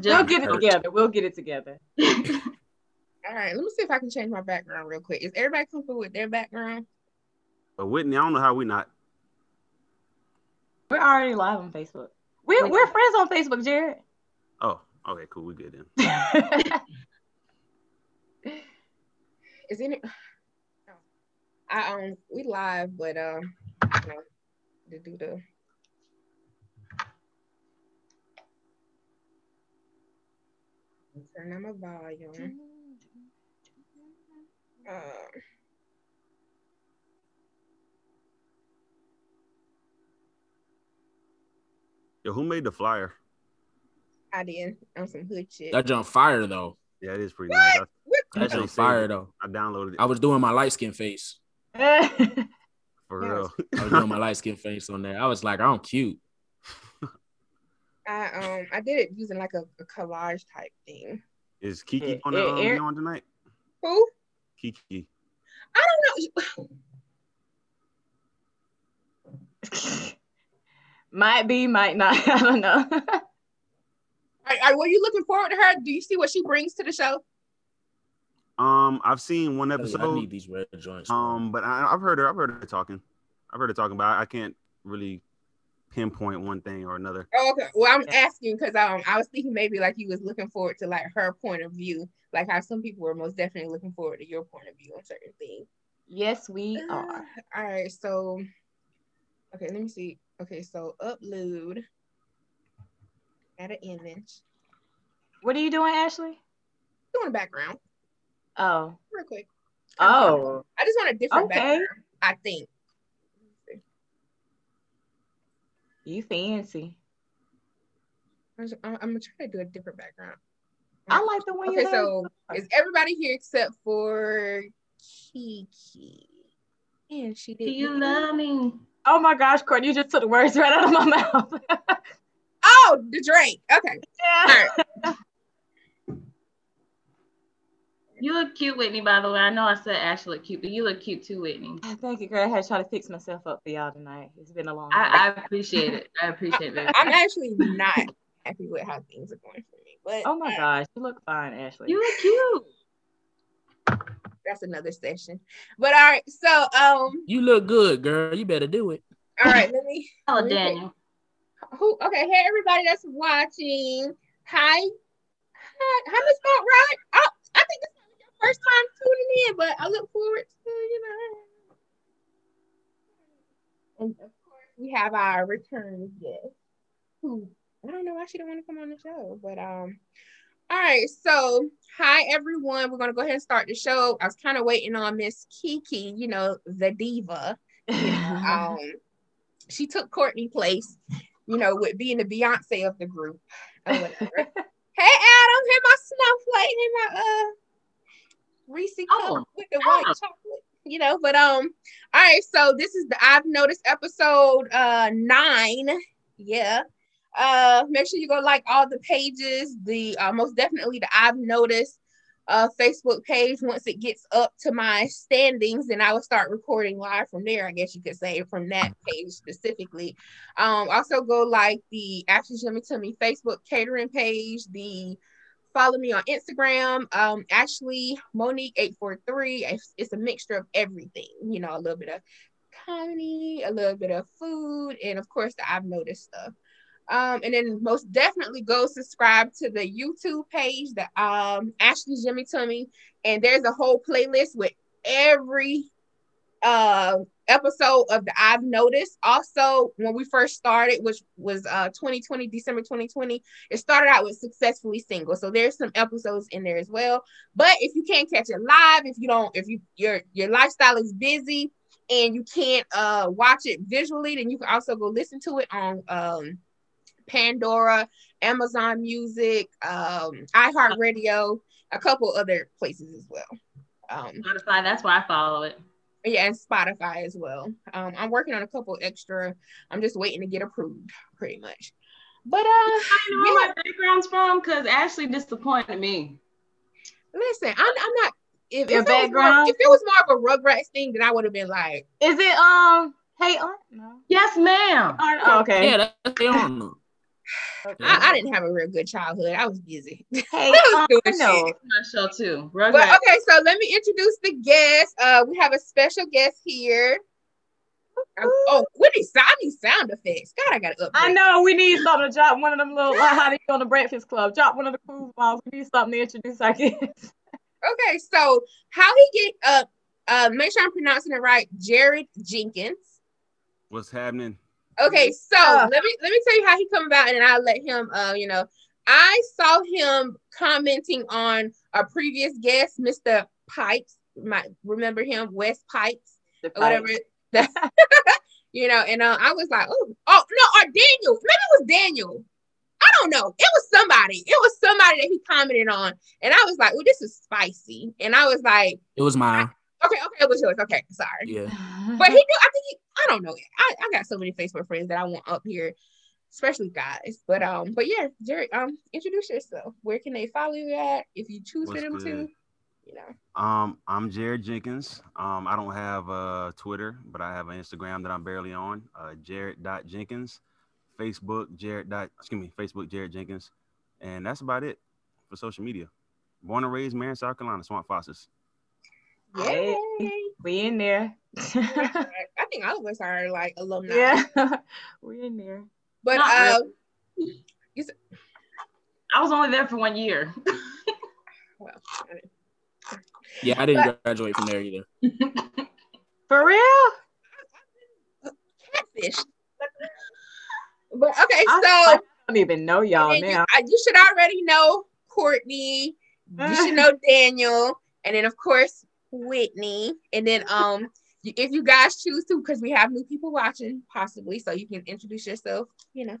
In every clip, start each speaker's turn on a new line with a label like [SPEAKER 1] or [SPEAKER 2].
[SPEAKER 1] Just
[SPEAKER 2] we'll get it
[SPEAKER 1] hurt.
[SPEAKER 2] together. We'll get it together.
[SPEAKER 3] All right, let me see if I can change my background real quick. Is everybody comfortable with their background?
[SPEAKER 4] But Whitney, I don't know how we not.
[SPEAKER 2] We're already live on Facebook. We're we're friends on Facebook, Jared.
[SPEAKER 4] Oh, okay, cool. We good then.
[SPEAKER 3] Is any? I um we live, but um, you know, to do the. Turn on my volume. Um,
[SPEAKER 4] Yo, who made the flyer?
[SPEAKER 3] I did on some hood shit.
[SPEAKER 1] That jump fire though.
[SPEAKER 4] Yeah, it is pretty nice. I,
[SPEAKER 3] What?
[SPEAKER 1] That
[SPEAKER 4] Actually
[SPEAKER 1] jump
[SPEAKER 4] saved
[SPEAKER 1] fire
[SPEAKER 4] it.
[SPEAKER 1] though.
[SPEAKER 4] I downloaded it
[SPEAKER 1] I was doing my light skin face.
[SPEAKER 4] for real.
[SPEAKER 1] I was doing my light skin face on there. I was like, I'm cute.
[SPEAKER 3] I um I did it using like a, a collage type thing.
[SPEAKER 4] is Kiki
[SPEAKER 2] Yeah,
[SPEAKER 4] gonna um,
[SPEAKER 2] yeah,
[SPEAKER 4] be on tonight?
[SPEAKER 3] Who?
[SPEAKER 4] Kiki.
[SPEAKER 3] I don't know.
[SPEAKER 2] might be, might not. I don't know.
[SPEAKER 3] Are, are, were you looking forward to her? Do you see what she brings to the show?
[SPEAKER 4] Um, I've seen one
[SPEAKER 1] I
[SPEAKER 4] episode.
[SPEAKER 1] need these red joints.
[SPEAKER 4] Um, but I, I've heard her. I've heard her talking. I've heard her talking about. I can't really pinpoint one thing or another.
[SPEAKER 3] Oh, okay. Well, I'm asking because um I was thinking maybe like you was looking forward to like her point of view, like how some people were most definitely looking forward to your point of view on certain things.
[SPEAKER 2] yes, we are.
[SPEAKER 3] All right, so okay, let me see. Okay, so upload add an image.
[SPEAKER 2] What are you doing, Ashley?
[SPEAKER 3] Doing a background
[SPEAKER 2] Oh.
[SPEAKER 3] real quick.
[SPEAKER 2] Oh.
[SPEAKER 3] I just want a different
[SPEAKER 2] Okay.
[SPEAKER 3] background. I think.
[SPEAKER 2] You fancy.
[SPEAKER 3] I'm, I'm, I'm gonna try to do a different background.
[SPEAKER 2] I like the one
[SPEAKER 3] Okay, so is everybody here except for Kiki? And she
[SPEAKER 5] Do
[SPEAKER 3] did.
[SPEAKER 5] you love me?
[SPEAKER 2] Oh my gosh, Courtney, you just took the words right out of my mouth.
[SPEAKER 3] Oh, the drink. Okay.
[SPEAKER 2] yeah.
[SPEAKER 3] All right.
[SPEAKER 5] You look cute, Whitney, by the way. I know I said Ashley look cute, but you look cute too, Whitney.
[SPEAKER 2] Thank you, girl. I had to try to fix myself up for y'all tonight. It's been a long day.
[SPEAKER 5] I, I appreciate it. I appreciate it.
[SPEAKER 3] I'm actually not happy with how things are going for me, but
[SPEAKER 2] oh my gosh, you look fine, Ashley.
[SPEAKER 5] You look cute.
[SPEAKER 3] that's another session. But all right, so um,
[SPEAKER 1] You look good, girl. You better do it.
[SPEAKER 3] all right, let me.
[SPEAKER 5] Oh,
[SPEAKER 3] let me
[SPEAKER 5] Daniel.
[SPEAKER 3] Who? Okay, hey everybody that's watching. Hi, hi, hi, Miss Boat Ride. Oh, I think this is your first time tuning in, but I look forward to you know. And of course, we have our return guest, who I don't know why she don't want to come on the show, but um. All right, so hi everyone. We're gonna go ahead and start the show. I was kind of waiting on Miss Kiki, you know, the diva. um, she took Courtney place, you know, with being the Beyonce of the group or whatever. hey Adam, hey my snowflake, hey my uh Reese cup
[SPEAKER 5] Oh,
[SPEAKER 3] with the white
[SPEAKER 5] oh.
[SPEAKER 3] chocolate, you know. But um, all right, so this is the I've noticed episode uh nine. Yeah. Uh, make sure you go like all the pages. The uh, most definitely the I've noticed uh Facebook page. Once it gets up to my standings, then I will start recording live from there. I guess you could say from that page specifically. Um, also go like the Ashley Jimmy Tummy Facebook catering page. The follow me on Instagram. Um, Ashley Monique eight four three. It's, it's a mixture of everything. You know, a little bit of comedy, a little bit of food, and of course the I've noticed stuff. Um, and then most definitely go subscribe to the YouTube page, the um Ashley Jimmy Tummy, and there's a whole playlist with every uh episode of the I've noticed. Also, when we first started, which was uh 2020, December 2020, it started out with successfully single. So there's some episodes in there as well. But if you can't catch it live, if you don't, if you your your lifestyle is busy and you can't uh watch it visually, then you can also go listen to it on um Pandora, Amazon Music, um, iHeartRadio, a couple other places as well. Um,
[SPEAKER 5] Spotify. That's why I follow it.
[SPEAKER 3] Yeah, and Spotify as well. Um, I'm working on a couple extra. I'm just waiting to get approved, pretty much. But uh,
[SPEAKER 5] I know where
[SPEAKER 3] yeah,
[SPEAKER 5] my background's from because Ashley disappointed me.
[SPEAKER 3] listen, I'm, I'm not. If,
[SPEAKER 2] Your
[SPEAKER 3] if, it more,
[SPEAKER 2] background?
[SPEAKER 3] if it was more of a Rugrats thing, then I would have been like,
[SPEAKER 2] Is it um hey Aunt? No.
[SPEAKER 5] Yes, ma'am.
[SPEAKER 2] Aunt, oh, okay.
[SPEAKER 1] Yeah, that's they on them.
[SPEAKER 2] Okay.
[SPEAKER 3] I, I didn't have a real good childhood. I was busy.
[SPEAKER 2] Hey,
[SPEAKER 3] was
[SPEAKER 2] um,
[SPEAKER 3] doing
[SPEAKER 2] I know.
[SPEAKER 3] shit.
[SPEAKER 5] My show too.
[SPEAKER 3] But
[SPEAKER 5] Rugrats.
[SPEAKER 3] okay, so let me introduce the guest. Uh, we have a special guest here. Um, oh, what is I need sound effects? God, I gotta upgrade.
[SPEAKER 2] I know we need something to drop one of them little like how they do on the Breakfast Club. Drop one of the cool balls. We need something to introduce our guests.
[SPEAKER 3] Okay, so how he get uh uh make sure I'm pronouncing it right. Jared Jenkins.
[SPEAKER 4] What's happening?
[SPEAKER 3] Okay, so
[SPEAKER 2] Uh.
[SPEAKER 3] let me let me tell you how he come about, and I'll let him. Uh, you know, I saw him commenting on a previous guest, Mr. Pipes. Might remember him, West Pipes, or whatever.
[SPEAKER 2] fight.
[SPEAKER 3] That, you know, and uh, I was like, oh, oh no, or Daniel. Maybe it was Daniel. I don't know. It was somebody. It was somebody that he commented on, and I was like, oh, this is spicy. And I was like,
[SPEAKER 1] It was mine.
[SPEAKER 3] okay, okay, it was yours. Okay, sorry.
[SPEAKER 1] Yeah.
[SPEAKER 3] But he do. I think he. I don't know. I, I got so many Facebook friends that I want up here, especially guys. But um, but yeah, Jerry. Um, introduce yourself. Where can they follow you at if you choose
[SPEAKER 4] What's
[SPEAKER 3] for them to? You know.
[SPEAKER 4] Um, I'm Jared Jenkins. Um, I don't have uh Twitter, but I have an Instagram that I'm barely on. Uh, Jared.Jenkins. Facebook Jared. Dot, excuse me, Facebook Jared Jenkins, and that's about it for social media. Born and raised, Marion, South Carolina, Swamp Foxes.
[SPEAKER 3] Yay!
[SPEAKER 2] we in there.
[SPEAKER 3] I think all of us are like alumni.
[SPEAKER 2] yeah, we're in there.
[SPEAKER 3] But
[SPEAKER 5] Not
[SPEAKER 3] um,
[SPEAKER 5] I was only there for one year.
[SPEAKER 3] well,
[SPEAKER 1] Yeah, I didn't graduate from there either.
[SPEAKER 2] For real?
[SPEAKER 3] catfish. But okay,
[SPEAKER 2] I,
[SPEAKER 3] so
[SPEAKER 2] I don't even know y'all
[SPEAKER 3] and you,
[SPEAKER 2] now.
[SPEAKER 3] I- you should already know Courtney. You should know Daniel, and then of course Whitney, and then um, you- if you guys choose to, because we have new people watching, possibly, so you can introduce yourself. You know,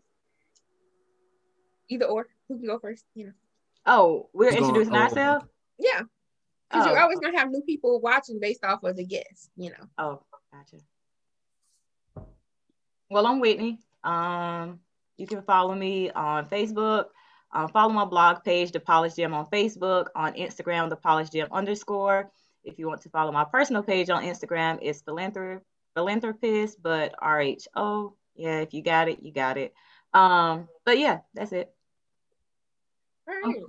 [SPEAKER 3] either or. Who can go first? You know,
[SPEAKER 2] Oh, we're
[SPEAKER 1] Who's going-
[SPEAKER 2] introducing
[SPEAKER 1] oh.
[SPEAKER 2] ourselves.
[SPEAKER 3] yeah, because
[SPEAKER 2] Oh.
[SPEAKER 3] you're always gonna have new people watching based off of the guests. You know.
[SPEAKER 2] Oh, gotcha. Well, I'm Whitney. Um, you can follow me on Facebook. Um, follow my blog page, The Polish Gym, on Facebook. On Instagram, The Polish Gym underscore. If you want to follow my personal page on Instagram, it's philanthrop- philanthropist, but R H O. Yeah, if you got it, you got it. Um, but yeah, that's it.
[SPEAKER 3] All
[SPEAKER 5] I'm,
[SPEAKER 3] right.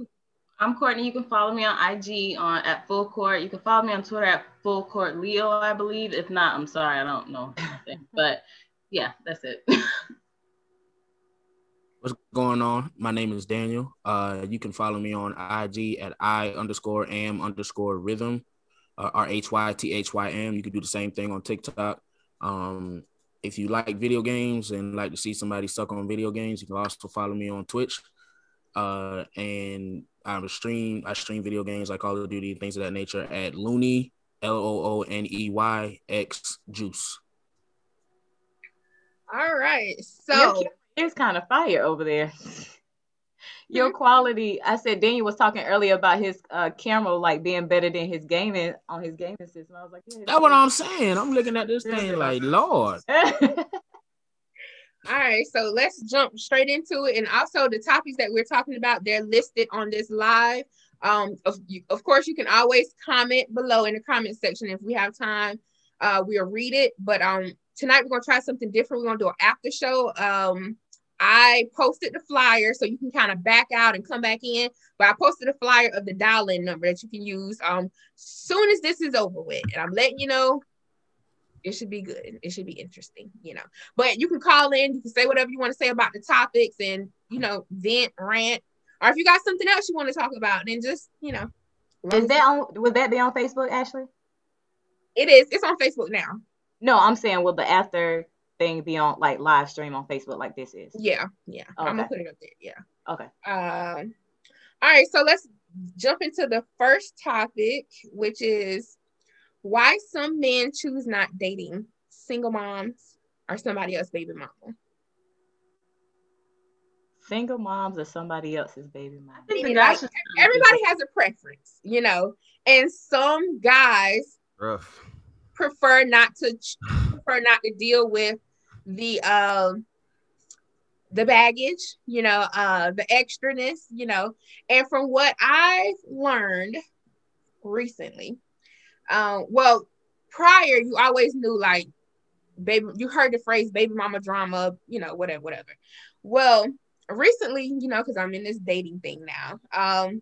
[SPEAKER 5] I'm Courtney. You can follow me on IG on at Full Court. You can follow me on Twitter at Full Court Leo, I believe. If not, I'm sorry, I don't know. but yeah, that's it.
[SPEAKER 1] What's going on? My name is Daniel. Uh, you can follow me on IG at I underscore am underscore rhythm, uh, R H Y T H Y M. You can do the same thing on TikTok. Um, if you like video games and like to see somebody suck on video games, you can also follow me on Twitch. Uh, and I stream I stream video games like Call of Duty, things of that nature at Looney L O O N E Y X Juice.
[SPEAKER 3] All right. So
[SPEAKER 2] it's kind of fire over there. Your quality, I said Daniel was talking earlier about his uh, camera like being better than his gaming on his gaming system. I was like, yeah,
[SPEAKER 1] That's what I'm saying. I'm looking at this thing like, Lord.
[SPEAKER 3] All right, so let's jump straight into it. And also the topics that we're talking about, they're listed on this live. Um, of, of course, you can always comment below in the comment section if we have time. Uh, we'll read it. But um, tonight we're gonna try something different. We're gonna do an after show. Um, I posted the flyer so you can kind of back out and come back in. But I posted a flyer of the dial-in number that you can use um soon as this is over with. And I'm letting you know it should be good. It should be interesting, you know. But you can call in, you can say whatever you want to say about the topics and you know, vent, rant, or if you got something else you want to talk about, then just, you know.
[SPEAKER 2] Is that on? Would that be on Facebook, Ashley?
[SPEAKER 3] it is, it's on Facebook now.
[SPEAKER 2] No, I'm saying well, the after thing be on like live stream on Facebook like this is?
[SPEAKER 3] Yeah, yeah. I'm gonna put it up there. Yeah.
[SPEAKER 2] Okay.
[SPEAKER 3] Um, all right, so let's jump into the first topic, which is why some men choose not dating single moms or somebody else baby mama.
[SPEAKER 2] Single moms or somebody else's baby mom.
[SPEAKER 5] I think the
[SPEAKER 3] Meaning,
[SPEAKER 5] guys
[SPEAKER 3] like, Everybody has a preference, you know, and some guys
[SPEAKER 4] Rough.
[SPEAKER 3] prefer not to prefer not to deal with the um the baggage, you know, uh the extraness, you know. And from what I've learned recently, um, well, prior you always knew like baby, you heard the phrase baby mama drama, you know, whatever, whatever. Well, recently, you know, because I'm in this dating thing now. Um,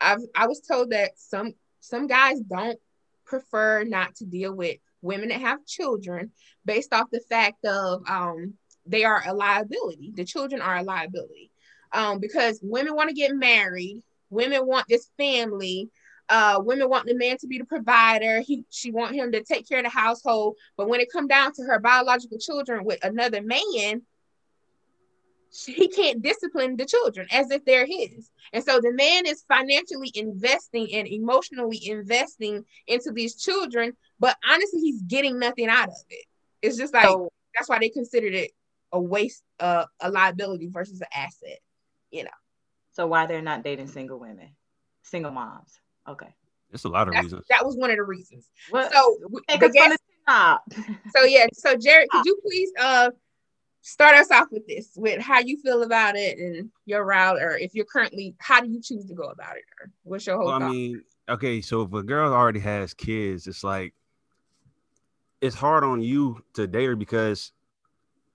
[SPEAKER 3] I've I was told that some some guys don't prefer not to deal with women that have children based off the fact of um they are a liability. The children are a liability. Um, because women want to get married, women want this family, uh, women want the man to be the provider. He she want him to take care of the household. But when it come down to her biological children with another man, he can't discipline the children as if they're his. And so the man is financially investing and emotionally investing into these children, but honestly, he's getting nothing out of it. It's just like so, that's why they considered it a waste, uh, a liability versus an asset, you know.
[SPEAKER 2] So why they're not dating single women, single moms? Okay.
[SPEAKER 4] It's a lot of
[SPEAKER 3] That's,
[SPEAKER 4] reasons.
[SPEAKER 3] That was one of the reasons. What? So, the
[SPEAKER 2] guest,
[SPEAKER 3] so yeah. So Jared, could you please uh start us off with this, with how you feel about it and your route, or if you're currently, how do you choose to go about it, or what's your whole? Well,
[SPEAKER 4] I mean, okay, so if a girl already has kids, it's like it's hard on you to date her because,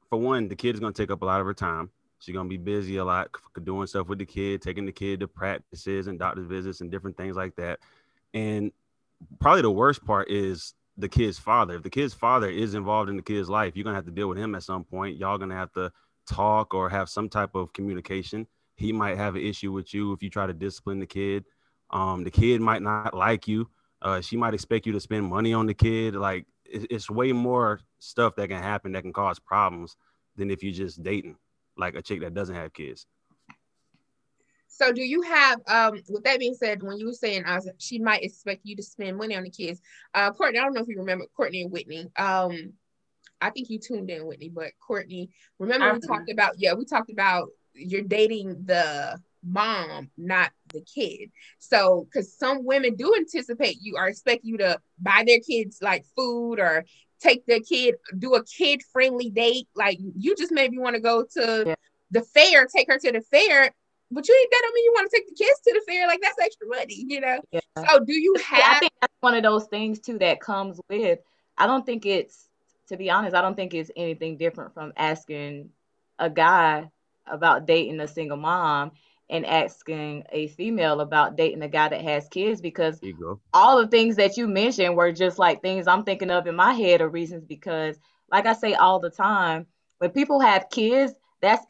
[SPEAKER 4] for one, the kid is gonna take up a lot of her time. She's gonna be busy a lot doing stuff with the kid, taking the kid to practices and doctor's visits and different things like that. And probably the worst part is the kid's father. If the kid's father is involved in the kid's life, you're gonna have to deal with him at some point. Y'all gonna have to talk or have some type of communication. He might have an issue with you if you try to discipline the kid. Um, the kid might not like you. Uh, she might expect you to spend money on the kid. Like it's way more stuff that can happen that can cause problems than if you're just dating like a chick that doesn't have kids.
[SPEAKER 3] So do you have um with that being said, when you were saying uh, she might expect you to spend money on the kids, uh Courtney, I don't know if you remember Courtney and Whitney. Um I think you tuned in Whitney, but Courtney, remember we talked about yeah, we talked about you're dating the mom, not the kid. So because some women do anticipate you or expect you to buy their kids like food or take their kid, do a kid friendly date. Like you just maybe want to go to yeah. the fair, take her to the fair, but you ain't that don't mean you want to take the kids to the fair. Like that's extra money, you know? Yeah. So do you have
[SPEAKER 2] yeah, I think that's one of those things too that comes with I don't think it's to be honest, I don't think it's anything different from asking a guy about dating a single mom and asking a female about dating a guy that has kids because all the things that you mentioned were just like things I'm thinking of in my head or reasons because like I say all the time when people have kids that's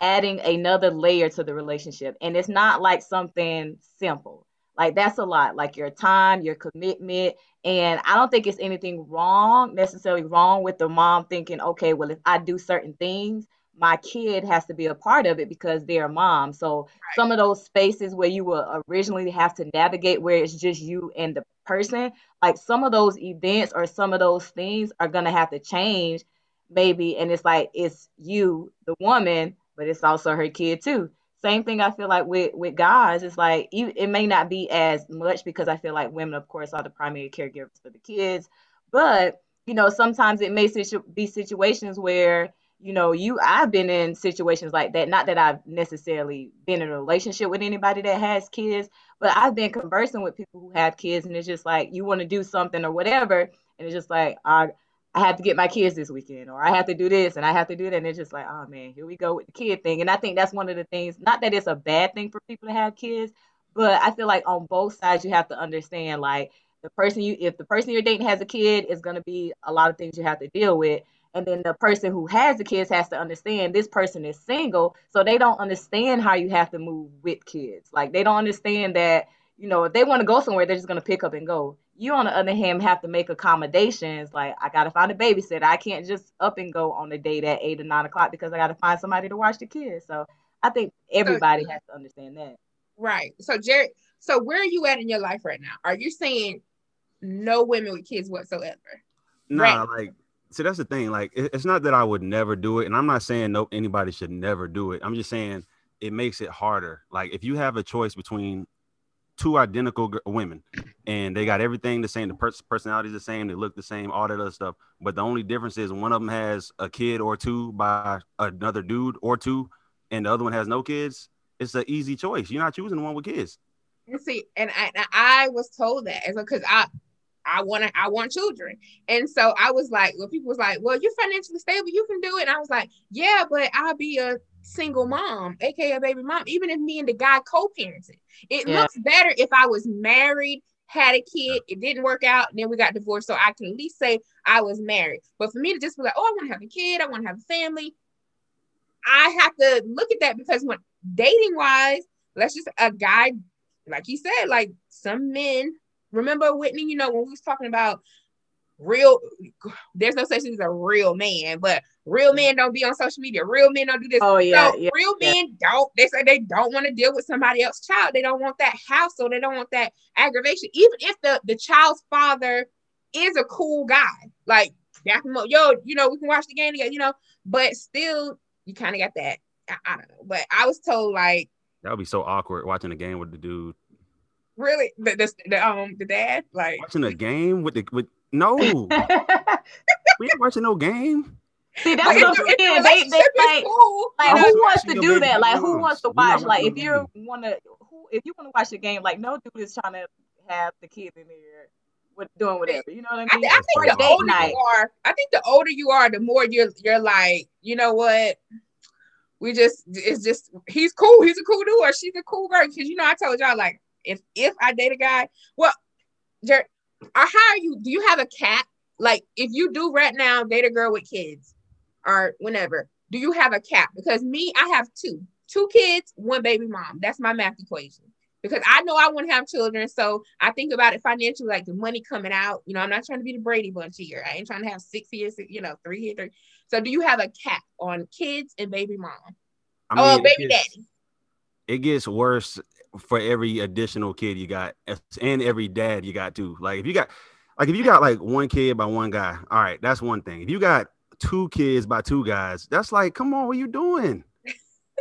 [SPEAKER 2] adding another layer to the relationship. And it's not like something simple. Like that's a lot like your time your commitment. And I don't think it's anything wrong necessarily wrong with the mom thinking okay well if I do certain things my kid has to be a part of it because they're a mom. So right. some of those spaces where you will originally have to navigate where it's just you and the person, like some of those events or some of those things are gonna have to change, maybe. And it's like it's you, the woman, but it's also her kid too. Same thing I feel like with with guys. It's like it may not be as much because I feel like women, of course, are the primary caregivers for the kids, but you know sometimes it may situ- be situations where you know, you I've been in situations like that. Not that I've necessarily been in a relationship with anybody that has kids, but I've been conversing with people who have kids, and it's just like you want to do something or whatever, and it's just like I I have to get my kids this weekend, or I have to do this and I have to do that, and it's just like, oh man, here we go with the kid thing. And I think that's one of the things. Not that it's a bad thing for people to have kids, but I feel like on both sides you have to understand like the person you if the person you're dating has a kid, is going to be a lot of things you have to deal with and then the person who has the kids has to understand this person is single so they don't understand how you have to move with kids. Like they don't understand that you know if they want to go somewhere they're just going to pick up and go. You on the other hand have to make accommodations like i gotta find a babysitter. I can't just up and go on a date at eight or nine o'clock because i gotta find somebody to watch the kids. So i think everybody so, has to understand that.
[SPEAKER 3] Right. So jared so where are you at in your life right now? Are you saying no women with kids whatsoever?
[SPEAKER 4] Nah right. like see that's the thing like it's not that i would never do it and i'm not saying nope, anybody should never do it. I'm just saying it makes it harder. Like if you have a choice between two identical g- women and they got everything the same the pers- personalities the same they look the same all that other stuff but the only difference is one of them has a kid or two by another dude or two and the other one has no kids it's an easy choice. You're not choosing the one with kids.
[SPEAKER 3] You see and i, I was told that because i I want to, I want children. And so I was like, well, people was like, well, you're financially stable, you can do it. And I was like, yeah, but I'll be a single mom, aka baby mom, even if me and the guy co-parented. It
[SPEAKER 2] Yeah.
[SPEAKER 3] looks better if I was married, had a kid, it didn't work out, and then we got divorced. So I can at least say I was married. But for me to just be like, oh, I want to have a kid, I want to have a family, I have to look at that because when dating wise, let's just a guy, like you said, like some men. Remember Whitney, you know, when we was talking about real there's no such thing as a real man, but real men don't be on social media. Real men don't do this.
[SPEAKER 2] Oh yeah,
[SPEAKER 3] so
[SPEAKER 2] yeah.
[SPEAKER 3] real
[SPEAKER 2] yeah.
[SPEAKER 3] men don't. They say they don't want to deal with somebody else's child. They don't want that hassle. They don't want that aggravation. Even if the the child's father is a cool guy, like dap him up, yo, you know, we can watch the game together, you know. But still, you kind of got that. I, I don't know. But I was told like
[SPEAKER 4] That would be so awkward watching a game with the dude.
[SPEAKER 3] Really the the, the um the dad like
[SPEAKER 4] Watching a game with the with no, we ain't watching no game.
[SPEAKER 2] See, that's
[SPEAKER 3] like,
[SPEAKER 2] what I'm
[SPEAKER 3] the- if the
[SPEAKER 2] saying. They, they
[SPEAKER 3] relationship
[SPEAKER 2] like,
[SPEAKER 3] cool,
[SPEAKER 2] like who wants to do that? Like who wants to watch? Like if you want to, who if you want to watch the game, like no dude is trying to have the kids in there, with doing whatever. You know what I
[SPEAKER 3] I,
[SPEAKER 2] mean?
[SPEAKER 3] I think the older
[SPEAKER 2] night.
[SPEAKER 3] you are, I think the older you are, the more you're you're like, you know what? We just it's just he's cool. He's a cool dude, or she's a cool girl. Because you know, I told y'all like if if I date a guy, well, Jer, or how are you? Do you have a cat? Like if you do right now, date a girl with kids, or whenever, do you have a cap? Because me, I have two, two kids, one baby mom. That's my math equation. Because I know I want to have children, so I think about it financially, like the money coming out. You know, I'm not trying to be the Brady Bunch here. I ain't trying to have six years, you know, three here, three. So, do you have a cap on kids and baby mom?
[SPEAKER 4] I
[SPEAKER 3] oh,
[SPEAKER 4] it
[SPEAKER 3] baby
[SPEAKER 4] gets-
[SPEAKER 3] daddy.
[SPEAKER 4] It gets worse for every additional kid you got, and every dad you got too. Like if you got, like if you got like one kid by one guy, all right, that's one thing. If you got two kids by two guys, that's like, come on, what you doing?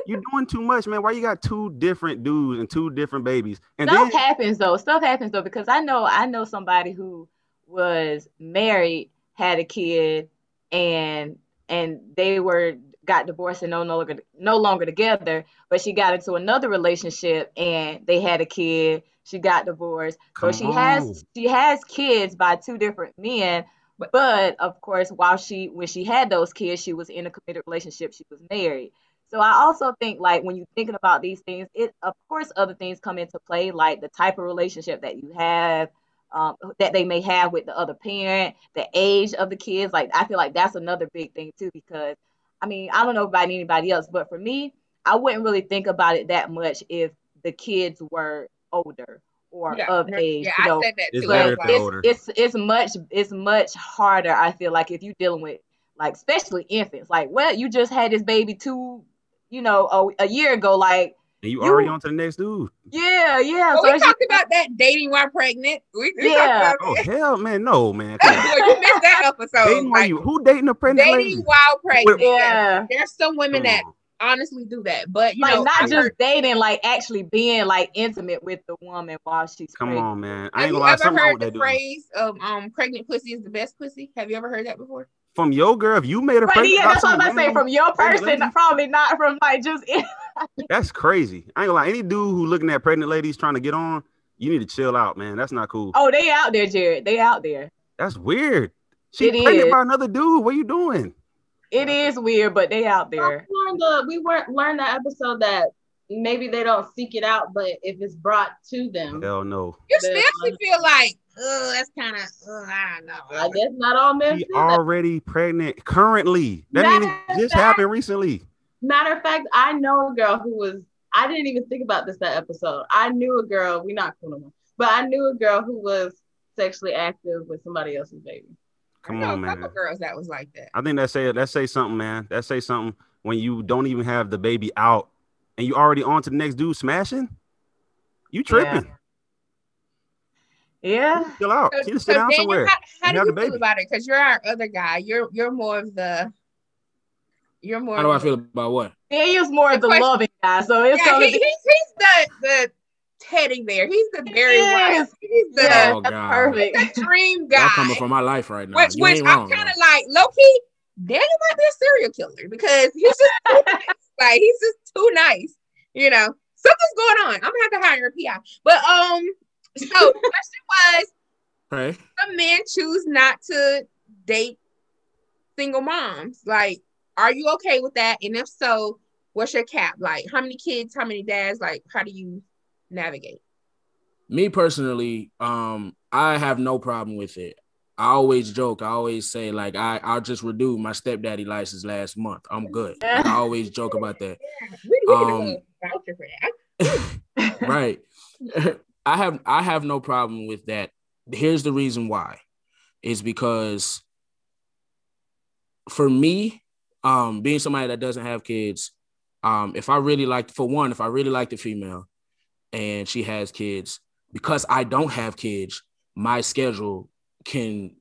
[SPEAKER 4] You're doing too much, man. Why you got two different dudes and two different babies? And
[SPEAKER 2] Stuff
[SPEAKER 4] then
[SPEAKER 2] happens though. Stuff happens though because I know I know somebody who was married, had a kid, and and they were got divorced and no no longer no longer together. But she got into another relationship and they had a kid. She got divorced,
[SPEAKER 4] Come
[SPEAKER 2] so she
[SPEAKER 4] on.
[SPEAKER 2] has she has kids by two different men.
[SPEAKER 3] But-
[SPEAKER 2] But of course, while she when she had those kids, she was in a committed relationship. She was married. So I also think like when you're thinking about these things, it of course other things come into play, like the type of relationship that you have, um, that they may have with the other parent, the age of the kids. Like I feel like that's another big thing too, because I mean I don't know about anybody else, but for me, I wouldn't really think about it that much if the kids were older or
[SPEAKER 3] Yeah,
[SPEAKER 2] of age.
[SPEAKER 3] yeah,
[SPEAKER 2] you know,
[SPEAKER 3] I said that
[SPEAKER 4] It's
[SPEAKER 3] too. I
[SPEAKER 4] better
[SPEAKER 3] was
[SPEAKER 4] if
[SPEAKER 3] like,
[SPEAKER 4] they're
[SPEAKER 2] it's,
[SPEAKER 4] older.
[SPEAKER 2] it's it's much it's much harder. I feel like if you're dealing with like especially infants, like well, you just had this baby two, you know, a, a year ago. Like
[SPEAKER 4] and you
[SPEAKER 2] you-
[SPEAKER 4] already on to the next dude.
[SPEAKER 2] yeah, yeah.
[SPEAKER 3] Well,
[SPEAKER 2] so
[SPEAKER 3] we
[SPEAKER 2] it's
[SPEAKER 3] talked about that dating while pregnant. We, we
[SPEAKER 2] Yeah.
[SPEAKER 3] talked
[SPEAKER 4] Oh
[SPEAKER 3] about
[SPEAKER 4] hell, man, no, man. Come
[SPEAKER 3] you missed that episode.
[SPEAKER 4] dating while
[SPEAKER 3] like,
[SPEAKER 4] you who dating a pregnant
[SPEAKER 3] dating
[SPEAKER 4] lady?
[SPEAKER 3] while pregnant. Yeah.
[SPEAKER 2] yeah.
[SPEAKER 3] There's some women
[SPEAKER 4] Come
[SPEAKER 3] that honestly do that, but you
[SPEAKER 2] like
[SPEAKER 3] know,
[SPEAKER 2] not
[SPEAKER 3] I've
[SPEAKER 2] just
[SPEAKER 3] heard-
[SPEAKER 2] dating, like actually being like intimate with the woman while she's pregnant.
[SPEAKER 4] Come
[SPEAKER 2] pregnant.
[SPEAKER 4] on, man. I
[SPEAKER 3] Have
[SPEAKER 4] ain't
[SPEAKER 3] you
[SPEAKER 4] gonna lie.
[SPEAKER 3] ever
[SPEAKER 4] Something wrong
[SPEAKER 3] heard the
[SPEAKER 4] that
[SPEAKER 3] phrase of um pregnant pussy is the best pussy? Have you ever heard that before?
[SPEAKER 4] From your girl, if you made a
[SPEAKER 2] Right,
[SPEAKER 4] pregnant,
[SPEAKER 2] yeah, that's what
[SPEAKER 4] I'm
[SPEAKER 2] was about to say. From your person,
[SPEAKER 4] lady?
[SPEAKER 2] probably not from like just.
[SPEAKER 4] That's crazy. I ain't gonna lie. Any dude who looking at pregnant ladies trying to get on, you need to chill out, man. That's not cool.
[SPEAKER 2] oh, they out there, Jared. They out there.
[SPEAKER 4] That's weird. She
[SPEAKER 2] It
[SPEAKER 4] pregnant
[SPEAKER 2] is.
[SPEAKER 4] by another dude. What are you doing?
[SPEAKER 2] It is weird, but they out
[SPEAKER 5] We
[SPEAKER 2] there.
[SPEAKER 5] learned, we weren't learned that episode that maybe they don't seek it out, but if it's brought to them,
[SPEAKER 4] Hell no.
[SPEAKER 3] You
[SPEAKER 5] That's
[SPEAKER 3] still feel like, oh, that's kind of, I don't know.
[SPEAKER 5] I guess not all men
[SPEAKER 4] She
[SPEAKER 5] feel that.
[SPEAKER 4] already pregnant currently. That means
[SPEAKER 5] Matter
[SPEAKER 4] it just
[SPEAKER 5] fact-
[SPEAKER 4] happened recently.
[SPEAKER 5] Matter of fact, I know a girl who was. I didn't even think about this that episode. I knew a girl. We not cool no more, but I knew a girl who was sexually active with somebody else's baby.
[SPEAKER 4] Come
[SPEAKER 3] I know
[SPEAKER 4] on,
[SPEAKER 3] a couple
[SPEAKER 4] man.
[SPEAKER 3] girls that was like that.
[SPEAKER 4] I think that say that say something, man. That say something when you don't even have the baby out and you already on to the next dude smashing. You tripping?
[SPEAKER 2] Yeah.
[SPEAKER 4] Chill out.
[SPEAKER 3] So,
[SPEAKER 4] You need
[SPEAKER 3] so
[SPEAKER 4] sit down somewhere.
[SPEAKER 3] how, how do you feel about it? Because you're our other guy. You're you're more of the. You're more.
[SPEAKER 1] How do I feel about what?
[SPEAKER 2] Daniel's more of the
[SPEAKER 3] question-
[SPEAKER 2] loving guy, so it's
[SPEAKER 3] Yeah, he,
[SPEAKER 2] be.
[SPEAKER 3] he's he's the the teddy bear. He's the very
[SPEAKER 2] Yes.
[SPEAKER 3] wife. He's the
[SPEAKER 2] Yeah,
[SPEAKER 1] Oh,
[SPEAKER 2] that's
[SPEAKER 1] God.
[SPEAKER 2] perfect.
[SPEAKER 3] dream
[SPEAKER 1] Y'all
[SPEAKER 3] guy.
[SPEAKER 1] coming from my life right now.
[SPEAKER 3] Which,
[SPEAKER 1] you
[SPEAKER 3] which
[SPEAKER 1] ain't
[SPEAKER 3] I'm kind of like low key. Daniel might be a serial killer because he's just too nice. like he's just too nice. You know, something's going on. I'm gonna have to hire a PI. But um, so the question was,
[SPEAKER 1] Okay.
[SPEAKER 3] some men choose not to date single moms. Like, are you okay with that? And if so, what's your cap? Like how many kids, how many dads, like how do you navigate?
[SPEAKER 1] Me personally, um, I have no problem with it. I always joke. I always say like I I'll just renew my stepdaddy license last month. I'm good. Like, I always joke about that.
[SPEAKER 3] We, we can
[SPEAKER 1] Um,
[SPEAKER 3] do a voucher for that.
[SPEAKER 1] right. I have I have no problem with that. Here's the reason why. Is because for me, um, being somebody that doesn't have kids, um, if I really like for one, if I really like the female and she has kids, because I don't have kids, my schedule can,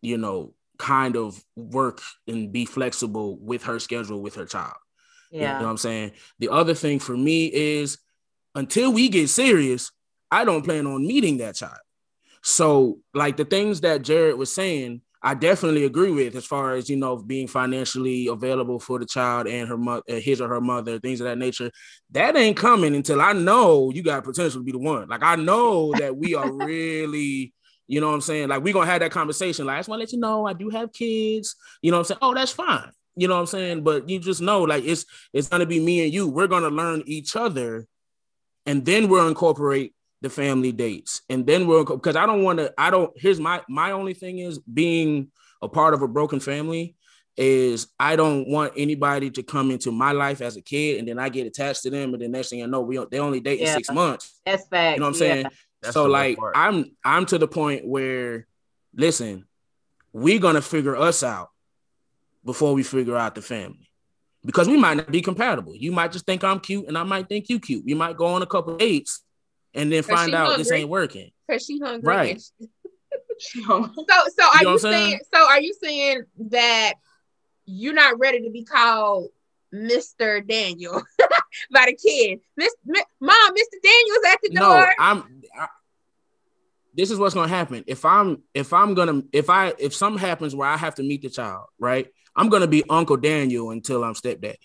[SPEAKER 1] you know, kind of work and be flexible with her schedule with her child. Yeah. You know what I'm saying? The other thing for me is until we get serious, I don't plan on meeting that child. So, like the things that Jared was saying, I definitely agree with as far as you know being financially available for the child and her mother, his or her mother, things of that nature. That ain't coming until I know you got potential to be the one. Like I know that we are really, you know what I'm saying? Like we're gonna have that conversation. Like I just want to let you know I do have kids. You know what I'm saying? Oh, that's fine. You know what I'm saying? But you just know, like it's it's gonna be me and you. We're gonna learn each other, and then we'll incorporate the family dates, and then we'll because I don't want to. I don't. Here's my my only thing is being a part of a broken family is I don't want anybody to come into my life as a kid and then I get attached to them and the next thing I know we they only date in six months.
[SPEAKER 2] That's fact.
[SPEAKER 1] You know what I'm saying?
[SPEAKER 4] That's
[SPEAKER 1] so like
[SPEAKER 4] part.
[SPEAKER 1] I'm I'm to the point where listen, we're gonna figure us out before we figure out the family. Because we might not be compatible. You might just think I'm cute and I might think you cute. We might go on a couple dates and then find
[SPEAKER 3] she
[SPEAKER 1] out this ain't working.
[SPEAKER 3] Because she hungry.
[SPEAKER 1] Right.
[SPEAKER 3] and she-
[SPEAKER 5] So,
[SPEAKER 3] So, so are
[SPEAKER 1] You know
[SPEAKER 3] you, saying?
[SPEAKER 1] saying?
[SPEAKER 3] So, are you saying that you're not ready to be called Mr. Daniel by the kid? Miss, Mi- Mom, Mr. Daniel's at the
[SPEAKER 1] No,
[SPEAKER 3] door.
[SPEAKER 1] I'm I, this is what's gonna happen. If I'm if I'm gonna if I if something happens where I have to meet the child, right? I'm gonna be Uncle Daniel until I'm stepdaddy.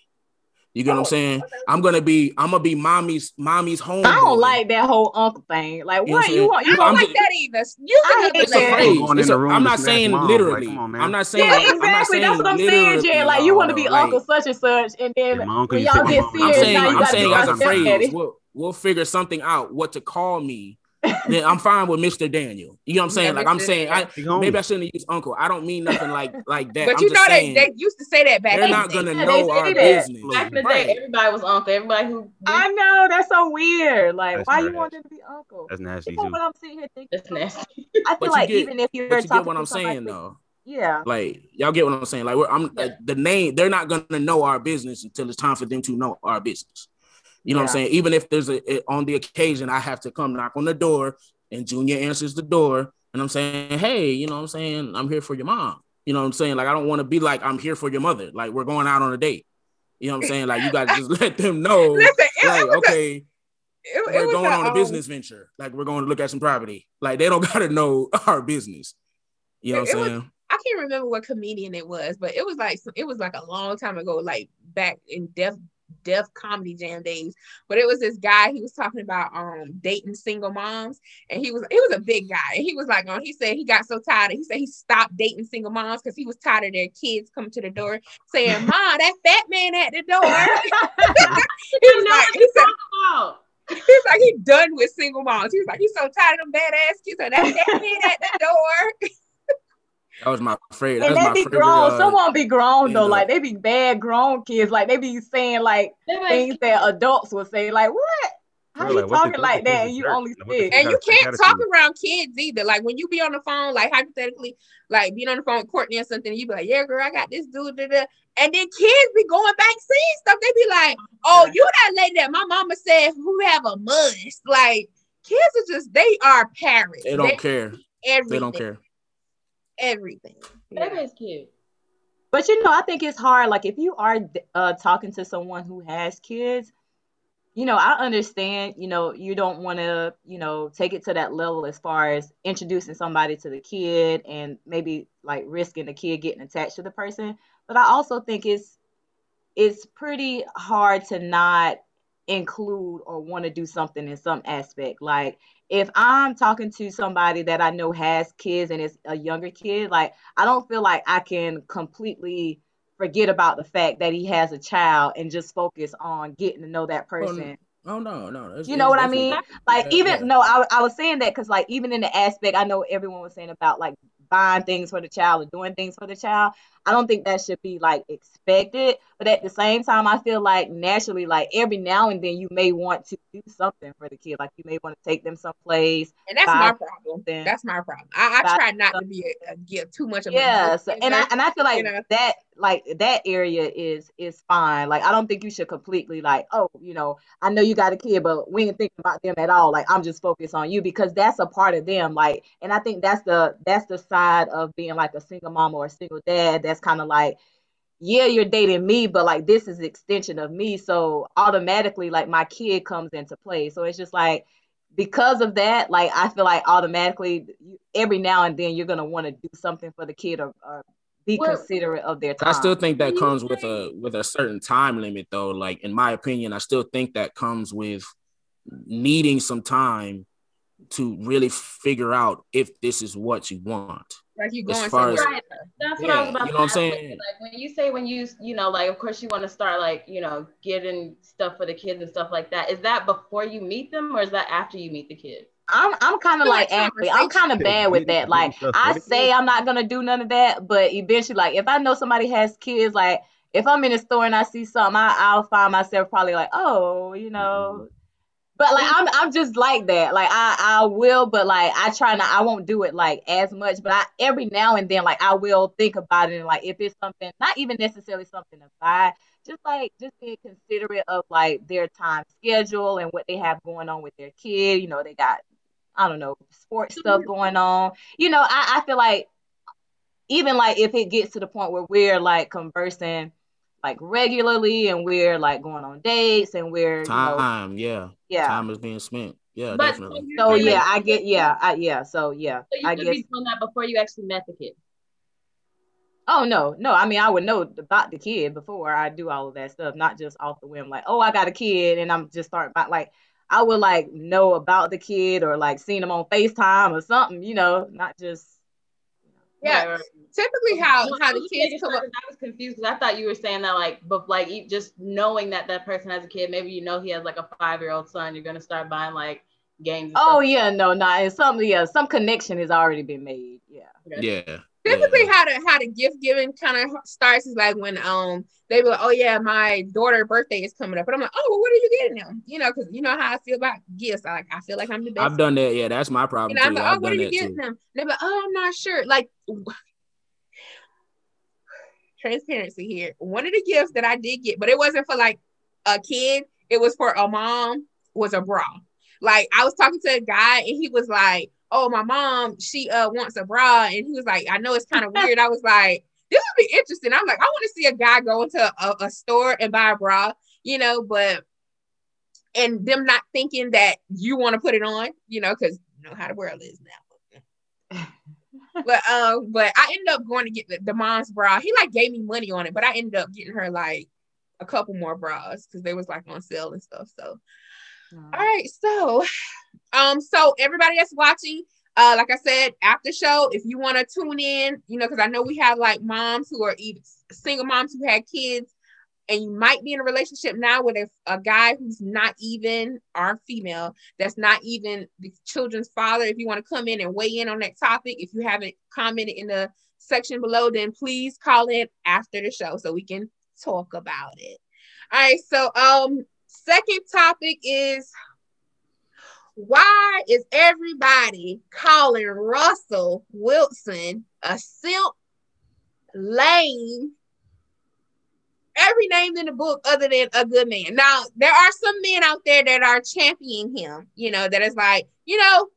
[SPEAKER 1] You get what I'm
[SPEAKER 3] Oh,
[SPEAKER 1] saying?
[SPEAKER 3] okay.
[SPEAKER 1] I'm gonna be I'm gonna be mommy's mommy's home.
[SPEAKER 2] I don't like that whole uncle thing. Like,
[SPEAKER 1] You what
[SPEAKER 2] what you want? You
[SPEAKER 3] don't
[SPEAKER 1] I'm
[SPEAKER 3] like
[SPEAKER 1] just-
[SPEAKER 3] that either. You
[SPEAKER 2] I
[SPEAKER 3] can
[SPEAKER 2] hate
[SPEAKER 3] have
[SPEAKER 1] It's
[SPEAKER 3] a
[SPEAKER 1] a
[SPEAKER 2] that.
[SPEAKER 1] phrase.
[SPEAKER 4] Going in
[SPEAKER 1] It's
[SPEAKER 4] the
[SPEAKER 1] a-
[SPEAKER 4] room
[SPEAKER 1] I'm not saying
[SPEAKER 4] mom,
[SPEAKER 1] literally.
[SPEAKER 4] come on.
[SPEAKER 1] I'm not saying.
[SPEAKER 2] Yeah,
[SPEAKER 1] I'm not
[SPEAKER 2] exactly. That's what I'm saying, Jay. Like, you want to be
[SPEAKER 1] though.
[SPEAKER 2] uncle such and such, and then
[SPEAKER 4] uncle
[SPEAKER 2] when y'all get
[SPEAKER 4] my mom
[SPEAKER 1] I'm
[SPEAKER 2] serious,
[SPEAKER 1] saying I'm
[SPEAKER 2] got
[SPEAKER 1] saying as a phrase, we'll we'll figure something out what to call me. then I'm fine with Mr. Daniel. You know what I'm saying?
[SPEAKER 3] Yeah,
[SPEAKER 1] like I'm saying, I maybe I shouldn't use uncle. I don't mean nothing like like that.
[SPEAKER 3] But
[SPEAKER 1] I'm
[SPEAKER 3] you know they, they used to say that back
[SPEAKER 1] they're
[SPEAKER 3] in
[SPEAKER 1] not
[SPEAKER 3] the day.
[SPEAKER 1] gonna
[SPEAKER 2] Yeah,
[SPEAKER 1] know our
[SPEAKER 2] that.
[SPEAKER 1] business.
[SPEAKER 5] back in the day, everybody was uncle. Everybody who
[SPEAKER 2] I know that's so weird. Like,
[SPEAKER 4] That's
[SPEAKER 2] why you want them to be uncle?
[SPEAKER 4] That's nasty
[SPEAKER 2] You know
[SPEAKER 4] too.
[SPEAKER 2] what I'm sitting here thinking?
[SPEAKER 5] that's nasty.
[SPEAKER 2] I feel
[SPEAKER 1] But
[SPEAKER 2] like
[SPEAKER 1] get-
[SPEAKER 2] even if you're
[SPEAKER 1] But you get what I'm
[SPEAKER 2] somebody,
[SPEAKER 1] saying though.
[SPEAKER 2] yeah,
[SPEAKER 1] Like y'all get what I'm saying. Like we're, I'm
[SPEAKER 5] Yeah.
[SPEAKER 1] uh, the name. They're not gonna know our business until it's time for them to know our business. You know what I'm saying? Even if there's a it- on the occasion I have to come knock on the door and Junior answers the door and I'm saying, hey, you know what I'm saying? I'm here for your mom. You know what I'm saying? Like I don't want to be like I'm here for your mother. Like we're going out on a date. You know what I'm saying? Like you got to just let them know.
[SPEAKER 3] Listen, it,
[SPEAKER 1] like
[SPEAKER 3] it was a,
[SPEAKER 1] okay,
[SPEAKER 3] it,
[SPEAKER 1] we're
[SPEAKER 3] was
[SPEAKER 1] going on a
[SPEAKER 3] um,
[SPEAKER 1] business venture. Like we're going to look at some property. Like they don't got to know our business. You know what I'm
[SPEAKER 3] was-
[SPEAKER 1] saying?
[SPEAKER 3] I can't remember what comedian it was, but it was like it was like a long time ago, like back in Def Def Comedy Jam days. But it was this guy. He was talking about um dating single moms, and he was he was a big guy. And he was like, um, he said he got so tired. He said he stopped dating single moms because he was tired of their kids coming to the door saying, "Mom, that fat man at the door." he was like, he said,
[SPEAKER 5] Wow.
[SPEAKER 3] he's like, he done with single moms. He's like, he's so tired of them badass kids. So that fat man at the door.
[SPEAKER 1] That was my favorite. That
[SPEAKER 2] and they
[SPEAKER 1] my
[SPEAKER 2] be
[SPEAKER 1] favorite.
[SPEAKER 2] grown.
[SPEAKER 1] uh,
[SPEAKER 2] Some won't be grown though.
[SPEAKER 1] though.
[SPEAKER 2] Like they be bad grown kids. Like they be saying like
[SPEAKER 5] like,
[SPEAKER 2] things that adults would say. Like what? How
[SPEAKER 4] Bro,
[SPEAKER 2] you
[SPEAKER 4] like, what the-
[SPEAKER 2] talking like that? And you
[SPEAKER 4] dirt?
[SPEAKER 2] only
[SPEAKER 4] What
[SPEAKER 2] six.
[SPEAKER 3] And you can't talk around kids either. Like when you be on the phone, like hypothetically, like being on the phone with Courtney or something, you be like, "Yeah, girl, I got this dude." Da, da. And then kids be going back saying stuff. They be like, "Oh, you that lady that my mama said who have a must." Like kids are just they are parents.
[SPEAKER 1] They don't care.
[SPEAKER 3] Everything.
[SPEAKER 1] They don't care.
[SPEAKER 3] Everything. Yeah.
[SPEAKER 5] Baby's cute.
[SPEAKER 2] But you know, I think it's hard. Like if you are uh, talking to someone who has kids, you know, I understand. You know, you don't want to, you know, take it to that level as far as introducing somebody to the kid and maybe like risking the kid getting attached to the person. But I also think it's it's pretty hard to not include or want to do something in some aspect. Like if I'm talking to somebody that I know has kids and is a younger kid, like I don't feel like I can completely forget about the fact that he has a child and just focus on getting to know that person.
[SPEAKER 1] Oh no, no.
[SPEAKER 2] You know what I mean? Like
[SPEAKER 1] Yeah,
[SPEAKER 2] even
[SPEAKER 1] yeah.
[SPEAKER 2] no, I, I was saying that because like even in the aspect, I know everyone was saying about like buying things for the child or doing things for the child. I don't think that should be like expected, but at the same time, I feel like naturally, like every now and then, you may want to do something for the kid. Like you may want to take them someplace.
[SPEAKER 3] And that's my problem.
[SPEAKER 2] something.
[SPEAKER 3] That's my problem. I, I try not to be a, a, give too much of a
[SPEAKER 2] Yeah, so, and I and I feel like
[SPEAKER 3] you know?
[SPEAKER 2] that like that area is is fine. Like I don't think you should completely like, oh, you know, I know you got a kid, but we ain't thinking about them at all. Like I'm just focused on you because that's a part of them. Like, and I think that's the that's the side of being like a single mom or a single dad. That's kind of like, yeah, you're dating me, but like this is extension of me. So automatically, like my kid comes into play. So it's just like because of that, like I feel like automatically every now and then you're gonna want to do something for the kid or, or be
[SPEAKER 5] Well,
[SPEAKER 2] considerate of their time.
[SPEAKER 1] I still think that comes with a with a certain time limit though. Like in my opinion, I still think that comes with needing some time to really figure out if this is what you want.
[SPEAKER 3] like you
[SPEAKER 1] as
[SPEAKER 3] going
[SPEAKER 1] far as-
[SPEAKER 5] Right. That's what I was about.
[SPEAKER 1] You know what I'm saying?
[SPEAKER 5] Like when you say when you you know like of course you want to start like you know getting stuff for the kids and stuff like that. Is that before you meet them or is that after you meet the kids?
[SPEAKER 2] I'm I'm kind of like
[SPEAKER 3] like
[SPEAKER 2] Ashley. I'm kind of bad with that. Like I say. I'm not gonna do none of that, but eventually, like if I know somebody has kids, like if I'm in a store and I see something, I, I'll find myself probably like, oh, you know. Mm-hmm. But like I'm I'm just like that. Like I I will, but like I try not. I won't do it like as much. But I every now and then like I will think about it and like if it's something not even necessarily something to buy, just like just being considerate of like their time schedule and what they have going on with their kid. You know, they got I don't know sports stuff going on. You know, I I feel like even like if it gets to the point where we're like conversing like regularly and we're like going on dates and we're you know
[SPEAKER 1] Time, yeah.
[SPEAKER 2] yeah.
[SPEAKER 1] Time is being spent. Yeah,
[SPEAKER 5] But
[SPEAKER 1] definitely.
[SPEAKER 5] you
[SPEAKER 2] So yeah, I get yeah, I, yeah. So yeah,
[SPEAKER 5] So you
[SPEAKER 2] I
[SPEAKER 5] could
[SPEAKER 2] guess.
[SPEAKER 5] be doing that before you actually met the kid.
[SPEAKER 2] Oh no, no. I mean, I would know about the kid before I do all of that stuff, not just off the whim. Like, oh, I got a kid, and I'm just starting. By, like, I would like know about the kid or like seen him on Facetime or something. You know, not just.
[SPEAKER 3] Yeah.
[SPEAKER 5] Right, right.
[SPEAKER 3] Typically, how
[SPEAKER 5] No,
[SPEAKER 3] how
[SPEAKER 5] I
[SPEAKER 3] the
[SPEAKER 5] was
[SPEAKER 3] kids come
[SPEAKER 5] sure
[SPEAKER 3] up.
[SPEAKER 5] 'cause I was confused because I thought you were saying that like, but like just knowing that that person has a kid, maybe you know he has like a five year old son, you're gonna start buying like games.
[SPEAKER 2] Oh
[SPEAKER 5] stuff.
[SPEAKER 2] yeah, no, no. And some yeah, some connection has already been made. Yeah.
[SPEAKER 1] Yeah.
[SPEAKER 3] Typically,
[SPEAKER 1] yeah.
[SPEAKER 3] how the how the gift giving kind of starts is like when um they be like, oh yeah, my daughter birthday is coming up, and I'm like, oh, well, what are you getting them? You know, because you know how I feel about gifts. I like I feel like I'm the best.
[SPEAKER 1] I've done that. Yeah, that's my
[SPEAKER 3] You
[SPEAKER 1] problem
[SPEAKER 3] know, I'm
[SPEAKER 1] too.
[SPEAKER 3] like, oh,
[SPEAKER 1] I've
[SPEAKER 3] what are you getting
[SPEAKER 1] too.
[SPEAKER 3] them? They're like, oh, I'm not sure. Like transparency here. One of the gifts that I did get, but it wasn't for like a kid. It was for a mom. Was a bra. Like I was talking to a guy and he was like, "Oh, my mom, she uh wants a bra," and he was like, "I know it's kind of weird." I was like, "This would be interesting." I'm like, I want to see a guy go into a, a store and buy a bra, you know, but and them not thinking that you want to put it on, you know, because you know how the world is now. but um, but I ended up going to get the, the mom's bra. He like gave me money on it, but I ended up getting her like a couple more bras because they was like on sale and stuff. So all right, so um, so everybody that's watching, uh, like I said, after show, if you want to tune in, you know, because I know we have like moms who are even single moms who had kids, and you might be in a relationship now with a, a guy who's not even our female, that's not even the children's father. If you want to come in and weigh in on that topic, if you haven't commented in the section below, then please call in after the show so we can talk about it. All right, so um second topic is why is everybody calling Russell Wilson a simp, lame, every name in the book other than a good man? Now, there are some men out there that are championing him, you know, that is like, you know,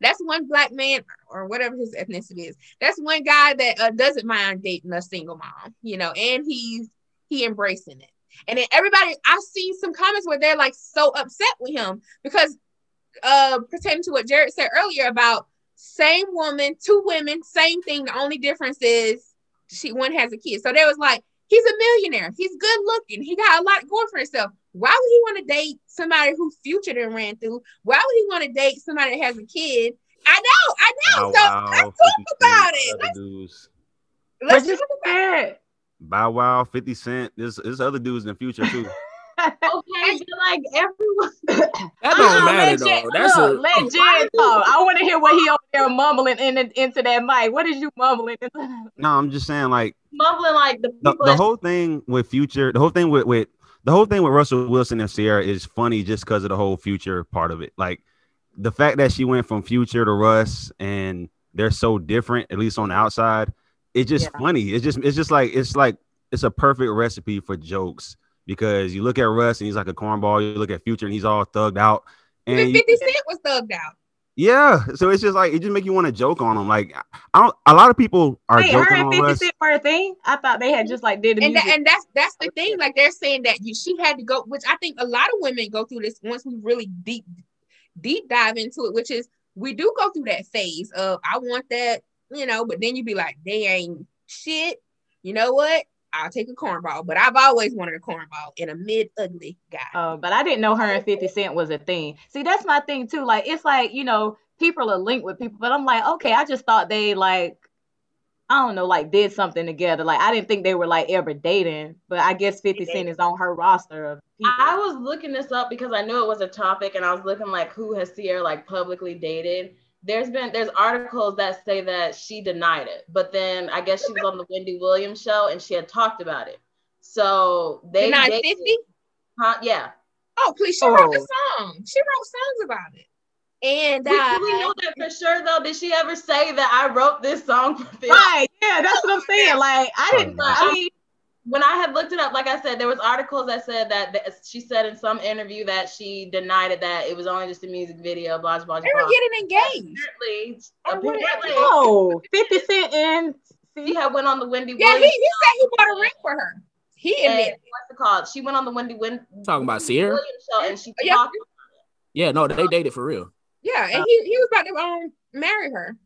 [SPEAKER 3] that's one black man or whatever his ethnicity is. That's one guy that uh, doesn't mind dating a single mom, you know, and he's he embracing it. And then everybody, I've seen some comments where they're like so upset with him because uh pertaining to what Jared said earlier about same woman, two women, same thing. The only difference is she one has a kid. So there was like, he's a millionaire, he's good looking, he got a lot going for himself. Why would he want to date somebody whose future done ran through? Why would he want to date somebody that has a kid? I know, I know.
[SPEAKER 4] Wow,
[SPEAKER 3] so
[SPEAKER 4] wow,
[SPEAKER 3] let's talk about it.
[SPEAKER 4] other
[SPEAKER 3] Let's, let's
[SPEAKER 2] just
[SPEAKER 3] talk about it.
[SPEAKER 4] Bow Wow, 50 Cent. There's there's other dudes in the future too.
[SPEAKER 5] Okay, but like everyone.
[SPEAKER 1] That
[SPEAKER 2] Uh-uh,
[SPEAKER 1] don't matter
[SPEAKER 2] let Jen-
[SPEAKER 1] though. That's a
[SPEAKER 2] look, let Jen talk. I want to hear what he over there mumbling in, into that mic. What is you mumbling?
[SPEAKER 4] No, I'm just saying like
[SPEAKER 5] mumbling like the
[SPEAKER 4] the, the whole thing with future, the whole thing with with the whole thing with Russell Wilson and Ciara is funny just because of the whole future part of it. Like the fact that she went from future to Russ and they're so different, at least on the outside, it's just
[SPEAKER 2] Yeah.
[SPEAKER 4] funny. It's just it's just like it's like it's a perfect recipe for jokes because you look at Russ and he's like a cornball, you look at Future and he's all thugged out. And
[SPEAKER 3] Even 50 Cent was thugged out.
[SPEAKER 4] yeah, so it's just like it just make you want to joke on him. Like I don't, a lot of people are
[SPEAKER 2] Wait, her
[SPEAKER 4] joking
[SPEAKER 2] and
[SPEAKER 4] on
[SPEAKER 2] 50
[SPEAKER 4] Russ.
[SPEAKER 2] Cent were a thing? I thought they had just like did the
[SPEAKER 3] And that, and that's that's the oh, thing. Like they're saying that you she had to go, which I think a lot of women go through this once we really deep deep dive into it, which is we do go through that phase of I want that, you know, but then you be like, they ain't shit. You know what? I'll take a cornball, but I've always wanted a cornball and a mid ugly guy.
[SPEAKER 2] Oh, but I didn't know her and 50 Cent was a thing. See, that's my thing too. Like, it's like, you know, people are linked with people, but I'm like, okay, I just thought they like, I don't know, like did something together. Like, I didn't think they were like ever dating, but I guess 50 Cent is on her roster of people.
[SPEAKER 5] I was looking this up because I knew it was a topic, and I was looking like who has Ciara like publicly dated. There's been there's articles that say that she denied it, but then I guess she was on the Wendy Williams show and she had talked about it. So they
[SPEAKER 3] Denied
[SPEAKER 5] dated-
[SPEAKER 3] 50?
[SPEAKER 5] Huh? Yeah.
[SPEAKER 3] Oh, please, she wrote the
[SPEAKER 2] Oh.
[SPEAKER 3] song. She wrote songs about it. And
[SPEAKER 5] We,
[SPEAKER 3] uh,
[SPEAKER 5] do we know that for sure though. Did she ever say that I wrote this song for Phil?
[SPEAKER 2] Right. Yeah, that's what I'm saying. Like, I didn't,
[SPEAKER 5] But
[SPEAKER 2] I mean,
[SPEAKER 5] when I had looked it up, like I said, there was articles that said that, that she said in some interview that she denied it that it was only just a music video, blah blah blah.
[SPEAKER 3] they were getting engaged.
[SPEAKER 5] Apparently,
[SPEAKER 3] Oh, what?
[SPEAKER 5] apparently
[SPEAKER 2] no, 50 Cent and,
[SPEAKER 5] she had went on the Wendy
[SPEAKER 3] Yeah, he,
[SPEAKER 5] Williams.
[SPEAKER 3] he said he bought a ring for her. He
[SPEAKER 5] and
[SPEAKER 3] admitted.
[SPEAKER 5] what's it called? She went on the Wendy Win-
[SPEAKER 1] Talking about Ciara?
[SPEAKER 5] Williams show and she
[SPEAKER 3] Yeah.
[SPEAKER 5] talked.
[SPEAKER 1] Yeah, no, they dated for real.
[SPEAKER 3] Yeah, and he, he was about to um marry her.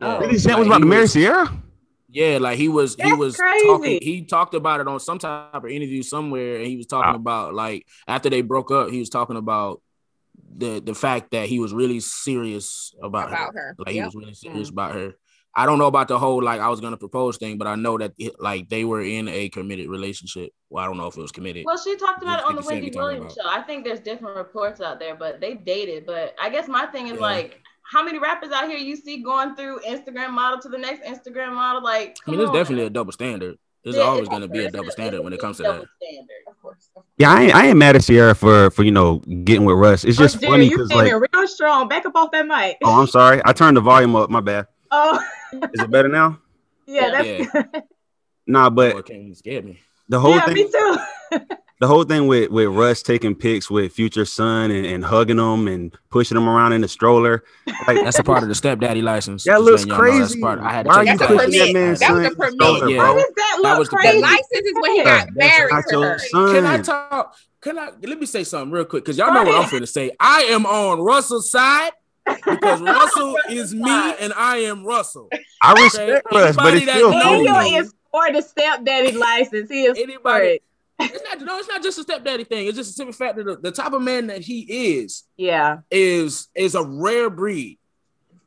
[SPEAKER 1] Yeah.
[SPEAKER 2] Oh.
[SPEAKER 4] 50 Cent was about to marry
[SPEAKER 1] was-
[SPEAKER 4] Ciara.
[SPEAKER 1] Yeah, like he was he was
[SPEAKER 2] crazy.
[SPEAKER 1] talking he talked about it on some type of interview somewhere and he was talking
[SPEAKER 4] Wow.
[SPEAKER 1] about like after they broke up, he was talking about the the fact that he was really serious about,
[SPEAKER 3] About
[SPEAKER 1] her.
[SPEAKER 3] her.
[SPEAKER 1] Like he was really serious
[SPEAKER 2] Mm.
[SPEAKER 1] about her. I don't know about the whole like I was gonna propose thing, but I know that like they were in a committed relationship. Well, I don't know if it was committed.
[SPEAKER 5] Well, she talked about it on the Wendy Williams show. I think there's different reports out there, but they dated. But I guess my thing is
[SPEAKER 1] Yeah.
[SPEAKER 5] like, how many rappers out here you see going through Instagram model to the next Instagram model? Like,
[SPEAKER 1] I mean,
[SPEAKER 5] come
[SPEAKER 1] there's definitely a double standard. There's
[SPEAKER 5] Yeah,
[SPEAKER 1] always gonna be a double standard when it comes to that.
[SPEAKER 5] standard.
[SPEAKER 3] Of course.
[SPEAKER 4] Yeah, I ain't, I ain't mad at Ciara for for you know getting with Russ. It's oh, just
[SPEAKER 2] oh, Jerry,
[SPEAKER 4] funny
[SPEAKER 2] you
[SPEAKER 4] because
[SPEAKER 2] came
[SPEAKER 4] like,
[SPEAKER 2] real strong. Back up off that mic.
[SPEAKER 4] oh, I'm sorry, I turned the volume up. My bad.
[SPEAKER 2] Oh,
[SPEAKER 4] Is it better now?
[SPEAKER 2] yeah, that's
[SPEAKER 1] Yeah.
[SPEAKER 2] good.
[SPEAKER 4] Nah,
[SPEAKER 1] Boy,
[SPEAKER 4] but
[SPEAKER 1] it came and scared me.
[SPEAKER 4] the whole
[SPEAKER 2] yeah,
[SPEAKER 4] thing,
[SPEAKER 2] me too.
[SPEAKER 4] the whole thing with with Russ taking pics with Future Son and, and hugging him and pushing him around in the stroller, like
[SPEAKER 1] That's a part of the stepdaddy license.
[SPEAKER 4] that
[SPEAKER 1] Just
[SPEAKER 4] looks
[SPEAKER 1] letting know that's
[SPEAKER 4] crazy.
[SPEAKER 1] part- I had to
[SPEAKER 4] Why are you
[SPEAKER 3] a
[SPEAKER 1] that.
[SPEAKER 4] pushing that
[SPEAKER 3] permit.
[SPEAKER 4] man's
[SPEAKER 3] That was a
[SPEAKER 4] in
[SPEAKER 3] permit.
[SPEAKER 4] stroller,
[SPEAKER 1] Yeah.
[SPEAKER 2] How does that
[SPEAKER 1] That was the
[SPEAKER 3] The
[SPEAKER 2] crazy?
[SPEAKER 3] license is when he got married
[SPEAKER 4] not
[SPEAKER 3] to
[SPEAKER 4] your
[SPEAKER 3] her.
[SPEAKER 4] son.
[SPEAKER 1] Can I talk? Can I let me say something real quick? Because y'all know what I'm finna say. I am on Russell's side because Russell is me and I am Russell.
[SPEAKER 4] I
[SPEAKER 1] Okay,
[SPEAKER 4] respect Russ, but
[SPEAKER 1] anybody
[SPEAKER 4] it's
[SPEAKER 1] that
[SPEAKER 4] still
[SPEAKER 1] knows
[SPEAKER 4] funny.
[SPEAKER 2] Daniel is for the stepdaddy license. He is
[SPEAKER 1] Anybody-
[SPEAKER 2] for it.
[SPEAKER 1] It's not no, it's not just a stepdaddy thing. It's just a simple fact that the, the type of man that he is
[SPEAKER 2] Yeah.
[SPEAKER 1] is is a rare breed.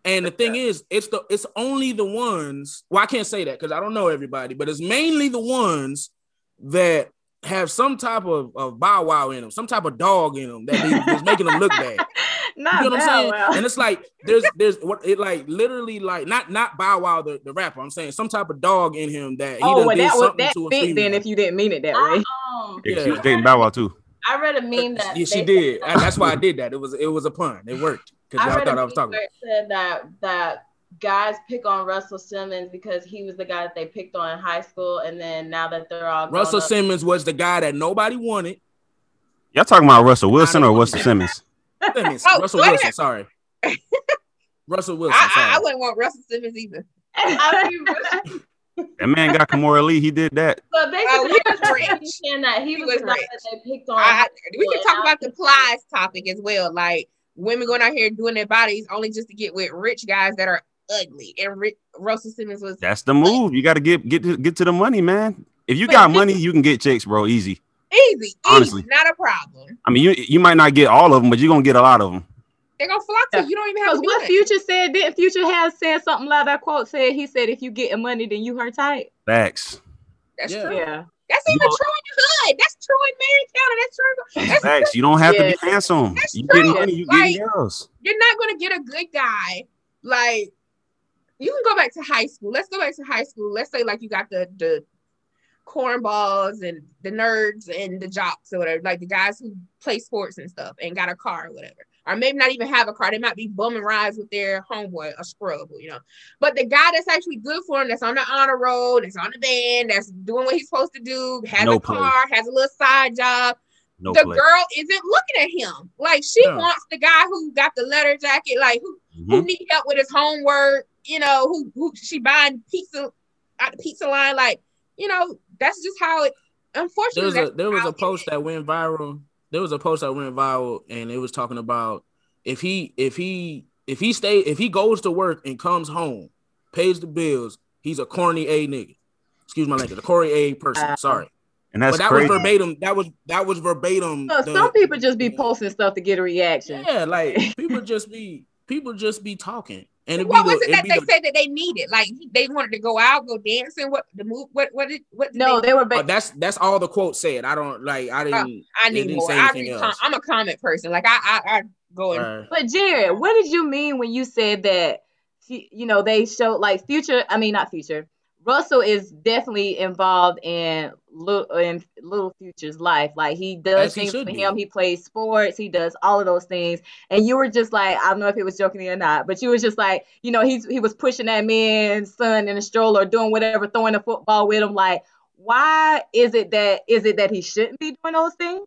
[SPEAKER 1] And the thing is, it's the it's only the ones. Well, I can't say that because I don't know everybody, but it's mainly the ones that have some type of, of bow wow in them, some type of dog in them that is making them look bad.
[SPEAKER 2] Not
[SPEAKER 1] You know what I'm saying?
[SPEAKER 2] Wow.
[SPEAKER 1] And it's like there's there's what it like literally like not not Bow Wow the, the rapper. I'm saying some type of dog in him that he
[SPEAKER 2] Oh,
[SPEAKER 1] done
[SPEAKER 2] well,
[SPEAKER 1] did
[SPEAKER 2] that was that
[SPEAKER 1] to a
[SPEAKER 2] fit then if you didn't mean it that
[SPEAKER 5] I,
[SPEAKER 2] way.
[SPEAKER 5] um,
[SPEAKER 4] Yeah, she was dating Bow Wow too.
[SPEAKER 5] I read a meme that
[SPEAKER 1] yeah, she did. And that's why I did that. It was it was a pun. It worked because
[SPEAKER 5] I
[SPEAKER 1] y'all
[SPEAKER 5] read
[SPEAKER 1] thought I was talking.
[SPEAKER 5] where it said that that guys pick on Russell Simmons because he was the guy that they picked on in high school, and then now that they're all grown
[SPEAKER 1] Russell
[SPEAKER 5] up-
[SPEAKER 1] Simmons was the guy that nobody wanted.
[SPEAKER 4] Y'all talking about Russell Wilson or Russell Simmons?
[SPEAKER 1] Simmons,
[SPEAKER 3] Oh,
[SPEAKER 1] Russell Wilson.
[SPEAKER 3] minute.
[SPEAKER 1] Sorry, Russell Wilson.
[SPEAKER 3] I, I, I wouldn't want Russell Simmons either.
[SPEAKER 4] That man got Kimora Lee. He did that.
[SPEAKER 5] but basically, oh,
[SPEAKER 3] he was
[SPEAKER 5] they're
[SPEAKER 3] rich.
[SPEAKER 5] saying that he,
[SPEAKER 3] He
[SPEAKER 5] was,
[SPEAKER 3] was
[SPEAKER 5] the guy
[SPEAKER 3] rich.
[SPEAKER 5] that they picked on.
[SPEAKER 3] I, we can talk about the plies topic as well. Like women going out here doing their bodies only just to get with rich guys that are ugly. And Rick, Russell Simmons was
[SPEAKER 4] That's the move. You got to get get to, get to the money, man. If you
[SPEAKER 3] But
[SPEAKER 4] got money, you can get chicks, bro. Easy.
[SPEAKER 3] Easy,
[SPEAKER 4] Honestly.
[SPEAKER 3] easy, not a problem.
[SPEAKER 4] I mean, you you might not get all of them, but you're gonna get a lot of them.
[SPEAKER 3] They're gonna flock to
[SPEAKER 2] Yeah.
[SPEAKER 3] you. You don't even have to
[SPEAKER 2] what
[SPEAKER 3] that.
[SPEAKER 2] Future said, didn't Future have said something like that quote said, he said, if you get money, then you her type.
[SPEAKER 4] Facts.
[SPEAKER 3] That's
[SPEAKER 1] Yeah.
[SPEAKER 3] true.
[SPEAKER 2] Yeah.
[SPEAKER 3] That's
[SPEAKER 4] You
[SPEAKER 3] even
[SPEAKER 4] know-
[SPEAKER 3] true in the hood. That's true in Marion County. That's true. That's
[SPEAKER 4] Facts. You don't have to be handsome.
[SPEAKER 3] That's
[SPEAKER 4] You getting
[SPEAKER 3] true.
[SPEAKER 4] money, you
[SPEAKER 3] Like-
[SPEAKER 4] getting girls.
[SPEAKER 3] you're not gonna get a good guy. Like you can go back to high school. Let's go back to high school. Let's say like you got the the cornballs and the nerds and the jocks or whatever, like the guys who play sports and stuff and got a car or whatever. Or maybe not even have a car. They might be bumming rides with their homeboy, a scrub, you know. But the guy that's actually good for him, that's on the honor roll, that's on the band, that's doing what he's supposed to do, has
[SPEAKER 4] No
[SPEAKER 3] a
[SPEAKER 4] play.
[SPEAKER 3] car, has a little side job,
[SPEAKER 4] No
[SPEAKER 3] the
[SPEAKER 4] play.
[SPEAKER 3] girl isn't looking at him. Like she
[SPEAKER 1] Yeah.
[SPEAKER 3] wants the guy who got the letter jacket, like who who
[SPEAKER 4] Mhm.
[SPEAKER 3] need help with his homework, you know, who who she buying pizza at the pizza line, like, you know, that's just how it
[SPEAKER 1] There
[SPEAKER 3] unfortunately
[SPEAKER 1] was a there was a post that went viral. There was a post that went viral, and it was talking about if he if he if he stay if he goes to work and comes home, pays the bills, he's a corny a nigga. Excuse my language, a corny a person.
[SPEAKER 2] Wow.
[SPEAKER 1] Sorry,
[SPEAKER 4] And that's
[SPEAKER 1] but that
[SPEAKER 4] crazy.
[SPEAKER 1] was verbatim. That was that was verbatim.
[SPEAKER 2] So
[SPEAKER 1] the-
[SPEAKER 2] some people just be posting stuff to get a reaction.
[SPEAKER 1] Yeah, like people just be people just be talking, and it be
[SPEAKER 3] what
[SPEAKER 1] the,
[SPEAKER 3] was it
[SPEAKER 1] it
[SPEAKER 3] that they
[SPEAKER 1] the-
[SPEAKER 3] said that they needed? Like they wanted to go out, go dancing. What the move? What what did what? Did
[SPEAKER 2] No,
[SPEAKER 3] they,
[SPEAKER 2] they were.
[SPEAKER 1] Oh, that's that's all the quote said. I don't like. I didn't.
[SPEAKER 3] I need
[SPEAKER 1] didn't
[SPEAKER 3] more. I com- I'm a comment person. Like I I, I go and
[SPEAKER 1] uh,
[SPEAKER 2] But Jared, what did you mean when you said that? You know, they showed like future. I mean, not future. Russell is definitely involved in little in little future's life. Like he does
[SPEAKER 1] As he
[SPEAKER 2] things for
[SPEAKER 1] should be.
[SPEAKER 2] him. He plays sports. He does all of those things. And you were just like, I don't know if it was jokingly or not, but you was just like, you know, he's he was pushing that man's son in a stroller, doing whatever, throwing a football with him. Like, why is it that is it that he shouldn't be doing those things?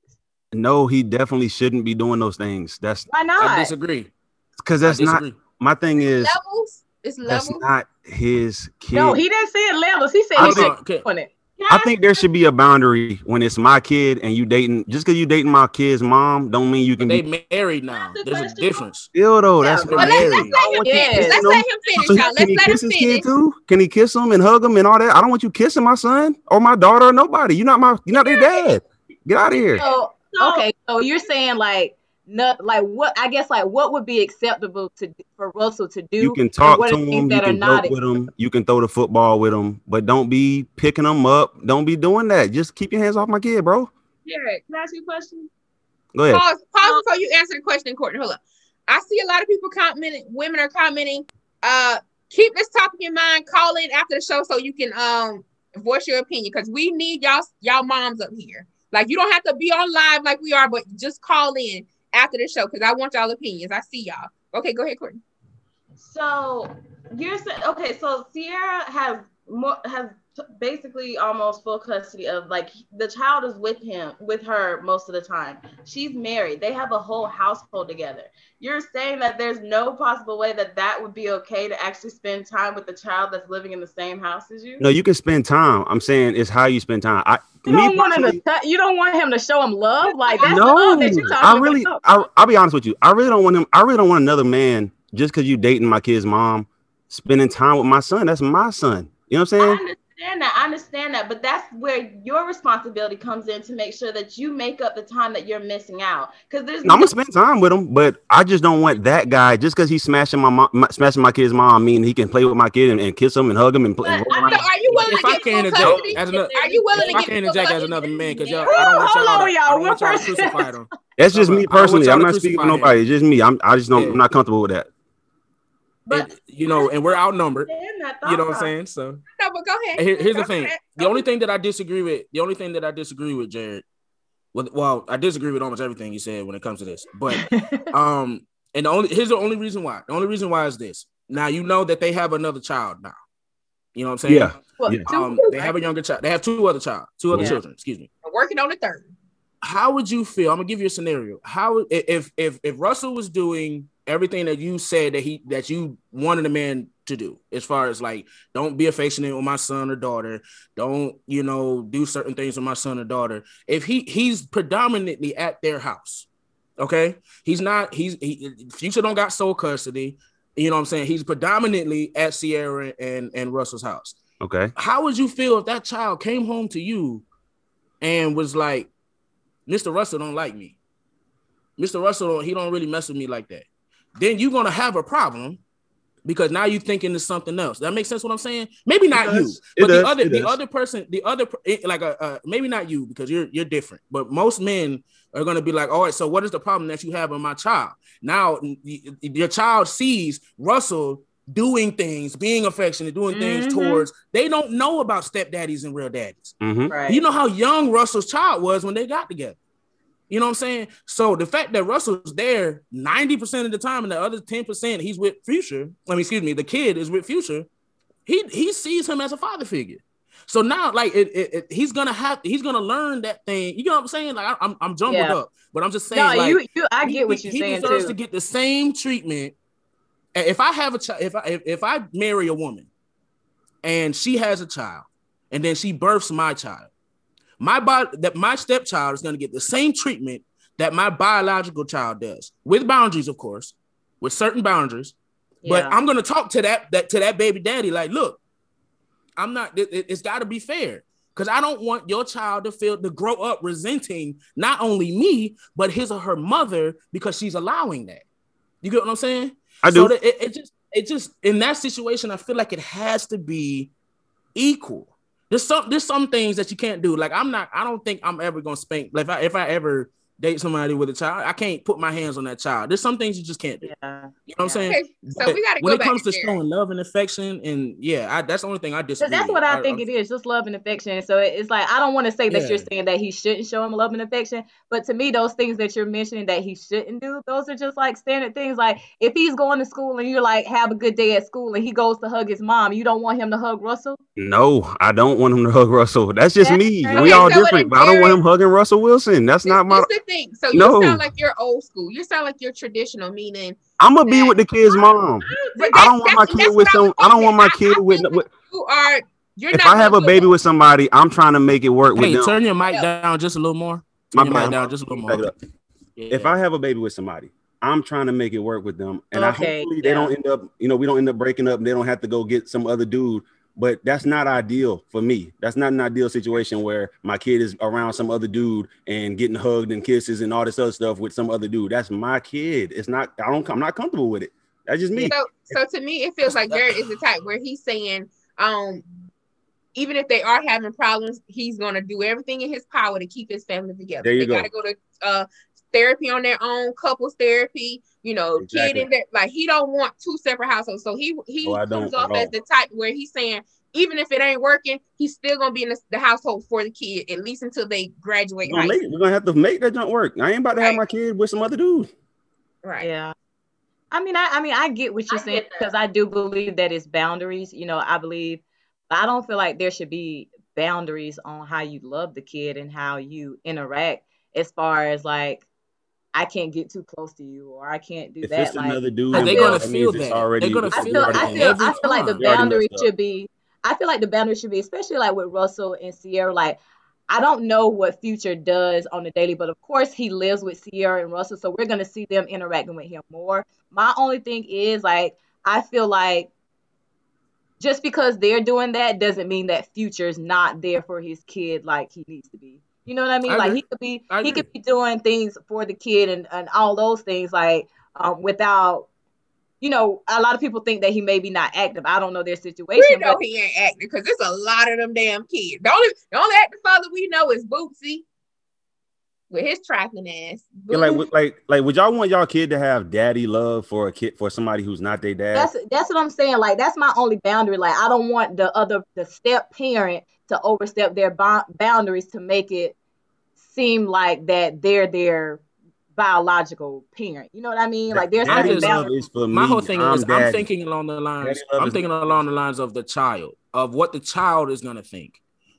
[SPEAKER 4] no, he definitely shouldn't be doing those things. That's
[SPEAKER 2] Why
[SPEAKER 1] I
[SPEAKER 2] not?
[SPEAKER 1] disagree.
[SPEAKER 4] because that's not my thing is
[SPEAKER 3] levels. It's
[SPEAKER 4] that's not his kid.
[SPEAKER 2] No, he didn't say it levels. He said
[SPEAKER 4] I
[SPEAKER 2] he
[SPEAKER 4] think-
[SPEAKER 1] Okay.
[SPEAKER 2] doing it.
[SPEAKER 4] I think there should be a boundary when it's my kid and you dating just because you dating my kid's mom don't mean you can
[SPEAKER 1] They
[SPEAKER 4] be
[SPEAKER 1] married now.
[SPEAKER 5] The
[SPEAKER 1] There's a difference.
[SPEAKER 4] still though. That's
[SPEAKER 2] Yeah,
[SPEAKER 1] but
[SPEAKER 3] But
[SPEAKER 4] what
[SPEAKER 3] let's,
[SPEAKER 1] married.
[SPEAKER 3] let's
[SPEAKER 4] I
[SPEAKER 3] let him
[SPEAKER 4] want you
[SPEAKER 3] finish. Let's
[SPEAKER 4] him.
[SPEAKER 3] let him
[SPEAKER 4] So
[SPEAKER 3] finish,
[SPEAKER 4] he-
[SPEAKER 3] y'all.
[SPEAKER 4] can
[SPEAKER 3] Let's
[SPEAKER 4] he
[SPEAKER 3] let
[SPEAKER 4] kiss
[SPEAKER 3] him
[SPEAKER 4] his
[SPEAKER 3] finish.
[SPEAKER 4] kid too? Can he kiss him and hug him and all that? I don't want you kissing my son or my daughter or nobody. You're not my. You're not their dad. Get out of here.
[SPEAKER 2] So
[SPEAKER 5] So-
[SPEAKER 2] okay, so you're saying like no, like what? I guess like what would be acceptable to for Russell to do?
[SPEAKER 4] You can talk to
[SPEAKER 2] are
[SPEAKER 4] him. You can
[SPEAKER 2] not
[SPEAKER 4] joke with him. You can throw the football with him, but don't be picking him up. Don't be doing that. Just keep your hands off my kid, bro.
[SPEAKER 3] Jared,
[SPEAKER 5] Can I ask you a question?
[SPEAKER 4] Go ahead.
[SPEAKER 3] pause, pause before you answer the question, Courtney. Hold up. I see a lot of people commenting, women are commenting. Uh, keep this topic in mind. Call in after the show so you can um voice your opinion because we need y'all y'all moms up here. Like you don't have to be on live like we are, but just call in after the show because I want y'all opinions. I see y'all. Okay, go ahead, Courtney.
[SPEAKER 5] So you're saying okay? So Ciara has more has basically almost full custody of like the child is with him with her most of the time. She's married. They have a whole household together. You're saying that there's no possible way that that would be okay to actually spend time with the child that's living in the same house as you.
[SPEAKER 4] No, you can spend time. I'm saying it's how you spend time. I
[SPEAKER 2] You don't want him to. tou- You don't want him to show him love. Like that's
[SPEAKER 4] no,
[SPEAKER 2] love that you're talking
[SPEAKER 4] I really,
[SPEAKER 2] about.
[SPEAKER 4] I, I'll be honest with you. I really don't want him. I really don't want another man just because you dating my kid's mom, spending time with my son. That's my son. You know what I'm
[SPEAKER 5] I
[SPEAKER 4] saying?
[SPEAKER 5] Understand that. I understand that, but that's where your responsibility comes in to make sure that you make up the time that you're missing out. Because there's
[SPEAKER 4] No, I'm gonna spend time with him, but I just don't want that guy just because he's smashing my mom, my, smashing my kid's mom. Mean he can play with my kid and, and kiss him and hug him and play.
[SPEAKER 5] But
[SPEAKER 4] and
[SPEAKER 5] I
[SPEAKER 4] roll
[SPEAKER 3] So
[SPEAKER 4] around.
[SPEAKER 3] are you willing
[SPEAKER 1] If
[SPEAKER 3] to
[SPEAKER 1] I
[SPEAKER 3] get
[SPEAKER 1] can
[SPEAKER 3] full
[SPEAKER 1] interject
[SPEAKER 3] custody?
[SPEAKER 1] as another,
[SPEAKER 3] Are you willing
[SPEAKER 1] if
[SPEAKER 3] to
[SPEAKER 1] I
[SPEAKER 3] get
[SPEAKER 1] can
[SPEAKER 3] full
[SPEAKER 1] interject as another man, because y'all, I don't want
[SPEAKER 2] Hold
[SPEAKER 1] y'all,
[SPEAKER 2] on,
[SPEAKER 1] to,
[SPEAKER 2] y'all.
[SPEAKER 1] I don't
[SPEAKER 2] One
[SPEAKER 1] want y'all to crucify them.
[SPEAKER 4] That's just me
[SPEAKER 1] on. I don't want
[SPEAKER 4] personally. I'm not speaking to nobody. It's just me. I'm. I just don't.
[SPEAKER 1] Yeah.
[SPEAKER 4] I'm not comfortable with that.
[SPEAKER 5] But
[SPEAKER 1] And, you know, and we're outnumbered. You know what I'm saying? So
[SPEAKER 3] No, but go ahead.
[SPEAKER 1] Here- here's the thing.
[SPEAKER 3] ahead.
[SPEAKER 1] The only thing that I disagree with, the only thing that I disagree with, Jared, with well, I disagree with almost everything you said when it comes to this. But um, and the only here's the only reason why. The only reason why is this. Now you know that they have another child now. You know what I'm saying?
[SPEAKER 4] Yeah.
[SPEAKER 2] Well,
[SPEAKER 4] Yeah.
[SPEAKER 1] Um, they have a younger child. They have two other child, two other
[SPEAKER 2] Yeah.
[SPEAKER 1] children. Excuse me.
[SPEAKER 3] I'm working on the third.
[SPEAKER 1] How would you feel? I'm gonna give you a scenario. How if if if Russell was doing everything that you said that he that you wanted a man to do, as far as like don't be affectionate with my son or daughter, don't you know do certain things with my son or daughter. If he he's predominantly at their house, okay, he's not. He's he, future don't got sole custody. You know what I'm saying? He's predominantly at Ciara and and Russell's house
[SPEAKER 4] Okay.
[SPEAKER 1] how would you feel if that child came home to you and was like, Mr. Russell don't like me. Mr. Russell, don't, he don't really mess with me like that. Then you're gonna have a problem because now you're thinking of something else. That makes sense. What I'm saying? Maybe not you,
[SPEAKER 4] does. It
[SPEAKER 1] but the
[SPEAKER 4] does.
[SPEAKER 1] other
[SPEAKER 4] It
[SPEAKER 1] the
[SPEAKER 4] does.
[SPEAKER 1] other person, the other like a uh, maybe not you because you're you're different. But most men are gonna be like, all right, so what is the problem that you have with my child? Now y- y- your child sees Russell doing things, being affectionate, doing things
[SPEAKER 2] Mhm.
[SPEAKER 1] towards. They don't know about stepdaddies and real daddies.
[SPEAKER 4] Mhm.
[SPEAKER 2] Right.
[SPEAKER 1] You know how young Russell's child was when they got together. You know what I'm saying? So the fact that Russell's there 90% of the time and the other 10% he's with Future, I mean, excuse me, the kid is with Future, he he sees him as a father figure. So now, like, it, it, it- he's gonna have he's gonna learn that thing. You know what I'm saying? Like, I, I'm I'm jumbled
[SPEAKER 2] Yeah.
[SPEAKER 1] up, but I'm just saying,
[SPEAKER 2] no,
[SPEAKER 1] like,
[SPEAKER 2] you, you, I
[SPEAKER 1] he-
[SPEAKER 2] get what you're saying.
[SPEAKER 1] he deserves
[SPEAKER 2] too.
[SPEAKER 1] to get the same treatment. If I have a child, if I if, if I marry a woman and she has a child, and then she births my child, my body that my stepchild is going to get the same treatment that my biological child does, with boundaries, of course, with certain boundaries. But I'm going to talk to that that to that baby daddy like, look, I'm not. It, it- it's got to be fair. Because I don't want your child to feel to grow up resenting not only me, but his or her mother because she's allowing that. You get what I'm saying?
[SPEAKER 4] I
[SPEAKER 1] So
[SPEAKER 4] do.
[SPEAKER 1] that it, it just it just in that situation, I feel like it has to be equal. There's some there's some things that you can't do. Like I'm not, I don't think I'm ever gonna spank. Like if I if I ever date somebody with a child, I can't put my hands on that child. There's some things you just can't do.
[SPEAKER 2] yeah.
[SPEAKER 1] You know what I'm saying?
[SPEAKER 3] Okay, so
[SPEAKER 1] But
[SPEAKER 3] we gotta
[SPEAKER 1] when
[SPEAKER 3] go
[SPEAKER 1] it
[SPEAKER 3] back
[SPEAKER 1] comes to
[SPEAKER 3] there.
[SPEAKER 1] showing love and affection, and yeah, I, that's the only thing I
[SPEAKER 2] So
[SPEAKER 1] disagree.
[SPEAKER 2] that's what I think it is, just love and affection. So it's like I don't want to say that you're saying that he shouldn't show him love and affection, but to me, those things that you're mentioning that he shouldn't do, those are just like standard things. Like if he's going to school and you're like, have a good day at school, and he goes to hug his mom, you don't want him to hug Russell.
[SPEAKER 4] No, I don't want him to hug Russell. That's just
[SPEAKER 2] That's
[SPEAKER 4] me.
[SPEAKER 2] right.
[SPEAKER 4] We
[SPEAKER 3] Okay,
[SPEAKER 4] all
[SPEAKER 3] so
[SPEAKER 4] different, but I don't want him hugging Russell Wilson. That's not my.
[SPEAKER 3] This the thing. So you
[SPEAKER 4] No.
[SPEAKER 3] sound like you're old school. You sound like you're traditional, meaning
[SPEAKER 4] I'm gonna be with the kid's mom.
[SPEAKER 3] But
[SPEAKER 4] I don't want my kid with some.
[SPEAKER 3] was
[SPEAKER 4] I don't want my kid
[SPEAKER 3] I
[SPEAKER 4] with. with
[SPEAKER 3] You are. You're
[SPEAKER 4] if
[SPEAKER 3] not
[SPEAKER 4] I have a baby with somebody, I'm trying to make it work with them.
[SPEAKER 1] turn your mic down just a little more.
[SPEAKER 4] My
[SPEAKER 1] your mic down just a little more.
[SPEAKER 4] up. If I have a baby with somebody, I'm trying to make it work with them, and
[SPEAKER 2] Okay,
[SPEAKER 4] I hopefully they don't end up. You know, we don't end up breaking up. and They don't have to go get some other dude. But that's not ideal for me. That's not an ideal situation where my kid is around some other dude and getting hugged and kisses and all this other stuff with some other dude. That's my kid. It's not. I don't. I'm not comfortable with it. That's just me.
[SPEAKER 3] So, so to me, it feels like Jared is the type where he's saying, um, even if they are having problems, he's gonna do everything in his power to keep his family together.
[SPEAKER 4] There you
[SPEAKER 3] they
[SPEAKER 4] go.
[SPEAKER 3] gotta go to uh therapy on their own, couples therapy, you know,
[SPEAKER 4] Exactly.
[SPEAKER 3] kid in there. Like he don't want two separate households. So he he
[SPEAKER 4] Oh,
[SPEAKER 3] comes off as the type where he's saying, even if it ain't working, he's still gonna be in the, the household for the kid at least until they graduate
[SPEAKER 4] We're gonna, make, We're gonna have to make that junk work. I ain't about to have my kid with some other dude.
[SPEAKER 3] Right.
[SPEAKER 2] Yeah. I mean, I, I mean, I get what you're
[SPEAKER 5] I
[SPEAKER 2] saying because I do believe that it's boundaries. You know, I believe, but I don't feel like there should be boundaries on how you love the kid and how you interact. As far as like, I can't get too close to you, or I can't do
[SPEAKER 4] If
[SPEAKER 2] that.
[SPEAKER 4] it's
[SPEAKER 2] like,
[SPEAKER 4] another dude,
[SPEAKER 2] I
[SPEAKER 1] They're gonna feel that.
[SPEAKER 4] already-
[SPEAKER 1] They're gonna
[SPEAKER 2] I feel, I feel, I feel like the
[SPEAKER 1] time.
[SPEAKER 4] We already
[SPEAKER 2] boundary should be. I feel like the boundary should be, especially like with Russell and Ciara. Like, I don't know what Future does on the daily, but of course he lives with Ciara and Russell, so we're gonna see them interacting with him more. My only thing is like, I feel like just because they're doing that doesn't mean that Future's not there for his kid like he needs to be. You know what I mean?
[SPEAKER 1] I
[SPEAKER 2] like
[SPEAKER 1] agree.
[SPEAKER 2] he could be
[SPEAKER 1] I
[SPEAKER 2] he
[SPEAKER 1] agree.
[SPEAKER 2] could be doing things for the kid and, and all those things like um without you know, a lot of people think that he may be not active. I don't know their situation,
[SPEAKER 3] We know
[SPEAKER 2] but
[SPEAKER 3] he ain't active because there's a lot of them damn kids. The only the only active father we know is Bootsy with his tracking ass.
[SPEAKER 4] Yeah, like, would- like, like, would y'all want y'all kid to have daddy love for a kid for somebody who's not their dad?
[SPEAKER 2] that's that's what I'm saying. Like that's my only boundary. Like I don't want the other the step parent to overstep their bo- boundaries to make it seem like that they're their biological parent. You know what I mean? Like there's
[SPEAKER 4] daddy love
[SPEAKER 2] boundaries.
[SPEAKER 4] is for
[SPEAKER 1] My whole thing
[SPEAKER 4] I'm
[SPEAKER 1] is I'm thinking along the lines. I'm thinking
[SPEAKER 4] not-
[SPEAKER 1] along the lines of the child, of what the child is gonna think.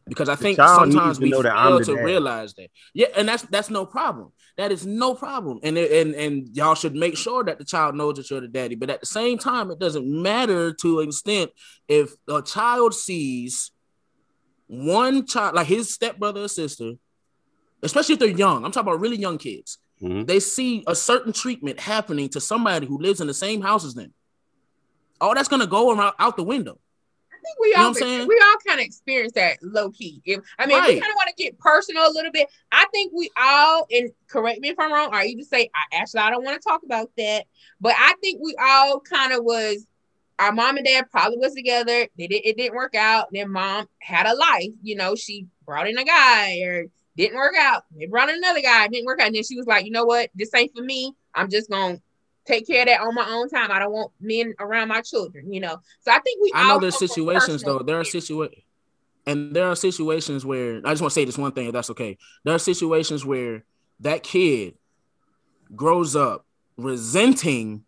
[SPEAKER 1] Because I
[SPEAKER 4] The
[SPEAKER 1] think
[SPEAKER 4] child needs
[SPEAKER 1] sometimes
[SPEAKER 4] to
[SPEAKER 1] we
[SPEAKER 4] know that I'm
[SPEAKER 1] fail to
[SPEAKER 4] dad.
[SPEAKER 1] realize that. Yeah, and that's that's no problem. That is no problem. And and and y'all should make sure that the child knows that you're the daddy. But at the same time, it doesn't matter to an extent if a child sees one child, like his stepbrother or sister, especially if they're young. I'm talking about really young kids.
[SPEAKER 4] Mhm.
[SPEAKER 1] They see a certain treatment happening to somebody who lives in the same house as them. All that's gonna go around out the window.
[SPEAKER 3] I think we
[SPEAKER 1] know
[SPEAKER 3] all
[SPEAKER 1] what
[SPEAKER 3] we all kind of experience that low key. If I mean, we kind of want to get personal a little bit. I think we all, and correct me if I'm wrong, or even say, I actually I don't want to talk about that, but I think we all kind of was our mom and dad probably was together. They did, it didn't work out. Then mom had a life. You know, she brought in a guy or didn't work out. They brought in another guy, didn't work out. And then she was like, you know what? This ain't for me. I'm just gonna take care of that on my own time. I don't want men around my children, you know. So I think we
[SPEAKER 1] I know there's situations though. There are situations and there are situations where I just want to say this one thing, if that's okay. There are situations where that kid grows up resenting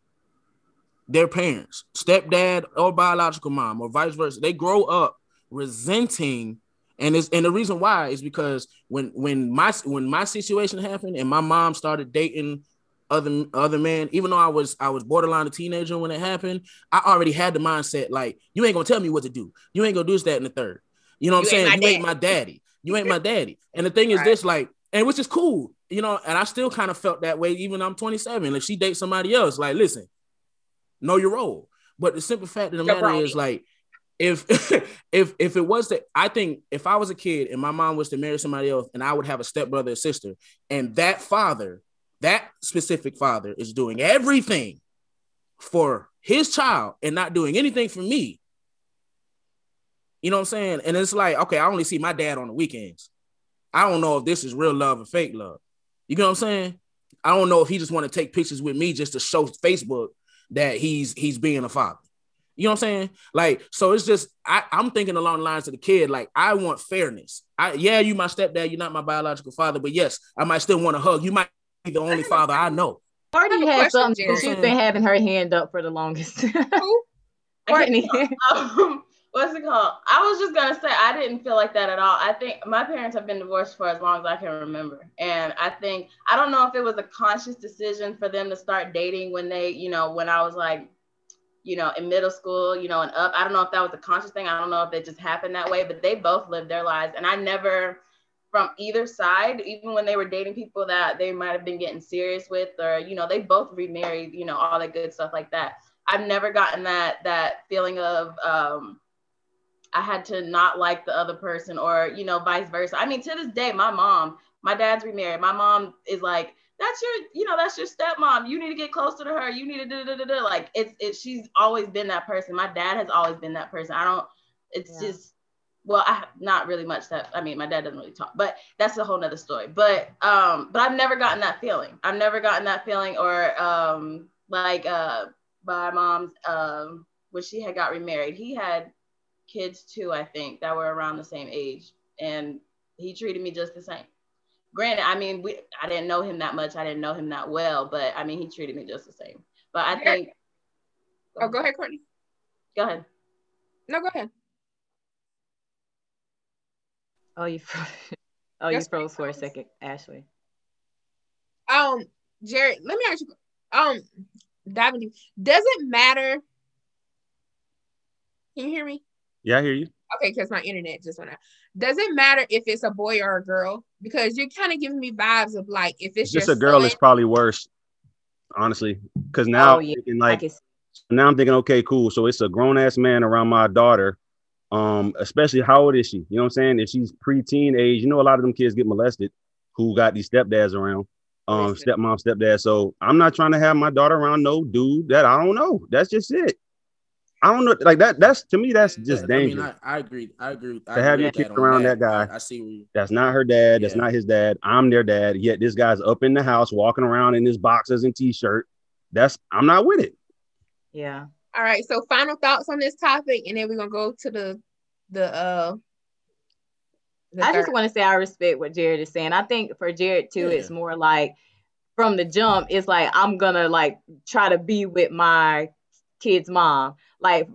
[SPEAKER 1] their parents, stepdad or biological mom, or vice versa. They grow up resenting, and it's and the reason why is because when when my when my situation happened and my mom started dating other other men, even though I was I was borderline a teenager when it happened, I already had the mindset like you ain't gonna tell me what to do. You ain't gonna do this, that, and the third. You know what you I'm saying? You ain't my daddy. You ain't my daddy. And the thing is right. this, like, and which is cool, you know, and I still kind of felt that way, even I'm 27. If she dates somebody else, like, listen, know your role. But the simple fact of the matter is, like, if if if it was that, I think if I was a kid and my mom was to marry somebody else, and I would have a stepbrother or sister, and that father, that specific father, is doing everything for his child and not doing anything for me. You know what I'm saying? And it's like, okay, I only see my dad on the weekends. I don't know if this is real love or fake love. You know what I'm saying? I don't know if he just want to take pictures with me just to show Facebook that he's he's being a father. You know what I'm saying? Like, so it's just I, I'm thinking along the lines of the kid, like I want fairness. I yeah, you my stepdad, you're not my biological father, but yes, I might still want to hug. You might be the only father I know.
[SPEAKER 2] Courtney has something because she's been having her hand up for the longest. Courtney.
[SPEAKER 5] Um, what's it called? I was just gonna say I didn't feel like that at all. I think my parents have been divorced for as long as I can remember, and I think I don't know if it was a conscious decision for them to start dating when they, you know, when I was like, you know, in middle school, you know, and up. I don't know if that was a conscious thing. I don't know if it just happened that way, but they both lived their lives, and I never. From either side, even when they were dating people that they might have been getting serious with, or you know, they both remarried, you know, all that good stuff like that. I've never gotten that that feeling of um, I had to not like the other person or, you know, vice versa. I mean, to this day, my mom, my dad's remarried. My mom is like, that's your, you know, that's your stepmom. You need to get closer to her. You need to da da da da. Like it's it. She's always been that person. My dad has always been that person. I don't. It's yeah. just. Well, I not really much that. I mean, my dad doesn't really talk, but that's a whole nother story. But um, but I've never gotten that feeling. I've never gotten that feeling, or um, like uh, my mom's um, when she had got remarried, he had kids too, I think, that were around the same age. And he treated me just the same. Granted, I mean, we I didn't know him that much. I didn't know him that well, but I mean, he treated me just the same. But I think.
[SPEAKER 3] Oh, go ahead, Courtney.
[SPEAKER 5] Go ahead.
[SPEAKER 3] No, go ahead.
[SPEAKER 2] Oh, you. oh, you froze for a second, Ashley.
[SPEAKER 3] Um, Jared, let me ask you. Um, diving. Does it matter? Can you hear me?
[SPEAKER 4] Yeah, I hear you.
[SPEAKER 3] Okay, because my internet just went out. Does it matter if it's a boy or a girl? Because you're kind of giving me vibes of like if it's
[SPEAKER 4] just a girl, son, it's probably worse. Honestly, because now oh, yeah. thinking like now I'm thinking, okay, cool. So it's a grown ass man around my daughter. Um, especially how old is she? You know what I'm saying? If she's preteen age, you know, a lot of them kids get molested who got these stepdads around. Um, stepmom, stepdad. So I'm not trying to have my daughter around no dude that I don't know. That's just it. I don't know, like that. That's to me, that's just dangerous. I, mean,
[SPEAKER 1] I, I, agree. I agree.
[SPEAKER 4] I to have you kicked around that, that guy.
[SPEAKER 1] I, see. You,
[SPEAKER 4] that's not her dad. That's yeah. not his dad. I'm their dad. Yet this guy's up in the house, walking around in his boxers and t-shirt. That's I'm not with it.
[SPEAKER 2] Yeah.
[SPEAKER 3] All right. So final thoughts on this topic, and then we're gonna go to the the uh.
[SPEAKER 2] The I third. just want to say I respect what Jared is saying. I think for Jared too, yeah. it's more like from the jump. It's like I'm gonna like try to be with my kid's mom like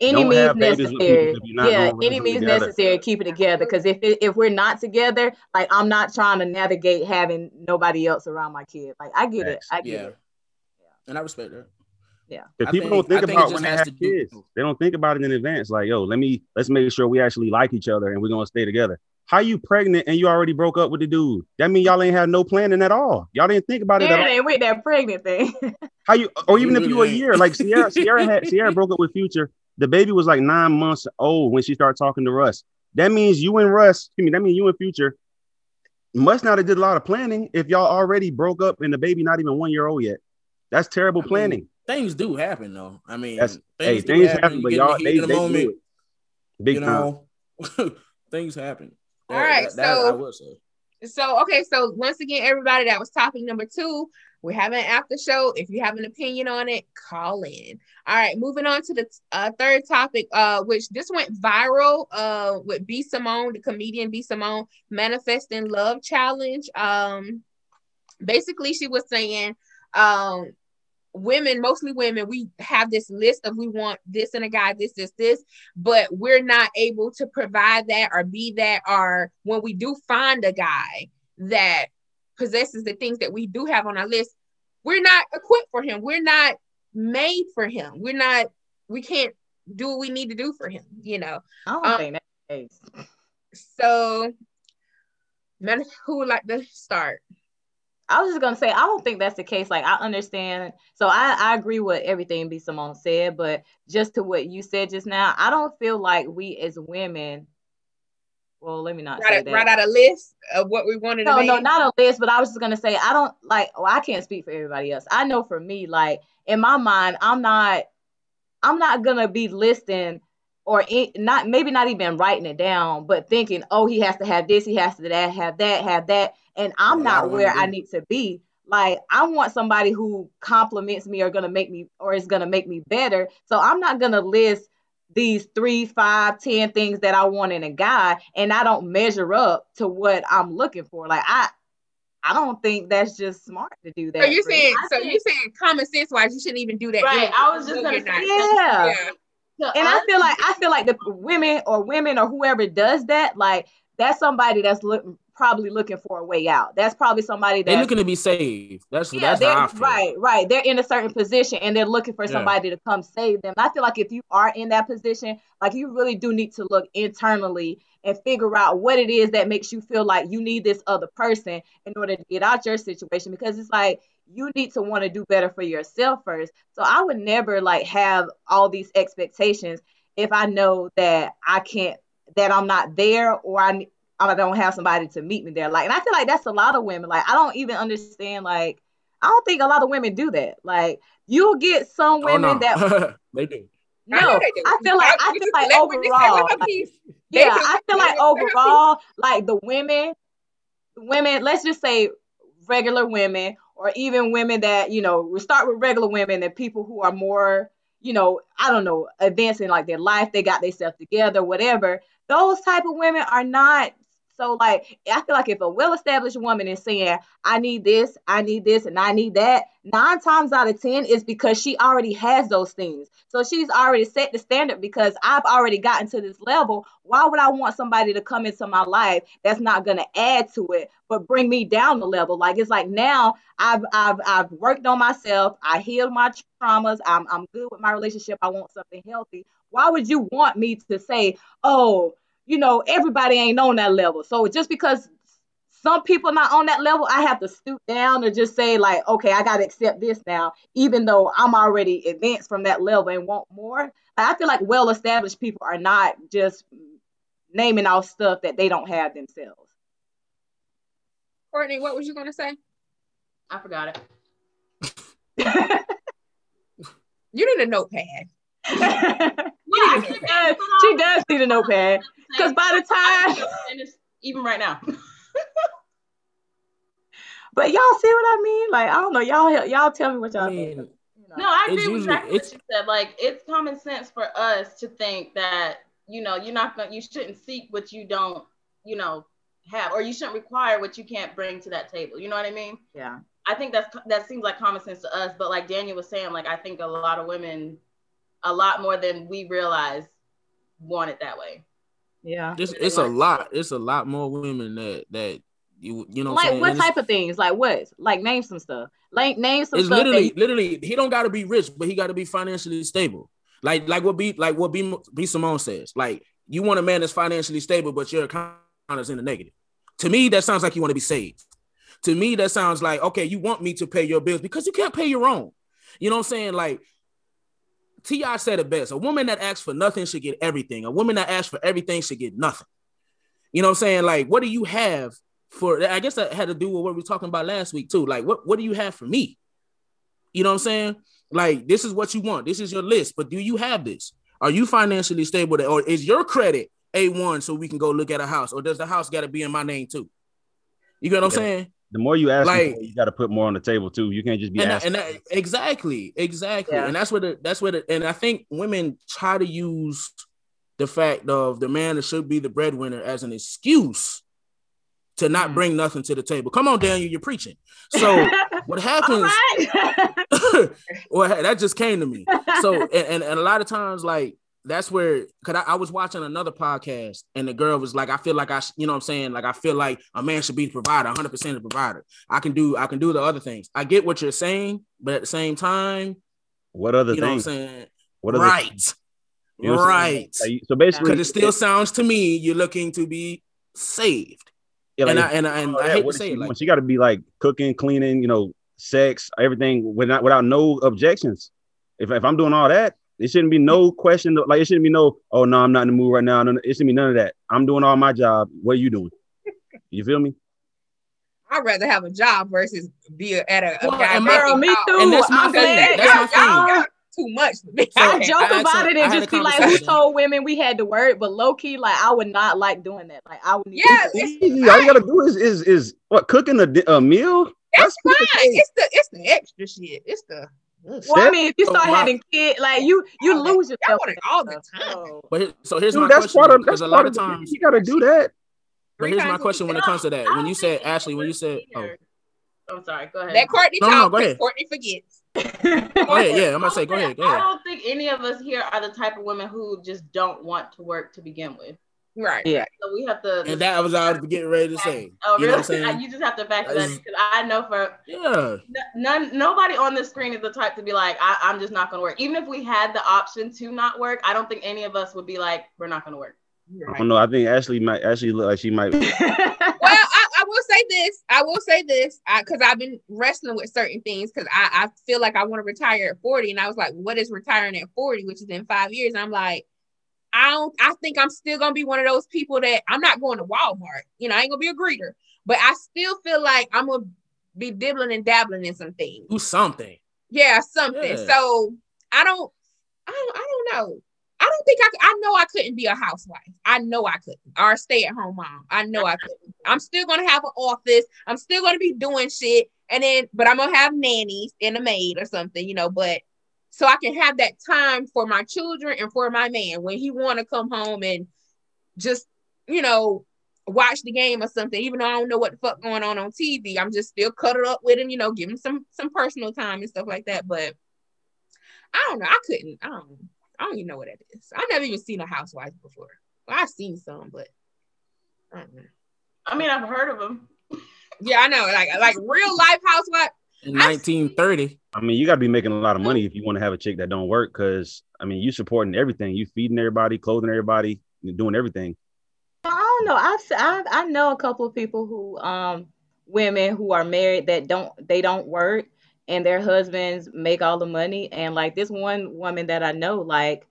[SPEAKER 2] any Don't means necessary. Yeah, any means together. necessary. Keep it together because if it, if we're not together, like I'm not trying to navigate having nobody else around my kid. Like I get Thanks. it. I get
[SPEAKER 1] yeah.
[SPEAKER 2] it.
[SPEAKER 1] Yeah. And I respect that.
[SPEAKER 2] Yeah.
[SPEAKER 4] Because people think, don't think about when they have kids. Do. They don't think about it in advance. Like, yo, let me let's make sure we actually like each other and we're gonna stay together. How you pregnant and you already broke up with the dude? That mean y'all ain't had no planning at all. Y'all didn't think about it
[SPEAKER 2] yeah,
[SPEAKER 4] at
[SPEAKER 2] all. with that pregnant thing.
[SPEAKER 4] How you or even if you were a year, like Ciara, Ciara had Ciara broke up with Future. The baby was like nine months old when she started talking to Russ. That means you and Russ, excuse me, that means you and Future must not have did a lot of planning if y'all already broke up and the baby not even one year old yet. That's terrible
[SPEAKER 1] I mean,
[SPEAKER 4] planning.
[SPEAKER 1] Things do happen though. I mean,
[SPEAKER 4] That's
[SPEAKER 1] things,
[SPEAKER 4] hey, things
[SPEAKER 1] happen.
[SPEAKER 4] happen, but y'all
[SPEAKER 1] the
[SPEAKER 4] they,
[SPEAKER 1] heat
[SPEAKER 4] they
[SPEAKER 1] of
[SPEAKER 4] do
[SPEAKER 1] moment,
[SPEAKER 4] it. Big
[SPEAKER 1] you
[SPEAKER 4] time.
[SPEAKER 1] things happen.
[SPEAKER 3] All right,
[SPEAKER 1] that, that I
[SPEAKER 3] so-
[SPEAKER 1] will say.
[SPEAKER 3] So okay, so once again, everybody, that was topic number two. We're having an after show. If you have an opinion on it, call in. All right, moving on to the uh, third topic, uh, which this went viral uh, with B Simone, the comedian B Simone, manifesting love challenge. Um, basically, she was saying, um, women, mostly women, we have this list of we want this in a guy, this, this, this, but we're not able to provide that or be that. Or when we do find a guy that possesses the things that we do have on our list, we're not equipped for him. We're not made for him. We're not, we can't do what we need to do for him, you know.
[SPEAKER 2] I don't
[SPEAKER 3] Um,
[SPEAKER 2] think that's the case.
[SPEAKER 3] So, man, who would like to start?
[SPEAKER 2] I was just gonna say I don't think that's the case. Like I understand, so I I agree with everything B Simone said, but just to what you said just now, I don't feel like we as women. Well, let me not say that.
[SPEAKER 3] write out a list of what we wanted
[SPEAKER 2] no, no, not a list, but I was just gonna say I don't like. Well, I can't speak for everybody else. I know for me, like in my mind, I'm not, I'm not gonna be listing or in, not maybe not even writing it down, but thinking, oh, he has to have this, he has to that, have that, have that, and I'm
[SPEAKER 1] A lot
[SPEAKER 2] not
[SPEAKER 1] of
[SPEAKER 2] where I need to be. Like I want somebody who compliments me or gonna make me or is gonna make me better. So I'm not gonna list these three, five, ten things that I want in a guy, and I don't measure up to what I'm looking for. Like I, I don't think that's just smart to do that.
[SPEAKER 3] So you're saying,
[SPEAKER 5] I
[SPEAKER 3] so
[SPEAKER 5] think-
[SPEAKER 3] you're saying common sense wise, you shouldn't even do that.
[SPEAKER 5] Right,
[SPEAKER 3] anyway.
[SPEAKER 5] I was just
[SPEAKER 3] No,
[SPEAKER 5] gonna say
[SPEAKER 2] yeah.
[SPEAKER 3] Yeah.
[SPEAKER 5] To
[SPEAKER 2] And I feel like I feel like the women or women or whoever does that, like that's somebody that's looking probably looking for a way out. That's probably somebody
[SPEAKER 1] that
[SPEAKER 2] they're
[SPEAKER 1] looking to be saved. That's
[SPEAKER 2] yeah,
[SPEAKER 1] that's how I feel.
[SPEAKER 2] right, right. They're in a certain position and they're looking for
[SPEAKER 1] Yeah.
[SPEAKER 2] somebody to come save them. I feel like if you are in that position, like you really do need to look internally and figure out what it is that makes you feel like you need this other person in order to get out your situation because it's like you need to want to do better for yourself first. So I would never like have all these expectations if I know that I can't that I'm not there or I I don't have somebody to meet me there. Like, and I feel like that's a lot of women. Like, I don't even understand. Like, I don't think a lot of women do that. Like, you'll get some
[SPEAKER 1] Oh
[SPEAKER 2] women
[SPEAKER 1] no,
[SPEAKER 2] that
[SPEAKER 1] they do.
[SPEAKER 2] no.
[SPEAKER 3] know do.
[SPEAKER 2] I feel like I
[SPEAKER 3] Let-
[SPEAKER 2] feel like
[SPEAKER 3] let Whitney say
[SPEAKER 2] overall,
[SPEAKER 3] her
[SPEAKER 2] yeah, I feel like
[SPEAKER 3] Whitney say her piece.
[SPEAKER 2] overall, like the women, women. Let's just say regular women, or even women that you know. We start with regular women and people who are more, you know, I don't know, advancing like their life. They got themselves together, whatever. Those type of women are not. So like I feel like if a well-established woman is saying, I need this, I need this, and I need that, nine times out of ten is because she already has those things. So she's already set the standard because I've already gotten to this level. Why would I want somebody to come into my life that's not gonna add to it, but bring me down the level? Like it's like now I've I've I've worked on myself, I healed my traumas, I'm I'm good with my relationship, I want something healthy. Why would you want me to say, oh, you know, everybody ain't on that level. So just because some people not on that level, I have to stoop down or just say like, okay, I got to accept this now, even though I'm already advanced from that level and want more. I feel like well-established people are not just naming off stuff that they don't have themselves.
[SPEAKER 3] Courtney, what was you gonna say?
[SPEAKER 5] I forgot it.
[SPEAKER 3] You need a notepad.
[SPEAKER 5] Yeah,
[SPEAKER 2] she, does, she does need a notepad because by the time,
[SPEAKER 5] And it's even right now.
[SPEAKER 2] but y'all see what I mean? Like I don't know, y'all y'all tell me what y'all
[SPEAKER 1] I
[SPEAKER 2] think.
[SPEAKER 1] mean,
[SPEAKER 2] You.
[SPEAKER 5] No, I agree with
[SPEAKER 1] usually-
[SPEAKER 5] exactly
[SPEAKER 1] it's-
[SPEAKER 5] what you said. Like it's common sense for us to think that you know you're not gonna you shouldn't seek what you don't you know have or you shouldn't require what you can't bring to that table. You know what I mean?
[SPEAKER 2] yeah.
[SPEAKER 5] I think that's that seems like common sense to us, but like Daniel was saying, like I think a lot of women, a lot more than we realize, want it that way.
[SPEAKER 2] Yeah.
[SPEAKER 1] it's it's a lot. It's a lot more women that that you you know. what
[SPEAKER 2] Like
[SPEAKER 1] saying?
[SPEAKER 2] what type of things? Like what? Like name some stuff. Like name some
[SPEAKER 1] It's
[SPEAKER 2] stuff.
[SPEAKER 1] literally,
[SPEAKER 2] you-
[SPEAKER 1] literally, he don't got to be rich, but he got to be financially stable. Like, like what be like what be B Simone says. Like, you want a man that's financially stable, but your account is in the negative. To me, that sounds like you want to be saved. To me, that sounds like okay, you want me to pay your bills because you can't pay your own. You know what I'm saying? Like, T.I. said it best: a woman that asks for nothing should get everything. A woman that asks for everything should get nothing. You know what I'm saying? Like, what do you have for? I guess that had to do with what we were talking about last week too. Like, what what do you have for me? You know what I'm saying? Like this is what you want. This is your list, but do you have this? Are you financially stable, or is your credit a one so we can go look at a house, or does the house got to be in my name too? You get what I'm
[SPEAKER 4] Yeah.
[SPEAKER 1] saying?
[SPEAKER 4] The more you ask,
[SPEAKER 1] Like-
[SPEAKER 4] for, you got to put more on the table too. You can't just be
[SPEAKER 1] and, that-
[SPEAKER 4] asking.
[SPEAKER 1] and that, exactly, exactly,
[SPEAKER 2] Yeah.
[SPEAKER 1] and that's what the, that's what the and I think women try to use the fact of the man that should be the breadwinner as an excuse to not
[SPEAKER 2] Mm.
[SPEAKER 1] bring nothing to the table. Come on, Daniel, you're preaching. So what
[SPEAKER 2] All
[SPEAKER 1] happens?
[SPEAKER 2] right.
[SPEAKER 1] well, that just came to me. So, and, and, and a lot of times, like that's where, cause I, I was watching another podcast, and the girl was like, "I feel like I, sh- you know, what I'm saying, like I feel like a man should be the provider, 100 percent the provider. I can do, I can do the other things. I get what you're saying, but at the same time,
[SPEAKER 4] what other
[SPEAKER 1] you know,
[SPEAKER 4] things?
[SPEAKER 1] what I'm saying,
[SPEAKER 4] What other
[SPEAKER 1] right,
[SPEAKER 4] You know what I'm saying?
[SPEAKER 1] right.
[SPEAKER 4] Like, so basically,
[SPEAKER 1] Because it still sounds to me you're looking to be saved,
[SPEAKER 4] yeah, like,
[SPEAKER 1] and I and I, and
[SPEAKER 4] Oh,
[SPEAKER 1] I hate to say it like
[SPEAKER 4] she got to be like cooking, cleaning, you know, sex, everything without without no objections. If if I'm doing all that, it shouldn't be no question. Like it shouldn't be no, oh no, I'm not in the mood right now. No, it shouldn't be none of that. I'm doing all my job. What are you doing? You feel me?
[SPEAKER 3] I'd rather have a job versus be a, at a, a
[SPEAKER 1] Well,
[SPEAKER 3] guy
[SPEAKER 1] and my-
[SPEAKER 2] Girl, me
[SPEAKER 3] house.
[SPEAKER 2] too.
[SPEAKER 1] And that's my
[SPEAKER 2] I'm
[SPEAKER 1] thing.
[SPEAKER 2] glad
[SPEAKER 1] That's my
[SPEAKER 3] y'all,
[SPEAKER 1] thing.
[SPEAKER 3] too much.
[SPEAKER 1] So-
[SPEAKER 2] I
[SPEAKER 1] I
[SPEAKER 2] joke
[SPEAKER 1] had
[SPEAKER 2] about
[SPEAKER 1] some-
[SPEAKER 2] it
[SPEAKER 1] I
[SPEAKER 2] and just be like, who told women we had to work? But low key, like, I would not like doing that. Like, I would need
[SPEAKER 3] Yeah,
[SPEAKER 2] to
[SPEAKER 3] it's
[SPEAKER 4] Easy. All you gotta do is is is what cooking a, a meal.
[SPEAKER 3] That's
[SPEAKER 4] That's
[SPEAKER 3] fine. It's the it's the extra shit. It's the
[SPEAKER 2] Well, I mean, if you start
[SPEAKER 1] my-
[SPEAKER 2] having kids, like you, you
[SPEAKER 3] All that-
[SPEAKER 2] lose
[SPEAKER 3] y'all
[SPEAKER 2] yourself.
[SPEAKER 3] all the time.
[SPEAKER 2] So,
[SPEAKER 1] But here- so here's
[SPEAKER 4] Dude,
[SPEAKER 1] my
[SPEAKER 4] that's
[SPEAKER 1] question
[SPEAKER 4] part of
[SPEAKER 1] because
[SPEAKER 4] that's
[SPEAKER 1] a lot
[SPEAKER 4] of
[SPEAKER 1] of times.
[SPEAKER 4] you gotta do that.
[SPEAKER 1] But here's my question when it comes to that. When you said Ashley, when you said, oh.
[SPEAKER 5] I'm sorry. Go ahead.
[SPEAKER 3] That Courtney
[SPEAKER 1] No, no, no, go ahead.
[SPEAKER 3] Courtney forgets.
[SPEAKER 1] go ahead, yeah, I'm gonna say, go ahead, go
[SPEAKER 5] I don't think any of us here are the type of women who just don't want to work to begin with.
[SPEAKER 3] Right.
[SPEAKER 2] Yeah.
[SPEAKER 5] So we have to.
[SPEAKER 1] And that was I was getting ready to say.
[SPEAKER 5] Oh,
[SPEAKER 1] You
[SPEAKER 5] really?
[SPEAKER 1] know what I'm saying?
[SPEAKER 5] you just have to factor that
[SPEAKER 1] That's-
[SPEAKER 5] because I know for
[SPEAKER 1] Yeah.
[SPEAKER 5] none, nobody on this screen is the type to be like, I, I'm just not going to work. Even if we had the option to not work, I don't think any of us would be like, we're not going to work.
[SPEAKER 4] I don't know. I think Ashley might Ashley look like she might.
[SPEAKER 3] Well, I, I will say this. I will say this because I've been wrestling with certain things because I, I feel like I want to retire at 40. And I was like, what is retiring at 40, which is in five years? And I'm like, I don't, I think I'm still going to be one of those people that I'm not going to Walmart. You know, I ain't going to be a greeter, but I still feel like I'm going to be dibbling and dabbling in some things.
[SPEAKER 1] Do something.
[SPEAKER 3] Yeah, something.
[SPEAKER 1] Yeah.
[SPEAKER 3] So I don't, I don't, I don't know. I don't think I I know I couldn't be a housewife. I know I couldn't, or a stay at home mom. I know I couldn't. I'm still gonna have an office. I'm still gonna be doing shit, and then, but I'm gonna have nannies and a maid or something, you know. But so I can have that time for my children and for my man when he want to come home and just, you know, watch the game or something. Even though I don't know what the fuck going on on TV, I'm just still cuddled up with him, you know, give him some some personal time and stuff like that. But I don't know. I couldn't. I don't. I don't even know what that is. I've never even seen a housewife before. Well, I've seen some, but I don't know.
[SPEAKER 5] I mean, I've heard of them.
[SPEAKER 3] Yeah, I know. Like like real life housewife.
[SPEAKER 1] In
[SPEAKER 3] I-
[SPEAKER 1] 1930.
[SPEAKER 4] I mean, you got to be making a lot of money if you want to have a chick that don't work. Because I mean, you supporting everything. You feeding everybody, clothing everybody, doing everything.
[SPEAKER 2] I don't know. I've, I've I know a couple of people who um women who are married that don't they don't work and their husbands make all the money and like this one woman that I know like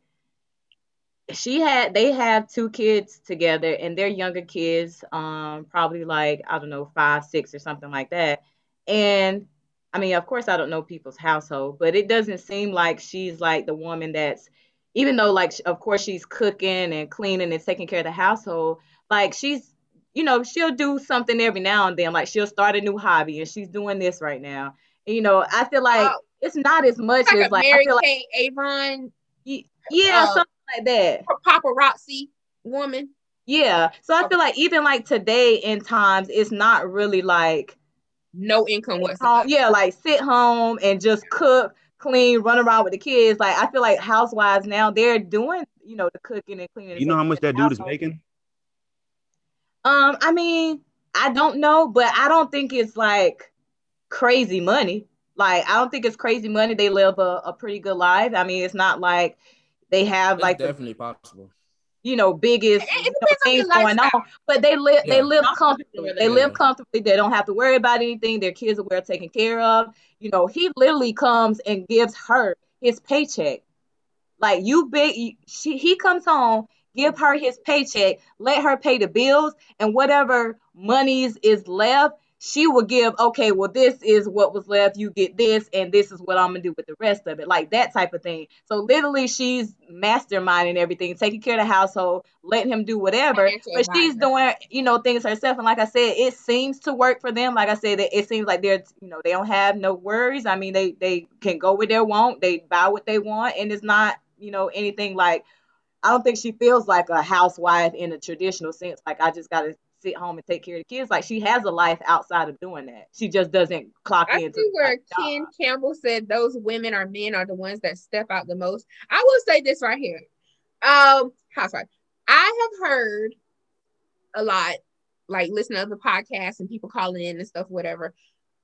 [SPEAKER 2] she had they have two kids together and they're younger kids um probably like I don't know 5 6 or something like that and I mean of course I don't know people's household but it doesn't seem like she's like the woman that's even though like of course she's cooking and cleaning and taking care of the household like she's you know she'll do something every now and then like she'll start a new hobby and she's doing this right now and, you know i feel like
[SPEAKER 3] Oh.
[SPEAKER 2] it's not as much
[SPEAKER 3] Like
[SPEAKER 2] as like i
[SPEAKER 3] Mary
[SPEAKER 2] feel like
[SPEAKER 3] Avon
[SPEAKER 2] yeah
[SPEAKER 3] uh,
[SPEAKER 2] something like that
[SPEAKER 3] paparazzi woman.
[SPEAKER 2] yeah so i feel like even like today in times it's not really like
[SPEAKER 3] No income
[SPEAKER 2] home,
[SPEAKER 3] whatsoever.
[SPEAKER 2] yeah like sit home and just cook clean run around with the kids like i feel like housewives now they're doing you know the cooking and cleaning
[SPEAKER 4] You know how much that
[SPEAKER 2] of
[SPEAKER 4] dude is making?
[SPEAKER 2] Um, I mean, I don't know, but I don't think it's like crazy money. Like, I don't think it's crazy money. They live a, a pretty good life. I mean, it's not like they have
[SPEAKER 1] It's
[SPEAKER 2] like the
[SPEAKER 1] definitely possible.
[SPEAKER 2] You know biggest
[SPEAKER 3] It- it
[SPEAKER 2] you know,
[SPEAKER 3] depends on
[SPEAKER 2] things going on, but they live
[SPEAKER 1] Yeah.
[SPEAKER 2] they live
[SPEAKER 5] Not
[SPEAKER 2] comfortably. They
[SPEAKER 5] they
[SPEAKER 2] live
[SPEAKER 1] live.
[SPEAKER 2] comfortably. They don't have to worry about anything. Their kids are well taken care of. You know, he literally comes and gives her his paycheck. Like you big, she he comes home, give her his paycheck, let her pay the bills, and whatever monies is left, she would give, okay, well, this is what was left. You get this, and this is what I'm gonna do with the rest of it, like that type of thing. So literally, she's masterminding everything, taking care of the household, letting him do whatever. But she's doing, you know, things herself. And like I said, it seems to work for them. Like I said, it, it seems like they're, you know, they don't have no worries. I mean, they they can go where they want, they buy what they want, and it's not, you know, anything like. I don't think she feels like a housewife in a traditional sense. Like I just gotta sit home and take care of the kids. Like she has a life outside of doing that. She just doesn't clock
[SPEAKER 3] I
[SPEAKER 2] into
[SPEAKER 3] see where. Ken Campbell said those women or men are the ones that step out the most. I will say this right here. Um, housewife. I have heard a lot, like listening to other podcasts and people calling in and stuff, whatever.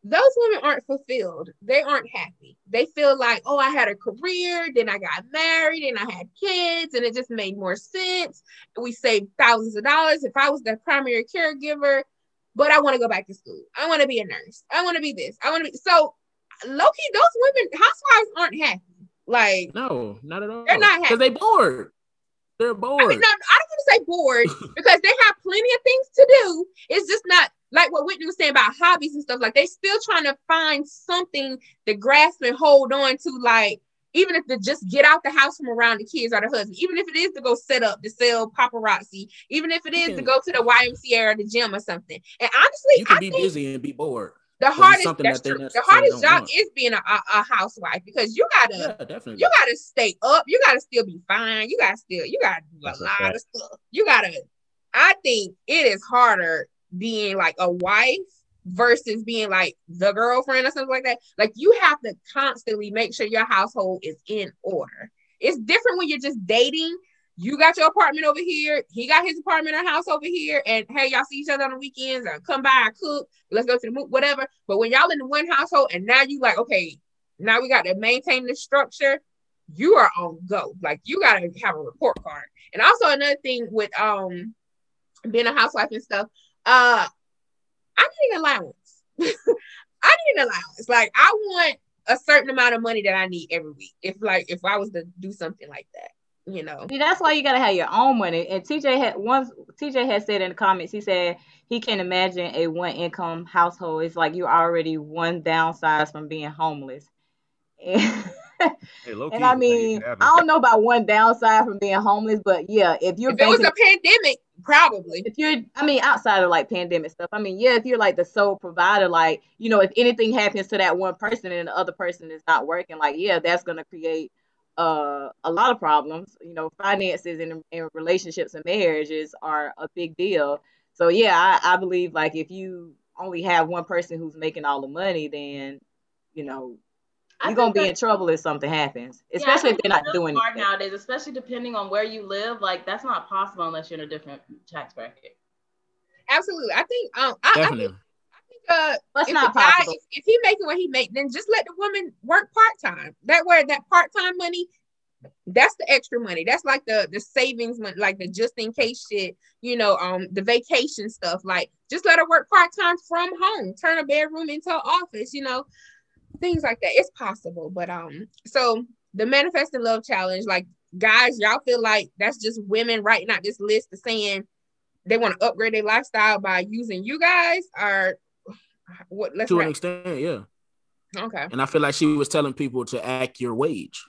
[SPEAKER 3] Those women aren't fulfilled. They aren't happy. They feel like, oh, I had a career, then I got married, and I had kids, and it just made more sense. We saved thousands of dollars if I was the primary caregiver, but I want to go back to school. I want to be a nurse. I want to be this. I want to be so Loki. Those women, housewives, aren't happy. Like
[SPEAKER 1] No, not at all.
[SPEAKER 3] They're not happy.
[SPEAKER 1] because they're bored. They're bored.
[SPEAKER 3] I mean, no, I don't want to say bored because they have plenty of things to do. It's just not like what Whitney was saying about hobbies and stuff. Like they still trying to find something to grasp and hold on to. Like even if to just get out the house from around the kids or the husband, even if it is to go set up to sell paparazzi, even if it is to go to the YMCA or the gym or something. And honestly,
[SPEAKER 1] you can
[SPEAKER 3] I
[SPEAKER 1] be busy and be bored.
[SPEAKER 3] the hardest that's
[SPEAKER 1] that
[SPEAKER 3] true. The hardest job
[SPEAKER 1] want.
[SPEAKER 3] is being a, a, housewife because you gotta
[SPEAKER 1] Yeah,
[SPEAKER 3] you gotta stay up. You gotta still be fine. You gotta still, you gotta do a
[SPEAKER 4] That's
[SPEAKER 3] lot of stuff. You gotta, I think it is harder being like a wife versus being like the girlfriend or something like that. Like you have to constantly make sure your household is in order. It's different when you're just dating. You got your apartment over here. He got his apartment or house over here. And hey, y'all see each other on the weekends or come by cook. Let's go to the movie, whatever. But when y'all in the one household and now you like, okay, now we got to maintain the structure you are on go. Like you gotta have a report card. And also another thing with um being a housewife and stuff, uh I need an allowance. I need an allowance. Like I want a certain amount of money that I need every week. If like if I was to do something like that, you know.
[SPEAKER 2] See, that's why you gotta have your own money. And TJ had once TJ had said in the comments, he said he can't imagine a one income household. It's like you're already one downside from being homeless. And,
[SPEAKER 4] Hey,
[SPEAKER 2] and I mean, I don't know about one downside from being homeless, but yeah, if you're
[SPEAKER 3] If it was a pandemic, probably.
[SPEAKER 2] if you're i mean outside of like pandemic stuff i mean yeah if you're like the sole provider like you know if anything happens to that one person and the other person is not working like yeah that's going to create uh a lot of problems you know finances and, and relationships and marriages are a big deal so yeah I, I believe like if you only have one person who's making all the money then you know you're gonna be in trouble if something happens
[SPEAKER 5] Yeah,
[SPEAKER 2] especially if they're not doing
[SPEAKER 5] hard
[SPEAKER 2] anything
[SPEAKER 5] nowadays, especially depending on where you live. Like that's not possible unless you're in a different tax bracket.
[SPEAKER 3] Absolutely. I think um I, I think,
[SPEAKER 1] Definitely.
[SPEAKER 3] I think uh
[SPEAKER 2] that's
[SPEAKER 3] if
[SPEAKER 2] not
[SPEAKER 3] the guy,
[SPEAKER 2] possible
[SPEAKER 3] if, if he making what he make, then just let the woman work part time. That way, that part time money, that's the extra money. That's like the the savings money, like the just in case shit. You know, um, the vacation stuff. Like, just let her work part time from home. Turn a bedroom into an office. You know, things like that. It's possible, but um, so the manifesting love challenge, like guys, y'all feel like that's just women writing out this list of saying they want to upgrade their lifestyle by using you guys, or what? Let's
[SPEAKER 1] to an extent, yeah.
[SPEAKER 3] okay.
[SPEAKER 1] And I feel like she was telling people to act your wage.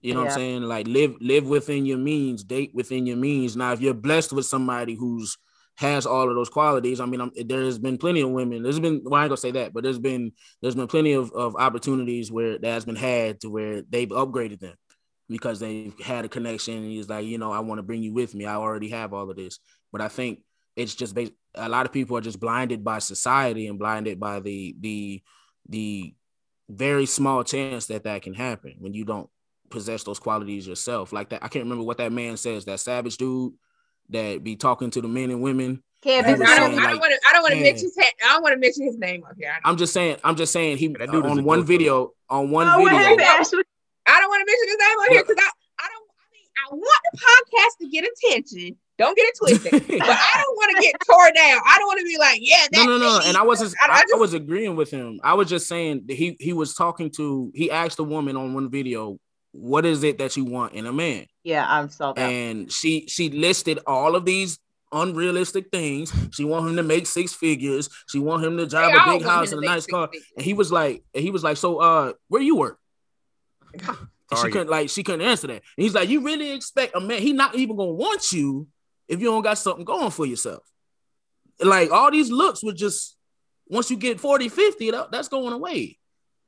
[SPEAKER 1] You know what I'm saying? Like live live within your means, date within your means. Now, if you're blessed with somebody who's has all of those qualities, I mean, I'm, there's been plenty of women. There's been well, I ain't gonna say that, but there's been there's been plenty of, of opportunities where that has been had to where they've upgraded them because they've had a connection. And he's like, you know, I want to bring you with me. I already have all of this, but I think it's just based. A lot of people are just blinded by society and blinded by the the the very small chance that that can happen when you don't possess those qualities yourself. Like that, I can't remember what that man says. That savage dude that be talking to the men and women.
[SPEAKER 2] Kevin
[SPEAKER 3] I don't,
[SPEAKER 1] like,
[SPEAKER 3] don't want to. I don't want to mention. his- I don't want to mention his name up here. I don't,
[SPEAKER 1] I'm just saying. I'm just saying. He
[SPEAKER 4] That dude
[SPEAKER 1] on one video. On one
[SPEAKER 2] oh, what
[SPEAKER 1] video.
[SPEAKER 2] happened, Ashley?
[SPEAKER 3] I don't want to mention his name up here because I, I don't. I mean, I want the podcast to get attention. Don't get it twisted. but I don't want to get tore down. I don't want to be like, yeah,
[SPEAKER 1] no,
[SPEAKER 3] that
[SPEAKER 1] no, no.
[SPEAKER 3] lady.
[SPEAKER 1] And I was just,
[SPEAKER 3] I- I
[SPEAKER 1] I, I was agreeing with him. I was just saying that he he was talking to. He asked a woman on one video, "What is it that you want in a man?"
[SPEAKER 2] Yeah, I saw that.
[SPEAKER 1] and she she listed all of these unrealistic things. She want him to make six figures. She want him to drive
[SPEAKER 3] They
[SPEAKER 1] a big house and a nice car.
[SPEAKER 3] figures.
[SPEAKER 1] And he was like, and he was like, so uh, where you work? And she couldn't like she couldn't answer that. And he's like, you really expect a man? He not even gonna want you if you don't got something going for yourself. Like all these looks would just once you get 40, 50, that- that's going away.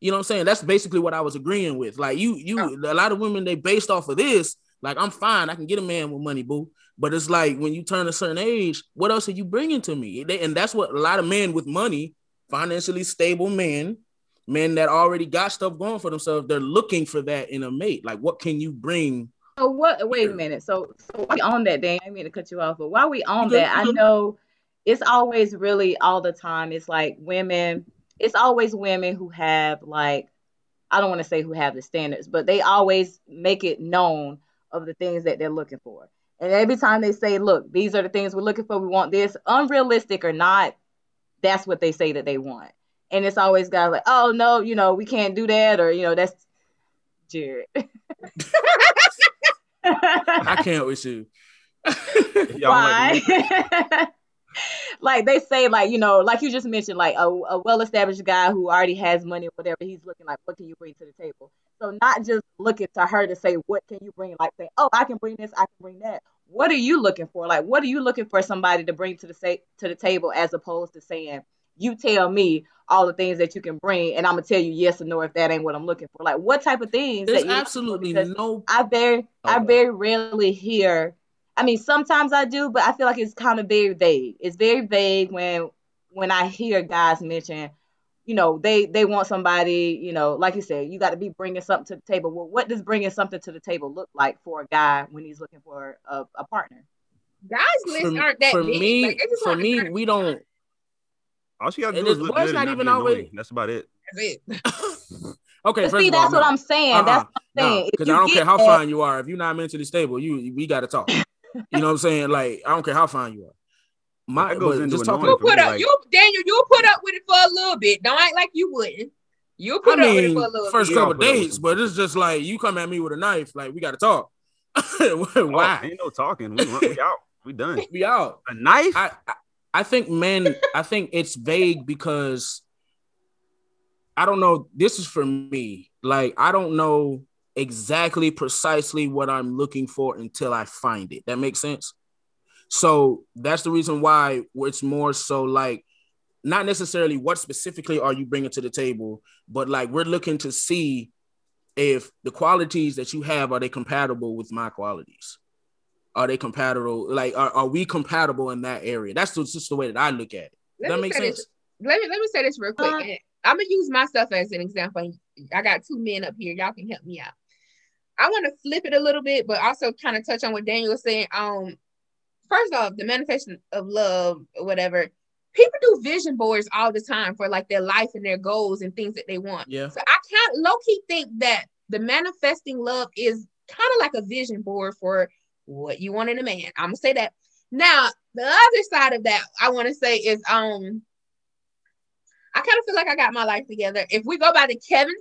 [SPEAKER 1] You know what I'm saying? That's basically what I was agreeing with. Like you, you, oh. a lot of women they based off of this. Like I'm fine, I can get a man with money, boo. But it's like when you turn a certain age, what else are you bringing to me? And that's what a lot of men with money, financially stable men, men that already got stuff going for themselves, they're looking for that in a mate. Like, what can you bring?
[SPEAKER 2] So what? Wait a minute. So so we on that, Dan, I mean to cut you off, but while we on that, I know it's always really all the time. It's like women. It's always women who have like I don't want to say who have the standards, but they always make it known of the things that they're looking for. And every time they say, "Look, these are the things we're looking for. We want this, unrealistic or not." That's what they say that they want. And it's always guys like, "Oh no, you know, we can't do that," or you know, that's Jared.
[SPEAKER 1] I can't with you.
[SPEAKER 4] Y'all like to
[SPEAKER 2] Why? like they say, like you know, like you just mentioned, like a, a well-established guy who already has money or whatever. He's looking like, what can you bring to the table? So not just looking to her to say, what can you bring? Like saying, oh, I can bring this, I can bring that. What are you looking for? Like, what are you looking for somebody to bring to the sa- to the table, as opposed to saying, you tell me all the things that you can bring, and I'm gonna tell you yes or no if that ain't what I'm looking for. Like, what type of things?
[SPEAKER 1] There's
[SPEAKER 2] that you're looking for?
[SPEAKER 1] absolutely no.
[SPEAKER 2] I very I
[SPEAKER 1] Oh.
[SPEAKER 2] very rarely hear. I mean, sometimes I do, but I feel like it's kind of very vague. It's very vague when when I hear guys mention, you know, they they want somebody, you know, like you said, you got to be bringing something to the table. Well, what does bringing something to the table look like for a guy when he's looking for a, a partner?
[SPEAKER 3] Guys' lists
[SPEAKER 1] For,
[SPEAKER 3] aren't that
[SPEAKER 1] for
[SPEAKER 3] big.
[SPEAKER 1] me,
[SPEAKER 3] Like,
[SPEAKER 1] for me, we don't.
[SPEAKER 4] All she gotta
[SPEAKER 1] And
[SPEAKER 4] do is
[SPEAKER 1] it's-
[SPEAKER 4] look good
[SPEAKER 1] not
[SPEAKER 4] and
[SPEAKER 1] even
[SPEAKER 4] not be
[SPEAKER 1] always-
[SPEAKER 4] That's about it.
[SPEAKER 3] That's it.
[SPEAKER 1] okay,
[SPEAKER 2] But
[SPEAKER 1] first
[SPEAKER 2] see,
[SPEAKER 1] of all,
[SPEAKER 2] that's what
[SPEAKER 1] no.
[SPEAKER 2] I'm saying.
[SPEAKER 1] Uh-uh.
[SPEAKER 2] That's what I'm saying.
[SPEAKER 1] Because
[SPEAKER 2] you
[SPEAKER 1] I don't care how
[SPEAKER 2] that-
[SPEAKER 1] fine you are. If you're not mentally stable, you we got to talk. You know what I'm saying? Like I don't care how fine you are. My
[SPEAKER 4] That goes
[SPEAKER 1] but
[SPEAKER 4] into
[SPEAKER 1] just
[SPEAKER 4] annoying
[SPEAKER 1] talking.
[SPEAKER 3] You'll put up,
[SPEAKER 4] like-
[SPEAKER 3] you Daniel, you'll put up with it for a little bit. Don't act like you wouldn't. You'll
[SPEAKER 1] I
[SPEAKER 3] put up with it for a little
[SPEAKER 1] first
[SPEAKER 3] bit.
[SPEAKER 4] We
[SPEAKER 1] couple
[SPEAKER 4] put up
[SPEAKER 1] dates, but it's just like you come at me with a knife, like we got to talk.
[SPEAKER 4] Oh,
[SPEAKER 1] Why?
[SPEAKER 4] ain't no talking. We, we out. We done.
[SPEAKER 1] we out.
[SPEAKER 4] A knife?
[SPEAKER 1] I, I I think men. I think it's vague because I don't know. This is for me. Like I don't know exactly precisely what I'm looking for until I find it. That makes sense. So that's the reason why it's more so like not necessarily what specifically are you bringing to the table, but like we're looking to see if the qualities that you have are they compatible with my qualities are they compatible like are, are we compatible in that area that's just, just the way that i look at it
[SPEAKER 3] Let
[SPEAKER 1] Does that
[SPEAKER 3] me
[SPEAKER 1] make sense
[SPEAKER 3] this. Let me let me say this real quick.
[SPEAKER 2] Uh,
[SPEAKER 3] I'm gonna use myself as an example. I got two men up here. Y'all can help me out. I want to flip it a little bit, but also kind of touch on what Daniel was saying. Um, first off, the manifestation of love whatever. People do vision boards all the time for like their life and their goals and things that they want.
[SPEAKER 1] yeah
[SPEAKER 3] So I can't low key think that the manifesting love is kind of like a vision board for what you want in a man. I'm gonna say that. Now, the other side of that, I want to say is um, I kind of feel like I got my life together. If we go by the Kevin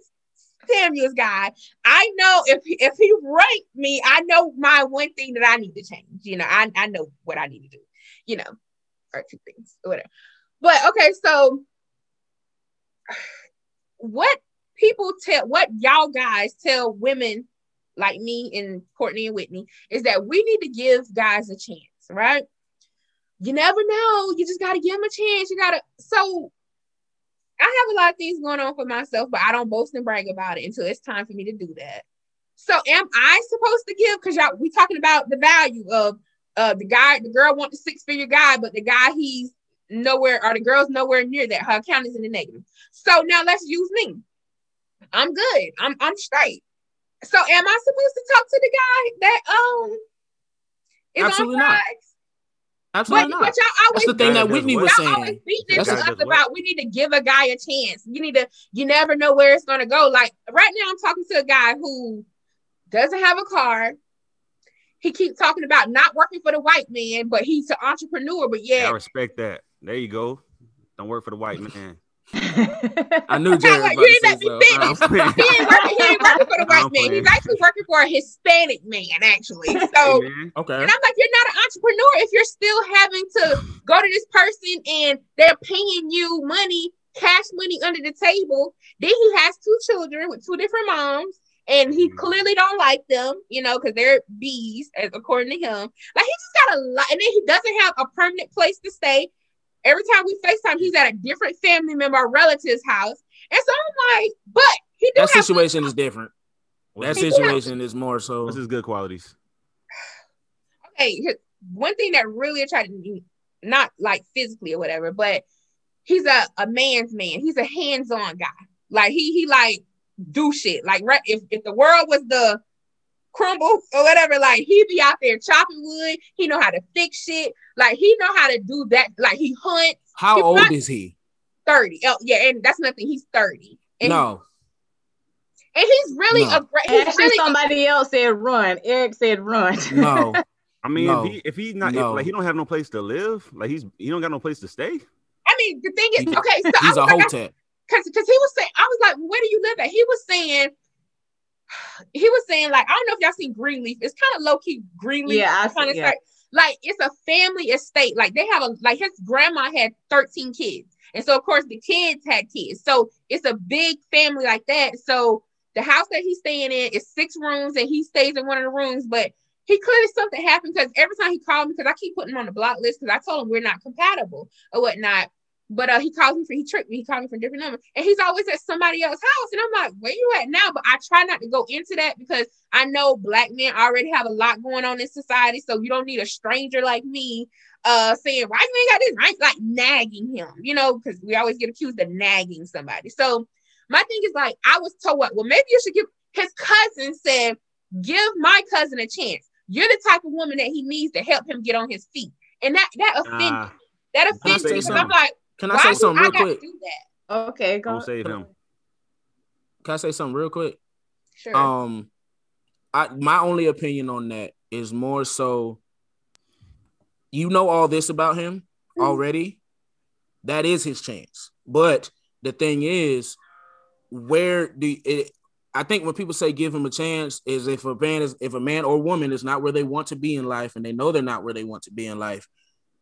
[SPEAKER 3] Samuels guy, I know if if he ranked me, I know my one thing that I need to change. You know, I I know what I need to do. You know, or two things, whatever. But okay, so what people tell what y'all guys tell women like me and Courtney and Whitney is that we need to give guys a chance, right? You never know. You just gotta give them a chance. You gotta so I have a lot of things going on for myself, but I don't boast and brag about it until it's time for me to do that. So am I supposed to give? Because y'all we talking about the value of uh the guy, the girl want the six figure guy, but the guy he's nowhere or the girl's nowhere near that. Her account is in the negative. So now let's use me. I'm good. I'm I'm straight. So am I supposed to talk to the guy that um is
[SPEAKER 1] Absolutely
[SPEAKER 3] on
[SPEAKER 1] not.
[SPEAKER 3] Drugs?
[SPEAKER 1] absolutely
[SPEAKER 3] But,
[SPEAKER 1] not
[SPEAKER 3] but y'all always
[SPEAKER 1] that's the thing
[SPEAKER 4] Guy
[SPEAKER 1] that
[SPEAKER 4] that
[SPEAKER 1] whitney
[SPEAKER 4] does
[SPEAKER 1] was
[SPEAKER 3] y'all always
[SPEAKER 1] saying
[SPEAKER 3] beat this
[SPEAKER 1] That's-
[SPEAKER 3] to
[SPEAKER 4] Guy
[SPEAKER 3] us
[SPEAKER 4] does what?
[SPEAKER 3] about we need to give a guy a chance. You need to, you never know where it's gonna go. Like right now, I'm talking to a guy who doesn't have a car. He keeps talking about not working for the white man, but he's an entrepreneur. But yeah,
[SPEAKER 4] I
[SPEAKER 3] yeah,
[SPEAKER 4] respect that. There you go. Don't work for the white man.
[SPEAKER 1] I knew Jared.
[SPEAKER 3] Like, you ain't
[SPEAKER 1] to
[SPEAKER 3] let me
[SPEAKER 1] so.
[SPEAKER 3] finish. He ain't working, he ain't working for the white man. He's actually working for a Hispanic man, actually. So
[SPEAKER 1] okay.
[SPEAKER 3] And I'm like, you're not an entrepreneur if you're still having to go to this person and they're paying you money, cash money under the table. Then he has two children with two different moms, and he
[SPEAKER 4] Mhm.
[SPEAKER 3] clearly don't like them, you know, because they're bees, as according to him. Like he just got a lot, and then he doesn't have a permanent place to stay. Every time we FaceTime, he's at a different family member or relative's house. And so I'm like, but he do
[SPEAKER 1] That situation is different. That
[SPEAKER 4] what's,
[SPEAKER 1] situation is more so.
[SPEAKER 4] what's his good qualities?
[SPEAKER 3] okay, one thing that really attracted me, not like physically or whatever, but he's a, a man's man. He's a hands-on guy. Like he he like do shit. Like right if, if the world was the crumble or whatever, like he be out there chopping wood. He know how to fix shit. Like he know how to do that. Like he hunt
[SPEAKER 1] How
[SPEAKER 3] He
[SPEAKER 1] old
[SPEAKER 3] not-
[SPEAKER 1] is he?
[SPEAKER 3] 30. Oh, yeah, and that's nothing. He's 30. And,
[SPEAKER 1] No.
[SPEAKER 3] and he's really
[SPEAKER 1] No.
[SPEAKER 3] a great he's
[SPEAKER 2] Actually,
[SPEAKER 3] really
[SPEAKER 2] somebody else said run. Eric said run.
[SPEAKER 1] No.
[SPEAKER 4] I mean,
[SPEAKER 1] No.
[SPEAKER 4] if he if he's not if, like he don't have no place to live, like he's he don't got no place to stay.
[SPEAKER 3] I mean the thing is okay, so I
[SPEAKER 1] He's
[SPEAKER 3] was
[SPEAKER 1] a
[SPEAKER 3] like, I
[SPEAKER 1] hotep.
[SPEAKER 3] because because he was saying, I was like, where do you live at? He was saying, he was saying, like, I don't know if y'all seen Greenleaf. It's kind of low key Greenleaf.
[SPEAKER 2] Yeah, I
[SPEAKER 3] kind of
[SPEAKER 2] see- yeah.
[SPEAKER 3] like it's a family estate. Like they have a like his grandma had 13 kids. And so of course the kids had kids. So it's a big family like that. So the house that he's staying in is six rooms and he stays in one of the rooms, but he clearly something happened because every time he called me, because I keep putting him on the block list because I told him we're not compatible or whatnot. But uh, he calls me for he tricked me. He called me from a different number, and he's always at somebody else's house. And I'm like, where you at now? But I try not to go into that because I know black men already have a lot going on in society, so you don't need a stranger like me uh saying why you ain't got this right like nagging him, you know, because we always get accused of nagging somebody. So my thing is like I was told what well maybe you should give his cousin said give my cousin a chance. You're the type of woman that he needs to help him get on his feet, and that that offended
[SPEAKER 4] Nah,
[SPEAKER 3] that
[SPEAKER 1] I
[SPEAKER 3] offends me because I'm like
[SPEAKER 1] Can I
[SPEAKER 3] why
[SPEAKER 1] say
[SPEAKER 3] do
[SPEAKER 1] something
[SPEAKER 3] I
[SPEAKER 1] real
[SPEAKER 3] got
[SPEAKER 1] quick?
[SPEAKER 3] to do that?
[SPEAKER 2] Okay, go.
[SPEAKER 4] don't save him.
[SPEAKER 1] Can I say something real quick?
[SPEAKER 3] Sure.
[SPEAKER 1] Um, I my only opinion on that is more so. You know all this about him
[SPEAKER 3] Mhm.
[SPEAKER 1] already. That is his chance. But the thing is, where do it? I think when people say give him a chance, is if a man is if a man or woman is not where they want to be in life, and they know they're not where they want to be in life,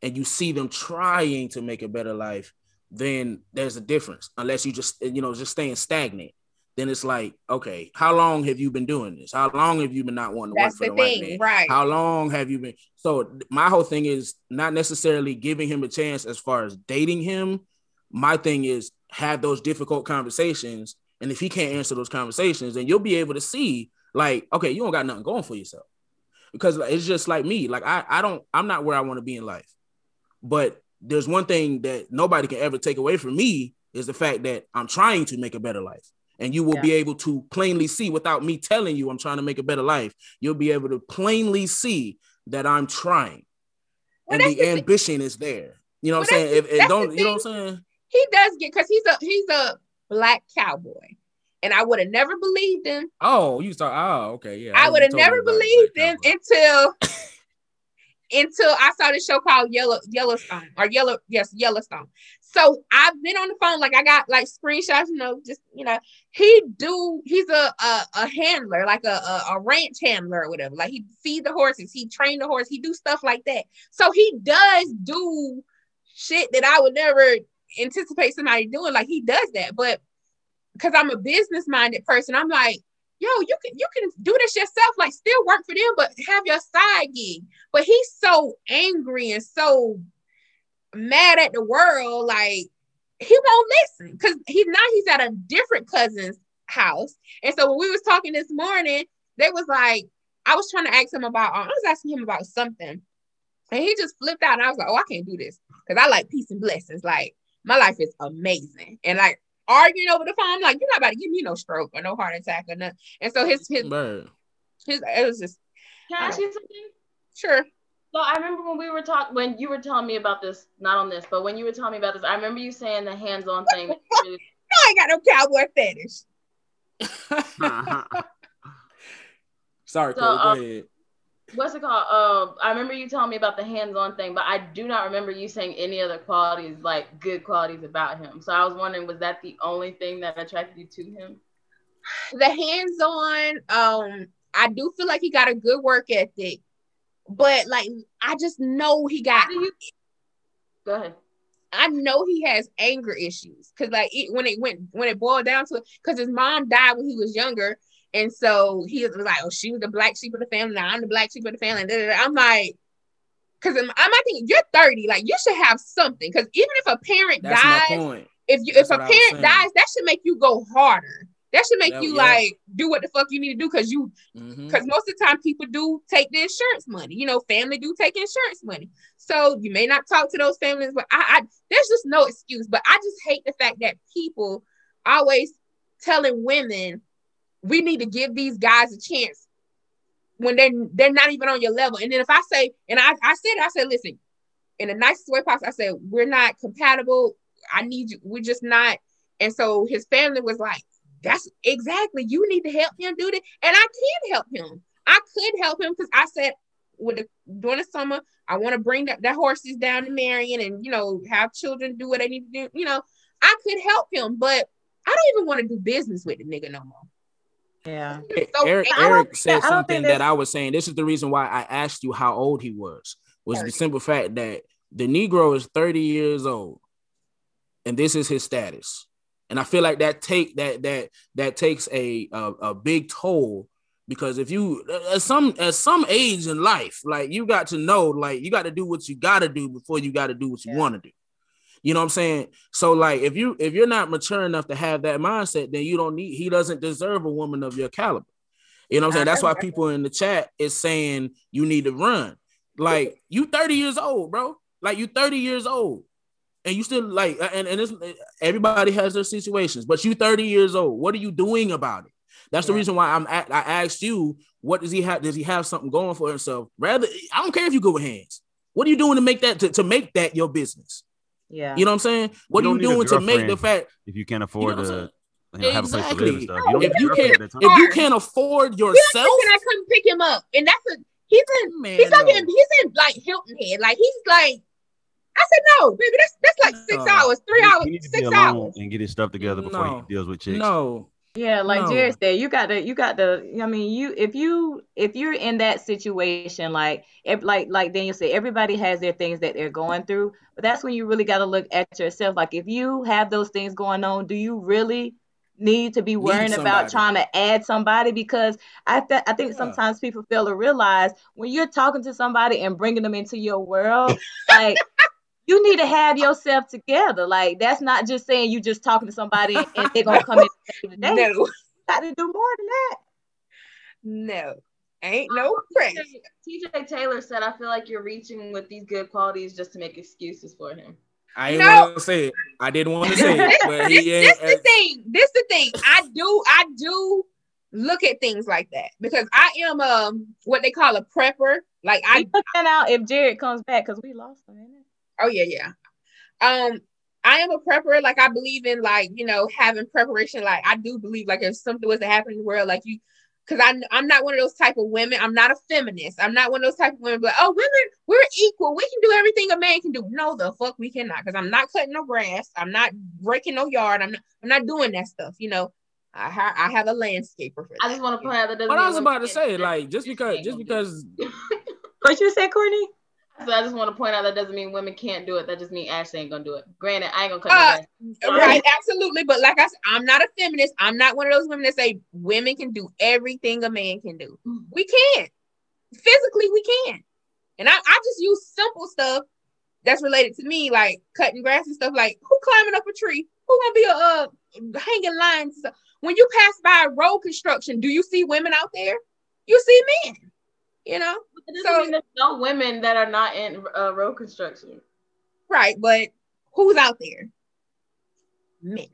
[SPEAKER 1] and you see them trying to make a better life, then there's a difference. Unless you just you know just staying stagnant, then it's like okay, how long have you been doing this? How long have you been not wanting to
[SPEAKER 3] That's
[SPEAKER 1] work
[SPEAKER 3] the
[SPEAKER 1] for the white
[SPEAKER 3] thing,
[SPEAKER 1] man?
[SPEAKER 3] right?
[SPEAKER 1] How long have you been? So my whole thing is not necessarily giving him a chance as far as dating him. My thing is have those difficult conversations, and if he can't answer those conversations, then you'll be able to see like, okay, you don't got nothing going for yourself. Because it's just like me. Like I, I don't, I'm not where I want to be in life. But there's one thing that nobody can ever take away from me is the fact that I'm trying to make a better life. And you will
[SPEAKER 2] Yeah.
[SPEAKER 1] be able to plainly see without me telling you I'm trying to make a better life you'll be able to plainly see that I'm trying.
[SPEAKER 3] Well,
[SPEAKER 1] and the
[SPEAKER 3] the thing.
[SPEAKER 1] ambition is there. You know what I'm saying? If, if don't you know what I'm saying?
[SPEAKER 3] he does get because he's a he's a black cowboy, and I would have never believed him.
[SPEAKER 1] Oh, you start. Oh, okay, yeah.
[SPEAKER 3] I
[SPEAKER 1] you
[SPEAKER 3] would have never believed him until until I saw this show called Yellow Yellowstone or Yellow yes Yellowstone. So I've been on the phone like I got like screenshots, you know, just you know he do he's a a, a handler like a, a a ranch handler or whatever. Like he feed the horses, he train the horse, he do stuff like that. So he does do shit that I would never anticipate somebody doing. Like he does that, but because I'm a business minded person, I'm like, yo, you can you can do this yourself, like still work for them, but have your side gig. But he's so angry and so mad at the world, like he won't listen because he now he's at a different cousin's house. And so when we was talking this morning, they was like, I was trying to ask him about, um, I was asking him about something, and he just flipped out. And I was like, oh, I can't do this because I like peace and blessings. Like my life is amazing, and like arguing over the phone, I'm like, you're not about to give me no stroke or no heart attack or nothing. And so his his
[SPEAKER 1] Bird.
[SPEAKER 3] his it was just
[SPEAKER 5] Can I ask you something?
[SPEAKER 3] sure.
[SPEAKER 5] So I remember when we were talking, when you were telling me about this, not on this, but when you were telling me about this, I remember you saying the hands-on thing. that you really-
[SPEAKER 3] I ain't got no cowboy fetish.
[SPEAKER 1] Sorry,
[SPEAKER 5] So,
[SPEAKER 1] Cole, go
[SPEAKER 5] um,
[SPEAKER 1] ahead.
[SPEAKER 5] What's it called? Um, I remember you telling me about the hands-on thing, but I do not remember you saying any other qualities, like good qualities about him. So I was wondering, was that the only thing that attracted you to him?
[SPEAKER 3] The hands-on, um, I do feel like he got a good work ethic, but like I just know he got.
[SPEAKER 5] Go ahead.
[SPEAKER 3] I know he has anger issues because like it, when it went when it boiled down to it, because his mom died when he was younger, and so he was like, "Oh, she was the black sheep of the family. Now I'm the black sheep of the family." I'm like, because I'm, I'm I think you're 30, like you should have something. Because even if a parent
[SPEAKER 1] That's
[SPEAKER 3] dies, if you
[SPEAKER 1] That's
[SPEAKER 3] if a
[SPEAKER 1] what I was
[SPEAKER 3] parent dies, that should make you go harder. That should make
[SPEAKER 1] Yeah,
[SPEAKER 3] you
[SPEAKER 1] yeah.
[SPEAKER 3] like do what the fuck you need to do because you
[SPEAKER 1] mm-hmm.
[SPEAKER 3] because most of the time people do take the insurance money. You know, family do take insurance money. So you may not talk to those families, but I, I there's just no excuse. But I just hate the fact that people always telling women we need to give these guys a chance when they they're not even on your level. And then if I say, and I, I said, I said, listen, in the nicest way possible, I said, we're not compatible. I need you, we're just not. And so his family was like, that's exactly you need to help him do that. And I can help him. I could help him because I said with the during the summer, I want to bring that, that horses down to Marion and you know have children do what they need to do. You know, I could help him, but I don't even want to do business with the nigga no more.
[SPEAKER 2] Yeah.
[SPEAKER 3] So,
[SPEAKER 1] Eric,
[SPEAKER 3] I
[SPEAKER 1] Eric said
[SPEAKER 2] that-
[SPEAKER 1] something
[SPEAKER 2] think
[SPEAKER 1] that I was saying. This is the reason why I asked you how old he was. Was the simple fact that the Negro is 30 years old, and this is his status. And I feel like that take that that that takes a a, a big toll because if you at some at some age in life, like you got to know, like you got to do what you got to do before you got to do what you
[SPEAKER 2] Yeah.
[SPEAKER 1] want to do. You know what I'm saying? So like if you if you're not mature enough to have that mindset, then you don't need he doesn't deserve a woman of your caliber. You know what I'm saying? That's why people in the chat is saying you need to run. Like you 30 years old, bro. Like you 30 years old. And you still like and, and it's everybody has their situations, but you 30 years old. What are you doing about it? That's the
[SPEAKER 2] Yeah.
[SPEAKER 1] reason why I'm at, I asked you, what does he have? Does he have something going for himself? Rather, I don't care if you go with hands. What are you doing to make that to, to make that your business?
[SPEAKER 2] Yeah.
[SPEAKER 1] You know what I'm saying? What are you doing to make the
[SPEAKER 4] girlfriend.
[SPEAKER 1] fact
[SPEAKER 4] if you can't afford
[SPEAKER 1] what I'm
[SPEAKER 4] to you know, have a place to live and
[SPEAKER 1] Exactly.
[SPEAKER 4] stuff. You
[SPEAKER 1] if you can't
[SPEAKER 4] at that time.
[SPEAKER 1] if you can't afford yourself,
[SPEAKER 3] Can I come pick him up? And that's a he's in
[SPEAKER 1] man,
[SPEAKER 3] he's not
[SPEAKER 1] no.
[SPEAKER 3] in he's in like Hilton Head. Like he's like I said no, baby. That's that's like six
[SPEAKER 1] No.
[SPEAKER 3] hours, three
[SPEAKER 4] He-
[SPEAKER 3] hours,
[SPEAKER 4] he needs to be
[SPEAKER 3] six hours.
[SPEAKER 4] and get his stuff together before
[SPEAKER 1] No.
[SPEAKER 4] he deals with chicks.
[SPEAKER 1] no.
[SPEAKER 2] Yeah, like
[SPEAKER 1] No.
[SPEAKER 2] Jared said, you got to, you got to. I mean, you if you if you're in that situation, like ev- like like Daniel said, everybody has their things that they're going through, but that's when you really got to look at yourself. Like if you have those things going on, do you really need to be worrying about trying to add somebody? Because I th- I think
[SPEAKER 1] Yeah.
[SPEAKER 2] sometimes people fail to realize when you're talking to somebody and bringing them into your world, like. You need to have yourself together. Like that's not just saying you just talking to somebody and they're gonna come in and save the day
[SPEAKER 3] No,
[SPEAKER 2] got to do more than that.
[SPEAKER 3] no, ain't no press.
[SPEAKER 5] TJ Taylor said, I feel like you're reaching with these good qualities just to make excuses for him.
[SPEAKER 1] I ain't
[SPEAKER 3] No.
[SPEAKER 1] want to say it. I didn't want to say it,
[SPEAKER 3] This,
[SPEAKER 1] but he
[SPEAKER 3] this
[SPEAKER 1] ain't.
[SPEAKER 3] the thing. This the thing. I do. I do look at things like that because I am um what they call a prepper. Like
[SPEAKER 2] I
[SPEAKER 3] I
[SPEAKER 2] put out if Jared comes back because we lost him. Innit?
[SPEAKER 3] Oh yeah, yeah. Um, I am a prepper. Like I believe in like you know having preparation. Like I do believe like if something was to happen in the world, like you, because I I'm not one of those type of women. I'm not a feminist. I'm not one of those type of women. But oh, women, we're equal. We can do everything a man can do. No, the fuck we cannot. Because I'm not cutting no grass. I'm not breaking no yard. I'm not. I'm not doing that stuff. You know. I ha- I have a landscaper for that.
[SPEAKER 5] I just want to point out that doesn't
[SPEAKER 1] What I was about to say, like, just because, just
[SPEAKER 5] gonna do it.
[SPEAKER 1] because,
[SPEAKER 2] What you say, Courtney?
[SPEAKER 5] So I just want to point out that doesn't mean women can't do it. That just means Ashley ain't gonna do it. Granted, I ain't gonna cut
[SPEAKER 3] Uh, right, absolutely. But like I said, I'm not a feminist. I'm not one of those women that say women can do everything a man can do. We can't. Physically, we can. And I, I just use simple stuff that's related to me, like cutting grass and stuff. Like who climbing up a tree? Who gonna be a uh, hanging lines? When you pass by road construction, do you see women out there? You see men. You know, So-
[SPEAKER 5] mean there's no women that are not in uh, road construction.
[SPEAKER 3] right? But who's out there? Men.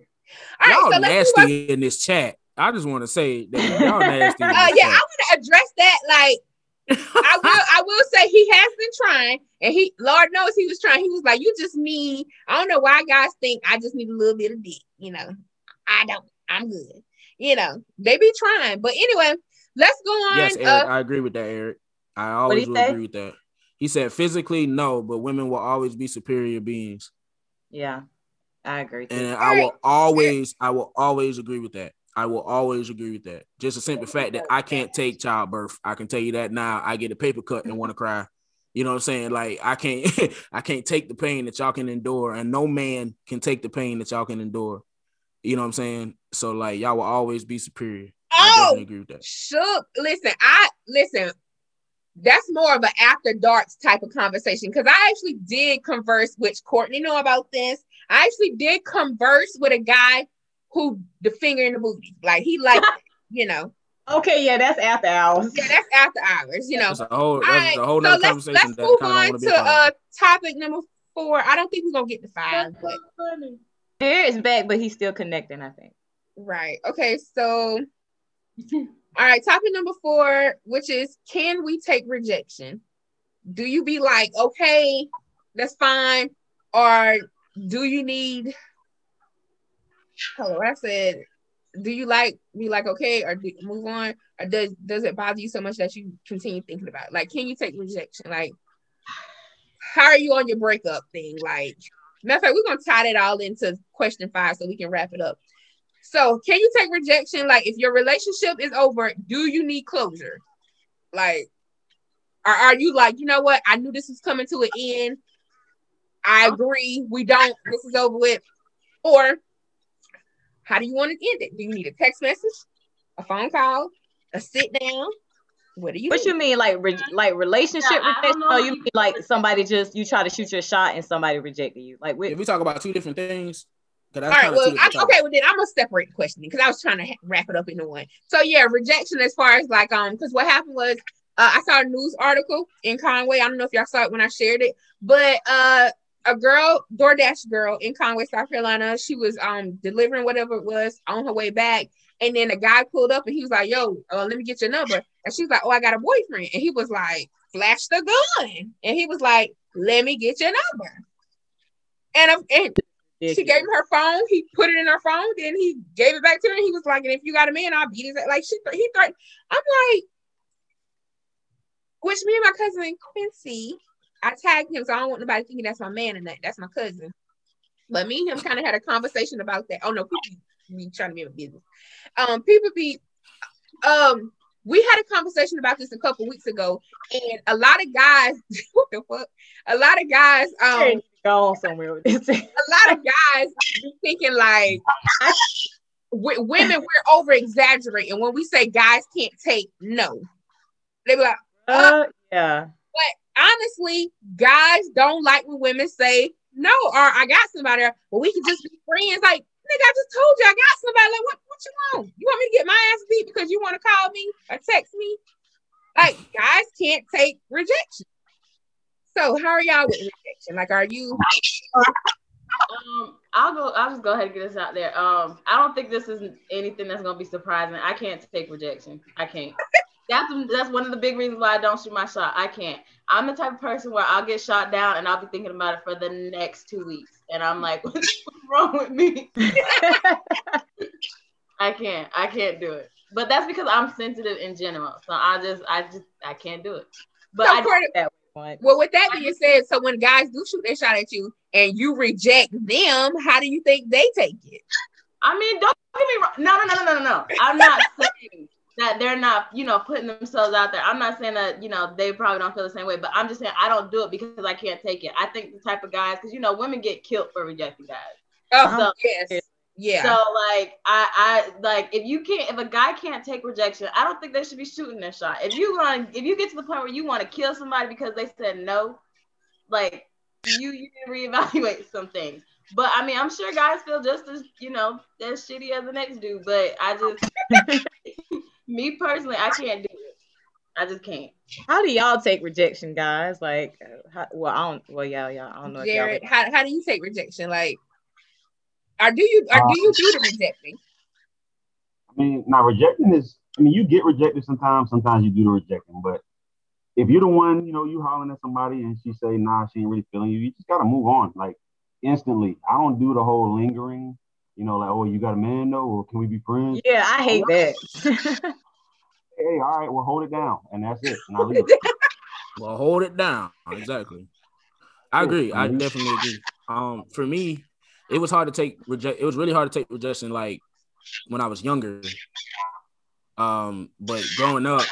[SPEAKER 3] All right,
[SPEAKER 1] y'all
[SPEAKER 3] so let's
[SPEAKER 1] nasty in this chat. I just want to say that y'all nasty. In
[SPEAKER 3] Uh,
[SPEAKER 1] this
[SPEAKER 3] yeah, I
[SPEAKER 1] chat.
[SPEAKER 3] want to address that. Like, I will, I will say he has been trying, and he, Lord knows, he was trying. He was like, "You just need." I don't know why guys think I just need a little bit of dick. You know, I don't. I'm good. You know, they be trying, but anyway, let's go on.
[SPEAKER 1] yes, Eric,
[SPEAKER 3] uh,
[SPEAKER 1] I agree with that, Eric. I always
[SPEAKER 2] he say?
[SPEAKER 1] agree with that. He said physically no, but women will always be superior beings.
[SPEAKER 2] Yeah, I agree. Too.
[SPEAKER 1] And I will always, I will always agree with that. I will always agree with that. Just a simple fact that I can't take childbirth. I can tell you that now. I get a paper cut and want to cry. You know what I'm saying? Like I can't, I can't take the pain that y'all can endure, and no man can take the pain that y'all can endure. You know what I'm saying? So like y'all will always be superior. I
[SPEAKER 3] Oh,
[SPEAKER 1] definitely agree with that.
[SPEAKER 3] shook. Listen, I listen. That's more of an after darks type of conversation because I actually did converse, which Courtney know about this. I actually did converse with a guy who the finger in the booty, like he liked, it, you know.
[SPEAKER 2] okay, yeah, that's after hours.
[SPEAKER 3] Yeah, that's after hours, you know.
[SPEAKER 1] That's a whole, that's
[SPEAKER 3] right,
[SPEAKER 1] a whole
[SPEAKER 3] so let's let's move on
[SPEAKER 1] to a
[SPEAKER 3] uh topic number four. I don't think we're gonna get to five, but
[SPEAKER 2] Jared's back, but he's still connecting. I think.
[SPEAKER 3] right. Okay, so all right, topic number four, which is can we take rejection? Do you be like, okay, that's fine, or do you need hello? I said, do you like be like okay, or do, move on, or does does it bother you so much that you continue thinking about? it? Like, can you take rejection? Like, how are you on your breakup thing? Like, matter of fact, we're gonna tie that all into question five so we can wrap it up. So, can you take rejection? Like, if your relationship is over, do you need closure? Like, or are you like, you know what? I knew this was coming to an end. I agree. We don't. This is over with. Or, how do you want to end it? Do you need a text message, a phone call, a sit down? What do you?
[SPEAKER 2] What
[SPEAKER 3] need?
[SPEAKER 2] you mean, like re- like relationship
[SPEAKER 5] Yeah,
[SPEAKER 2] rejection?
[SPEAKER 5] Oh, know.
[SPEAKER 2] Or you mean like somebody just you try to shoot your shot and somebody rejected you? Like,
[SPEAKER 1] If we talk about two different things, 'cause that's
[SPEAKER 3] All right, well, I, okay, well then I'm gonna separate the questioning because I was trying to wrap it up into one. So yeah, rejection as far as like um, because what happened was uh, I saw a news article in Conway. I don't know if y'all saw it when I shared it, but uh, a girl, DoorDash girl in Conway, South Carolina, she was um delivering whatever it was on her way back, and then a guy pulled up and he was like, "Yo, uh, let me get your number," and she was like, "Oh, I got a boyfriend," and he was like, "Flash the gun," and he was like, "Let me get your number," and um, and she gave him her phone. He put it in her phone. Then he gave it back to her. And he was like, "And if you got a man, I'll beat his ass." Like she, he thought. I'm like, which me and my cousin Quincy, I tagged him, so I don't want nobody thinking that's my man and that that's my cousin. But me and him kind of had a conversation about that. Oh no, people be trying to be in business. Um, people be, um, we had a conversation about this a couple weeks ago, and a lot of guys, what the fuck? A lot of guys, um,
[SPEAKER 2] go somewhere with this.
[SPEAKER 3] a lot of guys be thinking like w- women we're over exaggerating when we say guys can't take no. They be like,
[SPEAKER 2] uh, yeah.
[SPEAKER 3] But honestly, guys don't like when women say no or I got somebody, but we can just be friends. Like, nigga, I just told you I got somebody. Like, what, what you want? You want me to get my ass beat because you want to call me or text me? Like, guys can't take rejection. So, how are y'all with rejection? Like, are you
[SPEAKER 5] Um, I'll go. I'll just go ahead and get this out there. Um, I don't think this is anything that's gonna be surprising. I can't take rejection. I can't. That's that's one of the big reasons why I don't shoot my shot. I can't. I'm the type of person where I'll get shot down and I'll be thinking about it for the next two weeks, and I'm like, wrong with me? I can't. I can't do it. But that's because I'm sensitive in general. So I just, I just, I can't do it. But
[SPEAKER 3] so
[SPEAKER 5] I,
[SPEAKER 3] part of-
[SPEAKER 2] that one.
[SPEAKER 3] well, with that being said, so when guys do shoot their shot at you and you reject them, how do you think they take it?
[SPEAKER 5] I mean, don't get me wrong. No, no, no, no, no, no. I'm not saying that they're not, you know, putting themselves out there. I'm not saying that, you know, they probably don't feel the same way, but I'm just saying I don't do it because I can't take it. I think the type of guys, because you know, women get killed for rejecting guys.
[SPEAKER 3] Oh,
[SPEAKER 5] So-
[SPEAKER 3] yes. Yeah.
[SPEAKER 5] So like I I like if you can't if a guy can't take rejection, I don't think they should be shooting their shot. If you want if you get to the point where you want to kill somebody because they said no, like you you need to reevaluate some things. But I mean, I'm sure guys feel just as you know as shitty as the next dude. But I just me personally, I can't do it. I just can't.
[SPEAKER 2] How do y'all take rejection, guys? Like, how, well, I don't. Well, yeah, yeah, I don't know. if y'all-
[SPEAKER 3] Jared, how, how do you take rejection? Like, or do you or do you do the rejecting?
[SPEAKER 4] I mean, now rejecting is. I mean, you get rejected sometimes. Sometimes you do the rejecting, but if you're the one, you know, you hollering at somebody and she say, "Nah, she ain't really feeling you," you just gotta move on, like instantly. I don't do the whole lingering. You know, like, "Oh, you got a man though, or can we be friends?"
[SPEAKER 2] Yeah, I hate that.
[SPEAKER 4] Hey, all right, well, hold it down, and that's it. And I leave.
[SPEAKER 1] Well, hold it down. Exactly. I agree. I definitely agree. Um, for me, it was hard to take reject. It was really hard to take rejection, like when I was younger. Um, but growing up,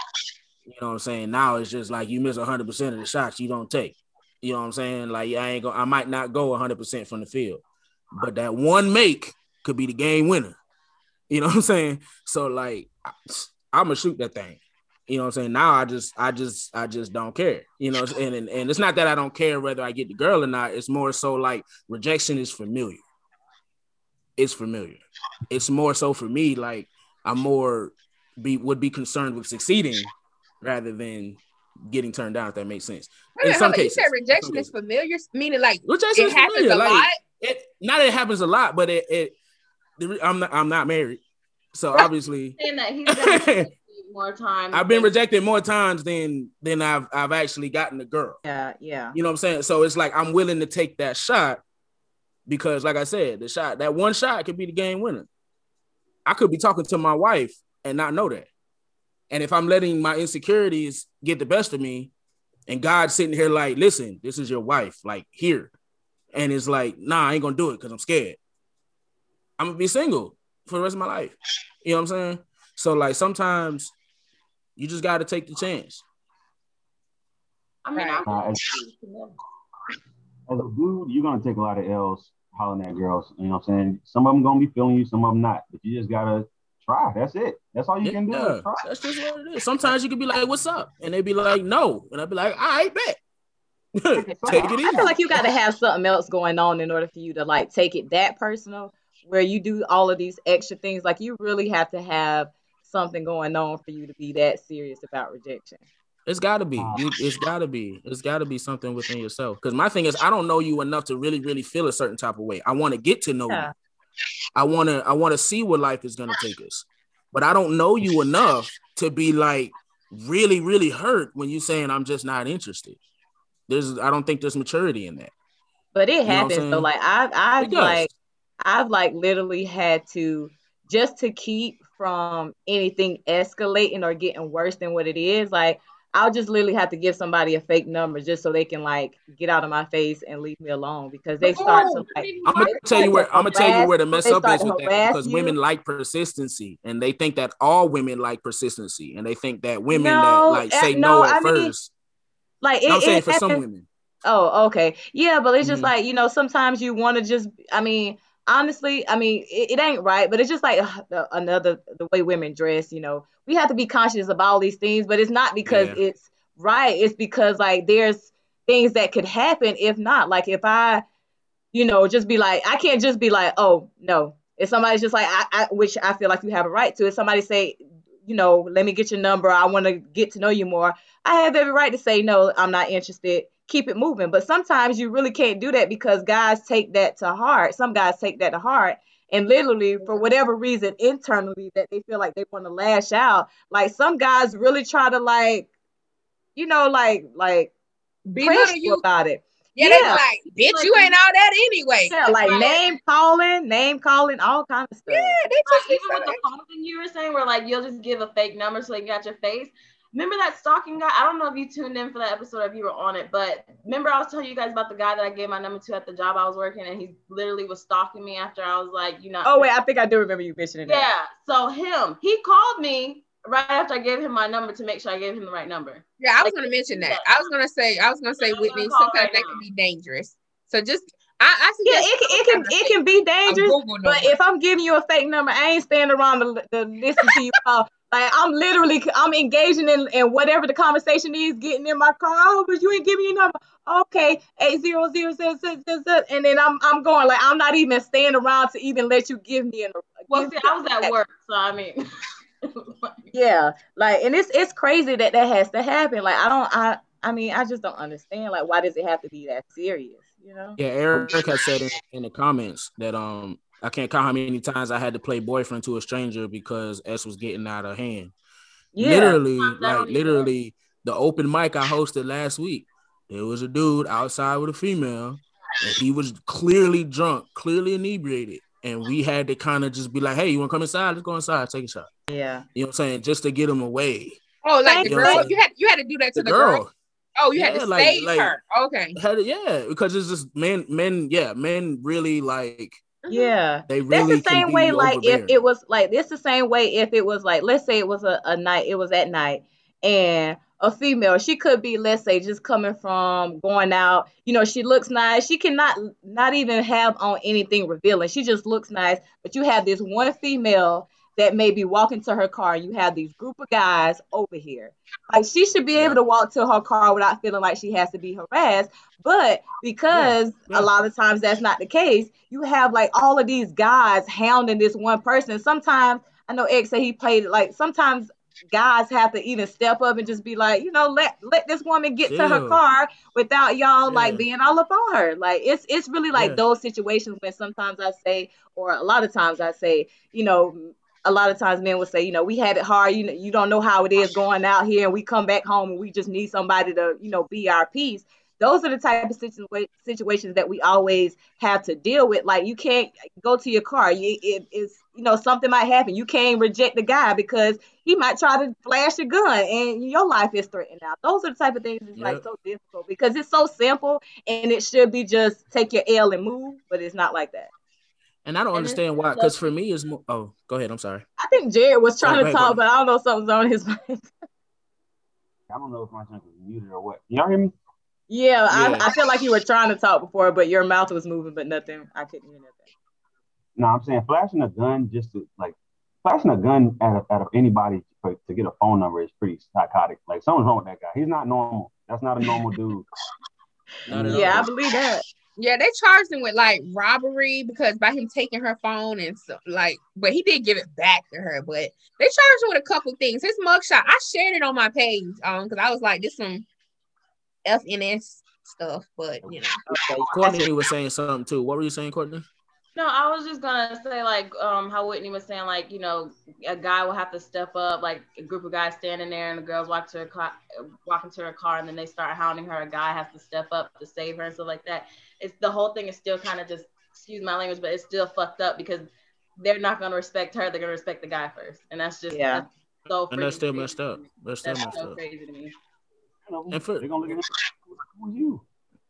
[SPEAKER 1] you know what I'm saying. Now it's just like you miss 100 percent of the shots you don't take. You know what I'm saying? Like I ain't going I might not go 100 percent from the field, but that one make could be the game winner. You know what I'm saying? So like, I'm gonna shoot that thing. You know what I'm saying? Now I just, I just, I just don't care. You know, and, and and it's not that I don't care whether I get the girl or not. It's more so like rejection is familiar. It's familiar. It's more so for me. Like I'm more be would be concerned with succeeding rather than getting turned down. If that makes sense.
[SPEAKER 3] Wait, In some cases, you said rejection is familiar, meaning like rejection
[SPEAKER 1] it happens familiar. a like, lot. It not it happens a lot, but it, it I'm not I'm not married, so obviously.
[SPEAKER 5] saying that he's more times.
[SPEAKER 1] I've been rejected more times than than I've I've actually gotten a girl.
[SPEAKER 2] Yeah, yeah.
[SPEAKER 1] You know what I'm saying? So it's like I'm willing to take that shot because, like I said, the shot that one shot could be the game winner. I could be talking to my wife and not know that. And if I'm letting my insecurities get the best of me, and God's sitting here like, listen, this is your wife, like here. And it's like, nah, I ain't gonna do it because I'm scared. I'm gonna be single for the rest of my life. You know what I'm saying? So like sometimes you just got to take the chance.
[SPEAKER 5] I mean, right. uh,
[SPEAKER 4] as, as, a dude, you're gonna take a lot of L's hollering at girls. You know what I'm saying? Some of them gonna be feeling you, some of them not. But you just gotta try. That's it. That's all you yeah, can do.
[SPEAKER 1] That's just what it is. Sometimes you can be like, "What's up?" and they be like, "No," and I'd be like, "I bet." take it easy.
[SPEAKER 2] I feel like you got to have something else going on in order for you to like take it that personal, where you do all of these extra things. Like you really have to have something going on for you to be that serious about rejection.
[SPEAKER 1] It's got to be. Oh, you, it's got to be. It's got to be something within yourself. Because my thing is, I don't know you enough to really, really feel a certain type of way. I want to get to know yeah. you. I want to. I want to see where life is going to take us. But I don't know you enough to be like really, really hurt when you saying I'm just not interested. There's. I don't think there's maturity in that.
[SPEAKER 2] But it you happens. So like I've, I've like, I've like literally had to just to keep from anything escalating or getting worse than what it is, like I'll just literally have to give somebody a fake number just so they can like get out of my face and leave me alone because they start to like.
[SPEAKER 1] I'm gonna tell you where I'm gonna tell you where the mess up is with that because you. women like persistency and they think that all women like persistency and they think that women no, that like say no, no at I first. Mean, like it, I'm saying it, for some women.
[SPEAKER 2] Oh, okay, yeah, but it's just mm-hmm. like you know sometimes you want to just. I mean, honestly, I mean, it, it, ain't right, but it's just like uh, another the way women dress. You know, we have to be conscious of all these things, but it's not because yeah. it's right. It's because like there's things that could happen if not. Like if I, you know, just be like, I can't just be like, oh no. If somebody's just like, I, I which I feel like you have a right to. If somebody say, you know, let me get your number. I want to get to know you more. I have every right to say no. I'm not interested keep it moving. But sometimes you really can't do that because guys take that to heart. Some guys take that to heart. And literally, for whatever reason, internally, that they feel like they want to lash out. Like some guys really try to like, you know, like like be you about it.
[SPEAKER 3] Yeah, yeah. like, bitch, you ain't all that anyway.
[SPEAKER 2] Yeah, like name calling, name calling, all kind of stuff.
[SPEAKER 3] Yeah, they just
[SPEAKER 5] even with the phone thing you were saying, where like you'll just give a fake number so they got your face. Remember that stalking guy? I don't know if you tuned in for that episode or if you were on it, but remember I was telling you guys about the guy that I gave my number to at the job I was working, and he literally was stalking me after I was like, you know.
[SPEAKER 2] Oh wait, I think I do remember you mentioning
[SPEAKER 5] yeah, that. Yeah. So him, he called me right after I gave him my number to make sure I gave him the right number.
[SPEAKER 3] Yeah, I was like, gonna mention that. I was gonna say, I was gonna say, Whitney, sometimes right that now. can be dangerous. So just I, I
[SPEAKER 2] yeah, it can, it can it can be dangerous. But if I'm giving you a fake number, I ain't standing around to, to listen to you call. Like I'm literally I'm engaging in, in whatever the conversation is, getting in my car. Oh, but you ain't giving me a number. Okay, eight zero zero zero zero zero, and then I'm I'm going like I'm not even staying around to even let you give me a.
[SPEAKER 5] Well, see, I was at work, so I mean.
[SPEAKER 2] yeah, like, and it's it's crazy that that has to happen. Like, I don't, I I mean, I just don't understand. Like, why does it have to be that serious? You know?
[SPEAKER 1] Yeah, Eric has said in, in the comments that um I can't count how many times I had to play boyfriend to a stranger because S was getting out of hand. Yeah. Literally, like literally, the open mic I hosted last week, there was a dude outside with a female, and he was clearly drunk, clearly inebriated. And we had to kind of just be like, hey, you want to come inside? Let's go inside, take a shot.
[SPEAKER 2] Yeah.
[SPEAKER 1] You know what I'm saying? Just to get him away.
[SPEAKER 3] Oh, like you the girl, you had you had to do that to the, the girl. girl. Oh, you had to
[SPEAKER 1] like-
[SPEAKER 3] save
[SPEAKER 1] like-
[SPEAKER 3] her. Okay.
[SPEAKER 1] Had- yeah, because it's just men, men, yeah, men really like Uh-huh.
[SPEAKER 2] Yeah.
[SPEAKER 1] they
[SPEAKER 2] That's the same way, like if it was like it's the same way if it was like let's say it was a, a night, it was at night, and a female, she could be, let's say, just coming from going out, you know, she looks nice. She cannot not even have on anything revealing. She just looks nice. But you have this one female that may be walking to her car, and you have these group of guys over here. Like she should be
[SPEAKER 1] Yeah.
[SPEAKER 2] able to walk to her car without feeling like she has to be harassed. But because
[SPEAKER 1] Yeah.
[SPEAKER 2] a lot of times that's not the case, you have like all of these guys hounding this one person. Sometimes I know X said he played it like sometimes guys have to even step up and just be like, you know, let let this woman get to her car without y'all like being all up on her. Like it's it's really like
[SPEAKER 1] Yeah.
[SPEAKER 2] those situations when sometimes I say, or a lot of times I say, you know, a lot of times men will say, you know, we had it hard. You know, you don't know how it is going out here, and we come back home and we just need somebody to, you know, be our peace. Those are the type of situa- situations that we always have to deal with. Like you can't go to your car. You, it, it's you know something might happen. You can't reject the guy because he might try to flash a gun and your life is threatened now. Those are the type of things that's like so difficult because it's so simple and it should be just take your L and move, but it's not like that.
[SPEAKER 1] And I don't
[SPEAKER 5] And
[SPEAKER 1] understand why. Because for me, it's more. Oh, go ahead. I'm sorry.
[SPEAKER 2] I think Jared was trying
[SPEAKER 1] go
[SPEAKER 2] to
[SPEAKER 1] ahead,
[SPEAKER 2] talk, but I don't know something's on his mind.
[SPEAKER 4] I don't know if my junk is muted or what. Y'all hear me?
[SPEAKER 2] Yeah,
[SPEAKER 1] Yeah.
[SPEAKER 2] I, I feel like you were trying to talk before, but your mouth was moving, but nothing. I couldn't hear nothing.
[SPEAKER 4] No, I'm saying flashing a gun just to like flashing a gun at, a, at anybody for, to get a phone number is pretty psychotic. Like something's wrong with that guy. He's not normal. That's not a normal dude.
[SPEAKER 1] Not
[SPEAKER 2] Yeah, I believe that.
[SPEAKER 3] Yeah, they charged him with like robbery because by him taking her phone and so like, but he did give it back to her. But they charged him with a couple things. His mugshot, I shared it on my page, um, because I was like, this some FNS stuff, but you know,
[SPEAKER 2] Okay.
[SPEAKER 1] Courtney was saying something too. What were you saying, Courtney?
[SPEAKER 5] No, I was just gonna say like um how Whitney was saying like you know a guy will have to step up like a group of guys standing there and the girls walk to her car, walking to her car and then they start hounding her. A guy has to step up to save her and stuff like that. It's the whole thing is still kind of just excuse my language, but it's still fucked up because they're not gonna respect her. They're gonna respect the guy first, and that's just
[SPEAKER 2] Yeah.
[SPEAKER 5] that's so
[SPEAKER 1] And that's
[SPEAKER 5] freaking
[SPEAKER 1] still messed up. That's still
[SPEAKER 5] That's
[SPEAKER 1] messed
[SPEAKER 5] so
[SPEAKER 1] up.
[SPEAKER 5] crazy to me.
[SPEAKER 1] And for-
[SPEAKER 4] They're gonna look at him. Who are you?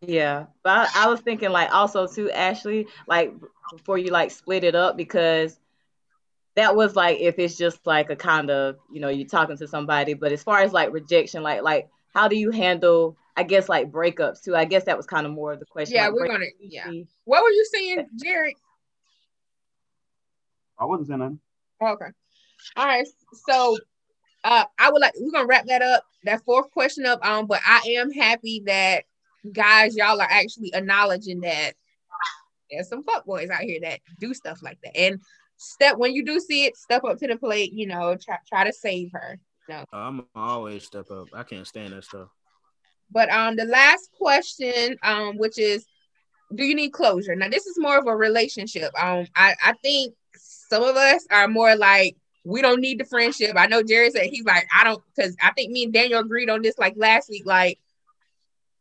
[SPEAKER 2] Yeah, but I, I was thinking like also too, Ashley, like before you like split it up because that was like if it's just like a kind of you know you're talking to somebody, but as far as like rejection, like like how do you handle I guess like breakups too? I guess that was kind of more of the question.
[SPEAKER 3] yeah,
[SPEAKER 2] like,
[SPEAKER 3] we're gonna, yeah. What were you saying, Jared?
[SPEAKER 4] I wasn't saying nothing.
[SPEAKER 3] Okay. All right. So uh I would like we're gonna wrap that up, that fourth question up. Um, but I am happy that guys, y'all are actually acknowledging that there's some fuckboys out here that do stuff like that. And step when you do see it, step up to the plate, you know, try try to save her.
[SPEAKER 1] I'm always step up. I can't stand that stuff.
[SPEAKER 3] But um the last question, um, which is do you need closure? Now this is more of a relationship. Um, I, I think some of us are more like we don't need the friendship. I know Jerry said he's like, I don't because I think me and Daniel agreed on this like last week. Like,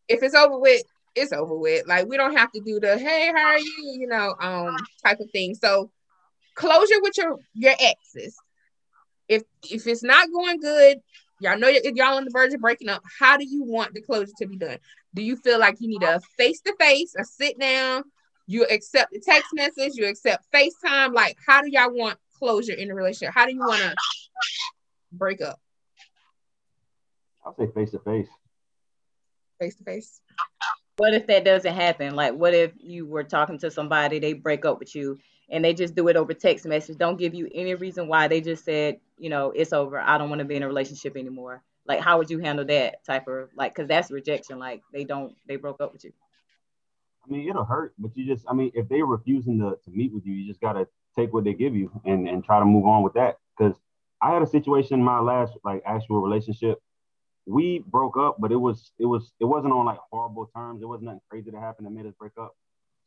[SPEAKER 3] if it's over with, it's over with. Like, we don't have to do the hey, how are you, you know, um, type of thing. So closure with your your exes. If if it's not going good, y'all know y- y'all on the verge of breaking up. How do you want the closure to be done? Do you feel like you need a face to face, a sit down? You accept the text message, you accept FaceTime. Like, how do y'all want closure in the relationship? How do you want to break up
[SPEAKER 4] I'll say face to face.
[SPEAKER 3] Face to face?
[SPEAKER 2] What if that doesn't happen? Like, what if you were talking to somebody, they break up with you, and they just do it over text message? Don't give you any reason why. They just said, you know, it's over. I don't want to be in a relationship anymore. Like, how would you handle that type of like? Because that's rejection. Like, they don't, they broke up with you.
[SPEAKER 4] I mean, it'll hurt, but you just, I mean, if they're refusing to, to meet with you, you just gotta take what they give you and, and try to move on with that. Because I had a situation in my last like actual relationship. We broke up, but it was it was it wasn't on like horrible terms. It wasn't nothing crazy that happened that made us break up.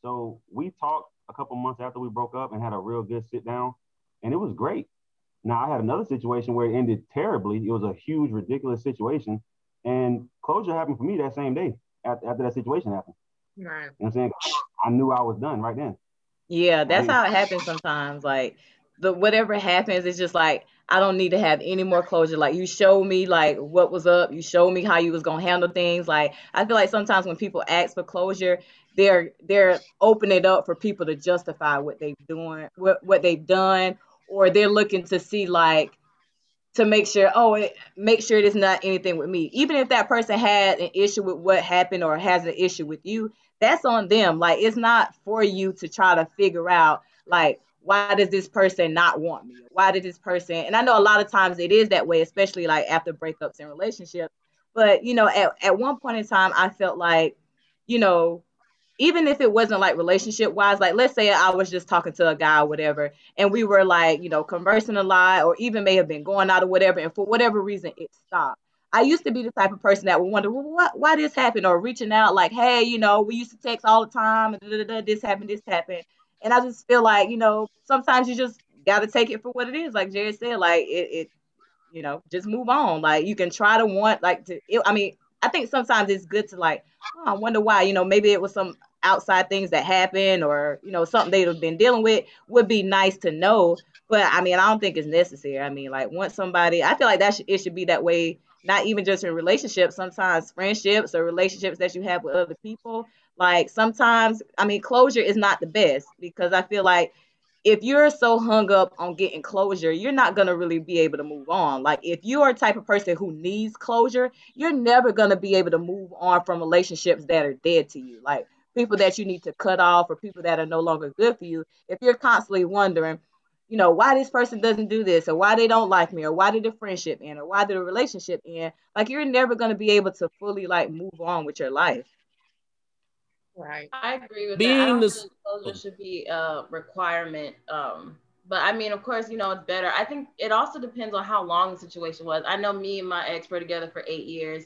[SPEAKER 4] So we talked a couple months after we broke up and had a real good sit down, and it was great. Now I had another situation where it ended terribly. It was a huge, ridiculous situation, and closure happened for me that same day after, after that situation happened.
[SPEAKER 3] Right.
[SPEAKER 4] You know what I'm saying? I knew I was done right then.
[SPEAKER 2] Yeah, that's
[SPEAKER 4] Right.
[SPEAKER 2] how it happens sometimes. Like the whatever happens is just like I don't need to have any more closure. Like you showed me like what was up. You showed me how you was gonna handle things. Like I feel like sometimes when people ask for closure, they're they're opening it up for people to justify what they've doing what what they've done, or they're looking to see like to make sure oh it, make sure it is not anything with me. Even if that person had an issue with what happened or has an issue with you, that's on them. Like it's not for you to try to figure out like why does this person not want me? Why did this person? And I know a lot of times it is that way, especially like after breakups and relationships. But you know, at, at one point in time, I felt like, you know, even if it wasn't like relationship wise, like let's say I was just talking to a guy or whatever, and we were like, you know, conversing a lot, or even may have been going out or whatever, and for whatever reason it stopped. I used to be the type of person that would wonder, well, what, why this happened, or reaching out like, hey, you know, we used to text all the time, and this happened, this happened. And I just feel like, you know, sometimes you just got to take it for what it is. Like Jared said, like it, it, you know, just move on. Like you can try to want, like to, it, I mean, I think sometimes it's good to like, oh, I wonder why, you know, maybe it was some outside things that happened or, you know, something they'd have been dealing with would be nice to know. But I mean, I don't think it's necessary. I mean, like once somebody, I feel like that should, it should be that way, not even just in relationships, sometimes friendships or relationships that you have with other people. Like sometimes, I mean, closure is not the best because I feel like if you're so hung up on getting closure, you're not going to really be able to move on. Like if you are a type of person who needs closure, you're never going to be able to move on from relationships that are dead to you. Like people that you need to cut off or people that are no longer good for you. If you're constantly wondering, you know, why this person doesn't do this or why they don't like me or why did the friendship end or why did the relationship end, like you're never going to be able to fully like move on with your life.
[SPEAKER 3] Right.
[SPEAKER 5] I agree with Being that. I don't this... think closure should be a requirement. Um, but I mean, of course, you know, it's better. I think it also depends on how long the situation was. I know me and my ex were together for eight years,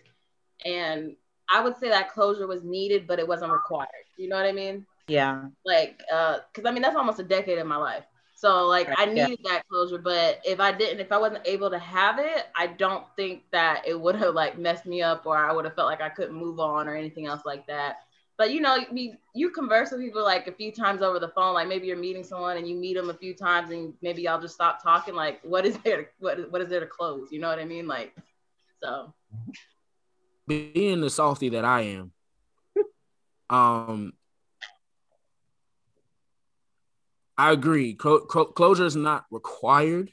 [SPEAKER 5] and I would say that closure was needed, but it wasn't required. You know what I mean?
[SPEAKER 2] Yeah.
[SPEAKER 5] Like, uh, because I mean, that's almost a decade in my life. So like I needed yeah. that closure, but if I didn't, if I wasn't able to have it, I don't think that it would have like messed me up or I would have felt like I couldn't move on or anything else like that. But you know, you, you converse with people like a few times over the phone. Like maybe you're meeting someone and you meet them a few times, and maybe y'all just stop talking. Like, what is there? To, what what is there to close? You know what I mean? Like, so.
[SPEAKER 1] Being the softy that I am, um, I agree. Cl- cl- closure is not required,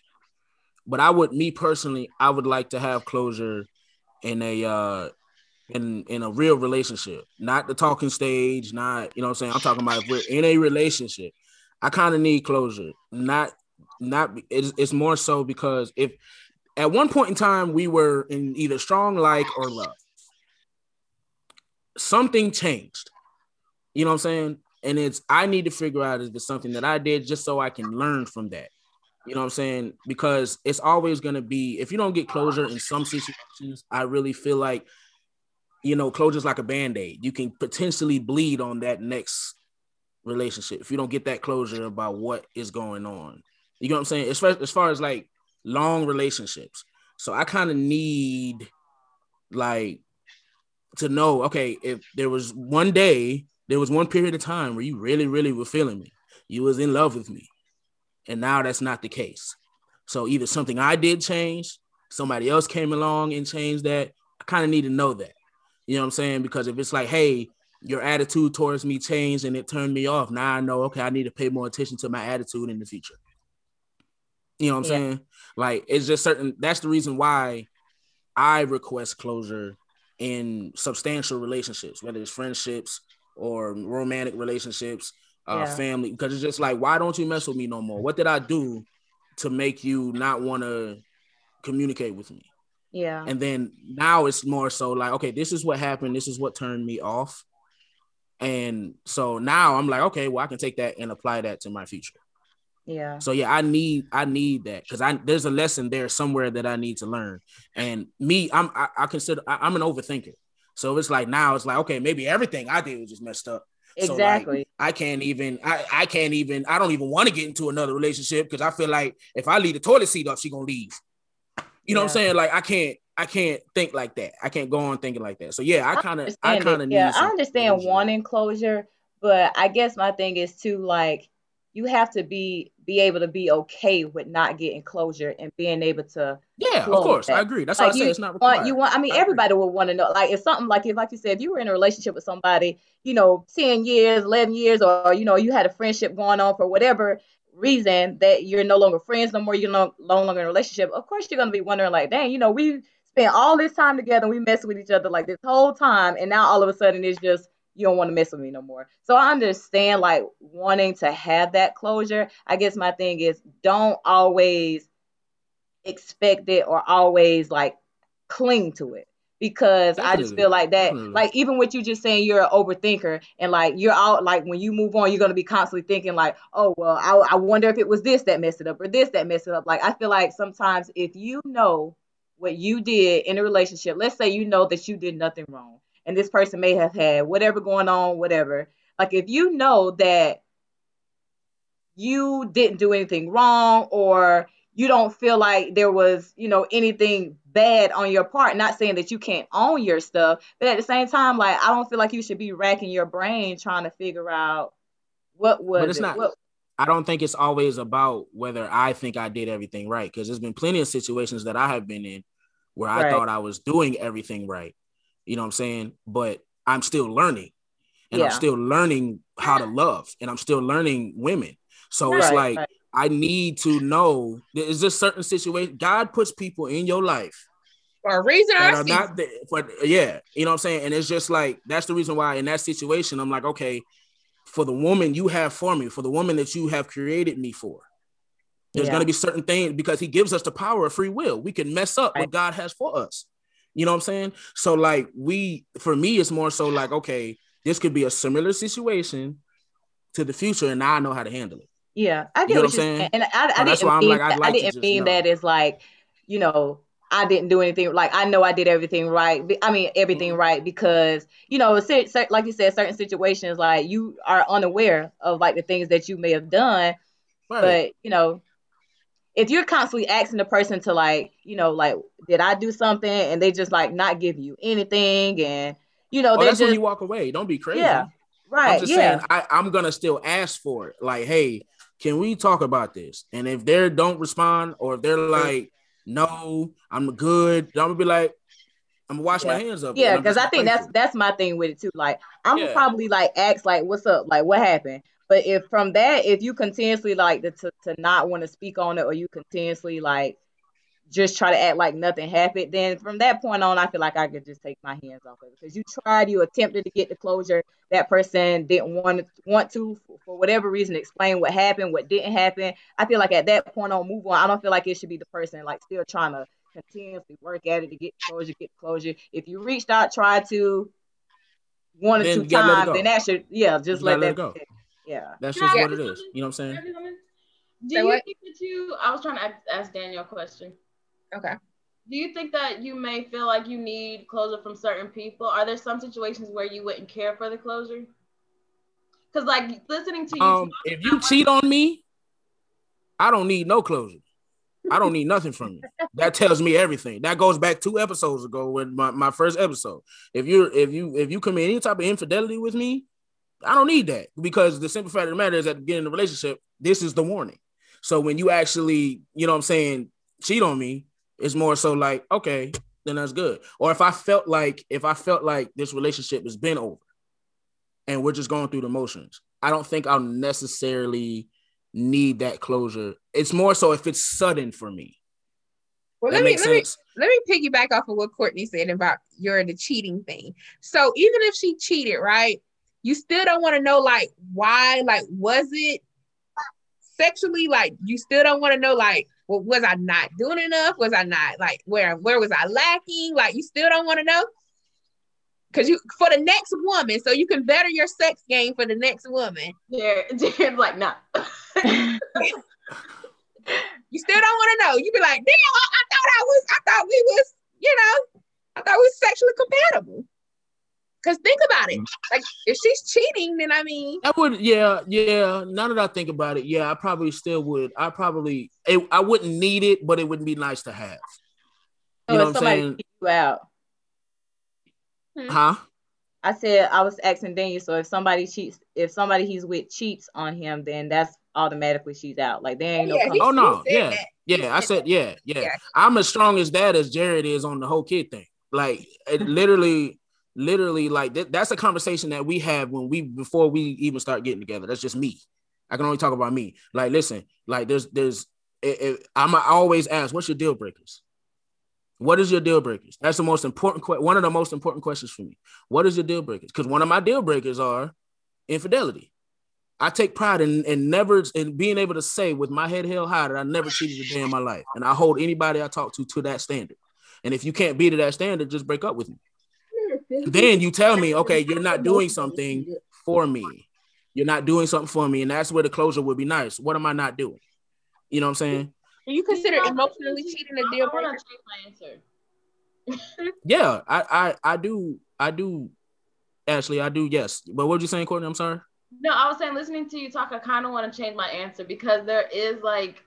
[SPEAKER 1] but I would, me personally, I would like to have closure in a uh in in a real relationship, not the talking stage, not you know what I'm saying. I'm talking about if we're in a relationship. I kind of need closure. Not not it's, it's more so because if at one point in time we were in either strong like or love, something changed. You know what I'm saying? And it's I need to figure out if it's something that I did just so I can learn from that. You know what I'm saying? Because it's always gonna be if you don't get closure in some situations, I really feel like you know, closure's like a band-aid. You can potentially bleed on that next relationship if you don't get that closure about what is going on. You know what I'm saying? As far as, far as like long relationships. So I kind of need like to know, okay, if there was one day, there was one period of time where you really, really were feeling me. You was in love with me. And now that's not the case. So either something I did change, somebody else came along and changed that. I kind of need to know that. You know what I'm saying? Because if it's like, hey, your attitude towards me changed and it turned me off, now I know, okay, I need to pay more attention to my attitude in the future. You know what I'm yeah. saying? Like, it's just certain, that's the reason why I request closure in substantial relationships, whether it's friendships or romantic relationships, uh, yeah. family, because it's just like, why don't you mess with me no more? What did I do to make you not want to communicate with me?
[SPEAKER 2] Yeah.
[SPEAKER 1] And then now it's more so like, okay, this is what happened. This is what turned me off. And so now I'm like, okay, well, I can take that and apply that to my future.
[SPEAKER 2] Yeah.
[SPEAKER 1] So yeah, I need I need that because I there's a lesson there somewhere that I need to learn. And me, I'm I, I consider I, am an overthinker. So it's like now it's like okay, maybe everything I did was just messed up.
[SPEAKER 2] Exactly.
[SPEAKER 1] So like, I can't even I, I can't even I don't even want to get into another relationship because I feel like if I leave the toilet seat up, she gonna leave. You know yeah. what I'm saying? Like I can't I can't think like that. I can't go on thinking like that. So yeah, I kind of I kind of need.
[SPEAKER 2] yeah. I understand closure. wanting closure, but I guess my thing is too like you have to be be able to be okay with not getting closure and being able to
[SPEAKER 1] Yeah, of course. I agree. That's
[SPEAKER 2] like
[SPEAKER 1] why I say
[SPEAKER 2] you
[SPEAKER 1] it's not
[SPEAKER 2] want you want I mean
[SPEAKER 1] I agree.
[SPEAKER 2] everybody would want to know like if something like if like you said if you were in a relationship with somebody you know 10 years 11 years or you know you had a friendship going on for whatever reason that you're no longer friends no more you're no, no longer in a relationship of course you're to be wondering like dang you know we spent all this time together we messed with each other like this whole time and now all of a sudden it's just you don't want to mess with me no more. So i understand like wanting to have that closure. I guess my thing is don't always expect it or always like cling to it because I just feel like that like even with you just saying you're an overthinker and like you're out like when you move on you're gonna be constantly thinking like oh well I, I wonder if it was this that messed it up or this that messed it up. Like I feel like sometimes if you know what you did in a relationship let's say you know that you did nothing wrong and this person may have had whatever going on whatever. Like if you know that you didn't do anything wrong or you don't feel like there was, you know, anything bad on your part. Not saying that you can't own your stuff, but at the same time, like I don't feel like you should be racking your brain trying to figure out what was But
[SPEAKER 1] it's
[SPEAKER 2] it.
[SPEAKER 1] not-
[SPEAKER 2] What,
[SPEAKER 1] I don't think it's always about whether I think I did everything right because there's been plenty of situations that I have been in where I
[SPEAKER 2] Right.
[SPEAKER 1] thought I was doing everything right. You know what I'm saying? But I'm still learning and I'm still learning how to love and I'm still learning women. So it's like
[SPEAKER 2] right.
[SPEAKER 1] I need to know there is this certain situation God puts people in your life
[SPEAKER 3] For a reason or
[SPEAKER 1] that are not there. But yeah, you know what I'm saying? And it's just like that's the reason why in that situation, I'm like, okay, for the woman you have for me, for the woman that you have created me for, there's
[SPEAKER 2] Yeah.
[SPEAKER 1] gonna be certain things because he gives us the power of free will. We can mess up
[SPEAKER 2] Right.
[SPEAKER 1] what God has for us. You know what I'm saying? So like we for me, it's more so like, okay, this could be a similar situation to the future, and now I know how to handle it.
[SPEAKER 2] Yeah, I get
[SPEAKER 1] know
[SPEAKER 2] what
[SPEAKER 1] what
[SPEAKER 2] you're
[SPEAKER 1] saying?
[SPEAKER 2] and I, I
[SPEAKER 1] So
[SPEAKER 2] didn't mean
[SPEAKER 1] like, like
[SPEAKER 2] I didn't mean
[SPEAKER 1] know.
[SPEAKER 2] that it's like, you know, I didn't do anything. Like I know I did everything right. I mean everything
[SPEAKER 1] Mhm.
[SPEAKER 2] right because you know, like you said, certain situations like you are unaware of like the things that you may have done,
[SPEAKER 1] Right.
[SPEAKER 2] but you know, if you're constantly asking the person to like, you know, like, did I do something, and they just like not give you anything, and you know,
[SPEAKER 1] oh, that's
[SPEAKER 2] just
[SPEAKER 1] when you walk away. Don't be crazy.
[SPEAKER 2] yeah, right,
[SPEAKER 1] I'm just
[SPEAKER 2] yeah,
[SPEAKER 1] saying I, I'm gonna still ask for it. Like, hey, can we talk about this? And if they don't respond, or if they're like, no, I'm good, I'm gonna be like, I'm gonna wash my hands it.
[SPEAKER 2] Yeah, because I think that's
[SPEAKER 1] it.
[SPEAKER 2] that's my thing with it too. Like I'm
[SPEAKER 1] Yeah.
[SPEAKER 2] probably like ask like, "What's up? Like what happened?" But if from that, if you continuously like to, to not want to speak on it, or you continuously like just try to act like nothing happened, then from that point on, I feel like I could just take my hands off of it because you tried, you attempted to get the closure. That person didn't want to, want to for, for whatever reason explain what happened, what didn't happen. I feel like at that point on, move on. I don't feel like it should be the person like still trying to continuously work at it to get closure, get closure. If you reached out, tried to one or
[SPEAKER 1] Then
[SPEAKER 2] two
[SPEAKER 1] you gotta let it
[SPEAKER 2] times, then that should yeah, just
[SPEAKER 1] You
[SPEAKER 2] let
[SPEAKER 1] let
[SPEAKER 2] that
[SPEAKER 1] it go.
[SPEAKER 2] be. Yeah.
[SPEAKER 1] That's
[SPEAKER 5] Can
[SPEAKER 1] just what it is. You know what I'm saying?
[SPEAKER 5] I? Do you think that you? I was trying to ask, ask Daniel a question.
[SPEAKER 3] Okay.
[SPEAKER 5] Do you think that you may feel like you need closure from certain people? Are there some situations where you wouldn't care for the closure? Because like listening to you,
[SPEAKER 1] Um,
[SPEAKER 5] talk,
[SPEAKER 1] if you cheat on me, I don't need no closure. I don't need nothing from you. That tells me everything. That goes back two episodes ago with my, my first episode. If you're if you if you commit any type of infidelity with me, I don't need that because the simple fact of the matter is at the beginning of the relationship, this is the warning. So when you actually, you know what I'm saying, cheat on me, it's more so like, okay, then that's good. Or if I felt like if I felt like this relationship has been over and we're just going through the motions, I don't think I'll necessarily need that closure. It's more so if it's sudden for me.
[SPEAKER 3] Well,
[SPEAKER 1] that
[SPEAKER 3] let me let me
[SPEAKER 1] sense.
[SPEAKER 3] let me piggyback off of what Courtney said about your the cheating thing. So even if she cheated, right, you still don't want to know like why, like was it sexually? Like you still don't want to know like, well, was I not doing enough? Was I not like where where was I lacking? Like you still don't want to know. Cause you for the next woman, so you can better your sex game for the next woman.
[SPEAKER 5] Jared, Jared's like, nah.
[SPEAKER 3] You still don't want to know. You be like, damn, I, I thought I was, I thought we was, you know, I thought we was sexually compatible. Cause think about it. Mm-hmm. Like if she's cheating, then I mean,
[SPEAKER 1] I would, yeah, yeah. Now that I think about it, yeah, I probably still would. I probably, it, I wouldn't need it, but it would be nice to have.
[SPEAKER 2] So
[SPEAKER 1] You know what I'm saying?
[SPEAKER 2] kick you out, hmm.
[SPEAKER 1] Huh?
[SPEAKER 2] I said I was asking Daniel. So if somebody cheats, if somebody he's with cheats on him, then that's automatically she's out. Like there ain't
[SPEAKER 3] Yeah, oh,
[SPEAKER 2] no.
[SPEAKER 3] he-
[SPEAKER 2] coming-
[SPEAKER 1] Oh no, yeah,
[SPEAKER 3] that.
[SPEAKER 1] yeah. I said yeah, yeah.
[SPEAKER 3] Yeah.
[SPEAKER 1] I'm as strong as that as Jared is on the whole kid thing. Like it literally, literally, like that, that's a conversation that we have when we before we even start getting together. That's just me. I can only talk about me. Like, listen, like there's there's it, it, I'm I always ask, what's your deal breakers? What is your deal breakers? That's the most important que- one of the most important questions for me. What is your deal breakers? Because one of my deal breakers are infidelity. I take pride in, in never in being able to say with my head held high that I never cheated a day in my life, and I hold anybody I talk to to that standard. And if you can't be to that standard, just break up with me. Then you tell me, okay, you're not doing something for me. You're not doing something for me, and that's where the closure would be nice. What am I not doing? You know what I'm saying?
[SPEAKER 3] Do you consider
[SPEAKER 5] You know,
[SPEAKER 3] emotionally cheating a deal breaker?
[SPEAKER 5] want change my answer.
[SPEAKER 1] Yeah, I I I do I do. Ashley, I do. Yes, but what were you saying, Courtney? I'm sorry.
[SPEAKER 5] No, I was saying, listening to you talk, I kind of want to change my answer because there is like,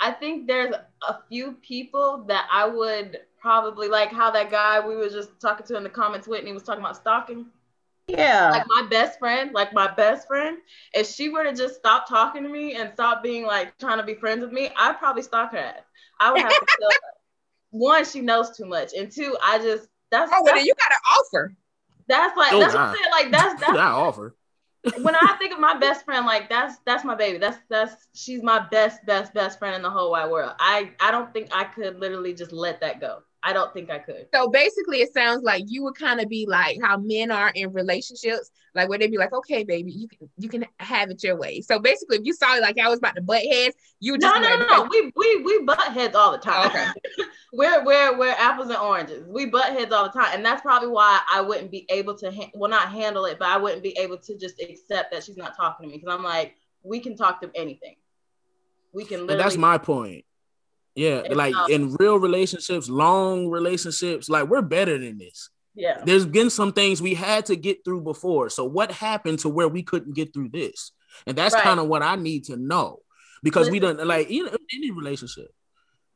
[SPEAKER 5] I think there's a few people that I would probably like how that guy we were just talking to in the comments, Whitney was talking about stalking.
[SPEAKER 2] Yeah.
[SPEAKER 5] Like my best friend, like my best friend, if she were to just stop talking to me and stop being like trying to be friends with me, I'd probably stalk her ass. I would have to kill her. One, she knows too much, and two, I just that's
[SPEAKER 3] Oh, well,
[SPEAKER 5] that's,
[SPEAKER 3] you got an offer.
[SPEAKER 5] that's like
[SPEAKER 1] Oh,
[SPEAKER 5] that's what. I'm saying. Like that's
[SPEAKER 1] That's
[SPEAKER 5] that's
[SPEAKER 1] I offer.
[SPEAKER 5] when I think of my best friend, like that's that's my baby. That's that's she's my best, best, best friend in the whole wide world. I I don't think I could literally just let that go. I don't think I could.
[SPEAKER 3] So basically, it sounds like you would kind of be like how men are in relationships, like where they'd be like, "Okay, baby, you can you can have it your way." So basically, if you saw it like I was about to butt heads, you
[SPEAKER 5] No,
[SPEAKER 3] just
[SPEAKER 5] no, no,
[SPEAKER 3] like,
[SPEAKER 5] no. We we we butt heads all the time.
[SPEAKER 3] Okay.
[SPEAKER 5] we're we're we're apples and oranges. We butt heads all the time, and that's probably why I wouldn't be able to ha- well not handle it, but I wouldn't be able to just accept that she's not talking to me because I'm like, we can talk to anything. We can literally.
[SPEAKER 1] That's my point. Yeah,
[SPEAKER 5] It's
[SPEAKER 1] like
[SPEAKER 5] not-
[SPEAKER 1] in real relationships, long relationships, like we're better than this.
[SPEAKER 5] yeah.
[SPEAKER 1] There's been some things we had to get through before. So what happened to where we couldn't get through this? And that's
[SPEAKER 5] Right.
[SPEAKER 1] kind of what I need to know because we don't like you know any relationship.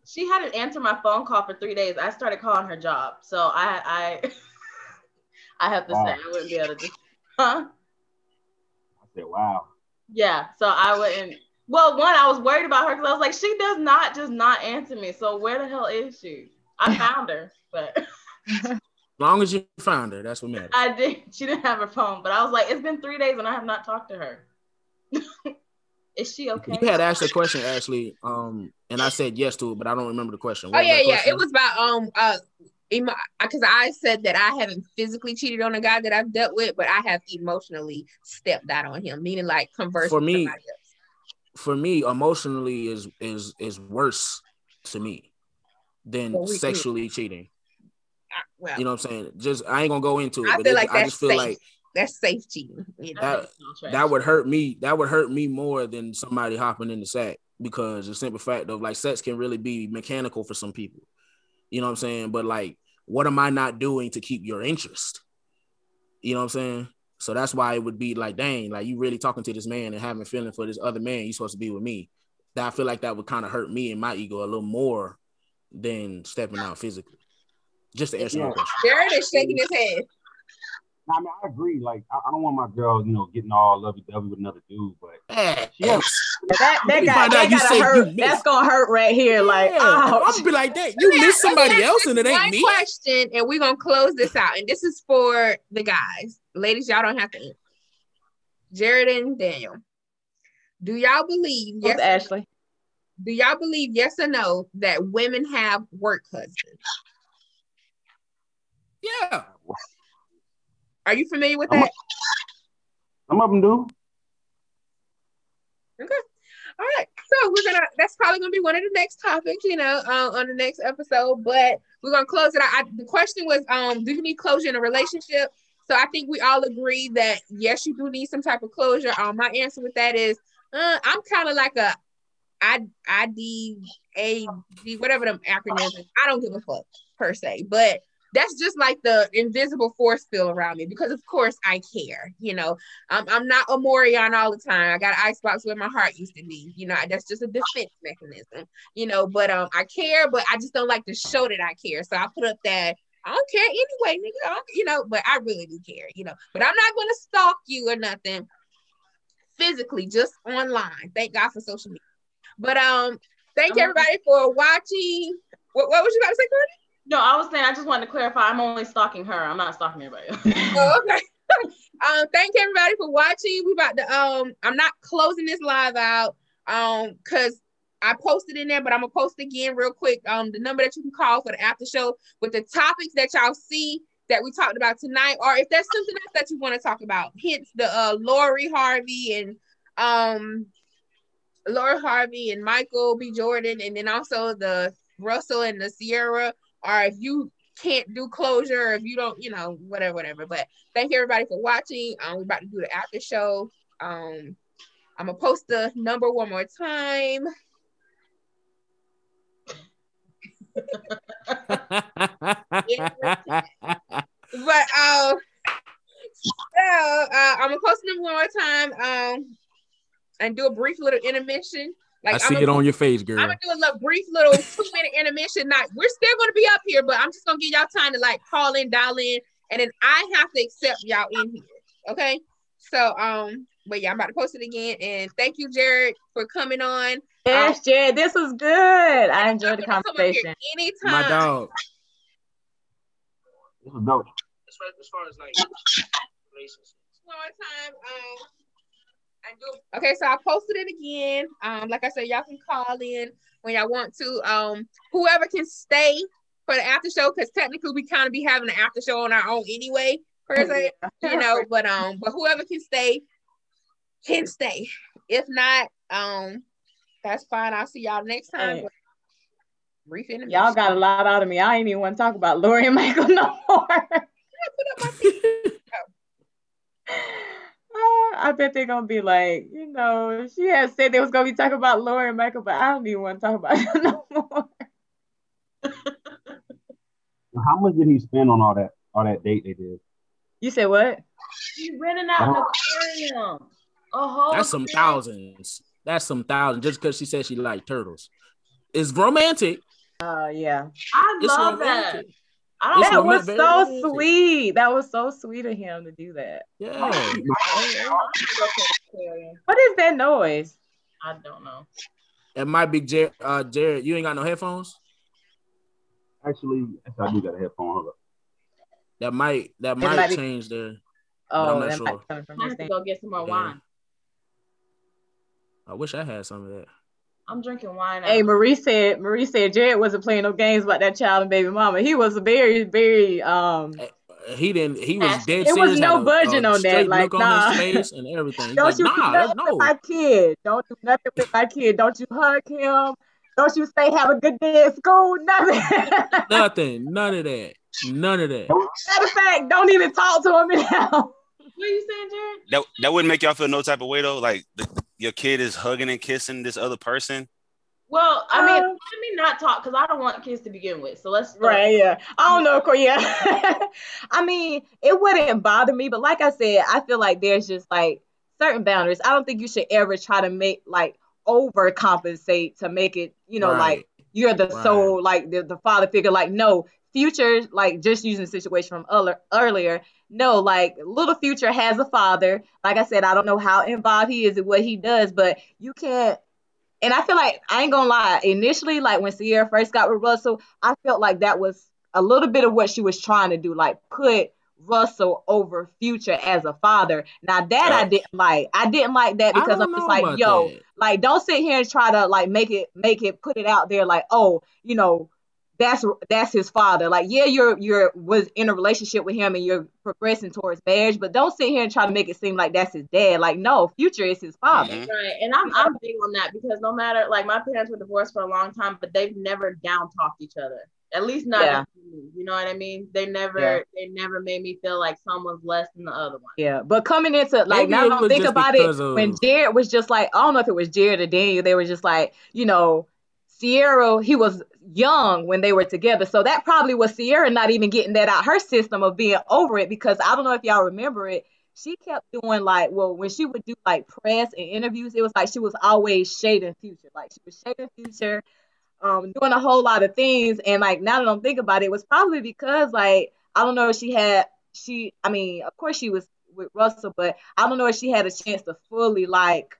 [SPEAKER 5] she hadn't answered my phone call for three days. I started calling her job, so I I I have to
[SPEAKER 4] Wow.
[SPEAKER 5] say I wouldn't be able to just huh.
[SPEAKER 4] I said, wow.
[SPEAKER 5] Yeah, so I wouldn't. Well, one, I was worried about her because I was like, she does not just not answer me. So where the hell is she? I found her, but
[SPEAKER 1] As long as you found her, that's what matters.
[SPEAKER 5] I did. She didn't have her phone, but I was like, it's been three days and I have not talked to her. is she okay?
[SPEAKER 1] You had asked a question, Ashley, um, and I said yes to it, but I don't remember the question.
[SPEAKER 3] "Oh
[SPEAKER 1] What was
[SPEAKER 3] yeah, yeah." It was about um uh. Because I said that I haven't physically cheated on a guy that I've dealt with, but I have emotionally stepped out on him, meaning like conversing
[SPEAKER 1] For
[SPEAKER 3] with
[SPEAKER 1] me,
[SPEAKER 3] somebody else.
[SPEAKER 1] For me, emotionally is is is worse to me than
[SPEAKER 3] Well, we-
[SPEAKER 1] sexually cheating.
[SPEAKER 3] I- well,
[SPEAKER 1] You know what I'm saying? Just I ain't gonna go into it,
[SPEAKER 3] I
[SPEAKER 1] but
[SPEAKER 3] feel like
[SPEAKER 1] I
[SPEAKER 3] that's
[SPEAKER 1] just feel
[SPEAKER 3] safe.
[SPEAKER 1] like
[SPEAKER 3] that's safe cheating. You know,
[SPEAKER 1] that-
[SPEAKER 5] think it's all trash.
[SPEAKER 1] that would hurt me. That would hurt me more than somebody hopping in the sack because the simple fact of like sex can really be mechanical for some people. You know what I'm saying? But like, what am I not doing to keep your interest? You know what I'm saying? So that's why it would be like, dang, like you really talking to this man and having feeling for this other man. You supposed to be with me. That I feel like that would kind of hurt me and my ego a little more than stepping out physically. Just to answer
[SPEAKER 4] Yeah.
[SPEAKER 1] your question.
[SPEAKER 3] Jared is shaking his head.
[SPEAKER 4] I mean, I agree. Like, I, I don't want my girl, you know, getting all lovey dovey with another dude, but
[SPEAKER 1] Hey,
[SPEAKER 4] Yeah.
[SPEAKER 2] That that
[SPEAKER 1] You
[SPEAKER 2] guy that
[SPEAKER 1] you
[SPEAKER 2] gotta
[SPEAKER 1] say you
[SPEAKER 2] hurt. That's gonna hurt right here. Like,
[SPEAKER 1] yeah,
[SPEAKER 2] ouch.
[SPEAKER 1] I'm be like that. You miss somebody else and it ain't
[SPEAKER 3] One
[SPEAKER 1] me.
[SPEAKER 3] question, and we're gonna close this out. And this is for the guys. Ladies, y'all don't have to answer. Jared and Daniel. Do y'all believe
[SPEAKER 2] Who's
[SPEAKER 3] yes
[SPEAKER 2] Ashley?
[SPEAKER 3] do y'all believe yes or no that women have work husbands?
[SPEAKER 1] Yeah.
[SPEAKER 3] Are you familiar with
[SPEAKER 4] I'm-
[SPEAKER 3] that?
[SPEAKER 4] some of them do. Okay.
[SPEAKER 3] All right. So we're gonna that's probably gonna be one of the next topics, you know, uh, on the next episode. But we're gonna close it out. I, the question was, um, do you need closure in a relationship? So I think we all agree that yes, you do need some type of closure. Um, my answer with that is, uh, I'm kind of like a I I D A D whatever them acronyms. I don't give a fuck per se, but that's just like the invisible force field around me because of course I care. You know, I'm, I'm not a Morion all the time. I got an icebox where my heart used to be. You know, that's just a defense mechanism. You know, but um, I care, but I just don't like to show that I care. So I put up that I don't care anyway, nigga. You know, but I really do care. You know, but I'm not gonna stalk you or nothing. physically, just online. Thank God for social media. But um, thank you everybody for watching. What, what was you about to say, Courtney?
[SPEAKER 5] No, I was saying I just wanted to clarify. I'm only stalking her. I'm not stalking everybody.
[SPEAKER 3] oh, okay. um, thank you everybody for watching. We about to um, I'm not closing this live out um, cause I posted in there, but I'm gonna post again real quick. Um, the number that you can call for the after show with the topics that y'all see that we talked about tonight, or if there's something else that you want to talk about, hence the uh Lori Harvey and um Lori Harvey and Michael B. Jordan, and then also the Russell and the Ciara, or if you can't do closure, if you don't, you know, whatever, whatever. But thank you everybody for watching. Um, we're about to do the after show. Um, I'm gonna post the number one more time. but uh, so uh, I'm gonna post them one more time. Um, and do a brief little intermission.
[SPEAKER 1] Like I see I'm it on your face, girl.
[SPEAKER 3] I'm gonna do a little brief little two minute intermission. Not we're still gonna be up here, but I'm just gonna give y'all time to like call in, dial in, and then I have to accept y'all in here. Okay. So um, but yeah, I'm about to post it again. And thank you, Jared, for coming on.
[SPEAKER 2] Yes, Jared, this was good. I enjoyed the conversation.
[SPEAKER 3] Anytime.
[SPEAKER 1] My dog.
[SPEAKER 4] This was dope.
[SPEAKER 1] As far, as, far as like
[SPEAKER 3] relationships. One more time. Um, Okay, so I posted it again. Um, like I said, y'all can call in when y'all want to. Um, whoever can stay for the after show, because technically we kind of be having an after show on our own anyway, per se, you know. But um, but whoever can stay can stay. If not, um, that's fine. I'll see y'all next time. Hey.
[SPEAKER 2] Brief Y'all got a lot out of me. I ain't even want to talk about Lori and Michael no more. I bet they're gonna be like, you know, she had said they was gonna be talking about Lori and Michael, but I don't even want to talk about it no more.
[SPEAKER 4] How much did he spend on all that all that date they did?
[SPEAKER 2] You said what?
[SPEAKER 5] He renting out an aquarium. Oh,
[SPEAKER 1] that's some thousands. That's some thousand just because she said she liked turtles. It's romantic.
[SPEAKER 2] Oh uh, yeah.
[SPEAKER 5] I it's love romantic. that.
[SPEAKER 2] that was so romantic. sweet. That was so sweet of him to do that.
[SPEAKER 1] Yeah.
[SPEAKER 2] what is that noise?
[SPEAKER 5] I don't know.
[SPEAKER 1] It might be Jared. Uh, Jared, you ain't got no headphones.
[SPEAKER 4] Actually, I do got a headphone.
[SPEAKER 1] That might that might, might change the.
[SPEAKER 2] Oh, that sure. might
[SPEAKER 5] come from I have to go get some more yeah. wine.
[SPEAKER 1] I wish I had some of that.
[SPEAKER 5] I'm drinking wine.
[SPEAKER 2] Hey, Marie said Marie said Jared wasn't playing no games about that child and baby mama. He was very, very um
[SPEAKER 1] he didn't he was dead
[SPEAKER 2] It was no budging on that. Like nah.
[SPEAKER 1] and everything.
[SPEAKER 2] Don't
[SPEAKER 1] like,
[SPEAKER 2] you
[SPEAKER 1] nah,
[SPEAKER 2] do nothing no. with my kid. Don't do nothing with my kid. Don't you hug him. Don't you say have a good day at school. Nothing.
[SPEAKER 1] nothing. None of that. None of that.
[SPEAKER 2] Matter of fact, don't even talk to him now.
[SPEAKER 5] What are you saying, Jared?
[SPEAKER 6] That that wouldn't make y'all feel no type of way though. Like the, your kid is hugging and kissing this other person.
[SPEAKER 5] Well, I mean, uh, let me not talk because I don't want kids to begin with. So let's
[SPEAKER 2] start. right. Yeah, I don't know, Yeah, I mean, it wouldn't bother me, but like I said, I feel like there's just like certain boundaries. I don't think you should ever try to make like overcompensate to make it, you know, right. like you're the right. soul, like the, the father figure. Like, no, future, like just using the situation from earlier, no, like little future has a father. Like I said, I don't know how involved he is in what he does, but you can't. And I feel like I ain't gonna lie. Initially, like when Ciara first got with Russell, I felt like that was a little bit of what she was trying to do, like put Russell over Future as a father. Now that. I didn't like. I didn't like that because I'm just like, yo, that. like don't sit here and try to like make it make it put it out there like, oh, you know, that's that's his father. Like, yeah, you're you're was in a relationship with him and you're progressing towards marriage, but don't sit here and try to make it seem like that's his dad. Like, no, future is his father.
[SPEAKER 5] Mm-hmm. Right. And I'm I'm big on that because no matter like my parents were divorced for a long time, but they've never down talked each other. At least not yeah. you know what I mean? They never yeah. they never made me feel like someone's less than the other one.
[SPEAKER 2] Yeah. But coming into like Maybe now I think about it, of... when Jared was just like, I don't know if it was Jared or Daniel, they were just like, you know, Ciara, he was young when they were together. So that probably was Ciara not even getting that out her system of being over it because I don't know if y'all remember it. She kept doing like, well, when she would do like press and interviews, it was like she was always shading future. Like she was shading future, um, doing a whole lot of things. And like now that I'm thinking about it, it was probably because like I don't know if she had she, I mean, of course she was with Russell, but I don't know if she had a chance to fully like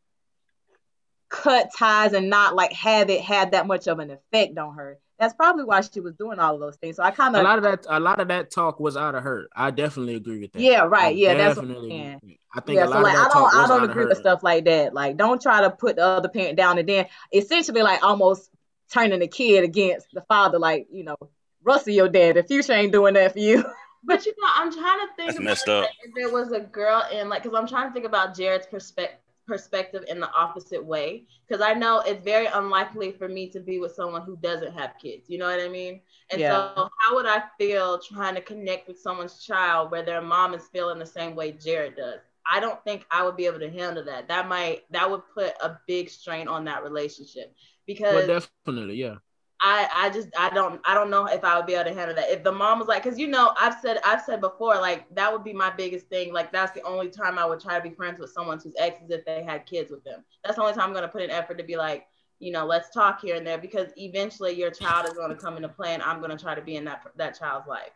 [SPEAKER 2] cut ties and not like have it had that much of an effect on her. That's probably why she was doing all of those things. So I kind of A
[SPEAKER 1] lot of that, a lot of that talk was out of her. I definitely agree with that.
[SPEAKER 2] Yeah, right.
[SPEAKER 1] I
[SPEAKER 2] Yeah, that's what I'm
[SPEAKER 1] definitely.
[SPEAKER 2] saying.
[SPEAKER 1] I think
[SPEAKER 2] yeah,
[SPEAKER 1] a
[SPEAKER 2] so
[SPEAKER 1] lot
[SPEAKER 2] like
[SPEAKER 1] of
[SPEAKER 2] I don't
[SPEAKER 1] talk
[SPEAKER 2] I don't agree with stuff like that. Like don't try to put the other parent down and then essentially like almost turning the kid against the father. Like you know, Russell, your dad. The future ain't doing that for you.
[SPEAKER 5] But you know, I'm trying to think
[SPEAKER 6] That's
[SPEAKER 5] about
[SPEAKER 6] messed
[SPEAKER 5] like,
[SPEAKER 6] up.
[SPEAKER 5] if there was a girl in like, because I'm trying to think about Jared's perspective perspective in the opposite way. Because I know it's very unlikely for me to be with someone who doesn't have kids. You know what I mean? And
[SPEAKER 2] Yeah.
[SPEAKER 5] so, how would I feel trying to connect with someone's child where their mom is feeling the same way Jared does? I don't think I would be able to handle that. That might that would put a big strain on that relationship because
[SPEAKER 1] Well, definitely, yeah.
[SPEAKER 5] I I just I don't I don't know if I would be able to handle that. If the mom was like, because you know I've said I've said before like that would be my biggest thing. Like that's the only time I would try to be friends with someone whose ex is if they had kids with them. That's the only time I'm gonna put an effort to be like, you know, let's talk here and there because eventually your child is gonna come into play and I'm gonna try to be in that that child's life.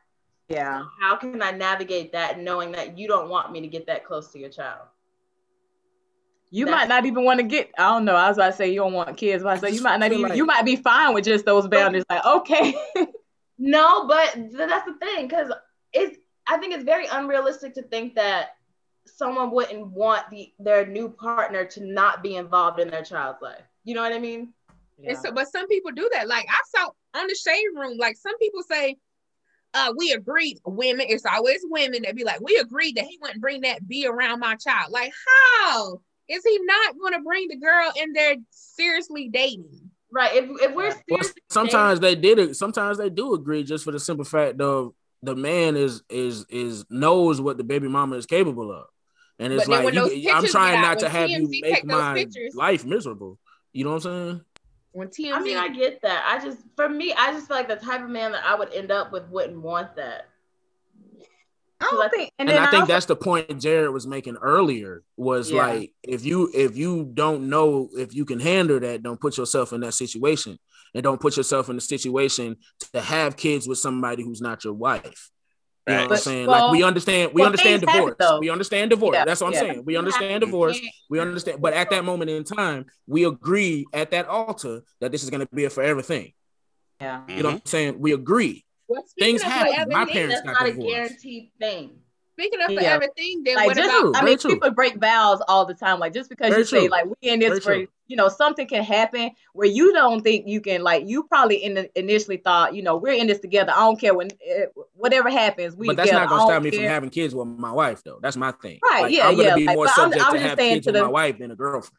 [SPEAKER 2] Yeah.
[SPEAKER 5] How can I navigate that knowing that you don't want me to get that close to your child?
[SPEAKER 2] You
[SPEAKER 5] That's-
[SPEAKER 2] might not even want to get. I don't know. I was about to say you don't want kids, but I say you might not even.
[SPEAKER 1] like-
[SPEAKER 2] You might be fine with just those boundaries. Like okay.
[SPEAKER 5] No, but that's the thing because it's. I think it's very unrealistic to think that someone wouldn't want the their new partner to not be involved in their child's life. You know what I mean?
[SPEAKER 3] And so, but some people do that. Like I saw on the shade room, like some people say, uh, we agreed, women, it's always women that be like, we agreed that he wouldn't bring that be around my child. Like, how is he not gonna bring the girl in they're seriously dating?
[SPEAKER 5] Right. If if we're
[SPEAKER 1] Well,
[SPEAKER 5] seriously
[SPEAKER 1] sometimes they did it. Sometimes they do agree, just for the simple fact of the man is is is knows what the baby mama is capable of, and it's like you, I'm trying
[SPEAKER 3] out,
[SPEAKER 1] not to
[SPEAKER 3] when
[SPEAKER 1] have you make my
[SPEAKER 3] pictures-
[SPEAKER 1] life miserable. You know what I'm saying?
[SPEAKER 3] When TMZ,
[SPEAKER 5] I mean, I get that. I just, for me, I just feel like the type of man that I would end up with wouldn't want that.
[SPEAKER 2] I don't think. And,
[SPEAKER 1] And,
[SPEAKER 2] then
[SPEAKER 1] I think
[SPEAKER 2] also-
[SPEAKER 1] that's the point Jared was making earlier. Was
[SPEAKER 2] Yeah.
[SPEAKER 1] like if you if you don't know if you can handle that, don't put yourself in that situation, and don't put yourself in the situation to have kids with somebody who's not your wife. You know what I'm saying?
[SPEAKER 2] Well-
[SPEAKER 1] like we understand, we
[SPEAKER 2] well,
[SPEAKER 1] understand
[SPEAKER 2] things happen,
[SPEAKER 1] divorce. we understand divorce.
[SPEAKER 2] Yeah,
[SPEAKER 1] That's what I'm
[SPEAKER 2] yeah.
[SPEAKER 1] saying. We understand
[SPEAKER 5] happen.
[SPEAKER 1] divorce. We understand, but at that moment in time, we agree at that altar that this is going to be a forever thing.
[SPEAKER 2] yeah.
[SPEAKER 1] You know what I'm mm-hmm. saying? We agree.
[SPEAKER 3] Well,
[SPEAKER 1] Things happen. My parents
[SPEAKER 5] That's
[SPEAKER 1] got
[SPEAKER 5] not a guaranteed thing.
[SPEAKER 3] Speaking of
[SPEAKER 2] Yeah.
[SPEAKER 3] forever thing, then
[SPEAKER 2] Like
[SPEAKER 3] what
[SPEAKER 2] just,
[SPEAKER 3] about?
[SPEAKER 1] True,
[SPEAKER 2] I mean,
[SPEAKER 1] true.
[SPEAKER 2] people break vows all the time. Like just because
[SPEAKER 1] Very
[SPEAKER 2] you say like we in this
[SPEAKER 1] Very
[SPEAKER 2] for
[SPEAKER 1] true.
[SPEAKER 2] you know something can happen where you don't think you can like you probably in the, initially thought you know we're in this together. I don't care when eh, whatever happens. We
[SPEAKER 1] But that's
[SPEAKER 2] together.
[SPEAKER 1] not gonna stop
[SPEAKER 2] don't
[SPEAKER 1] me from having kids with my wife, though. That's my thing.
[SPEAKER 2] Right,
[SPEAKER 1] Like,
[SPEAKER 2] yeah,
[SPEAKER 1] I'm gonna
[SPEAKER 2] yeah,
[SPEAKER 1] be
[SPEAKER 2] like,
[SPEAKER 1] more
[SPEAKER 2] but I'm- I'm
[SPEAKER 1] to
[SPEAKER 2] just
[SPEAKER 1] have
[SPEAKER 2] saying
[SPEAKER 1] kids
[SPEAKER 2] to
[SPEAKER 1] with my wife than a girlfriend.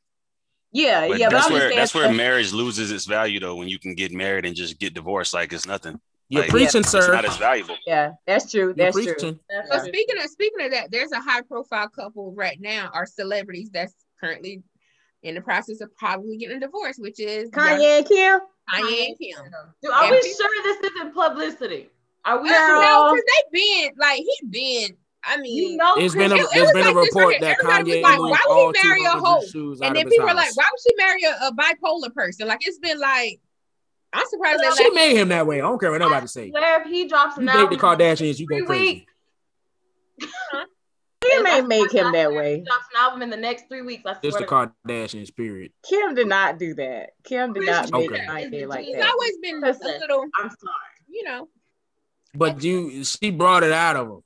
[SPEAKER 2] Yeah,
[SPEAKER 6] But
[SPEAKER 2] yeah,
[SPEAKER 6] that's
[SPEAKER 2] I'm
[SPEAKER 6] where that's where marriage loses its value though. When you can get married and just get divorced like it's nothing.
[SPEAKER 1] You're
[SPEAKER 6] Like,
[SPEAKER 1] preaching,
[SPEAKER 6] It's
[SPEAKER 1] sir.
[SPEAKER 6] not as valuable.
[SPEAKER 2] yeah, that's true.
[SPEAKER 1] You're
[SPEAKER 2] That's true.
[SPEAKER 5] That's
[SPEAKER 3] So
[SPEAKER 5] true.
[SPEAKER 3] speaking of speaking of that, there's a high profile couple right now, are celebrities that's currently in the process of probably getting a divorce, which is
[SPEAKER 2] Kanye and Kim.
[SPEAKER 3] Kanye and Kim.
[SPEAKER 5] Dude, are
[SPEAKER 3] And
[SPEAKER 5] we
[SPEAKER 3] people-
[SPEAKER 5] sure this isn't publicity? Are we uh,
[SPEAKER 2] Girl.
[SPEAKER 5] sure?
[SPEAKER 3] No, because they been like he's been. I mean,
[SPEAKER 5] You know,
[SPEAKER 1] It's been a,
[SPEAKER 3] It- it
[SPEAKER 1] there's
[SPEAKER 3] was
[SPEAKER 1] been
[SPEAKER 3] like
[SPEAKER 1] a report that
[SPEAKER 3] Everybody was
[SPEAKER 1] Kanye
[SPEAKER 3] like, why would he marry a
[SPEAKER 1] 200
[SPEAKER 3] hoe?
[SPEAKER 1] shoes out
[SPEAKER 3] and then
[SPEAKER 1] his
[SPEAKER 3] people were like, why would she marry a, a bipolar person? Like it's been like, I'm surprised they
[SPEAKER 1] She
[SPEAKER 3] let
[SPEAKER 1] made him that way. I don't care what nobody
[SPEAKER 5] I
[SPEAKER 1] say.
[SPEAKER 5] swear if he drops
[SPEAKER 1] You
[SPEAKER 5] an
[SPEAKER 1] date
[SPEAKER 5] album
[SPEAKER 1] the Kardashians, you go crazy.
[SPEAKER 5] weeks,
[SPEAKER 2] Kim ain't make
[SPEAKER 5] swear-
[SPEAKER 2] him that way.
[SPEAKER 5] Drops an album in the next three weeks. I swear.
[SPEAKER 1] It's the
[SPEAKER 5] to God.
[SPEAKER 1] Kardashians, period.
[SPEAKER 2] Kim did not do that. Kim did not make
[SPEAKER 1] Okay.
[SPEAKER 2] Kanye like
[SPEAKER 3] He's
[SPEAKER 2] that.
[SPEAKER 3] always been a little,
[SPEAKER 5] I'm sorry.
[SPEAKER 3] you know.
[SPEAKER 1] But you, she brought it out of him.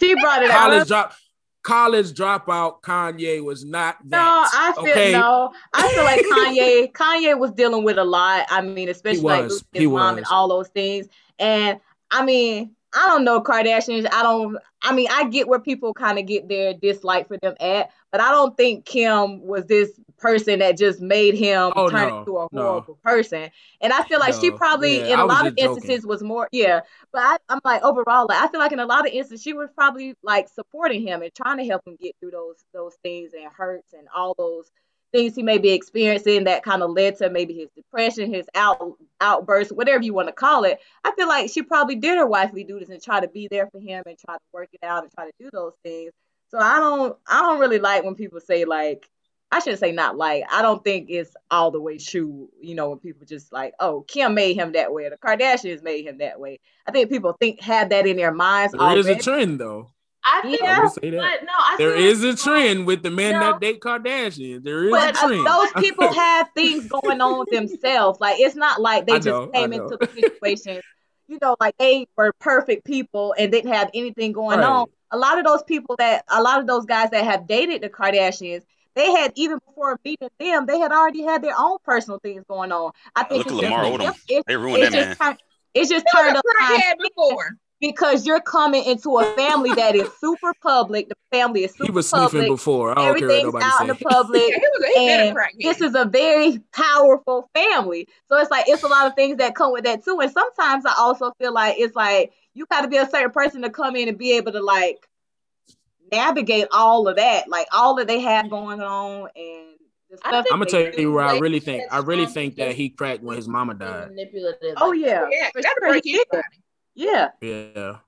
[SPEAKER 2] She brought it
[SPEAKER 1] College
[SPEAKER 2] up.
[SPEAKER 1] drop, college dropout. Kanye was not that. No.
[SPEAKER 2] I feel
[SPEAKER 1] okay?
[SPEAKER 2] no. I feel like Kanye. Kanye was dealing with a lot. I mean, especially like
[SPEAKER 1] was.
[SPEAKER 2] losing
[SPEAKER 1] He
[SPEAKER 2] his mom and all those things. And I mean, I don't know Kardashians. I don't. I mean, I get where people kind of get their dislike for them at, but I don't think Kim was this person that just made him
[SPEAKER 1] Oh,
[SPEAKER 2] turn
[SPEAKER 1] no,
[SPEAKER 2] into a
[SPEAKER 1] no.
[SPEAKER 2] horrible person. And I feel like she probably,
[SPEAKER 1] yeah,
[SPEAKER 2] in a lot of
[SPEAKER 1] just joking.
[SPEAKER 2] instances, was more. Yeah, but I, I'm like overall, like I feel like in a lot of instances, she was probably like supporting him and trying to help him get through those those things and hurts and all those things he may be experiencing that kind of led to maybe his depression, his out outbursts, whatever you want to call it. I feel like she probably did her wifely duties and try to be there for him and try to work it out and try to do those things. So I don't I don't really like when people say like I shouldn't say not like. I don't think it's all the way true. You know, when people just like, oh, Kim made him that way, or the Kardashians made him that way. I think people think have that in their minds.
[SPEAKER 1] There is a
[SPEAKER 2] already.
[SPEAKER 1] trend though.
[SPEAKER 5] I think,
[SPEAKER 2] Yeah.
[SPEAKER 1] I say that.
[SPEAKER 5] but no, I
[SPEAKER 1] There
[SPEAKER 5] feel
[SPEAKER 1] is
[SPEAKER 5] like
[SPEAKER 1] a trend with the men
[SPEAKER 5] No.
[SPEAKER 1] that date Kardashians. There is a
[SPEAKER 2] But uh,
[SPEAKER 1] trend.
[SPEAKER 2] those people have things going on themselves. Like it's not like they
[SPEAKER 1] I
[SPEAKER 2] just
[SPEAKER 1] know,
[SPEAKER 2] came into the situation. You know, like they were perfect people and didn't have anything going
[SPEAKER 1] Right.
[SPEAKER 2] on. A lot of those people that, a lot of those guys that have dated the Kardashians, they had even before meeting them, they had already had their own personal things going on. I think
[SPEAKER 6] Look at
[SPEAKER 2] it's
[SPEAKER 6] Lamar
[SPEAKER 2] just,
[SPEAKER 6] Odom.
[SPEAKER 2] it's,
[SPEAKER 6] They ruined
[SPEAKER 2] it's
[SPEAKER 6] that man.
[SPEAKER 2] just turn- it's just
[SPEAKER 3] He was
[SPEAKER 2] turned up on
[SPEAKER 3] before.
[SPEAKER 2] Because you're coming into a family that is super public. The family is super public.
[SPEAKER 1] he was
[SPEAKER 2] public.
[SPEAKER 1] sniffing before. I don't care what
[SPEAKER 2] Everything's
[SPEAKER 1] nobody
[SPEAKER 2] out in the public
[SPEAKER 3] Yeah, he was he been a
[SPEAKER 2] and
[SPEAKER 3] crackhead.
[SPEAKER 2] this is a very powerful family. So it's like it's a lot of things that come with that too. And sometimes I also feel like it's like you got to be a certain person to come in and be able to like navigate all of that, like all that they have going on and
[SPEAKER 5] I
[SPEAKER 2] stuff.
[SPEAKER 5] think
[SPEAKER 1] I'm gonna tell you where I really think I really think that he cracked when his mama died.
[SPEAKER 5] manipulative.
[SPEAKER 2] Oh yeah,
[SPEAKER 3] yeah,
[SPEAKER 2] for
[SPEAKER 3] that'll break anybody.
[SPEAKER 2] Yeah,
[SPEAKER 1] Yeah.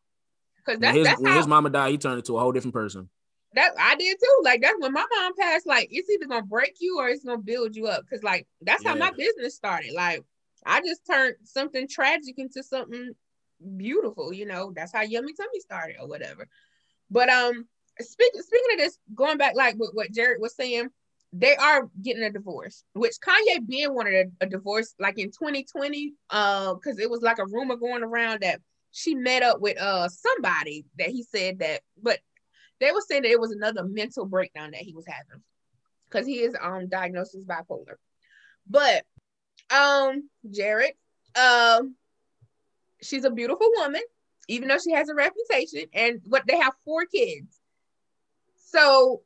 [SPEAKER 3] Because
[SPEAKER 1] When
[SPEAKER 3] that's
[SPEAKER 1] his
[SPEAKER 3] that's
[SPEAKER 1] when
[SPEAKER 3] how
[SPEAKER 1] his mama died, he turned into a whole different person.
[SPEAKER 3] that I did too. Like that's when my mom passed. Like it's either gonna break you or it's gonna build you up. Cause like that's how my business started. Like I just turned something tragic into something beautiful. You know, that's how Yummy Tummy started or whatever. But um, speaking speaking of this, going back like what, what Jared was saying, they are getting a divorce, which Kanye Ben wanted a, a divorce like in 2020. Uh, because it was like a rumor going around that she met up with uh somebody that he said that, but they were saying that it was another mental breakdown that he was having because he is um diagnosed as bipolar. But um Jared, um she's a beautiful woman, even though she has a reputation, and what they have four kids. So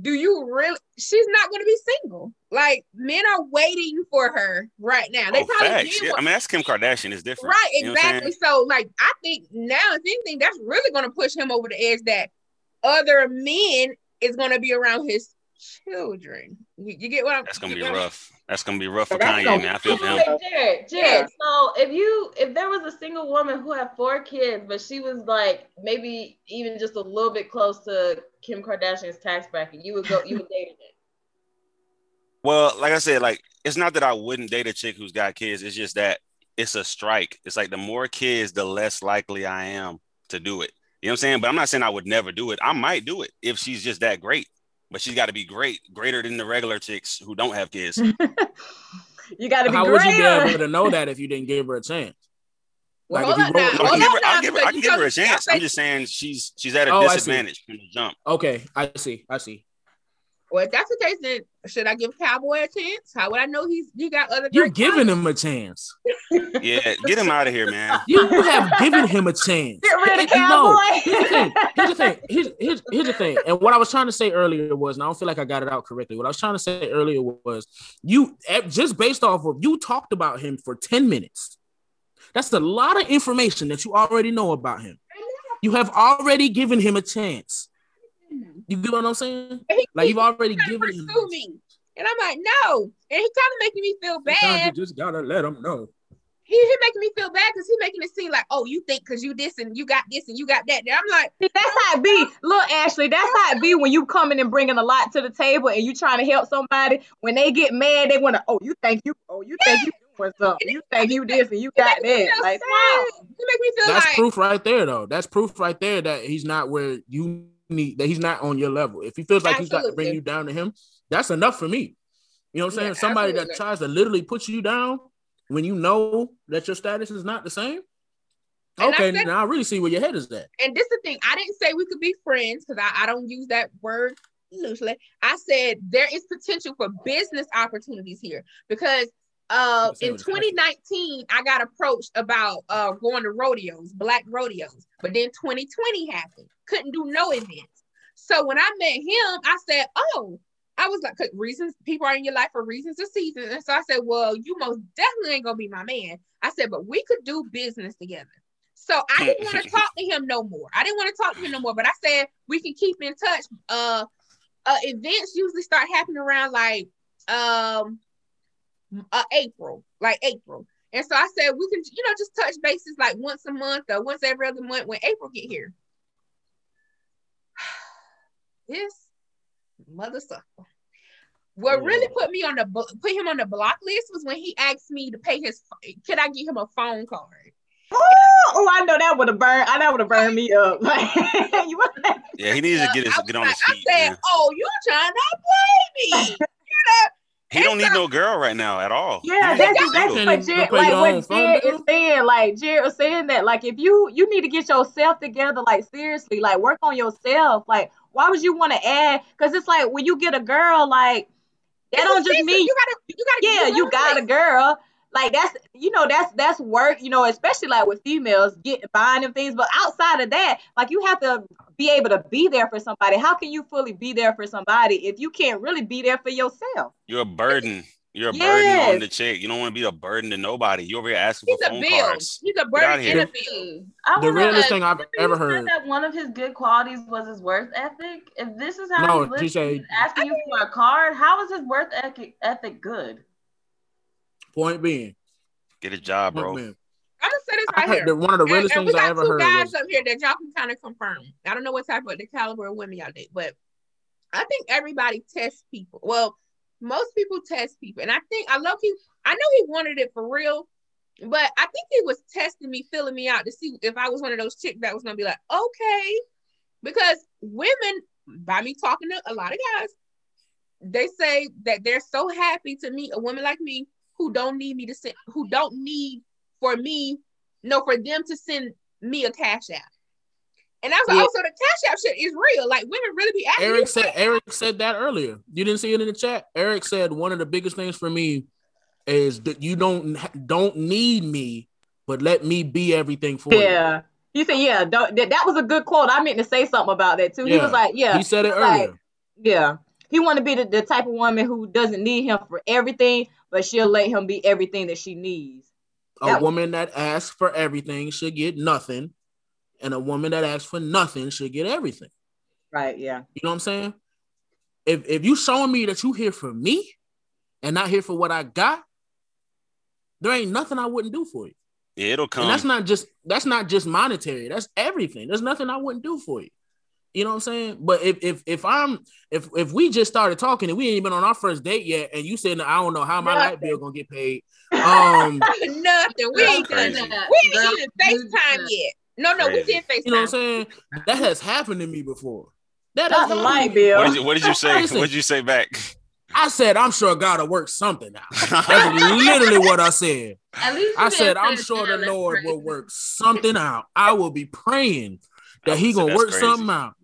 [SPEAKER 3] do you really she's not gonna be single. Like men are waiting for her right now. They
[SPEAKER 6] Oh,
[SPEAKER 3] probably.
[SPEAKER 6] Yeah, I mean, that's Kim Kardashian. It's different.
[SPEAKER 3] Right,
[SPEAKER 6] You know
[SPEAKER 3] exactly. So, like, I think now, if anything, that's really going to push him over the edge that other men is going to be around his children. You, you get what I'm?
[SPEAKER 6] That's gonna be
[SPEAKER 3] get what I'm-
[SPEAKER 6] rough. That's gonna be rough for Kanye,
[SPEAKER 2] gonna
[SPEAKER 6] man. I feel for him.
[SPEAKER 5] Jared, Jared.
[SPEAKER 3] Yeah.
[SPEAKER 5] So if you if there was a single woman who had four kids, but she was like maybe even just a little bit close to Kim Kardashian's tax bracket, you would go you would date it.
[SPEAKER 6] Well, like I said, like it's not that I wouldn't date a chick who's got kids. It's just that it's a strike. It's like the more kids, the less likely I am to do it. You know what I'm saying? But I'm not saying I would never do it. I might do it if she's just that great. But she's got to be great, greater than the regular chicks who don't have kids.
[SPEAKER 2] you got to be
[SPEAKER 1] How would you be able to know that if you didn't give her a chance?
[SPEAKER 3] Well,
[SPEAKER 1] Like,
[SPEAKER 3] hold
[SPEAKER 1] if you wrote-
[SPEAKER 6] I
[SPEAKER 3] Hold
[SPEAKER 6] can give
[SPEAKER 3] on
[SPEAKER 6] her,
[SPEAKER 3] now,
[SPEAKER 6] I'll give her, I can give her a
[SPEAKER 3] told me- I
[SPEAKER 6] chance. I'm just saying she's she's at a
[SPEAKER 1] Oh, I
[SPEAKER 6] disadvantage from the jump.
[SPEAKER 1] Okay, I see. I see.
[SPEAKER 3] Well, if that's the case, then should I give Cowboy a chance? How would I know he's he got other? You're
[SPEAKER 1] giving
[SPEAKER 3] qualities?
[SPEAKER 1] him a chance.
[SPEAKER 6] Yeah, get him out of here, man.
[SPEAKER 1] You have given him a chance.
[SPEAKER 2] Get rid of
[SPEAKER 1] No,
[SPEAKER 2] Cowboy.
[SPEAKER 1] here's the thing. Here's the thing. Here's, here's, here's the thing. And what I was trying to say earlier was, and I don't feel like I got it out correctly. What I was trying to say earlier was, you eh, just based off of you talked about him for 10 minutes. That's a lot of information that you already know about him. You have already given him a chance. You get what I'm saying?
[SPEAKER 3] He-
[SPEAKER 1] Like you've already given him.
[SPEAKER 3] pursue me, and I'm like, no, and he kind of making me feel
[SPEAKER 1] Sometimes
[SPEAKER 3] bad.
[SPEAKER 1] you just gotta let him know.
[SPEAKER 3] He, he making me feel bad because he making it seem like, oh, you think because you this and you got this and you got that. And I'm like,
[SPEAKER 2] See, that's how it be. Look, Ashley, that's how it be when you coming and bringing a lot to the table and you trying to help somebody. When they get mad, they want to, oh, you think you, oh, you think you doing something. You think you this and you got that. Like,
[SPEAKER 3] sad. He make me feel
[SPEAKER 1] That's
[SPEAKER 3] like
[SPEAKER 1] proof right there, though. That's proof right there that he's not where you need. That he's not on your level. If he feels like he's got to bring you down to him, that's enough for me. You know what I'm saying?
[SPEAKER 3] Yeah,
[SPEAKER 1] Somebody that tries to literally put you down when you know that your status is not the same.
[SPEAKER 3] And I
[SPEAKER 1] Okay,
[SPEAKER 3] said-
[SPEAKER 1] now I really see where your head is at.
[SPEAKER 3] and this is the thing. I didn't say we could be friends because I, I don't use that word loosely. I said there is potential for business opportunities here because uh in
[SPEAKER 1] can say what it's
[SPEAKER 3] 2019 I got approached about uh going to rodeos, black rodeos, but then 2020 happened. Couldn't do no events. So when I met him, I said, "Oh." I was like, reasons people are in your life for reasons of seasons. And so I said, Well, you most definitely ain't gonna be my man. I said, but we could do business together. So I didn't want to talk to him no more. I didn't want to talk to him no more, but I said we can keep in touch. Uh, uh events usually start happening around like um uh, April, like April. And so I said we can, you know, just touch bases like once a month or once every other month when April get here. This mother sucker. What
[SPEAKER 1] Yeah.
[SPEAKER 3] really put me on the bu- put him on the block list was when he asked me to pay his. Could I get him a phone card?
[SPEAKER 2] Oh, I know that would have burned. I that would have burned me up. You
[SPEAKER 6] Yeah, he needs to get his get on
[SPEAKER 3] like-
[SPEAKER 6] his feet.
[SPEAKER 3] I said,
[SPEAKER 6] man.
[SPEAKER 3] "Oh, you trying to play me?" you know?
[SPEAKER 6] He don't need no girl right now at all.
[SPEAKER 2] Yeah,
[SPEAKER 6] He
[SPEAKER 2] that's exactly what Jared, like what Jared is saying. Like Jared was saying that, like if you you need to get yourself together, like seriously, like work on yourself. Like why would you want to add? Because it's like when you get a girl, like that
[SPEAKER 3] It's
[SPEAKER 2] don't just mean
[SPEAKER 3] you gotta you gotta
[SPEAKER 2] yeah, you
[SPEAKER 3] one
[SPEAKER 2] got a girl. Like that's you know that's that's work. You know, especially like with females get buying them things. But outside of that, like you have to be able to be there for somebody. How can you fully be there for somebody if you can't really be there for yourself?
[SPEAKER 6] You're a burden. You're a burden on the chick. You don't want to be a burden to nobody. You over here asking
[SPEAKER 3] He's
[SPEAKER 6] for
[SPEAKER 3] a
[SPEAKER 6] phone
[SPEAKER 3] bill.
[SPEAKER 6] cards.
[SPEAKER 3] He's a burden
[SPEAKER 6] here.
[SPEAKER 3] and a bill.
[SPEAKER 5] I
[SPEAKER 1] The
[SPEAKER 5] wanna-
[SPEAKER 1] realest thing I've ever
[SPEAKER 5] you say
[SPEAKER 1] heard.
[SPEAKER 5] That one of his good qualities was his worth ethic. If this is how
[SPEAKER 1] No,
[SPEAKER 5] he lives,
[SPEAKER 1] she said-
[SPEAKER 5] he's asking you for a card. How is his worth ethic, ethic good?
[SPEAKER 1] Point being,
[SPEAKER 6] Get a job,
[SPEAKER 1] point
[SPEAKER 6] bro.
[SPEAKER 1] being.
[SPEAKER 3] I'm gonna say this
[SPEAKER 1] I
[SPEAKER 3] right
[SPEAKER 1] heard
[SPEAKER 3] here.
[SPEAKER 1] one of the
[SPEAKER 3] And,
[SPEAKER 1] realest
[SPEAKER 3] and we
[SPEAKER 1] things I
[SPEAKER 3] got two guys up here that y'all can kind of confirm. I don't know what type of the caliber of women y'all date, but I think everybody tests people. Well, most people test people, and I think I love you. I know he wanted it for real, but I think he was testing me, filling me out to see if I was one of those chicks that was gonna be like, okay, because women, by me talking to a lot of guys, they say that they're so happy to meet a woman like me who don't need me to send, who don't need for me, no, for them to send me a cash app. And I was like, oh, so the cash app shit is real. Like women really be asking.
[SPEAKER 1] Eric
[SPEAKER 3] you
[SPEAKER 1] said Eric said that earlier. You didn't see it in the chat. Eric said one of the biggest things for me is that you don't don't need me, but let me be everything for you.
[SPEAKER 2] Yeah. He said, yeah, don't, that, that was a good quote. I meant to say something about that too. He was like, yeah,
[SPEAKER 1] He said it
[SPEAKER 2] Like,
[SPEAKER 1] earlier.
[SPEAKER 2] yeah. He want to be the, the type of woman who doesn't need him for everything, but she'll let him be everything that she needs.
[SPEAKER 1] A
[SPEAKER 2] that-
[SPEAKER 1] woman that asks for everything should get nothing, and a woman that asks for nothing should get everything.
[SPEAKER 2] Right. Yeah.
[SPEAKER 1] You know what I'm saying? If if you showing me that you here for me and not here for what I got, there ain't nothing I wouldn't do for you.
[SPEAKER 6] Yeah, it'll come.
[SPEAKER 1] And that's not just that's not just monetary. That's everything. There's nothing I wouldn't do for you. You know what I'm saying? But if if if I'm if if we just started talking and we ain't been on our first date yet, and you said I don't know how my light bill gonna get paid, um,
[SPEAKER 3] Nothing. We ain't done
[SPEAKER 6] crazy.
[SPEAKER 3] that. We ain't even FaceTime yet. No, no, we
[SPEAKER 6] Crazy.
[SPEAKER 3] did FaceTime.
[SPEAKER 1] you know what I'm saying? That has happened to me before. That
[SPEAKER 2] Not
[SPEAKER 1] has
[SPEAKER 2] the light bill.
[SPEAKER 6] what, did you, what did you say?
[SPEAKER 1] Listen.
[SPEAKER 6] What did you say back?
[SPEAKER 1] I said I'm sure God will work something out. That's literally what I said.
[SPEAKER 5] At least
[SPEAKER 1] I said I'm sure the Lord
[SPEAKER 5] crazy.
[SPEAKER 1] will work something out. I will be praying that
[SPEAKER 6] I
[SPEAKER 1] He gonna work
[SPEAKER 6] crazy.
[SPEAKER 1] something out.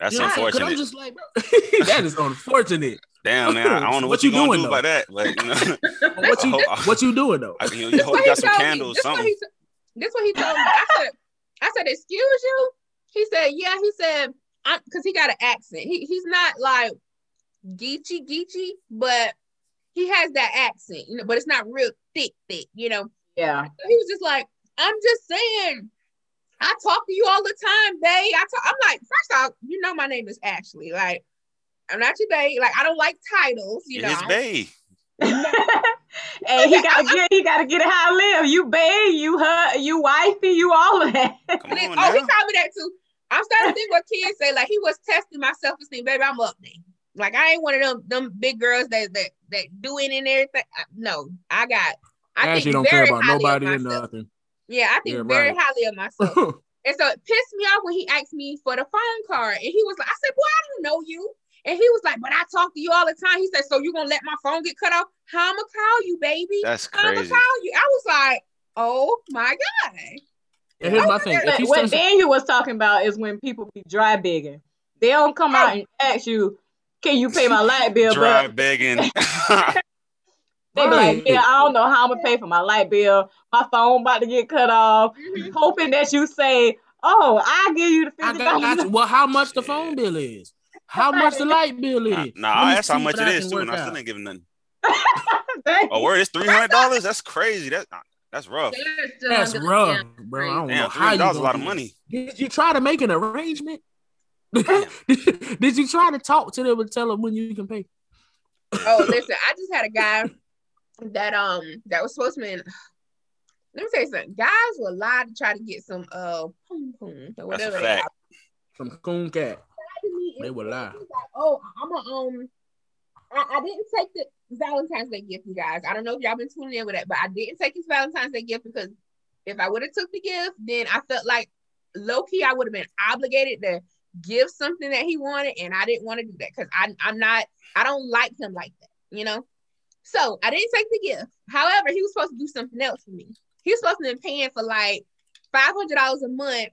[SPEAKER 6] That's
[SPEAKER 1] You know what I'm saying? 'Cause
[SPEAKER 6] unfortunate.
[SPEAKER 1] I'm just like, bro, that is unfortunate.
[SPEAKER 6] Damn, man. I don't know what,
[SPEAKER 1] What
[SPEAKER 6] you
[SPEAKER 1] you
[SPEAKER 6] gonna
[SPEAKER 1] doing,
[SPEAKER 6] do
[SPEAKER 1] though?
[SPEAKER 6] about that. But you know,
[SPEAKER 1] What you
[SPEAKER 6] hope-
[SPEAKER 1] what you doing though?
[SPEAKER 6] I, you, you
[SPEAKER 3] This
[SPEAKER 6] hope you got some
[SPEAKER 3] told me.
[SPEAKER 6] candles, something.
[SPEAKER 3] This what he told me. I said, I said, excuse you. He said, yeah. He said, because he got an accent. He he's not like geechy geechy, but he has that accent, you know. But it's not real thick, thick, you know.
[SPEAKER 2] Yeah.
[SPEAKER 3] So he was just like, I'm just saying. I talk to you all the time, babe. I talk, I'm like, first off, you know my name is Ashley. Like, I'm not your babe. Like, I don't like titles, you
[SPEAKER 6] You're
[SPEAKER 3] know.
[SPEAKER 6] his bae.
[SPEAKER 2] and he gotta get he gotta get it how I live. You babe, you her, you wifey, you all of that.
[SPEAKER 6] Come
[SPEAKER 3] Listen-
[SPEAKER 6] on
[SPEAKER 3] oh, he called me that too. I'm starting to think what kids say. Like he was testing my self esteem, baby. I'm up there. Like I ain't one of them them big girls that that that do it and everything. No, I got. I
[SPEAKER 1] I actually
[SPEAKER 3] think
[SPEAKER 1] don't care about nobody
[SPEAKER 3] of
[SPEAKER 1] or nothing.
[SPEAKER 3] Yeah, I think
[SPEAKER 1] Yeah,
[SPEAKER 3] very
[SPEAKER 1] right.
[SPEAKER 3] highly of myself. and so it pissed me off when he asked me for the phone card, and he was like, "I said, boy, I don't know you." And he was like, "But I talk to you all the time." He said, "So you gonna let my phone get cut off? How I'ma call you, baby?
[SPEAKER 6] That's
[SPEAKER 3] How I'ma call you?" I was like, "Oh my god."
[SPEAKER 1] And here's my oh thing: if
[SPEAKER 2] What, what
[SPEAKER 1] starts,
[SPEAKER 2] Daniel was talking about is when people be dry begging. They don't come out and ask you, "Can you pay my light bill?"
[SPEAKER 6] Dry
[SPEAKER 2] But
[SPEAKER 6] begging.
[SPEAKER 2] they be like, "Yeah, I don't know how I'm gonna pay for my light bill. My phone about to get cut off."
[SPEAKER 3] Mhm.
[SPEAKER 2] Hoping that you say, "Oh, I'll give you the
[SPEAKER 1] I
[SPEAKER 2] fifty
[SPEAKER 1] got, got you.
[SPEAKER 2] dollars."
[SPEAKER 1] Well, how much the phone bill is? How much the light bill is?
[SPEAKER 6] nah,
[SPEAKER 1] Let me
[SPEAKER 6] I asked how much
[SPEAKER 1] what
[SPEAKER 6] it
[SPEAKER 1] I
[SPEAKER 6] is
[SPEAKER 1] can
[SPEAKER 6] too, and I still
[SPEAKER 1] out.
[SPEAKER 6] ain't giving nothing. Oh, word, it's three hundred dollars. That's crazy. That that's rough.
[SPEAKER 1] That's rough, bro. I don't know
[SPEAKER 6] Damn, three
[SPEAKER 1] how
[SPEAKER 6] hundred
[SPEAKER 1] you
[SPEAKER 6] dollars is a lot of money.
[SPEAKER 1] Did you try to make an arrangement? Did you try to talk to them and tell them when you can pay?
[SPEAKER 3] Oh, listen, I just had a guy that um that was supposed to be. In, let me tell you something. Guys will lie to try to get some uh poom poom or
[SPEAKER 6] That's a
[SPEAKER 3] whatever. they
[SPEAKER 6] fact.
[SPEAKER 1] Some coon cat. They
[SPEAKER 3] and
[SPEAKER 1] would
[SPEAKER 3] he
[SPEAKER 1] lie.
[SPEAKER 3] Like, oh, I'm a um, I, I didn't take the Valentine's Day gift, you guys. I don't know if y'all been tuning in with that, but I didn't take his Valentine's Day gift because if I would have took the gift, then I felt like low key I would have been obligated to give something that he wanted, and I didn't want to do that because I I'm not I don't like him like that, you know. So I didn't take the gift. However, he was supposed to do something else for me. He was supposed to be paying for like five hundred dollars a month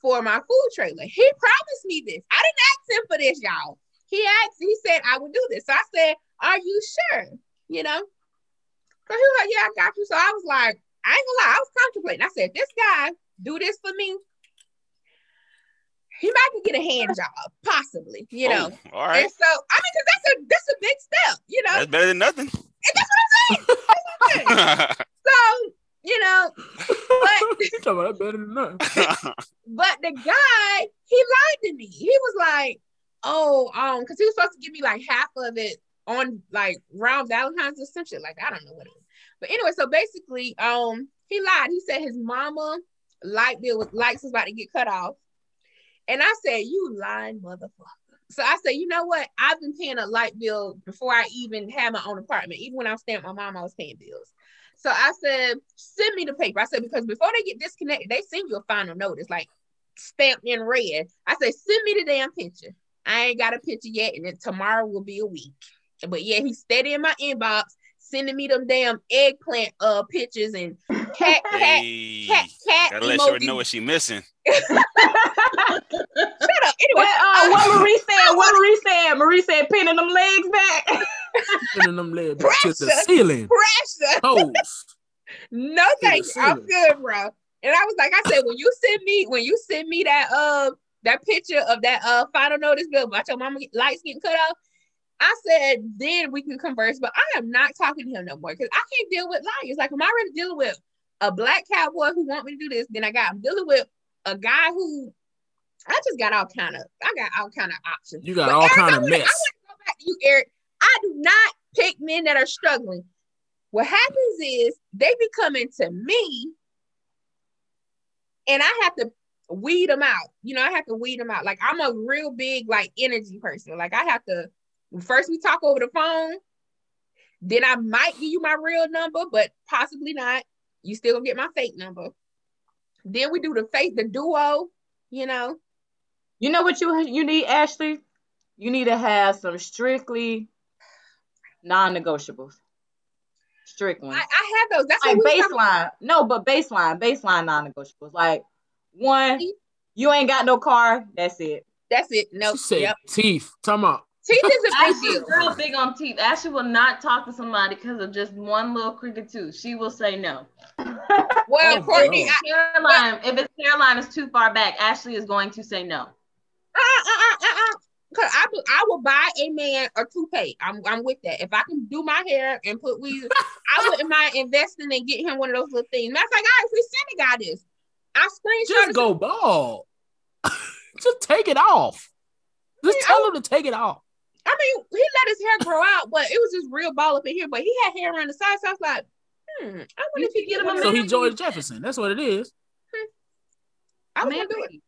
[SPEAKER 3] for my food trailer. He promised me this. I didn't ask him for this, y'all. He asked, he said I would do this. So I said, Are you sure? You know? So he was like, Yeah, I got you. So I was like, I ain't gonna lie, I was contemplating. I said, This guy do this for me. He might could get a hand job, possibly, you know.
[SPEAKER 6] Oh, all right.
[SPEAKER 3] And so I mean, because that's a that's a big step, you know.
[SPEAKER 6] That's better than nothing.
[SPEAKER 3] And that's what I'm saying. That's what I'm saying. so, you know, but
[SPEAKER 1] about better than nothing.
[SPEAKER 3] but the guy, he lied to me. He was like, oh, um, because he was supposed to give me like half of it on like round Valentine's or some shit. Like, I don't know what it was. But anyway, so basically, um, he lied. He said his mama light bill was lights was about to get cut off. And I said, You lying motherfucker. So I said, you know what? I've been paying a light bill before I even had my own apartment. Even when I was staying with my mom, I was paying bills. So I said, send me the paper. I said, because before they get disconnected, they send you a final notice, like stamped in red. I said, send me the damn picture. I ain't got a picture yet, and then tomorrow will be a week. But yeah, he's steady in my inbox, sending me them damn eggplant uh pictures and cat cat
[SPEAKER 6] hey,
[SPEAKER 3] cat cat
[SPEAKER 6] gotta let her know what she missing.
[SPEAKER 3] Shut up. Anyway,
[SPEAKER 2] What, uh, what Marie said, what Marie said, Marie said, pinning them legs back.
[SPEAKER 1] Pinning them legs to the
[SPEAKER 3] Pressure.
[SPEAKER 1] ceiling.
[SPEAKER 3] pressure.
[SPEAKER 1] Toes.
[SPEAKER 3] No,
[SPEAKER 1] the
[SPEAKER 3] thank you. I'm good, bro. And I was like, I said, when you send me, when you send me that uh that picture of that uh final notice bill about your mama get- lights getting cut off, I said then we can converse. But I am not talking to him no more because I can't deal with liars. Like am I really dealing with a black cowboy who want me to do this. Then I got I'm dealing with a guy who I just got all kind of I got all kind of options.
[SPEAKER 1] You got
[SPEAKER 3] But
[SPEAKER 1] all
[SPEAKER 3] Eric,
[SPEAKER 1] kind of mess.
[SPEAKER 3] I want to go back to you, Eric. I do not pick men that are struggling. What happens is they be coming to me, and I have to weed them out. You know, I have to weed them out. Like I'm a real big like energy person. Like I have to first we talk over the phone, then I might give you my real number, but possibly not. You still gonna get my fake number. Then we do the fake the duo. You know,
[SPEAKER 2] You know what you you need, Ashley? You need to have some strictly non-negotiables. Strict
[SPEAKER 3] I,
[SPEAKER 2] ones.
[SPEAKER 3] I have those. That's
[SPEAKER 2] like
[SPEAKER 3] what we talking
[SPEAKER 2] baseline. No, but baseline, baseline non-negotiables. Like one, you ain't got no car. That's it.
[SPEAKER 3] That's it. No,
[SPEAKER 1] She said
[SPEAKER 3] yep.
[SPEAKER 1] teeth. Talking about
[SPEAKER 3] Teeth is a big
[SPEAKER 5] Ashley's
[SPEAKER 3] deal.
[SPEAKER 5] real big on teeth. Ashley will not talk to somebody because of just one little crooked tooth. She will say no.
[SPEAKER 3] Well,
[SPEAKER 1] Oh,
[SPEAKER 3] Courtney,
[SPEAKER 1] no.
[SPEAKER 3] I,
[SPEAKER 5] Hairline, if its hairline is too far back, Ashley is going to say no.
[SPEAKER 3] uh, uh, uh, uh, cause I, will- I will buy a man a toupee. I'm, I'm with that. If I can do my hair and put weave, I wouldn't mind investing and get him one of those little things. Matter of fact, I actually sent a guy this. I screenshot
[SPEAKER 1] just go bald. just take it off. Just
[SPEAKER 3] Yeah,
[SPEAKER 1] tell him to take it off.
[SPEAKER 3] I mean, he let his hair grow out, but it was just real ball up in here. But he had hair around the side, so I was like, hmm, I wonder
[SPEAKER 5] You
[SPEAKER 3] if he get
[SPEAKER 5] get
[SPEAKER 3] him
[SPEAKER 5] him
[SPEAKER 3] a
[SPEAKER 5] a
[SPEAKER 1] So he George Jefferson. That's what it is.
[SPEAKER 3] I was gonna do it.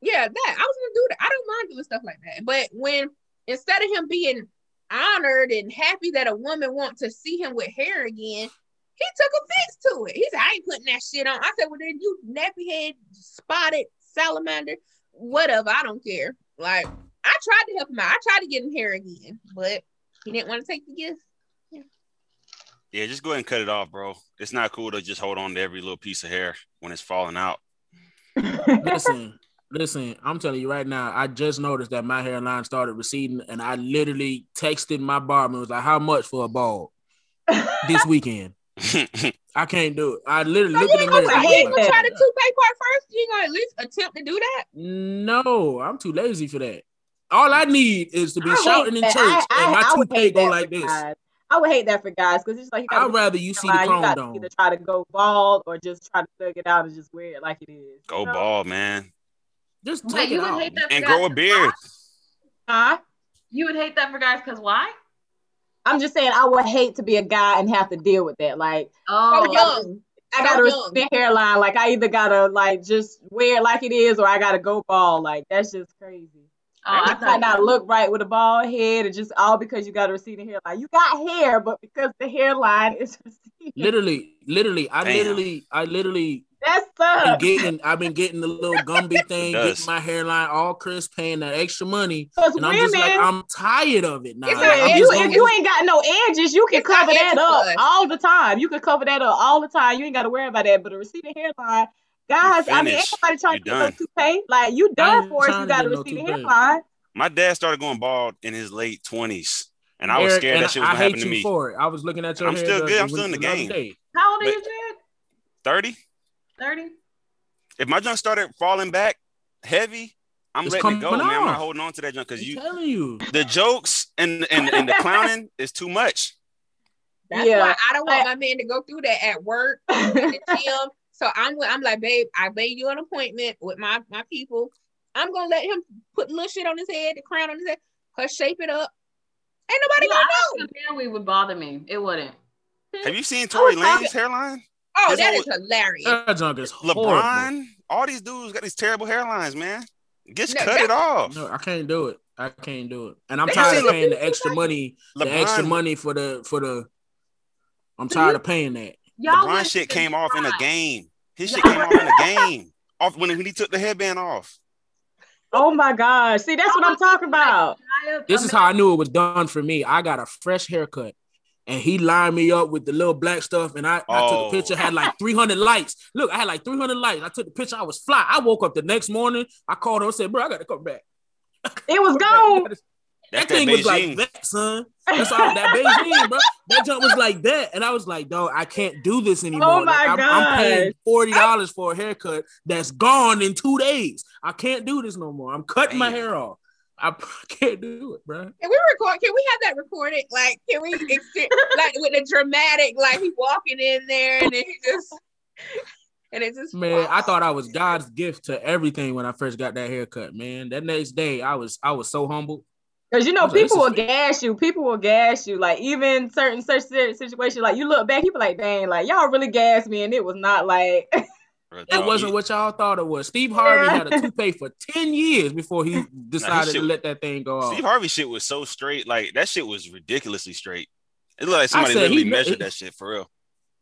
[SPEAKER 3] Yeah, that I was gonna do that. I don't mind doing stuff like that. But when instead of him being honored and happy that a woman wants to see him with hair again, he took offense to it. He said, I ain't putting that shit on. I said, Well then you nappy head spotted salamander, whatever. I don't care. Like I tried to help him out. I tried to get him hair again, but he didn't want to take the gift.
[SPEAKER 6] Yeah, just go ahead and cut it off, bro. It's not cool to just hold on to every little piece of hair when it's falling out.
[SPEAKER 1] Listen, listen, I'm telling you right now, I just noticed that my hairline started receding, and I literally texted my barber and was like, How much for a bald this weekend? I can't do it. I literally
[SPEAKER 3] So
[SPEAKER 1] looked
[SPEAKER 3] you
[SPEAKER 1] at
[SPEAKER 3] ain't
[SPEAKER 1] the
[SPEAKER 3] gonna
[SPEAKER 1] mirror.
[SPEAKER 3] try,
[SPEAKER 1] I
[SPEAKER 3] you ain't gonna try the toupee part first? You ain't gonna at least attempt to do that?
[SPEAKER 1] No, I'm too lazy for that. All I need is to be
[SPEAKER 2] I
[SPEAKER 1] shouting in
[SPEAKER 2] that.
[SPEAKER 1] church
[SPEAKER 2] I,
[SPEAKER 1] and my
[SPEAKER 2] I, I
[SPEAKER 1] toupee go like this.
[SPEAKER 2] guys. I would hate that for guys because it's like
[SPEAKER 1] I'd rather you see the
[SPEAKER 2] line, you
[SPEAKER 1] chrome
[SPEAKER 2] got to
[SPEAKER 1] dome.
[SPEAKER 2] either try to go bald or just try to thug it out and just wear it like it is.
[SPEAKER 6] Go
[SPEAKER 2] you know?
[SPEAKER 6] bald, man.
[SPEAKER 1] Just
[SPEAKER 5] Wait,
[SPEAKER 1] take
[SPEAKER 5] you
[SPEAKER 1] it
[SPEAKER 5] would
[SPEAKER 1] off.
[SPEAKER 5] hate that
[SPEAKER 6] And grow a beard.
[SPEAKER 5] why?
[SPEAKER 2] Huh?
[SPEAKER 5] You would hate that for guys because why?
[SPEAKER 2] I'm just saying I would hate to be a guy and have to deal with that. Like
[SPEAKER 5] Oh,
[SPEAKER 3] So young.
[SPEAKER 2] I gotta
[SPEAKER 3] young.
[SPEAKER 2] respect hairline. Like I either gotta like just wear it like it is or I gotta go bald. Like that's just crazy.
[SPEAKER 5] Oh, I
[SPEAKER 2] It might not look right with a bald head, and just all because you got a receding hairline. You got hair, but because the hairline is receding,
[SPEAKER 1] Literally, literally, I
[SPEAKER 6] Damn.
[SPEAKER 1] literally, I literally
[SPEAKER 2] that's
[SPEAKER 1] been getting, I've been getting the little Gumby thing, getting my hairline all crisp, paying that extra money,
[SPEAKER 2] Because
[SPEAKER 1] and I'm just like, I'm tired of it now.
[SPEAKER 3] It's
[SPEAKER 1] Like,
[SPEAKER 3] like,
[SPEAKER 2] if you, if you ain't got no edges, you can cover that up
[SPEAKER 3] for
[SPEAKER 2] all the time. You can cover that up all the time. You ain't got to worry about that. But a receding hairline, guys, I mean, ain't
[SPEAKER 6] finished.
[SPEAKER 2] nobody trying to get no
[SPEAKER 6] done.
[SPEAKER 2] toupee. Like you
[SPEAKER 1] I
[SPEAKER 2] done for it.
[SPEAKER 1] trying
[SPEAKER 2] You
[SPEAKER 1] to
[SPEAKER 2] got a
[SPEAKER 1] get no
[SPEAKER 2] receding hairline.
[SPEAKER 6] My dad started going bald in his late twenties, and I was scared
[SPEAKER 1] and
[SPEAKER 6] that shit was
[SPEAKER 1] I
[SPEAKER 6] gonna
[SPEAKER 1] hate
[SPEAKER 6] happen to
[SPEAKER 1] you
[SPEAKER 6] me.
[SPEAKER 1] for it. I was looking at your
[SPEAKER 6] I'm
[SPEAKER 1] hair
[SPEAKER 6] still good. I'm still in the game.
[SPEAKER 1] day.
[SPEAKER 5] How old are
[SPEAKER 6] But-
[SPEAKER 5] you, Jared?
[SPEAKER 6] Thirty.
[SPEAKER 5] 30?
[SPEAKER 6] If my junk started falling back heavy, I'm
[SPEAKER 1] It's
[SPEAKER 6] letting it go,
[SPEAKER 1] coming
[SPEAKER 6] man. I'm not holding on to that junk because you,
[SPEAKER 1] you
[SPEAKER 6] the jokes and and, and the clowning is too much.
[SPEAKER 3] That's
[SPEAKER 2] Yeah.
[SPEAKER 3] why I don't want my man to go through that at work, at the gym. So I'm I'm like, babe, I made you an appointment with my my people. I'm gonna let him put little shit on his head, the crown on his head, her shape it up. Ain't nobody
[SPEAKER 5] Yeah,
[SPEAKER 3] gonna
[SPEAKER 5] I
[SPEAKER 3] know.
[SPEAKER 5] think the weed would bother me. It wouldn't. Hmm?
[SPEAKER 6] Have you seen Tory
[SPEAKER 2] was
[SPEAKER 6] Lanez hairline?
[SPEAKER 3] Oh,
[SPEAKER 6] His
[SPEAKER 3] that
[SPEAKER 6] whole-
[SPEAKER 3] is hilarious.
[SPEAKER 1] That junk is horrible.
[SPEAKER 6] LeBron, all these dudes got these terrible hairlines, man. Just
[SPEAKER 3] No,
[SPEAKER 6] cut it off.
[SPEAKER 1] No, I can't do it. I can't do it. And I'm
[SPEAKER 3] They
[SPEAKER 1] tired
[SPEAKER 6] seen
[SPEAKER 1] of
[SPEAKER 6] Le-
[SPEAKER 1] paying the extra money. The extra money for the for the. I'm tired of mm-hmm. paying that.
[SPEAKER 5] Y'all
[SPEAKER 6] LeBron shit
[SPEAKER 5] even
[SPEAKER 6] came off in a game. His shit came off in a game. Off when, when he took the headband off.
[SPEAKER 2] Oh my gosh! See, that's what I'm talking about.
[SPEAKER 1] This is how I knew it was done for me. I got a fresh haircut. And he lined me up with the little black stuff, and I, I took
[SPEAKER 6] Oh.
[SPEAKER 1] a picture. Had like 300 lights. Look, I had like 300 lights. I took the picture. I was fly. I woke up the next morning. I called her and said, "Bro, I got to come back."
[SPEAKER 2] It was gone.
[SPEAKER 1] You gotta-
[SPEAKER 6] That's
[SPEAKER 1] that
[SPEAKER 6] that
[SPEAKER 1] thing was like that, son. That's all that Beijing, bro. That jump was like that, and I was like, "Dog, I can't do this oh anymore.
[SPEAKER 2] Oh my
[SPEAKER 1] like, I'm, I'm paying forty dollars for a haircut that's gone in two days. I can't do this no more. I'm cutting my hair off. I can't do it, bro.
[SPEAKER 3] Can we record? Can we have that recorded? Like, can we ex- like with the dramatic, like he walking in there and then he just and it just
[SPEAKER 1] Man, I thought I was God's gift to everything when I first got that haircut. Man, that next day, I was I was so humbled.
[SPEAKER 2] Because you know,
[SPEAKER 1] I like,
[SPEAKER 2] people will
[SPEAKER 1] is-
[SPEAKER 2] gas you. People will gas you. Like even certain such situations, like you look back, you be like, "Dang, like y'all really gassed me," and it was not like
[SPEAKER 1] It wasn't what y'all thought it was. Steve Harvey
[SPEAKER 2] Yeah.
[SPEAKER 1] had a toupee for 10 years before he decided
[SPEAKER 6] shit-
[SPEAKER 1] to let that thing go off.
[SPEAKER 6] Steve Harvey shit was so straight. Like that shit was ridiculously straight. It looked like somebody
[SPEAKER 1] said
[SPEAKER 6] literally
[SPEAKER 1] he-
[SPEAKER 6] measured
[SPEAKER 1] he-
[SPEAKER 6] that shit for real.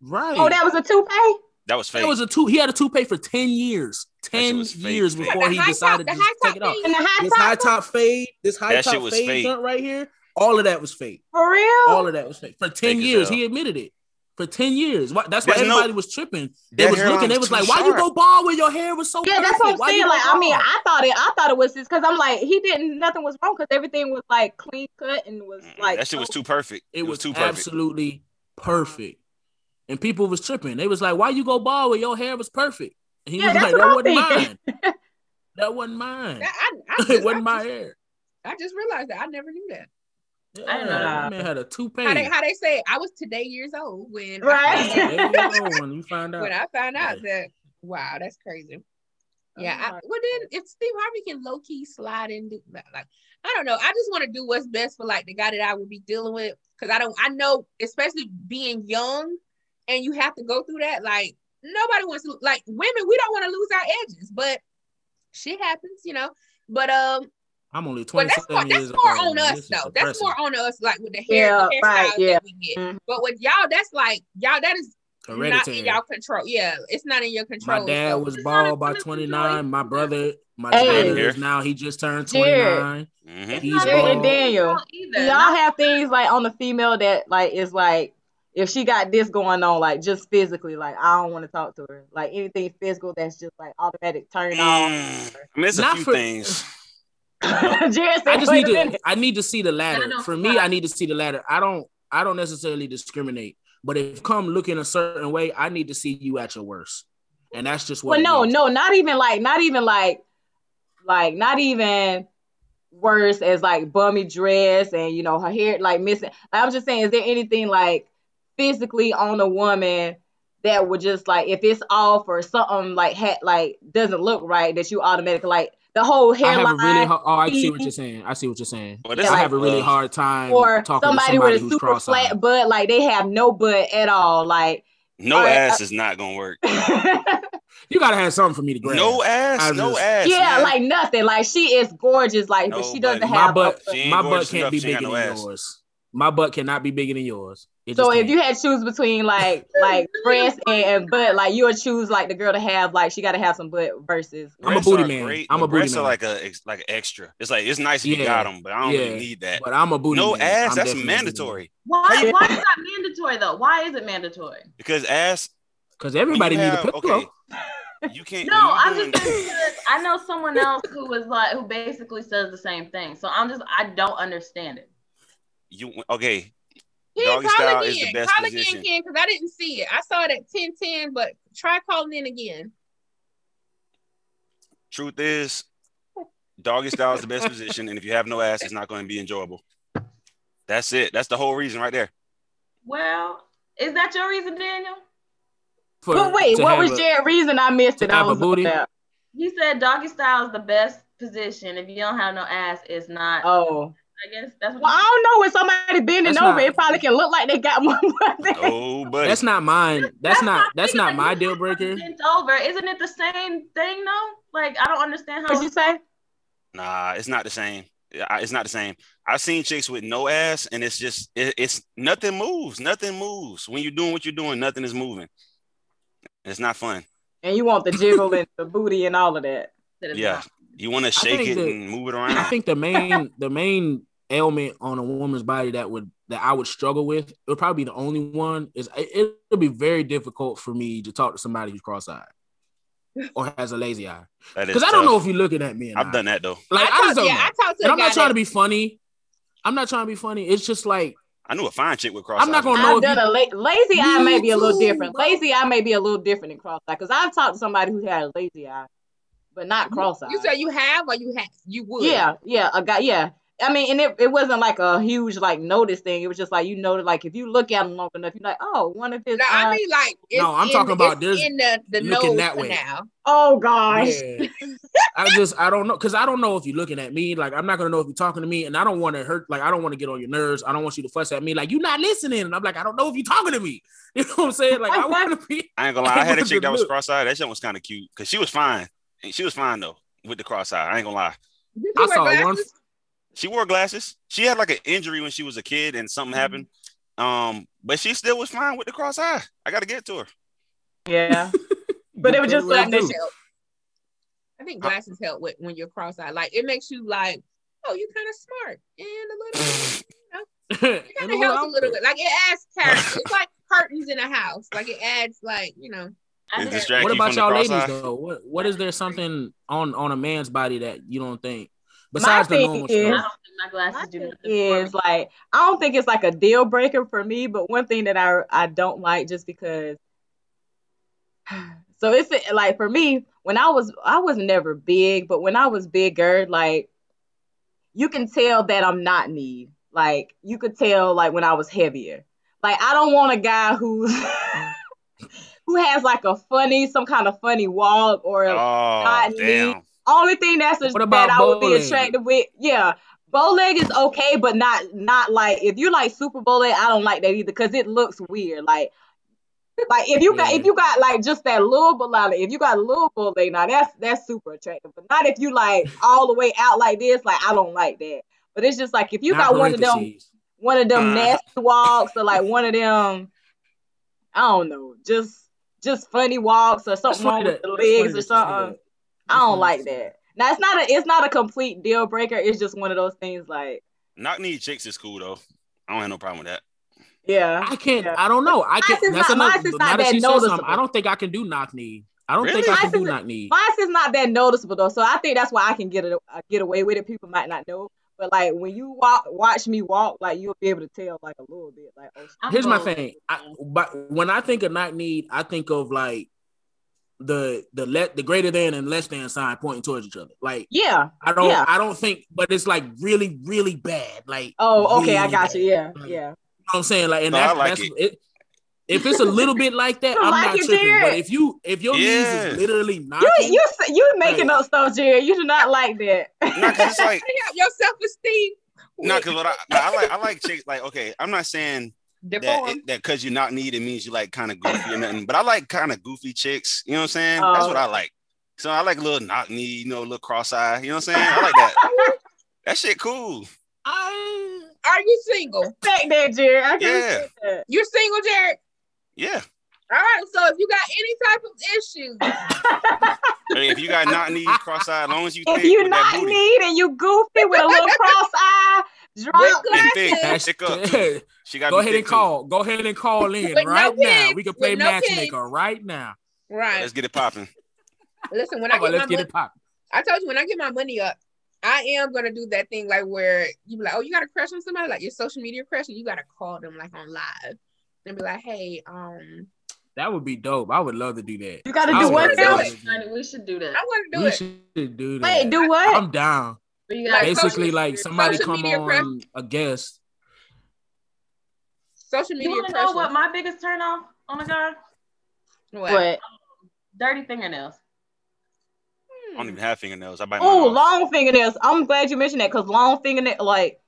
[SPEAKER 1] Right.
[SPEAKER 2] oh, that was a toupee.
[SPEAKER 6] That was fake.
[SPEAKER 1] That was a two. He had a toupee for 10 years. 10 years
[SPEAKER 6] fake.
[SPEAKER 1] before he decided
[SPEAKER 3] top-
[SPEAKER 1] to just
[SPEAKER 3] high
[SPEAKER 1] take it
[SPEAKER 3] top
[SPEAKER 1] off.
[SPEAKER 2] And the high
[SPEAKER 1] This
[SPEAKER 2] top
[SPEAKER 1] high top fade, this high
[SPEAKER 6] That
[SPEAKER 1] top
[SPEAKER 6] was
[SPEAKER 1] fade
[SPEAKER 6] fake.
[SPEAKER 1] right here, all of that was fake.
[SPEAKER 2] for real.
[SPEAKER 1] All of that was fake. For 10
[SPEAKER 6] Fake
[SPEAKER 1] years. He admitted it. For 10 years. Why- That's why
[SPEAKER 6] There's no-
[SPEAKER 1] everybody was tripping. They was looking, they
[SPEAKER 6] was
[SPEAKER 1] was
[SPEAKER 6] too
[SPEAKER 1] like, why you go bald when your hair was so
[SPEAKER 2] yeah, that's what I'm?
[SPEAKER 1] Why
[SPEAKER 2] saying.
[SPEAKER 1] go
[SPEAKER 2] Like, I mean. I thought it. I thought it was just because I'm like, he didn't. Nothing was wrong because everything was like clean cut and was like
[SPEAKER 6] that shit was too perfect.
[SPEAKER 1] It, was,
[SPEAKER 6] too perfect.
[SPEAKER 1] absolutely perfect. And people was tripping. They was like, why you go bald when your hair was perfect? And he
[SPEAKER 2] Yeah,
[SPEAKER 1] was like, that
[SPEAKER 2] I'm
[SPEAKER 1] wasn't
[SPEAKER 2] thinking.
[SPEAKER 1] mine. that wasn't mine.
[SPEAKER 3] I, I, I
[SPEAKER 1] it wasn't
[SPEAKER 3] I
[SPEAKER 1] my
[SPEAKER 3] just,
[SPEAKER 1] hair.
[SPEAKER 3] I just realized that I never knew that.
[SPEAKER 1] Yeah,
[SPEAKER 5] I didn't know
[SPEAKER 2] that.
[SPEAKER 1] that man had a toupee.
[SPEAKER 3] How they how they say I was today years old when
[SPEAKER 2] Right.
[SPEAKER 3] I found out,
[SPEAKER 1] There you go, when you find out.
[SPEAKER 3] when I found out that wow that's crazy. Oh yeah, I,
[SPEAKER 2] Oh
[SPEAKER 3] well then if Steve Harvey can low key slide in, do- like I don't know. I just want to do what's best for like the guy that I would be dealing with because I don't. I know, especially being young, and you have to go through that. Like nobody wants to. Like women, we don't want to lose our edges, but shit happens, you know. But um,
[SPEAKER 1] I'm only
[SPEAKER 3] but that's more
[SPEAKER 1] years
[SPEAKER 3] that's more
[SPEAKER 1] old.
[SPEAKER 3] on
[SPEAKER 1] man.
[SPEAKER 3] us
[SPEAKER 1] This is
[SPEAKER 3] though. That's more on us, like with the hair,
[SPEAKER 2] Yeah,
[SPEAKER 3] the hairstyles
[SPEAKER 2] right, yeah.
[SPEAKER 3] that we get.
[SPEAKER 2] Mhm.
[SPEAKER 3] But with y'all, that's like y'all. That is not in y'all control. Yeah, it's not in your control.
[SPEAKER 1] My dad
[SPEAKER 3] so-
[SPEAKER 1] was
[SPEAKER 5] It's not a
[SPEAKER 1] bald by 29. My brother, my
[SPEAKER 2] Hey.
[SPEAKER 1] brother is now he just turned
[SPEAKER 2] Jared.
[SPEAKER 1] 29.
[SPEAKER 6] Mhm.
[SPEAKER 1] He's
[SPEAKER 5] not
[SPEAKER 2] Jared and
[SPEAKER 1] bald.
[SPEAKER 2] Daniel. Y'all have things like on the female that like is like if she got this going on, like just physically, like I don't want to talk to her. Like anything physical that's just like automatic turn off.
[SPEAKER 6] Mm. I mean, a
[SPEAKER 1] Not
[SPEAKER 6] few
[SPEAKER 1] for-
[SPEAKER 6] things.
[SPEAKER 2] Jared
[SPEAKER 1] I just need to
[SPEAKER 2] minute."
[SPEAKER 1] I need to see the ladder.
[SPEAKER 5] no,
[SPEAKER 1] For me,
[SPEAKER 5] on.
[SPEAKER 1] I need to see the ladder. I don't I don't necessarily discriminate, but if come looking a certain way, I need to see you at your worst. And that's just what
[SPEAKER 2] Well, no,
[SPEAKER 1] is.
[SPEAKER 2] no, not even like, not even like, like, not even worse as like bummy dress and you know her hair like missing. Like, I'm just saying, is there anything like physically on a woman that would just like if it's off or something like hat like doesn't look right that you automatically like the whole
[SPEAKER 1] I have
[SPEAKER 2] hairline
[SPEAKER 1] a really hard, oh, I see what you're saying. I see what you're saying.
[SPEAKER 6] Well,
[SPEAKER 2] Yeah,
[SPEAKER 1] I
[SPEAKER 6] is
[SPEAKER 1] have a really
[SPEAKER 6] love.
[SPEAKER 1] hard time
[SPEAKER 2] or
[SPEAKER 1] talking
[SPEAKER 2] somebody,
[SPEAKER 1] to somebody
[SPEAKER 2] with a super
[SPEAKER 1] cross-eyed.
[SPEAKER 2] flat butt, like they have no butt at all, like.
[SPEAKER 6] No
[SPEAKER 2] All right,
[SPEAKER 6] ass
[SPEAKER 2] uh,
[SPEAKER 6] is not gonna work.
[SPEAKER 1] You gotta have something for me to grab.
[SPEAKER 4] No
[SPEAKER 1] I
[SPEAKER 4] ass, no ass.
[SPEAKER 2] yeah,
[SPEAKER 4] man.
[SPEAKER 2] like nothing. Like she is gorgeous. Like, but she doesn't
[SPEAKER 4] but
[SPEAKER 1] my
[SPEAKER 2] have.
[SPEAKER 1] butt,
[SPEAKER 2] a-
[SPEAKER 4] She ain't
[SPEAKER 1] my butt can't
[SPEAKER 4] enough,
[SPEAKER 1] be bigger
[SPEAKER 4] got
[SPEAKER 1] than
[SPEAKER 4] ass.
[SPEAKER 1] yours. My butt cannot be bigger than yours. It
[SPEAKER 2] so if
[SPEAKER 1] can't.
[SPEAKER 2] you had to choose between like like breast and, and butt, like you would choose like the girl to have like she got to have some butt versus.
[SPEAKER 1] I'm a booty man.
[SPEAKER 4] great,
[SPEAKER 1] I'm a booty
[SPEAKER 4] breasts are like a like an extra. It's like it's nice if you got them, but I don't
[SPEAKER 1] yeah,
[SPEAKER 4] really need that.
[SPEAKER 1] but I'm a booty
[SPEAKER 4] No
[SPEAKER 1] man.
[SPEAKER 4] ass,
[SPEAKER 1] I'm
[SPEAKER 4] that's
[SPEAKER 1] definitely man.
[SPEAKER 4] mandatory.
[SPEAKER 5] Why? Why is that mandatory though? Why is it mandatory?
[SPEAKER 4] Because ass,
[SPEAKER 1] Cause everybody
[SPEAKER 4] you
[SPEAKER 1] need a pillow.
[SPEAKER 4] okay, you can't.
[SPEAKER 5] No,
[SPEAKER 4] you
[SPEAKER 5] I'm
[SPEAKER 4] doing-
[SPEAKER 5] just because I know someone else who was like who basically says the same thing. So I'm just I don't understand it.
[SPEAKER 4] you okay.
[SPEAKER 3] Ken,
[SPEAKER 4] Doggy
[SPEAKER 3] call
[SPEAKER 4] style is
[SPEAKER 3] again.
[SPEAKER 4] the best
[SPEAKER 3] call
[SPEAKER 4] position.
[SPEAKER 3] again, Ken, because I didn't see it. I saw it at 1010, but try calling in again.
[SPEAKER 4] Truth is, doggy style is the best position, and if you have no ass, it's not going to be enjoyable. That's it. That's the whole reason right there.
[SPEAKER 5] Well, is that your reason, Daniel?
[SPEAKER 1] For-
[SPEAKER 2] But wait, what was
[SPEAKER 1] a-
[SPEAKER 2] Jared's reason? I missed it. I
[SPEAKER 1] have a
[SPEAKER 2] was
[SPEAKER 1] booty?
[SPEAKER 2] about-
[SPEAKER 5] He said doggy style is the best position. If you don't have no ass, it's not.
[SPEAKER 2] Oh,
[SPEAKER 5] I guess that's what.
[SPEAKER 2] well, I don't know when somebody bending
[SPEAKER 1] That's
[SPEAKER 2] over,
[SPEAKER 1] not-
[SPEAKER 2] it probably can look like they got more butt.
[SPEAKER 4] Oh, buddy.
[SPEAKER 1] That's not mine. That's not. That's not my deal breaker.
[SPEAKER 5] Bent over, isn't it the same thing though? Like I don't understand how.
[SPEAKER 2] What'd you say?
[SPEAKER 4] Nah, it's not the same. It's not the same. I've seen chicks with no ass, and it's just it, it's nothing moves. Nothing moves when you're doing what you're doing. Nothing is moving. It's not fun.
[SPEAKER 2] And you want the jiggle and the booty and all of that.
[SPEAKER 4] Yeah, you want to shake it
[SPEAKER 1] that-
[SPEAKER 4] and move it around.
[SPEAKER 1] I think the main the main ailment on a woman's body that would that I would struggle with, it would probably be the only one, is it, it'll be very difficult for me to talk to somebody who's cross-eyed or has a lazy eye. Because I don't know if you're looking at me.
[SPEAKER 4] I've
[SPEAKER 1] not.
[SPEAKER 4] done that though.
[SPEAKER 1] Like I,
[SPEAKER 3] talked,
[SPEAKER 1] just don't
[SPEAKER 3] yeah,
[SPEAKER 1] know.
[SPEAKER 3] I talked to
[SPEAKER 1] And
[SPEAKER 3] a
[SPEAKER 1] I'm not trying to be funny. I'm not trying to be funny. It's just like
[SPEAKER 4] I knew a fine chick with cross.
[SPEAKER 1] I'm not gonna know
[SPEAKER 2] I've done
[SPEAKER 1] you-
[SPEAKER 2] a la- lazy eye
[SPEAKER 1] Me
[SPEAKER 2] may be a little
[SPEAKER 1] too,
[SPEAKER 2] different.
[SPEAKER 1] bro.
[SPEAKER 2] Lazy eye may be a little different than cross eye because I've talked to somebody who had a lazy eye, but not cross eye.
[SPEAKER 3] You said you have or you have you would.
[SPEAKER 2] Yeah, yeah, a guy, yeah. I mean, and it, it wasn't like a huge like notice thing. It was just like you know, like if you look at him long enough, you're like, oh, one of his.
[SPEAKER 3] No, I mean like it's
[SPEAKER 1] No, I'm
[SPEAKER 3] in-
[SPEAKER 1] talking about
[SPEAKER 3] this
[SPEAKER 1] there's
[SPEAKER 3] in the, the
[SPEAKER 1] looking
[SPEAKER 3] nose
[SPEAKER 1] that way.
[SPEAKER 3] now.
[SPEAKER 2] oh gosh.
[SPEAKER 1] Yeah. I just I don't know because I don't know if you're looking at me. Like I'm not gonna know if you're talking to me, and I don't want to hurt. Like I don't want to get on your nerves. I don't want you to fuss at me. Like you're not listening, and I'm like I don't know if you're talking to me. You know what I'm saying? Like I want to be.
[SPEAKER 4] I ain't gonna lie. I had a chick that was cross-eyed. That shit was kind of cute because she was fine. And She was fine though with the cross-eye. I ain't gonna lie.
[SPEAKER 1] I
[SPEAKER 3] wear
[SPEAKER 1] saw one.
[SPEAKER 3] Glasses?
[SPEAKER 4] She wore glasses. She had like an injury when she was a kid and something happened. Um, but she still was fine with the cross eye. I gotta get to her.
[SPEAKER 2] Yeah, but it was just
[SPEAKER 1] What
[SPEAKER 2] something
[SPEAKER 1] do?
[SPEAKER 2] that
[SPEAKER 3] help. I think glasses help with when you're cross-eyed. Like it makes you like, oh, you're kind of smart and a little. It
[SPEAKER 1] And
[SPEAKER 3] kind of helps a little bit. Like it adds character. It's like curtains in a house. Like it adds like you know.
[SPEAKER 5] I
[SPEAKER 4] It
[SPEAKER 5] heard-
[SPEAKER 4] distract
[SPEAKER 1] What about y'all ladies
[SPEAKER 4] eye.
[SPEAKER 1] though? What what is there something on on a man's body that you don't think
[SPEAKER 2] My
[SPEAKER 1] the
[SPEAKER 2] thing
[SPEAKER 1] normal
[SPEAKER 2] is-
[SPEAKER 1] stuff?
[SPEAKER 5] my glasses
[SPEAKER 2] My
[SPEAKER 5] do
[SPEAKER 2] thing
[SPEAKER 5] nothing
[SPEAKER 2] is like I don't think it's like a deal breaker for me, but one thing that I I don't like just because. So it's like for me when I was I was never big, but when I was bigger, like you can tell that I'm not need. Like you could tell like when I was heavier. Like I don't want a guy who's who has like a funny some kind of funny walk or
[SPEAKER 4] Oh
[SPEAKER 2] not
[SPEAKER 4] damn!
[SPEAKER 2] Only thing that's
[SPEAKER 1] What
[SPEAKER 2] that
[SPEAKER 1] about
[SPEAKER 2] I would be
[SPEAKER 1] bow-legged?
[SPEAKER 2] attracted with, yeah. Bow leg is okay, but not not like if you like super bow leg, I don't like that either because it looks weird. Like like if you got
[SPEAKER 1] Yeah.
[SPEAKER 2] if you got like just that little bow leg, if you got a little bow leg, now that's that's super attractive. But not if you like all the way out like this. Like I don't like that. But it's just like if you
[SPEAKER 1] Not
[SPEAKER 2] got one of them one of them
[SPEAKER 4] Uh.
[SPEAKER 2] nasty walks or like one of them I don't know, just just funny walks or something wrong with the legs or
[SPEAKER 1] that you say
[SPEAKER 2] something.
[SPEAKER 1] That.
[SPEAKER 2] I don't like that. Now it's not a it's not a complete deal breaker. It's just one of those things like
[SPEAKER 4] Knock knee chicks is cool though. I don't have no problem with that.
[SPEAKER 2] yeah.
[SPEAKER 1] I can't.
[SPEAKER 2] Yeah.
[SPEAKER 1] I don't know. I can't. That's
[SPEAKER 2] not-
[SPEAKER 1] another.
[SPEAKER 2] mine's is not
[SPEAKER 1] that
[SPEAKER 2] that
[SPEAKER 1] she said something,
[SPEAKER 2] noticeable.
[SPEAKER 1] I don't think I can do knock knee. I don't think I can do
[SPEAKER 2] is-
[SPEAKER 1] knock knee.
[SPEAKER 2] Mine's is not that noticeable though, so I think that's why I can get it uh, get away with it. People might not know, but like when you walk watch me walk, like you'll be able to tell like a little bit. Like oh,
[SPEAKER 1] Here's my thing. I, but when I think of knock knee, I think of like the the let the greater than and less than sign pointing towards each other. Like
[SPEAKER 2] yeah.
[SPEAKER 1] I don't.
[SPEAKER 2] Yeah.
[SPEAKER 1] I don't think. But it's like really, really bad. Like
[SPEAKER 2] Oh, okay, I
[SPEAKER 1] really
[SPEAKER 2] got you. Yeah,
[SPEAKER 1] Like,
[SPEAKER 2] yeah.
[SPEAKER 1] You know what I'm saying? Like, and
[SPEAKER 4] No,
[SPEAKER 1] that's,
[SPEAKER 4] I like
[SPEAKER 1] that's
[SPEAKER 4] it.
[SPEAKER 1] it. If it's a little bit like that, I'm
[SPEAKER 2] like
[SPEAKER 1] not
[SPEAKER 2] it,
[SPEAKER 1] tripping.
[SPEAKER 2] Jared?
[SPEAKER 1] But if you if your knees is literally knocking,
[SPEAKER 2] You you s- you making
[SPEAKER 1] Like-
[SPEAKER 2] up stuff, Jared. You do not like that.
[SPEAKER 4] No, cause it's like
[SPEAKER 3] your self esteem.
[SPEAKER 4] no, cause what I I like I like chicks like okay. I'm not saying
[SPEAKER 6] that that because you're not needed means you like kind of goofy or nothing. But I like kind of goofy chicks. You know what I'm saying? That's what
[SPEAKER 2] Oh.
[SPEAKER 6] I like. So I like a little knock knee, you know, a little cross eye. You know what I'm saying? I like that. that shit cool.
[SPEAKER 1] I,
[SPEAKER 3] Are you single?
[SPEAKER 2] Respect that, Jared. I can
[SPEAKER 6] Yeah.
[SPEAKER 2] that.
[SPEAKER 3] You're single, Jared.
[SPEAKER 6] Yeah.
[SPEAKER 3] All right. So if you got any type of issues,
[SPEAKER 6] Hey, if you got knock knee, cross eye, as long as you
[SPEAKER 2] if
[SPEAKER 6] think
[SPEAKER 2] you
[SPEAKER 6] with that
[SPEAKER 2] not
[SPEAKER 6] booty.
[SPEAKER 2] need and you goofy with a little cross eye, drop
[SPEAKER 3] glasses.
[SPEAKER 6] thick,
[SPEAKER 1] that's
[SPEAKER 6] thick up too. She got
[SPEAKER 1] Go ahead and call. Go ahead and call in
[SPEAKER 3] With no
[SPEAKER 1] right now.
[SPEAKER 3] kids,
[SPEAKER 1] We can
[SPEAKER 3] with
[SPEAKER 1] play
[SPEAKER 3] no
[SPEAKER 1] matchmaker right now.
[SPEAKER 3] right?
[SPEAKER 6] Let's get it popping.
[SPEAKER 3] Listen, when I
[SPEAKER 1] Come on,
[SPEAKER 3] get
[SPEAKER 1] let's get
[SPEAKER 3] money,
[SPEAKER 1] it popping.
[SPEAKER 3] I told you when I get my money up, I am gonna do that thing like where you be like, oh, you got a crush on somebody, like your social media crush, and you gotta call them like on live and be like, hey, um,
[SPEAKER 1] That would be dope. I would love to do that.
[SPEAKER 2] You gotta do
[SPEAKER 1] would
[SPEAKER 2] what now?
[SPEAKER 1] do
[SPEAKER 5] we should do that.
[SPEAKER 3] I want to do
[SPEAKER 1] We
[SPEAKER 3] it.
[SPEAKER 1] should do that.
[SPEAKER 2] Wait, do what?
[SPEAKER 1] I'm down.
[SPEAKER 5] We
[SPEAKER 3] Like
[SPEAKER 1] Basically,
[SPEAKER 3] social-
[SPEAKER 1] like somebody come on
[SPEAKER 3] crush.
[SPEAKER 1] a guest.
[SPEAKER 3] Social
[SPEAKER 5] You
[SPEAKER 3] media
[SPEAKER 5] want to know what my biggest turn off on a guy?
[SPEAKER 3] What?
[SPEAKER 2] What?
[SPEAKER 5] Dirty fingernails. Hmm.
[SPEAKER 6] I don't even have fingernails. I bite
[SPEAKER 2] Oh, long fingernails. I'm glad you mentioned that because long fingernail, like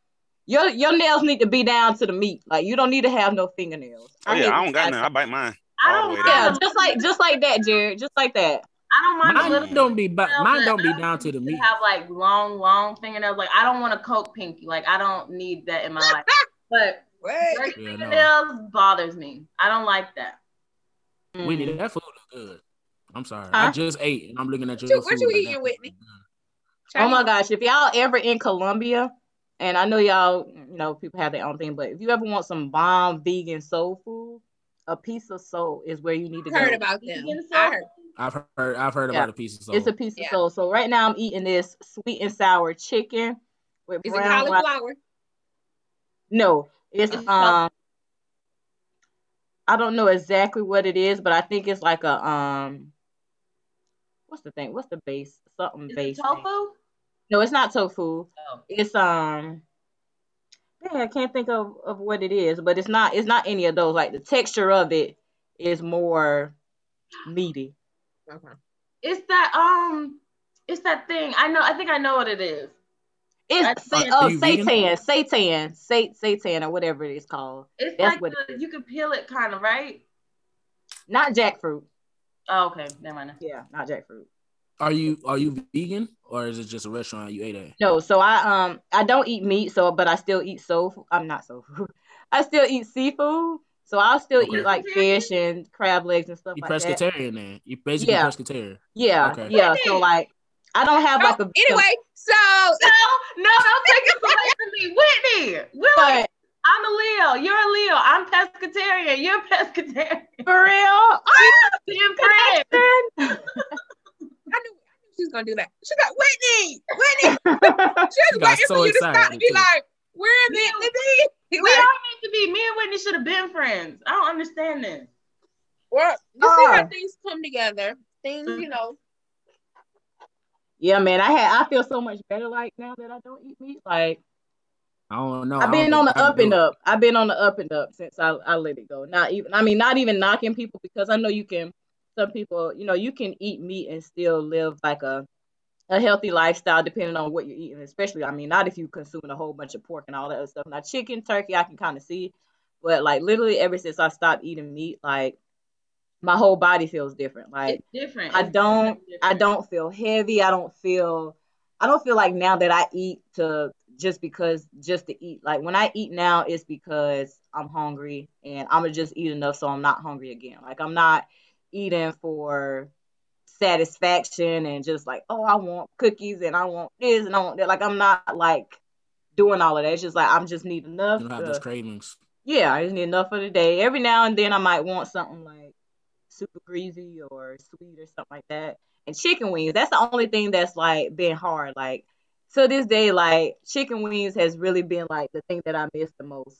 [SPEAKER 2] your your nails need to be down to the meat. Like you don't need to have no fingernails.
[SPEAKER 6] Oh
[SPEAKER 2] hate
[SPEAKER 6] yeah, I don't got
[SPEAKER 2] guys-
[SPEAKER 6] none. I bite mine.
[SPEAKER 5] I don't
[SPEAKER 6] the way.
[SPEAKER 2] Yeah,
[SPEAKER 6] down.
[SPEAKER 2] just like just like that, Jared. Just like that.
[SPEAKER 5] I don't mind
[SPEAKER 1] Mine
[SPEAKER 5] little.
[SPEAKER 1] don't be, but mine
[SPEAKER 5] but
[SPEAKER 1] don't be
[SPEAKER 5] I
[SPEAKER 1] down to the
[SPEAKER 5] need
[SPEAKER 1] meat.
[SPEAKER 5] Have like long, long fingernails. Like I don't want a coke pinky. Like I don't need that in my life. But
[SPEAKER 3] What?
[SPEAKER 5] dirty
[SPEAKER 1] Yeah, no.
[SPEAKER 5] bothers me. I don't like that.
[SPEAKER 1] We
[SPEAKER 2] Mm.
[SPEAKER 1] did that food look good. I'm sorry.
[SPEAKER 2] Huh?
[SPEAKER 1] I just ate and I'm looking at your
[SPEAKER 3] you- what
[SPEAKER 1] food
[SPEAKER 3] you
[SPEAKER 1] like
[SPEAKER 3] eating, Whitney?
[SPEAKER 2] Oh my gosh, if y'all ever in Columbia, and I know y'all, you know, people have their own thing, but if you ever want some bomb vegan soul food, a piece of soul is where you need to
[SPEAKER 3] Heard
[SPEAKER 2] go.
[SPEAKER 3] about them.
[SPEAKER 5] Vegan
[SPEAKER 3] I
[SPEAKER 5] soul
[SPEAKER 3] heard.
[SPEAKER 1] good. I've heard I've heard
[SPEAKER 2] Yeah.
[SPEAKER 1] about a piece of soul.
[SPEAKER 2] It's a piece
[SPEAKER 3] Yeah.
[SPEAKER 2] of soul. So right now I'm eating this sweet and sour chicken with
[SPEAKER 3] Is it
[SPEAKER 2] brown rice.
[SPEAKER 3] cauliflower?
[SPEAKER 2] No, it's
[SPEAKER 5] It's
[SPEAKER 2] um I don't know exactly what it is, but I think it's like a um what's the thing? What's the base? Something
[SPEAKER 5] Is
[SPEAKER 2] base.
[SPEAKER 5] it
[SPEAKER 2] thing.
[SPEAKER 5] tofu?
[SPEAKER 2] No, it's not tofu.
[SPEAKER 5] Oh.
[SPEAKER 2] It's um yeah, I can't think of, of what it is, but it's not it's not any of those. Like the texture of it is more meaty.
[SPEAKER 3] Okay.
[SPEAKER 5] It's that um, it's that thing. I know. I think I know what it is.
[SPEAKER 2] It's
[SPEAKER 5] Are
[SPEAKER 2] sa- oh
[SPEAKER 1] you vegan?
[SPEAKER 2] seitan, seitan, seitan, or whatever it is called.
[SPEAKER 5] It's
[SPEAKER 2] That's
[SPEAKER 5] like
[SPEAKER 2] what
[SPEAKER 5] the, you can peel it, kind of, right?
[SPEAKER 2] Not jackfruit.
[SPEAKER 5] Oh, okay. Never mind.
[SPEAKER 2] Yeah, not jackfruit.
[SPEAKER 1] Are you are you vegan or is it just a restaurant you ate at?
[SPEAKER 2] No, so I um I don't eat meat, so but I still eat soul. Food. I'm not soul food. I still eat seafood, so I'll still
[SPEAKER 1] Okay.
[SPEAKER 2] eat like fish and crab legs and stuff
[SPEAKER 1] You
[SPEAKER 2] like that.
[SPEAKER 1] pescatarian then. You basically
[SPEAKER 2] Yeah.
[SPEAKER 1] pescatarian.
[SPEAKER 2] Yeah,
[SPEAKER 1] Okay.
[SPEAKER 2] yeah. So like I don't have like
[SPEAKER 3] Oh,
[SPEAKER 2] a
[SPEAKER 3] anyway, so
[SPEAKER 5] No, no, don't take it away from me, Whitney. We're
[SPEAKER 2] but
[SPEAKER 5] I'm a Leo. You're a Leo. I'm pescatarian. You're pescatarian.
[SPEAKER 2] for real.
[SPEAKER 5] Team friends.
[SPEAKER 3] I knew, I knew she was gonna do that. She got Whitney, Whitney. She was waiting
[SPEAKER 1] so
[SPEAKER 3] for you to stop
[SPEAKER 1] excited,
[SPEAKER 3] and be
[SPEAKER 1] too.
[SPEAKER 3] like, "We're meant to be."
[SPEAKER 5] We
[SPEAKER 3] like,
[SPEAKER 5] are meant to be. Me and Whitney should have been friends. I don't understand this.
[SPEAKER 3] well, you see how
[SPEAKER 2] Oh.
[SPEAKER 3] things come together. Things, you mm. know.
[SPEAKER 2] Yeah, man. I had I feel so much better like now that I don't eat meat. Like
[SPEAKER 1] I don't know.
[SPEAKER 2] I've been on the up and
[SPEAKER 1] it.
[SPEAKER 2] up. I've been on the up and up since I, I let it go. Not even I mean not even knocking people because I know you can some people, you know, you can eat meat and still live like a a healthy lifestyle depending on what you're eating, especially I mean not if you consuming a whole bunch of pork and all that other stuff. Now chicken, turkey I can kind of see, but like literally ever since I stopped eating meat, like my whole body feels different. Like
[SPEAKER 5] It's different.
[SPEAKER 2] I don't
[SPEAKER 5] different.
[SPEAKER 2] I don't feel heavy. I don't feel I don't feel like now that I eat to just because just to eat. Like when I eat now it's because I'm hungry and I'm gonna just eat enough so I'm not hungry again. Like I'm not eating for satisfaction and just like, oh, I want cookies and I want this and I want that. Like I'm not like doing all of that. It's just like I'm just need enough.
[SPEAKER 1] You don't have those cravings.
[SPEAKER 2] yeah, I just need enough for the day. Every now and then I might want something like super greasy or sweet or something like that. And chicken wings, that's the only thing that's like been hard. Like to this day, like chicken wings has really been like the thing that I miss the most.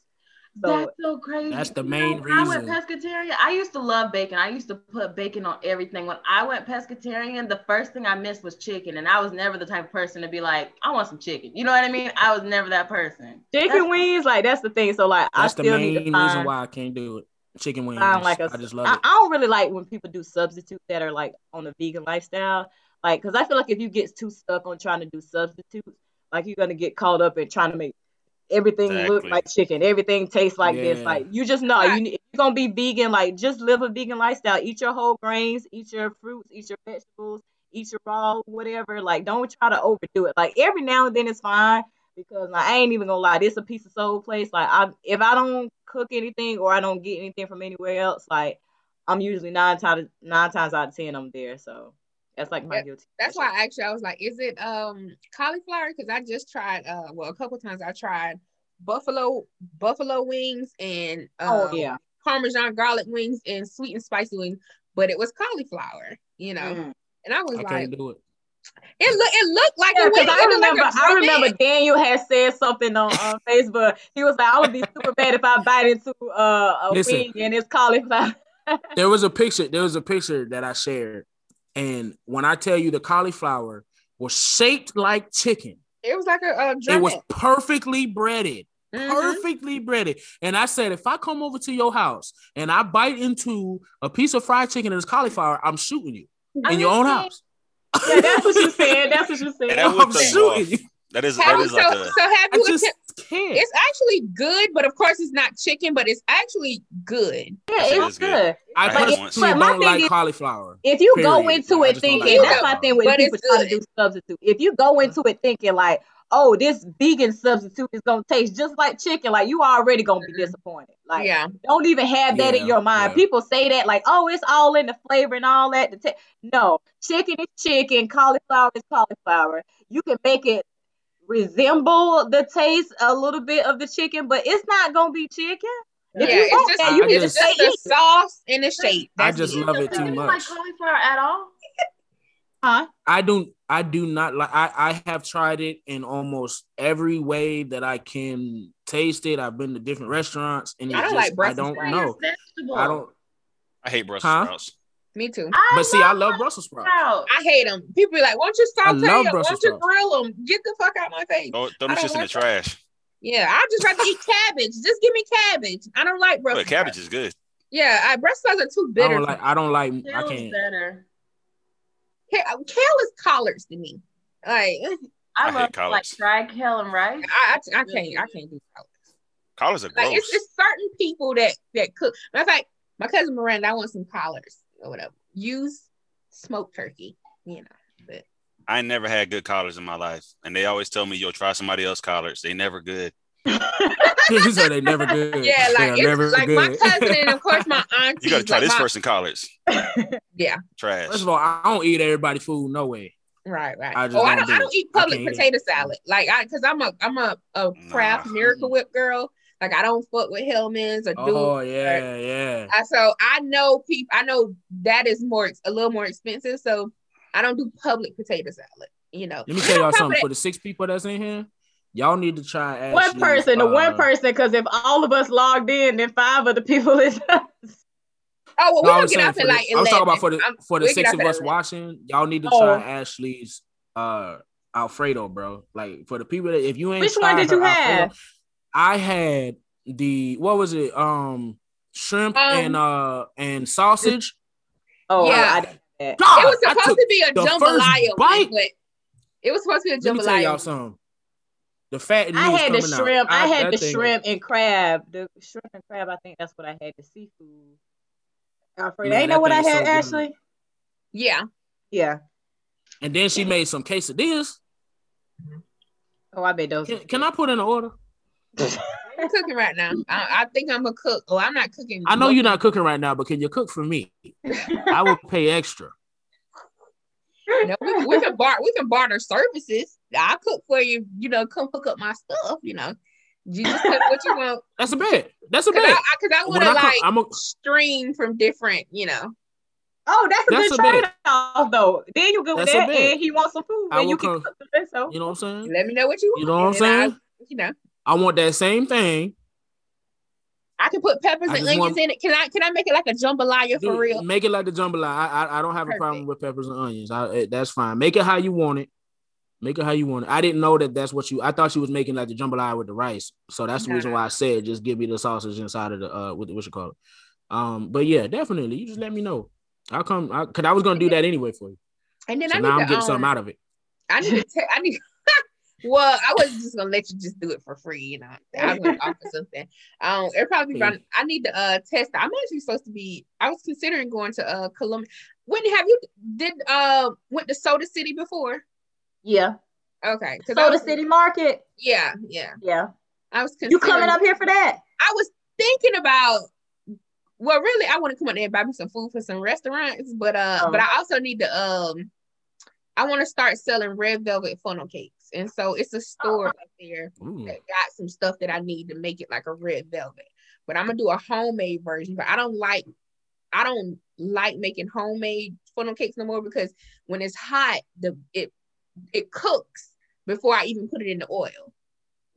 [SPEAKER 2] So
[SPEAKER 5] That's so crazy.
[SPEAKER 1] That's the
[SPEAKER 5] You
[SPEAKER 1] main
[SPEAKER 5] know, when I went pescatarian. I used to love bacon. I used to put bacon on everything. When I went pescatarian, the first thing I missed was chicken, and I was never the type of person to be like, "I want some chicken." You know what I mean? I was never that person.
[SPEAKER 2] chicken
[SPEAKER 5] That's-
[SPEAKER 2] wings, like that's the thing. So like
[SPEAKER 1] That's
[SPEAKER 2] I
[SPEAKER 1] the main
[SPEAKER 2] need to
[SPEAKER 1] reason why I can't do it. Chicken wings.
[SPEAKER 2] find like a.
[SPEAKER 1] I just love
[SPEAKER 2] I,
[SPEAKER 1] it.
[SPEAKER 2] I don't really like when people do substitutes that are like on a vegan lifestyle. Like, cause I feel like if you get too stuck on trying to do substitutes, like you're gonna get caught up in trying to make everything look like chicken, everything tastes like this. Like you just know you need, you're gonna be vegan, like just live a vegan lifestyle. Eat your whole grains, eat your fruits, eat your vegetables, eat your raw whatever. Like don't try to overdo it. Like every now and then it's fine because like, I ain't even gonna lie, this a piece of soul place. Like I if I don't cook anything or I don't get anything from anywhere else, like I'm usually nine times nine times out of ten I'm there. So that's like my
[SPEAKER 3] Yeah,
[SPEAKER 2] guilty.
[SPEAKER 3] That's
[SPEAKER 2] pleasure.
[SPEAKER 3] why actually I was like, is it um cauliflower? Because I just tried uh well a couple times I tried buffalo buffalo wings and
[SPEAKER 2] Oh
[SPEAKER 3] um,
[SPEAKER 2] yeah.
[SPEAKER 3] parmesan garlic wings and sweet and spicy wings, but it was cauliflower, you know.
[SPEAKER 2] Mm.
[SPEAKER 3] And I was
[SPEAKER 1] I
[SPEAKER 3] like,
[SPEAKER 1] can't do it.
[SPEAKER 3] it look it looked like
[SPEAKER 2] Yeah,
[SPEAKER 3] a wing.
[SPEAKER 2] I
[SPEAKER 3] It looked like
[SPEAKER 2] remember,
[SPEAKER 3] a
[SPEAKER 2] I
[SPEAKER 3] drum
[SPEAKER 2] remember. Daniel had said something on, on Facebook. He was like, "I would be super bad if I bite into uh, a
[SPEAKER 1] Listen.
[SPEAKER 2] wing and it's cauliflower."
[SPEAKER 1] There was a picture. There was a picture that I shared, and when I tell you the cauliflower was shaped like chicken,
[SPEAKER 3] It was like a, a
[SPEAKER 1] it was perfectly breaded.
[SPEAKER 3] Mhm.
[SPEAKER 1] perfectly breaded. And I said, if I come over to your house and I bite into a piece of fried chicken and it's cauliflower, I'm shooting you in your own house.
[SPEAKER 2] Yeah, that's what you said. That's what you said.
[SPEAKER 6] And that
[SPEAKER 1] I'm
[SPEAKER 6] would throw you
[SPEAKER 1] shooting you.
[SPEAKER 6] That is
[SPEAKER 3] Have
[SPEAKER 6] that
[SPEAKER 3] you
[SPEAKER 6] is
[SPEAKER 3] so
[SPEAKER 6] like
[SPEAKER 3] so
[SPEAKER 6] a
[SPEAKER 3] have
[SPEAKER 1] I
[SPEAKER 3] you
[SPEAKER 1] just
[SPEAKER 3] attempt-
[SPEAKER 1] can't.
[SPEAKER 3] it's actually good, but of course it's not chicken, but it's actually good.
[SPEAKER 2] yeah,
[SPEAKER 6] It
[SPEAKER 2] it's
[SPEAKER 6] good.
[SPEAKER 2] good.
[SPEAKER 1] I
[SPEAKER 6] I it.
[SPEAKER 2] But my
[SPEAKER 1] don't
[SPEAKER 2] thing
[SPEAKER 1] like
[SPEAKER 2] is-
[SPEAKER 1] cauliflower.
[SPEAKER 2] If you go into it
[SPEAKER 1] just don't like
[SPEAKER 2] thinking, that's my thing when
[SPEAKER 3] But
[SPEAKER 2] people
[SPEAKER 3] it's
[SPEAKER 2] try to do substitute. If you go into it thinking like, "Oh, this vegan substitute is gonna taste just like chicken," like you already gonna be
[SPEAKER 3] Mhm.
[SPEAKER 2] disappointed. Like,
[SPEAKER 3] yeah.
[SPEAKER 2] don't even have that in your mind.
[SPEAKER 1] yeah.
[SPEAKER 2] People say that like, "Oh, it's all in the flavor and all that." The ta-" no, chicken is chicken. Cauliflower is cauliflower. You can make it resemble the taste a little bit of the chicken, but it's not gonna be chicken. If
[SPEAKER 3] yeah,
[SPEAKER 2] you
[SPEAKER 3] it's just,
[SPEAKER 2] that, you
[SPEAKER 1] I
[SPEAKER 2] can
[SPEAKER 3] it's
[SPEAKER 2] just
[SPEAKER 3] just the sauce and the shape.
[SPEAKER 1] I just
[SPEAKER 3] it.
[SPEAKER 1] love it too
[SPEAKER 5] don't
[SPEAKER 1] much.
[SPEAKER 5] like cauliflower at all?
[SPEAKER 2] Huh?
[SPEAKER 1] I do I do not like I, I have tried it in almost every way that I can taste it. I've been to different restaurants and it's
[SPEAKER 3] I don't
[SPEAKER 1] just
[SPEAKER 3] like
[SPEAKER 1] I don't
[SPEAKER 3] sprouts.
[SPEAKER 1] know.
[SPEAKER 5] Vegetable.
[SPEAKER 1] I don't
[SPEAKER 6] I hate Brussels
[SPEAKER 1] Huh?
[SPEAKER 6] sprouts.
[SPEAKER 3] Me too.
[SPEAKER 5] I
[SPEAKER 1] but see I
[SPEAKER 5] love
[SPEAKER 1] love Brussels sprouts.
[SPEAKER 5] sprouts.
[SPEAKER 3] I hate them. People be like, "Why don't you
[SPEAKER 1] I
[SPEAKER 3] saute
[SPEAKER 1] love
[SPEAKER 3] them? Why
[SPEAKER 1] Brussels
[SPEAKER 3] don't you grill them? Get the fuck out my face."
[SPEAKER 6] Throw, throw
[SPEAKER 3] I
[SPEAKER 6] them
[SPEAKER 3] don't
[SPEAKER 6] shits in the
[SPEAKER 3] like that.
[SPEAKER 6] trash.
[SPEAKER 3] Yeah, I just rather eat cabbage. Just give me cabbage. I don't like Brussels
[SPEAKER 6] But cabbage
[SPEAKER 3] sprouts.
[SPEAKER 6] is good.
[SPEAKER 3] Yeah, I, Brussels sprouts are too bitter.
[SPEAKER 1] I
[SPEAKER 3] don't
[SPEAKER 1] like. I don't like I can't
[SPEAKER 5] better.
[SPEAKER 3] Kale, kale is collards to me. Like
[SPEAKER 5] I,
[SPEAKER 6] I hate
[SPEAKER 5] love like
[SPEAKER 6] collards.
[SPEAKER 5] fried kale and rice.
[SPEAKER 3] I, I, I can't, I can't do collards.
[SPEAKER 6] Collards are
[SPEAKER 3] Like
[SPEAKER 6] gross.
[SPEAKER 3] it's, it's certain people that that cook. Matter of fact, my cousin Miranda, I want some collards or whatever. Use smoked turkey, you know. But
[SPEAKER 6] I never had good collards in my life, and they always tell me, "Yo, try somebody else collards. They never good."
[SPEAKER 1] He said they never good.
[SPEAKER 3] yeah, like
[SPEAKER 1] They're never
[SPEAKER 3] it's like my cousin and of course my auntie.
[SPEAKER 6] You got to try
[SPEAKER 3] like
[SPEAKER 6] this
[SPEAKER 3] my-
[SPEAKER 6] person college.
[SPEAKER 3] Yeah,
[SPEAKER 6] Trash.
[SPEAKER 1] First of all, I don't eat everybody food, no way.
[SPEAKER 3] right, right.
[SPEAKER 1] I just
[SPEAKER 3] oh, I
[SPEAKER 1] don't
[SPEAKER 3] don't. I
[SPEAKER 1] do
[SPEAKER 3] don't
[SPEAKER 1] it.
[SPEAKER 3] eat
[SPEAKER 1] I
[SPEAKER 3] public
[SPEAKER 1] can't eat it.
[SPEAKER 3] potato salad. Like I, because I'm a, I'm a, a Kraft
[SPEAKER 6] Nah.
[SPEAKER 3] Miracle Whip girl. Like I don't fuck with Hellmann's or do.
[SPEAKER 1] Oh yeah, yeah.
[SPEAKER 3] I, so I know people. I know that is more a little more expensive. So I don't do public potato salad. You know.
[SPEAKER 1] Let me tell y'all something. For the six people that's in here, y'all need to try.
[SPEAKER 2] one
[SPEAKER 1] Ashley's,
[SPEAKER 2] person, the one
[SPEAKER 1] uh,
[SPEAKER 2] person, because if all of us logged in, then five of the people is us.
[SPEAKER 3] Oh well,
[SPEAKER 1] No,
[SPEAKER 3] we
[SPEAKER 1] I
[SPEAKER 3] gonna get
[SPEAKER 1] saying
[SPEAKER 3] off
[SPEAKER 1] for
[SPEAKER 3] at
[SPEAKER 1] the-
[SPEAKER 3] like
[SPEAKER 1] I was talking about for the
[SPEAKER 3] I'm-
[SPEAKER 1] for the
[SPEAKER 3] we'll
[SPEAKER 1] six of us
[SPEAKER 3] 11.
[SPEAKER 1] watching. Y'all need to
[SPEAKER 2] Oh.
[SPEAKER 1] try Ashley's uh Alfredo, bro. Like for the people that if you ain't
[SPEAKER 2] Which one did you
[SPEAKER 1] her Alfredo,
[SPEAKER 2] have?
[SPEAKER 1] I had the what was it? Um, shrimp
[SPEAKER 3] Um,
[SPEAKER 1] and uh and sausage.
[SPEAKER 2] Oh,
[SPEAKER 3] Yeah.
[SPEAKER 2] I didn't have that.
[SPEAKER 1] God,
[SPEAKER 3] it was supposed to be a
[SPEAKER 1] the first
[SPEAKER 3] jambalaya,
[SPEAKER 1] bite-
[SPEAKER 3] it was supposed to be a
[SPEAKER 1] Let me tell y'all
[SPEAKER 3] jambalaya.
[SPEAKER 1] something. The fat
[SPEAKER 2] I had the
[SPEAKER 1] coming out.
[SPEAKER 2] shrimp. I, had
[SPEAKER 1] that
[SPEAKER 2] the
[SPEAKER 1] thing-
[SPEAKER 2] shrimp and crab. The shrimp and crab. I think that's what I had. The seafood. Alfredo.
[SPEAKER 1] Man,
[SPEAKER 2] Ain't
[SPEAKER 1] that
[SPEAKER 2] that what I had,
[SPEAKER 1] so good.
[SPEAKER 2] Ashley?
[SPEAKER 3] Yeah,
[SPEAKER 2] Yeah.
[SPEAKER 1] And then she made some quesadillas.
[SPEAKER 2] Oh, I bet those.
[SPEAKER 1] Can, can I put in an order?
[SPEAKER 3] I'm cooking right now. I, I think I'm a cook. Oh, I'm not cooking.
[SPEAKER 1] I know you're not cooking right now, but can you cook for me? I will pay extra.
[SPEAKER 3] No, we, we can bar we can barter services. I'll cook for you. You know, come hook up my stuff. You know, you just tell me what you want.
[SPEAKER 1] That's a bet. That's a
[SPEAKER 3] Cause I, I, I want to like
[SPEAKER 1] I'm a,
[SPEAKER 3] stream from different. You know,
[SPEAKER 2] Oh, that's a
[SPEAKER 1] That's
[SPEAKER 2] good
[SPEAKER 1] bet.
[SPEAKER 2] trade off though. Then you good with
[SPEAKER 1] That's
[SPEAKER 2] that, and he wants some food,
[SPEAKER 1] I
[SPEAKER 2] and you
[SPEAKER 1] will
[SPEAKER 2] can cook the So
[SPEAKER 1] you know what I'm saying?
[SPEAKER 3] let me know what you want.
[SPEAKER 1] You know what I'm
[SPEAKER 3] and then I'll-
[SPEAKER 1] saying?
[SPEAKER 3] You know,
[SPEAKER 1] I want that same thing.
[SPEAKER 3] I can put peppers and onions
[SPEAKER 1] want-
[SPEAKER 3] in it. Can I? Can I make it like a jambalaya for real?
[SPEAKER 1] Make it like the jambalaya. I, I I don't have a problem with peppers and onions. I, that's fine. Make it how you want it. Make it how you want it. I didn't know that that's what you. I thought she was making like the jambalaya with the rice. So that's the reason why I said just give me the sausage inside of the uh what what you call it. Um, but yeah, definitely. You just let me know. I'll come. I, Cause I was gonna do that anyway for you.
[SPEAKER 3] And then
[SPEAKER 1] So
[SPEAKER 3] I
[SPEAKER 1] now
[SPEAKER 3] need
[SPEAKER 1] I'm
[SPEAKER 3] to,
[SPEAKER 1] getting
[SPEAKER 3] um,
[SPEAKER 1] something out of it.
[SPEAKER 3] I need to. Te- I need. Well, I was just gonna let you just do it for free, you know. I was gonna offer something. Um, it probably around. I need to uh test. I'm actually supposed to be. I was considering going to uh Columbia. Whitney, have you did uh went to Soda City before?
[SPEAKER 2] Yeah.
[SPEAKER 3] Okay,
[SPEAKER 2] Soda
[SPEAKER 3] was,
[SPEAKER 2] City Market.
[SPEAKER 3] Yeah, yeah.
[SPEAKER 2] Yeah.
[SPEAKER 3] I was
[SPEAKER 2] You coming up here for that?
[SPEAKER 3] I was thinking about. Well, really, I want to come up there and buy me some food for some restaurants, but uh,
[SPEAKER 2] Oh.
[SPEAKER 3] but I also need to um, I want to start selling red velvet funnel cakes, and so it's a store up there
[SPEAKER 1] Ooh.
[SPEAKER 3] that got some stuff that I need to make it like a red velvet. But I'm gonna do a homemade version. But I don't like, I don't like making homemade funnel cakes no more because when it's hot, the it it cooks before I even put it in the oil.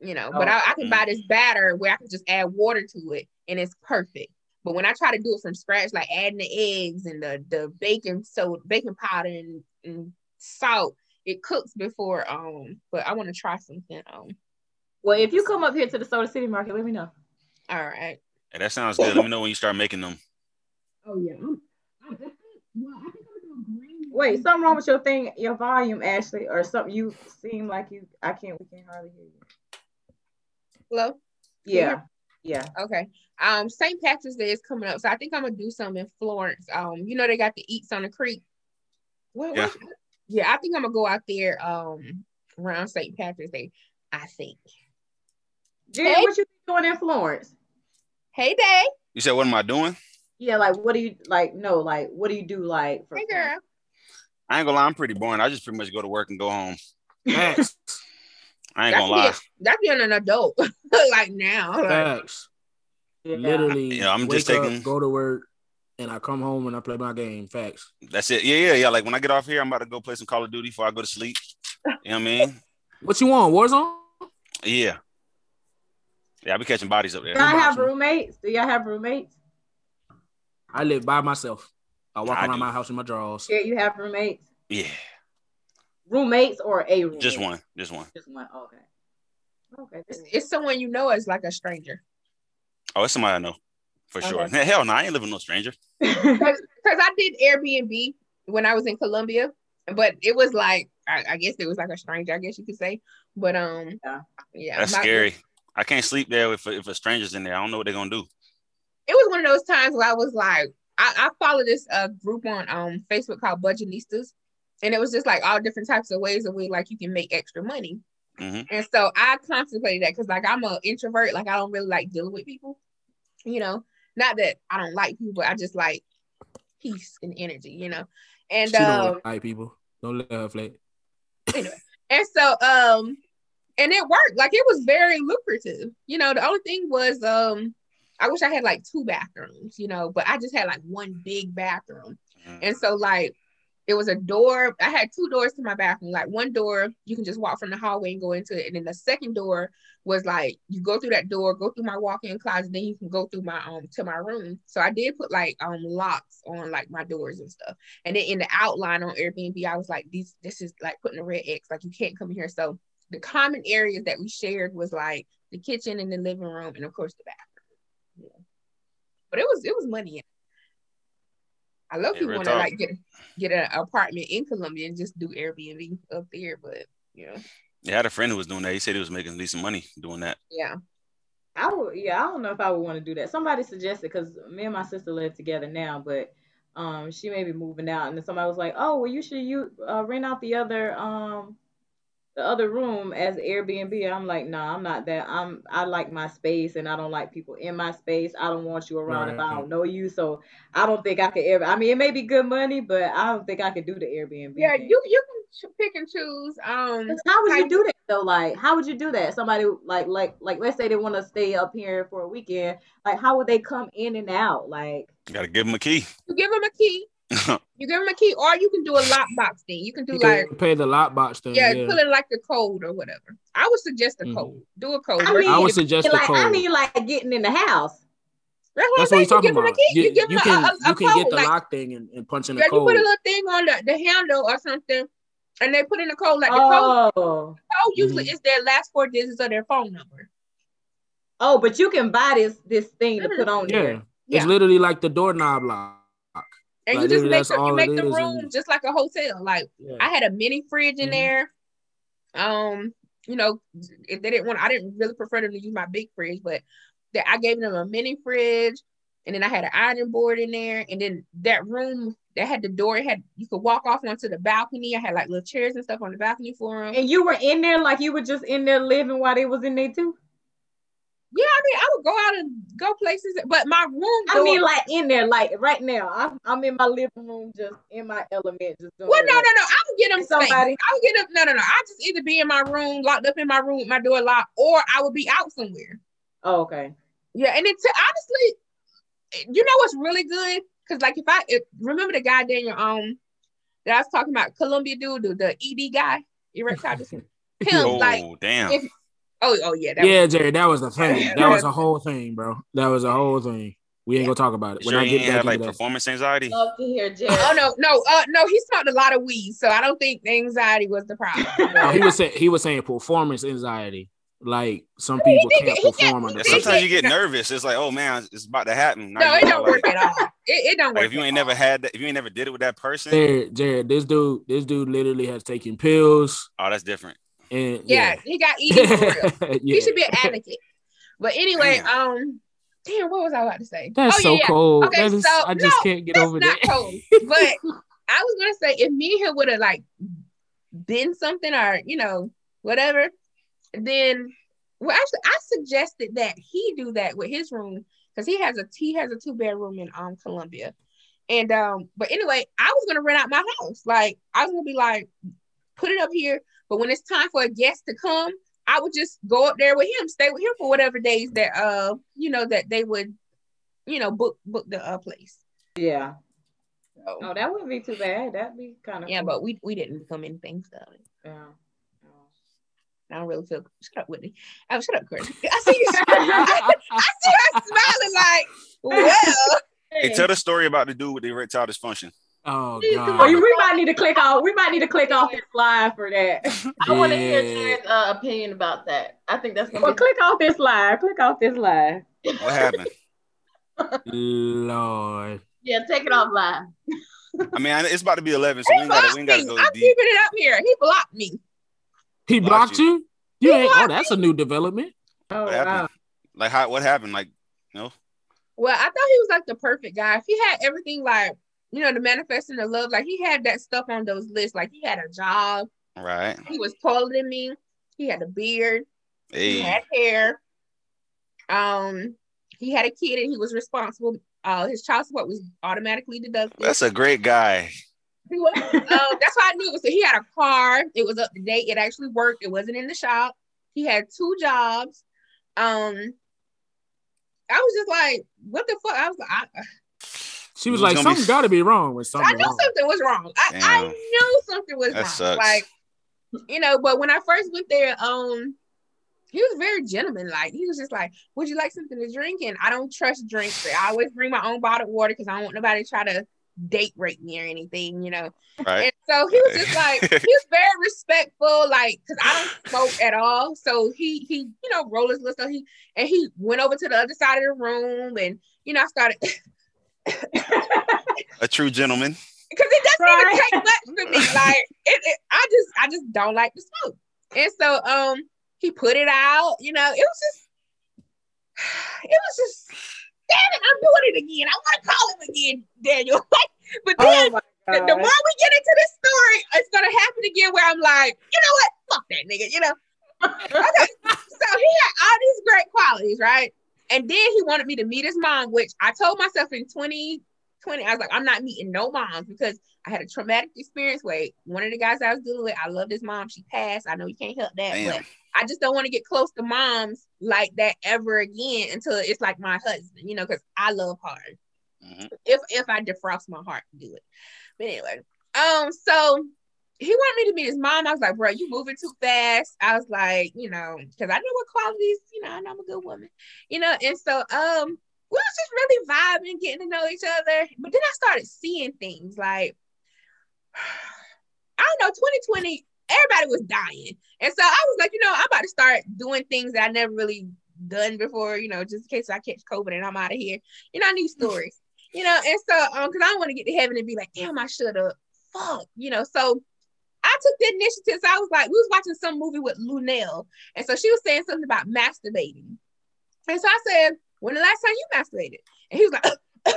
[SPEAKER 3] You know, but I, I can buy this batter where I can just add water to it and it's perfect. But when I try to do it from scratch, like adding the eggs and the the baking so baking powder and, and salt, it cooks before um. But I want to try something um.
[SPEAKER 2] Well, if you come up here to the Soda City Market, let me know.
[SPEAKER 3] All right.
[SPEAKER 6] Hey, that sounds good. Let me know when you start making them.
[SPEAKER 3] Oh yeah. I'm, I, I think, well, I think I'm gonna do green.
[SPEAKER 2] Wait, something wrong with your thing, your volume, Ashley, or something? You seem like you. I can't. We can't hardly hear you.
[SPEAKER 3] Hello.
[SPEAKER 2] Yeah. Yeah.
[SPEAKER 3] Okay. Um, St. Patrick's Day is coming up, so I think I'm gonna do some in Florence. Um, you know they got the eats on the creek. What,
[SPEAKER 6] Yeah.
[SPEAKER 3] what- yeah, I think I'm gonna go out there um around St. Patrick's Day. I think.
[SPEAKER 2] Jen,
[SPEAKER 3] Hey.
[SPEAKER 2] what you doing in Florence?
[SPEAKER 3] Hey, Day.
[SPEAKER 6] You said, what am I doing?
[SPEAKER 2] Yeah, like what do you like? No, like what do you do? Like for
[SPEAKER 3] Hey, girl.
[SPEAKER 6] I ain't gonna lie, I'm pretty boring. I just pretty much go to work and go home. I ain't
[SPEAKER 3] That's
[SPEAKER 6] gonna lie.
[SPEAKER 3] being, that's being an adult, like now. Like,
[SPEAKER 1] Facts.
[SPEAKER 2] Yeah.
[SPEAKER 1] Literally,
[SPEAKER 6] Yeah, I'm
[SPEAKER 1] wake
[SPEAKER 6] just
[SPEAKER 1] up,
[SPEAKER 6] taking-
[SPEAKER 1] go to work, and I come home and I play my game. Facts.
[SPEAKER 6] That's it. Yeah, yeah, yeah. Like when I get off here, I'm about to go play some Call of Duty before I go to sleep. You know what I mean?
[SPEAKER 1] What you want? Warzone?
[SPEAKER 6] Yeah. Yeah, I be catching bodies up there.
[SPEAKER 2] Do y'all have roommates? Do y'all have roommates?
[SPEAKER 1] I live by myself. I walk
[SPEAKER 6] I
[SPEAKER 1] around
[SPEAKER 6] do.
[SPEAKER 1] my house in my drawers.
[SPEAKER 2] Yeah, you have roommates.
[SPEAKER 6] Yeah,
[SPEAKER 2] Roommates or a roommate?
[SPEAKER 6] just one, just one.
[SPEAKER 2] Just one. Okay. Okay.
[SPEAKER 3] it's, it's someone you know as like a stranger.
[SPEAKER 6] Oh, it's somebody I know for sure.
[SPEAKER 3] Okay.
[SPEAKER 6] Hell no, I ain't living no stranger.
[SPEAKER 3] Because I did Airbnb when I was in Columbia, but it was like I, I guess it was like a stranger. I guess you could say. But um,
[SPEAKER 2] Yeah.
[SPEAKER 3] yeah,
[SPEAKER 6] That's
[SPEAKER 3] my-
[SPEAKER 6] scary. I can't sleep there if if a stranger's in there. I don't know what they're gonna do.
[SPEAKER 3] it was one of those times where I was like, I, I follow this uh group on um Facebook called Budgetistas, and it was just like all different types of ways of way like you can make extra money.
[SPEAKER 6] Mhm.
[SPEAKER 3] And so I contemplated that because like I'm an introvert, like I don't really like dealing with people, you know. Not that I don't like people, I just like peace and energy, you know. And
[SPEAKER 1] She
[SPEAKER 3] um,
[SPEAKER 1] don't like people. Don't let her flake.
[SPEAKER 3] anyway, and so um, and it worked. Like it was very lucrative. You know, the only thing was um, I wish I had like two bathrooms, you know, but I just had like one big bathroom,
[SPEAKER 6] Mhm.
[SPEAKER 3] and so like it was a door. I had two doors to my bathroom. Like one door, you can just walk from the hallway and go into it, and then the second door was like you go through that door, go through my walk-in closet, then you can go through my um to my room. So I did put like um locks on like my doors and stuff. And then in the outline on Airbnb, I was like, these this is like putting a red X, like you can't come here. So the common areas that we shared was like the kitchen and the living room, and of course the bathroom. Yeah. But it was it was money. In it. I love
[SPEAKER 6] Yeah,
[SPEAKER 3] people want to like get get an apartment in Columbia and just do Airbnb up there, but you know,
[SPEAKER 6] Yeah, I had a friend who was doing that. He said he was making decent money doing that.
[SPEAKER 3] yeah.
[SPEAKER 2] I would, yeah, I don't know if I would want to do that. Somebody suggested because me and my sister live together now, but um, she may be moving out, and then somebody was like, "Oh, well, you should you uh, rent out the other um, the other room as Airbnb." I'm like, "No, nah, I'm not that. I'm I like my space, and I don't like people in my space. I don't want you around if I don't know you. So I don't think I could ever. I mean, it may be good money, but I don't think I could do the Airbnb.
[SPEAKER 3] Yeah,
[SPEAKER 2] thing.
[SPEAKER 3] you you can pick and choose. Um
[SPEAKER 2] How would you do that though? Like, how would you do that? Somebody like like like let's say they want to stay up here for a weekend. Like, how would they come in and out? Like,
[SPEAKER 6] You gotta give them a key.
[SPEAKER 3] you give them a key. You give them a key, or you can do a lockbox thing. You can do
[SPEAKER 1] You
[SPEAKER 3] like
[SPEAKER 1] can pay the lockbox thing.
[SPEAKER 3] yeah,
[SPEAKER 1] Yeah,
[SPEAKER 3] put in like the code or whatever. I would suggest a
[SPEAKER 1] Mhm.
[SPEAKER 3] code. Do a code.
[SPEAKER 2] I mean,
[SPEAKER 1] I would suggest the
[SPEAKER 2] like I
[SPEAKER 1] code.
[SPEAKER 2] mean, like getting in the house.
[SPEAKER 3] That's
[SPEAKER 1] That's what
[SPEAKER 3] I'm
[SPEAKER 1] he's
[SPEAKER 3] saying.
[SPEAKER 1] talking
[SPEAKER 3] you give them
[SPEAKER 1] about.
[SPEAKER 3] a key.
[SPEAKER 1] You,
[SPEAKER 3] You,
[SPEAKER 1] you can
[SPEAKER 3] a, a, a
[SPEAKER 1] you can
[SPEAKER 3] code.
[SPEAKER 1] get the
[SPEAKER 3] like,
[SPEAKER 1] lock thing and, and punch in
[SPEAKER 3] yeah,
[SPEAKER 1] the
[SPEAKER 3] you put a little thing on the, the handle or something, and they put in the code. Like the code,
[SPEAKER 2] Oh,
[SPEAKER 3] code usually
[SPEAKER 1] Mhm.
[SPEAKER 3] is their last four digits of their phone number.
[SPEAKER 2] oh, but you can buy this this thing to put on
[SPEAKER 1] Yeah,
[SPEAKER 2] there.
[SPEAKER 3] Yeah.
[SPEAKER 1] it's literally like the doorknob lock.
[SPEAKER 3] And
[SPEAKER 1] Like,
[SPEAKER 3] you just make sure you make the room
[SPEAKER 1] and-
[SPEAKER 3] just like a hotel. Like
[SPEAKER 1] Yeah.
[SPEAKER 3] I had a mini fridge in
[SPEAKER 1] Mhm.
[SPEAKER 3] there. Um, you know, if they didn't want, I didn't really prefer them to use my big fridge, but that I gave them a mini fridge, and then I had an ironing board in there, and then that room that had the door, it had you could walk off onto the balcony. I had like little chairs and stuff on the balcony for them.
[SPEAKER 2] And you were in there like you were just in there living while they was in there too.
[SPEAKER 3] Yeah, I mean, I would go out and go places, but my room.
[SPEAKER 2] I mean, like in there, like right now. I'm I'm in my living room, just in my element, just doing.
[SPEAKER 3] Well, no, no, no. I would get them
[SPEAKER 2] Somebody-
[SPEAKER 3] somebody. I would get them. No, no, no. I just either be in my room, locked up in my room with my door locked, or I would be out somewhere.
[SPEAKER 2] Oh, okay.
[SPEAKER 3] Yeah, and it's honestly, you know what's really good? Because like if I if, remember the guy Daniel um that I was talking about, Columbia dude, the, the ED guy, erectile dysfunction. Him,
[SPEAKER 6] Oh
[SPEAKER 3] like,
[SPEAKER 6] damn.
[SPEAKER 3] if- oh, oh yeah, that
[SPEAKER 1] Yeah, Jared, that was the thing. That was a whole thing, bro. That was a whole thing. We ain't gonna talk about it. When
[SPEAKER 6] sure
[SPEAKER 1] I
[SPEAKER 6] you
[SPEAKER 1] get back
[SPEAKER 6] have like
[SPEAKER 1] into that.
[SPEAKER 6] performance anxiety?
[SPEAKER 5] Love to hear Jared.
[SPEAKER 3] Oh no, no, uh, no, he smoked a lot of weed, so I don't think the anxiety was the problem.
[SPEAKER 1] Oh, he was saying he was saying performance anxiety. Like some people
[SPEAKER 3] he
[SPEAKER 1] can't
[SPEAKER 3] he
[SPEAKER 1] perform
[SPEAKER 3] he
[SPEAKER 1] under
[SPEAKER 6] Yeah,
[SPEAKER 3] did
[SPEAKER 1] pressure.
[SPEAKER 6] sometimes you
[SPEAKER 3] get-
[SPEAKER 6] get nervous. It's like, oh man, it's about to happen. Now
[SPEAKER 3] no, it don't
[SPEAKER 6] like-
[SPEAKER 3] work at all. It, it don't
[SPEAKER 6] Like
[SPEAKER 3] work.
[SPEAKER 6] if you
[SPEAKER 3] at
[SPEAKER 6] ain't never had that, if you ain't never did it with that person,
[SPEAKER 1] Jared, Jared, this dude, this dude literally has taken pills
[SPEAKER 6] oh, that's different.
[SPEAKER 1] And
[SPEAKER 3] yeah,
[SPEAKER 1] yeah,
[SPEAKER 3] he got ED for real.
[SPEAKER 1] yeah.
[SPEAKER 3] He should be an advocate. But anyway,
[SPEAKER 6] Damn.
[SPEAKER 3] um, damn, what was I about to say?
[SPEAKER 1] That's
[SPEAKER 3] oh,
[SPEAKER 1] so
[SPEAKER 3] yeah, yeah.
[SPEAKER 1] cold.
[SPEAKER 3] Okay,
[SPEAKER 1] That is,
[SPEAKER 3] so-
[SPEAKER 1] I just
[SPEAKER 3] no,
[SPEAKER 1] can't get
[SPEAKER 3] That's
[SPEAKER 1] over
[SPEAKER 3] not
[SPEAKER 1] that.
[SPEAKER 3] cold. But I was gonna say if me and him would have like been something or you know whatever, then well actually I suggested that he do that with his room because he has a he has a two bedroom in um Columbia, and um but anyway I was gonna rent out my house like I was gonna be like put it up here, but when it's time for a guest to come, I would just go up there with him, stay with him for whatever days that uh you know that they would you know book book the uh place.
[SPEAKER 2] Yeah.
[SPEAKER 3] So.
[SPEAKER 2] Oh, that wouldn't be too bad. That'd be kind of
[SPEAKER 3] Yeah, but we we didn't become anything about it.
[SPEAKER 2] yeah.
[SPEAKER 3] I don't really feel. Shut up, Whitney. Oh, shut up, Chris. I see you. I see her smiling like, well,
[SPEAKER 6] Hey, tell the story about the dude with the erectile dysfunction.
[SPEAKER 1] Oh god.
[SPEAKER 2] you, we might need to click off. We might need to click off this live for that.
[SPEAKER 5] I want to hear
[SPEAKER 1] Yeah.
[SPEAKER 5] Jared's uh, opinion about that. I think that's gonna
[SPEAKER 2] Well,
[SPEAKER 5] be
[SPEAKER 2] click off this live. Click off this live.
[SPEAKER 6] What happened?
[SPEAKER 1] Lord.
[SPEAKER 5] yeah. Take it off live.
[SPEAKER 6] I mean, it's about to be eleven, so we
[SPEAKER 3] he
[SPEAKER 6] ain't gotta, we ain't gotta
[SPEAKER 3] I'm
[SPEAKER 6] go
[SPEAKER 3] keeping it up here. He blocked me.
[SPEAKER 1] He
[SPEAKER 6] Blocked
[SPEAKER 1] blocked
[SPEAKER 6] you.
[SPEAKER 1] you? You
[SPEAKER 3] He
[SPEAKER 1] ain't, oh,
[SPEAKER 3] blocked
[SPEAKER 1] that's a new development.
[SPEAKER 2] Oh
[SPEAKER 6] What happened? Like, how? What happened? Like, no.
[SPEAKER 3] Well, I thought he was like the perfect guy. If he had everything like, you know, the manifesting the love, like he had that stuff on those lists. Like he had a job.
[SPEAKER 6] right?
[SPEAKER 3] He was taller than me. He had a beard. He had hair. Um, he had a kid and he was responsible. Uh, his child support was automatically deducted.
[SPEAKER 6] that's a great guy.
[SPEAKER 3] He was. um, that's why I knew it was. He had a car. It was up to date. It actually worked. It wasn't in the shop. He had two jobs. Um, I was just like, what the fuck? I was like, I,
[SPEAKER 1] She was
[SPEAKER 6] was
[SPEAKER 1] like,
[SPEAKER 6] gonna be-
[SPEAKER 1] something got to be wrong with something.
[SPEAKER 3] I knew
[SPEAKER 1] wrong.
[SPEAKER 3] something was wrong. I, I knew something was
[SPEAKER 6] That
[SPEAKER 3] wrong.
[SPEAKER 6] sucks.
[SPEAKER 3] Like, you know, but when I first went there, um, he was very gentleman. Like, he was just like, "Would you like something to drink?" And I don't trust drinks. I always bring my own bottled water because I don't want nobody to try to date rape me or anything, you know.
[SPEAKER 6] Right?
[SPEAKER 3] And so he was just like, he was very respectful, like, cause I don't smoke at all. So he he, you know, rolled his list. So he and he went over to the other side of the room, and you know, I started
[SPEAKER 6] A true gentleman.
[SPEAKER 3] because it doesn't
[SPEAKER 2] Right.
[SPEAKER 3] even take much for me. Like it, it, I just I just don't like to smoke. And so um he put it out, you know, it was just it was just damn it, I'm doing it again. I want to call him again, Daniel. but then
[SPEAKER 2] Oh
[SPEAKER 3] the, the more we get into this story, it's gonna happen again where I'm like, you know what? Fuck that nigga, you know. okay. So he had all these great qualities, right? And then he wanted me to meet his mom, which I told myself in 2020, I was like, I'm not meeting no moms because I had a traumatic experience where one of the guys I was dealing with, I loved his mom. She passed. I know you can't help that,
[SPEAKER 6] Damn.
[SPEAKER 3] but I just don't want to get close to moms like that ever again until it's like my husband, you know, because I love hard
[SPEAKER 6] Mhm.
[SPEAKER 3] if if I defrost my heart do it. But anyway, um, so he wanted me to meet his mom. I was like, bro, you moving too fast. I was like, you know, because I know what qualities, you know, I know I'm a good woman, you know, and so um we was just really vibing, getting to know each other. But then I started seeing things like I don't know, 2020, everybody was dying. And so I was like, you know, I'm about to start doing things that I never really done before, you know, just in case I catch COVID and I'm out of here. You know, I need stories you know, and so um, because I want to get to heaven and be like, damn, I should have, fuck, you know. So I took the initiative. So I was like, we was watching some movie with Lunel, and so she was saying something about masturbating, and so I said, when the last time you masturbated? And he was like,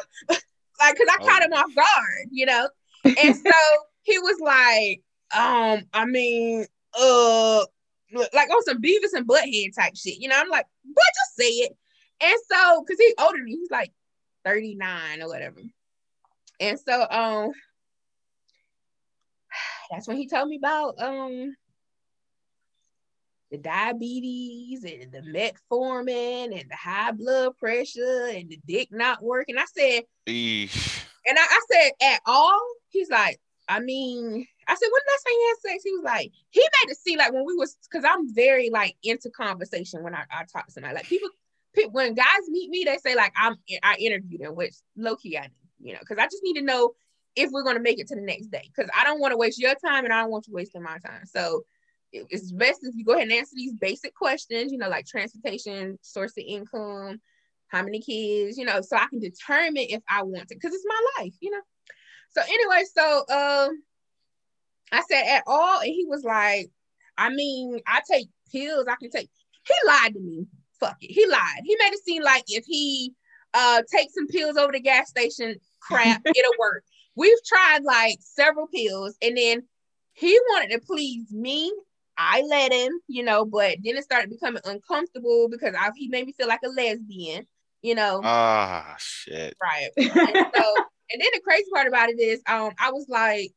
[SPEAKER 3] like, cause I
[SPEAKER 6] Oh.
[SPEAKER 3] caught him off guard, you know. And so he was like, um, I mean, uh, like on some Beavis and Butthead type shit, you know. I'm like, what? Just say it. And so, cause he's older than me, he's like 39 or whatever. And so, um, that's when he told me about um the diabetes and the metformin and the high blood pressure and the dick not working. I said,
[SPEAKER 6] Eesh.
[SPEAKER 3] and I, I said, at all? He's like, I mean, I said, when I say he had sex? He was like, he made it seem like when we was, because I'm very like into conversation when I, I talk to somebody. Like people, pe- when guys meet me, they say like I'm I interview them, which low key I do, you know, because I just need to know if we're gonna make it to the next day. Because I don't want to waste your time and I don't want you wasting my time. So it- it's best if you go ahead and answer these basic questions, you know, like transportation, source of income, how many kids, you know, so I can determine if I want to, because it's my life, you know. So anyway, so um I said at all, and he was like, I mean, I take pills, I can take. He lied to me. Fuck it. He lied. He made it seem like if he uh takes some pills over the gas station, crap, it'll work. We've tried like several pills, and then he wanted to please me. I let him, you know, but then it started becoming uncomfortable because I, he made me feel like a lesbian, you know.
[SPEAKER 6] Ah, shit.
[SPEAKER 3] Right. And so, and then the crazy part about it is, um, I was like,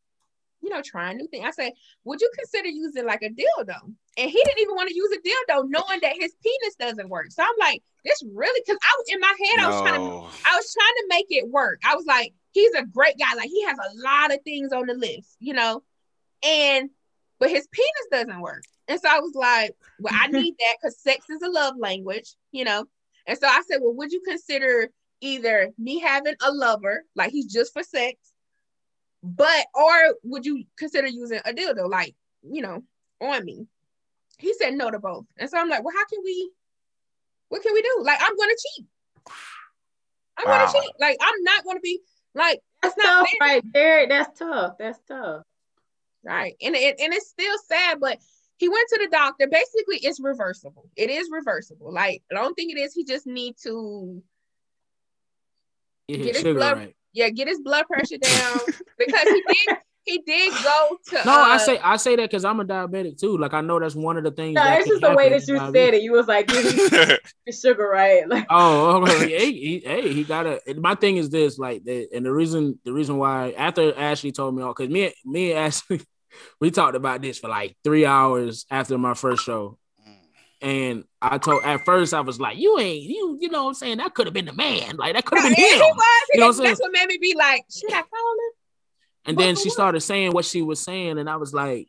[SPEAKER 3] you know, trying new things. I said, would you consider using like a dildo? And he didn't even want to use a dildo, knowing that his penis doesn't work. So I'm like, this really, because I was in my head, I was trying to, I was trying to make it work. I was like, he's a great guy. Like he has a lot of things on the list, you know, and but his penis doesn't work. And so I was like, well, I need that because sex is a love language, you know. And so I said, well, would you consider either me having a lover, like he's just for sex, but or would you consider using a dildo, like you know, on me? He said no to both. And so I'm like, well, how can we? What can we do? Like, I'm gonna cheat. I'm
[SPEAKER 6] Wow.
[SPEAKER 3] gonna cheat. Like, I'm not gonna be like
[SPEAKER 2] That's
[SPEAKER 3] It's not
[SPEAKER 2] tough, right there. That's tough. That's tough.
[SPEAKER 3] right and it, and it's still sad but he went to the doctor basically it's reversible it is reversible like i don't think it is he just need to
[SPEAKER 1] Yeah,
[SPEAKER 3] Get his blood-
[SPEAKER 1] right.
[SPEAKER 3] yeah get his blood pressure down because he did he did go to
[SPEAKER 1] No,
[SPEAKER 3] uh,
[SPEAKER 1] I say I say that because I'm a diabetic too. Like I know that's one of the things.
[SPEAKER 2] No,
[SPEAKER 1] that
[SPEAKER 2] it's just the way that you
[SPEAKER 1] with
[SPEAKER 2] said it. You was like, give me sugar, right? Like,
[SPEAKER 1] Oh, okay. hey, he, hey, he got a. My thing is this, like, and the reason, the reason why after Ashley told me all, because me, me and Ashley, we talked about this for like three hours after my first show, and I told at first I was like, you ain't, you, you know, what I'm saying that could have been the man, like that could have
[SPEAKER 3] yeah,
[SPEAKER 1] been
[SPEAKER 3] he
[SPEAKER 1] him.
[SPEAKER 3] was
[SPEAKER 1] You know what I'm
[SPEAKER 3] that's what made me be like should i call him
[SPEAKER 1] And then she started saying what she was saying, and I was like,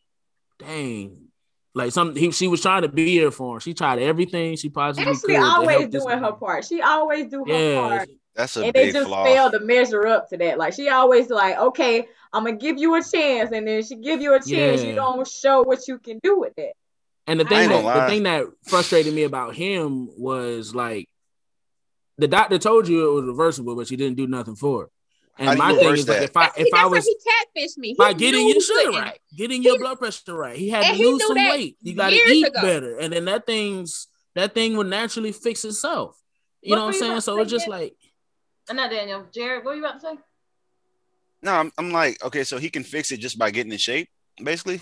[SPEAKER 1] dang. Like some, he, she was trying to be here for him. She tried everything she possibly
[SPEAKER 2] Ashley
[SPEAKER 1] could. to
[SPEAKER 2] always
[SPEAKER 1] help
[SPEAKER 2] doing her part. She always do her
[SPEAKER 1] Yeah,
[SPEAKER 2] part.
[SPEAKER 6] That's a
[SPEAKER 2] and they just
[SPEAKER 6] flaw.
[SPEAKER 2] fail to measure up to that. Like she always like, okay, I'm gonna give you a chance, and then she give you a chance. You don't show what you can do with it.
[SPEAKER 1] And the thing that
[SPEAKER 6] gonna
[SPEAKER 1] the thing that frustrated me about him was like the doctor told you it was reversible, but you didn't do nothing for it.
[SPEAKER 6] How
[SPEAKER 1] And
[SPEAKER 6] do you
[SPEAKER 1] my thing
[SPEAKER 6] reverse
[SPEAKER 1] is like
[SPEAKER 6] that?
[SPEAKER 1] if I if I
[SPEAKER 3] how
[SPEAKER 1] was
[SPEAKER 3] he catfished me He
[SPEAKER 1] by getting your sugar
[SPEAKER 3] couldn't.
[SPEAKER 1] right, getting your
[SPEAKER 3] He-
[SPEAKER 1] blood pressure right, he had to
[SPEAKER 3] he
[SPEAKER 1] lose some weight. You got to eat
[SPEAKER 3] ago.
[SPEAKER 1] better, and then that thing's that thing would naturally fix itself. You
[SPEAKER 5] What
[SPEAKER 1] know what I'm saying? So it's just
[SPEAKER 5] Jen?
[SPEAKER 1] like
[SPEAKER 5] And not Daniel. Jared, what were you about to say?
[SPEAKER 6] No, I'm, I'm like, okay, so he can fix it just by getting in shape, basically.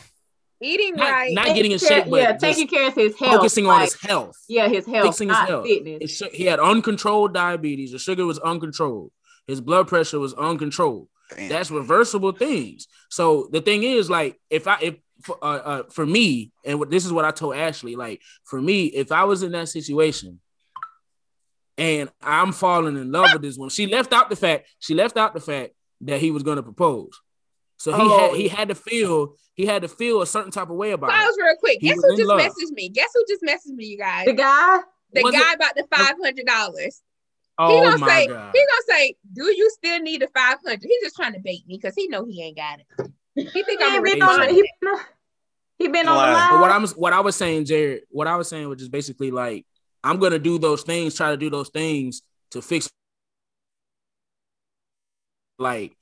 [SPEAKER 3] eating
[SPEAKER 1] not,
[SPEAKER 3] right
[SPEAKER 1] not getting in
[SPEAKER 2] care-
[SPEAKER 1] shape, but
[SPEAKER 2] yeah,
[SPEAKER 1] just
[SPEAKER 2] taking care of his health.
[SPEAKER 1] focusing on his health.
[SPEAKER 2] yeah, his health,
[SPEAKER 1] fixing his
[SPEAKER 2] not
[SPEAKER 1] health.
[SPEAKER 2] fitness.
[SPEAKER 1] His he had uncontrolled diabetes. The sugar was uncontrolled. His blood pressure was uncontrolled.
[SPEAKER 6] Damn.
[SPEAKER 1] That's reversible things. So the thing is, like, if I if for, uh, uh, for me, and what, this is what I told Ashley, like, for me, if I was in that situation and I'm falling in love with this one, she left out the fact she left out the fact that he was going to propose. So he
[SPEAKER 2] Oh,
[SPEAKER 1] had he had to feel he had to feel a certain type of way about it.
[SPEAKER 3] pause real quick
[SPEAKER 1] He
[SPEAKER 3] guess
[SPEAKER 1] was
[SPEAKER 3] who just
[SPEAKER 1] love.
[SPEAKER 3] messaged me guess who just messaged me you guys
[SPEAKER 2] the guy.
[SPEAKER 3] the
[SPEAKER 1] Was it-
[SPEAKER 3] guy about the five hundred dollars he
[SPEAKER 1] Oh
[SPEAKER 3] gonna
[SPEAKER 1] my
[SPEAKER 3] say
[SPEAKER 1] god!
[SPEAKER 3] he gonna say, "Do you still need the five hundred? He's just trying to bait me because he know he ain't got it. He think
[SPEAKER 2] He
[SPEAKER 3] I'm
[SPEAKER 2] ain't
[SPEAKER 3] a
[SPEAKER 2] been on.
[SPEAKER 3] respond.
[SPEAKER 2] He been on, he been on the line.
[SPEAKER 1] But what I'm what I was saying, Jared, what I was saying was just basically like I'm gonna do those things, try to do those things to fix. Like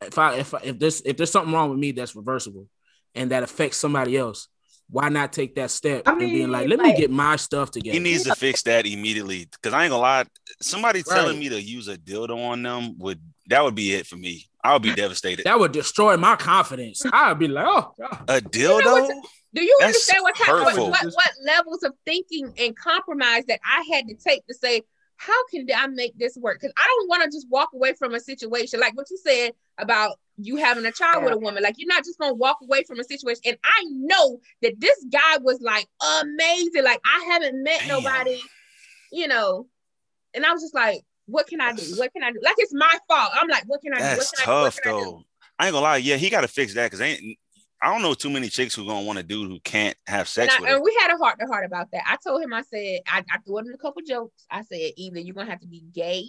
[SPEAKER 1] if I if I, if this if there's something wrong with me, that's reversible. and that affects somebody else, why not take that step
[SPEAKER 2] I
[SPEAKER 1] and being like,
[SPEAKER 2] mean,
[SPEAKER 1] let me get my stuff together?
[SPEAKER 4] He needs to fix that immediately. Cause I ain't gonna lie, somebody telling me to use a dildo on them would that would be it for me. I would be devastated.
[SPEAKER 1] that would destroy my confidence. I'd be like, oh, God.
[SPEAKER 4] A dildo?
[SPEAKER 3] know Do you
[SPEAKER 4] That's
[SPEAKER 3] understand what, kind, what,
[SPEAKER 4] hurtful.
[SPEAKER 3] what what levels of thinking and compromise that I had to take to say, how can I make this work? Because I don't want to just walk away from a situation like what you said about you having a child with a woman. Like you're not just gonna walk away from a situation. And I know that this guy was like amazing. Like I haven't met
[SPEAKER 4] Damn.
[SPEAKER 3] nobody, you know. And I was just like, what can I do? What can I do? Like it's my fault. I'm like, what can I do? What
[SPEAKER 4] That's
[SPEAKER 3] I do? What
[SPEAKER 4] tough
[SPEAKER 3] I do?
[SPEAKER 4] though. I ain't gonna lie. Yeah, he gotta fix that because ain't I don't know too many chicks who gonna want to do who can't have sex
[SPEAKER 3] And,
[SPEAKER 4] with
[SPEAKER 3] I,
[SPEAKER 4] her.
[SPEAKER 3] and we had a heart to heart about that. I told him, I said, I, I threw him a couple jokes. I said, either you're gonna have to be gay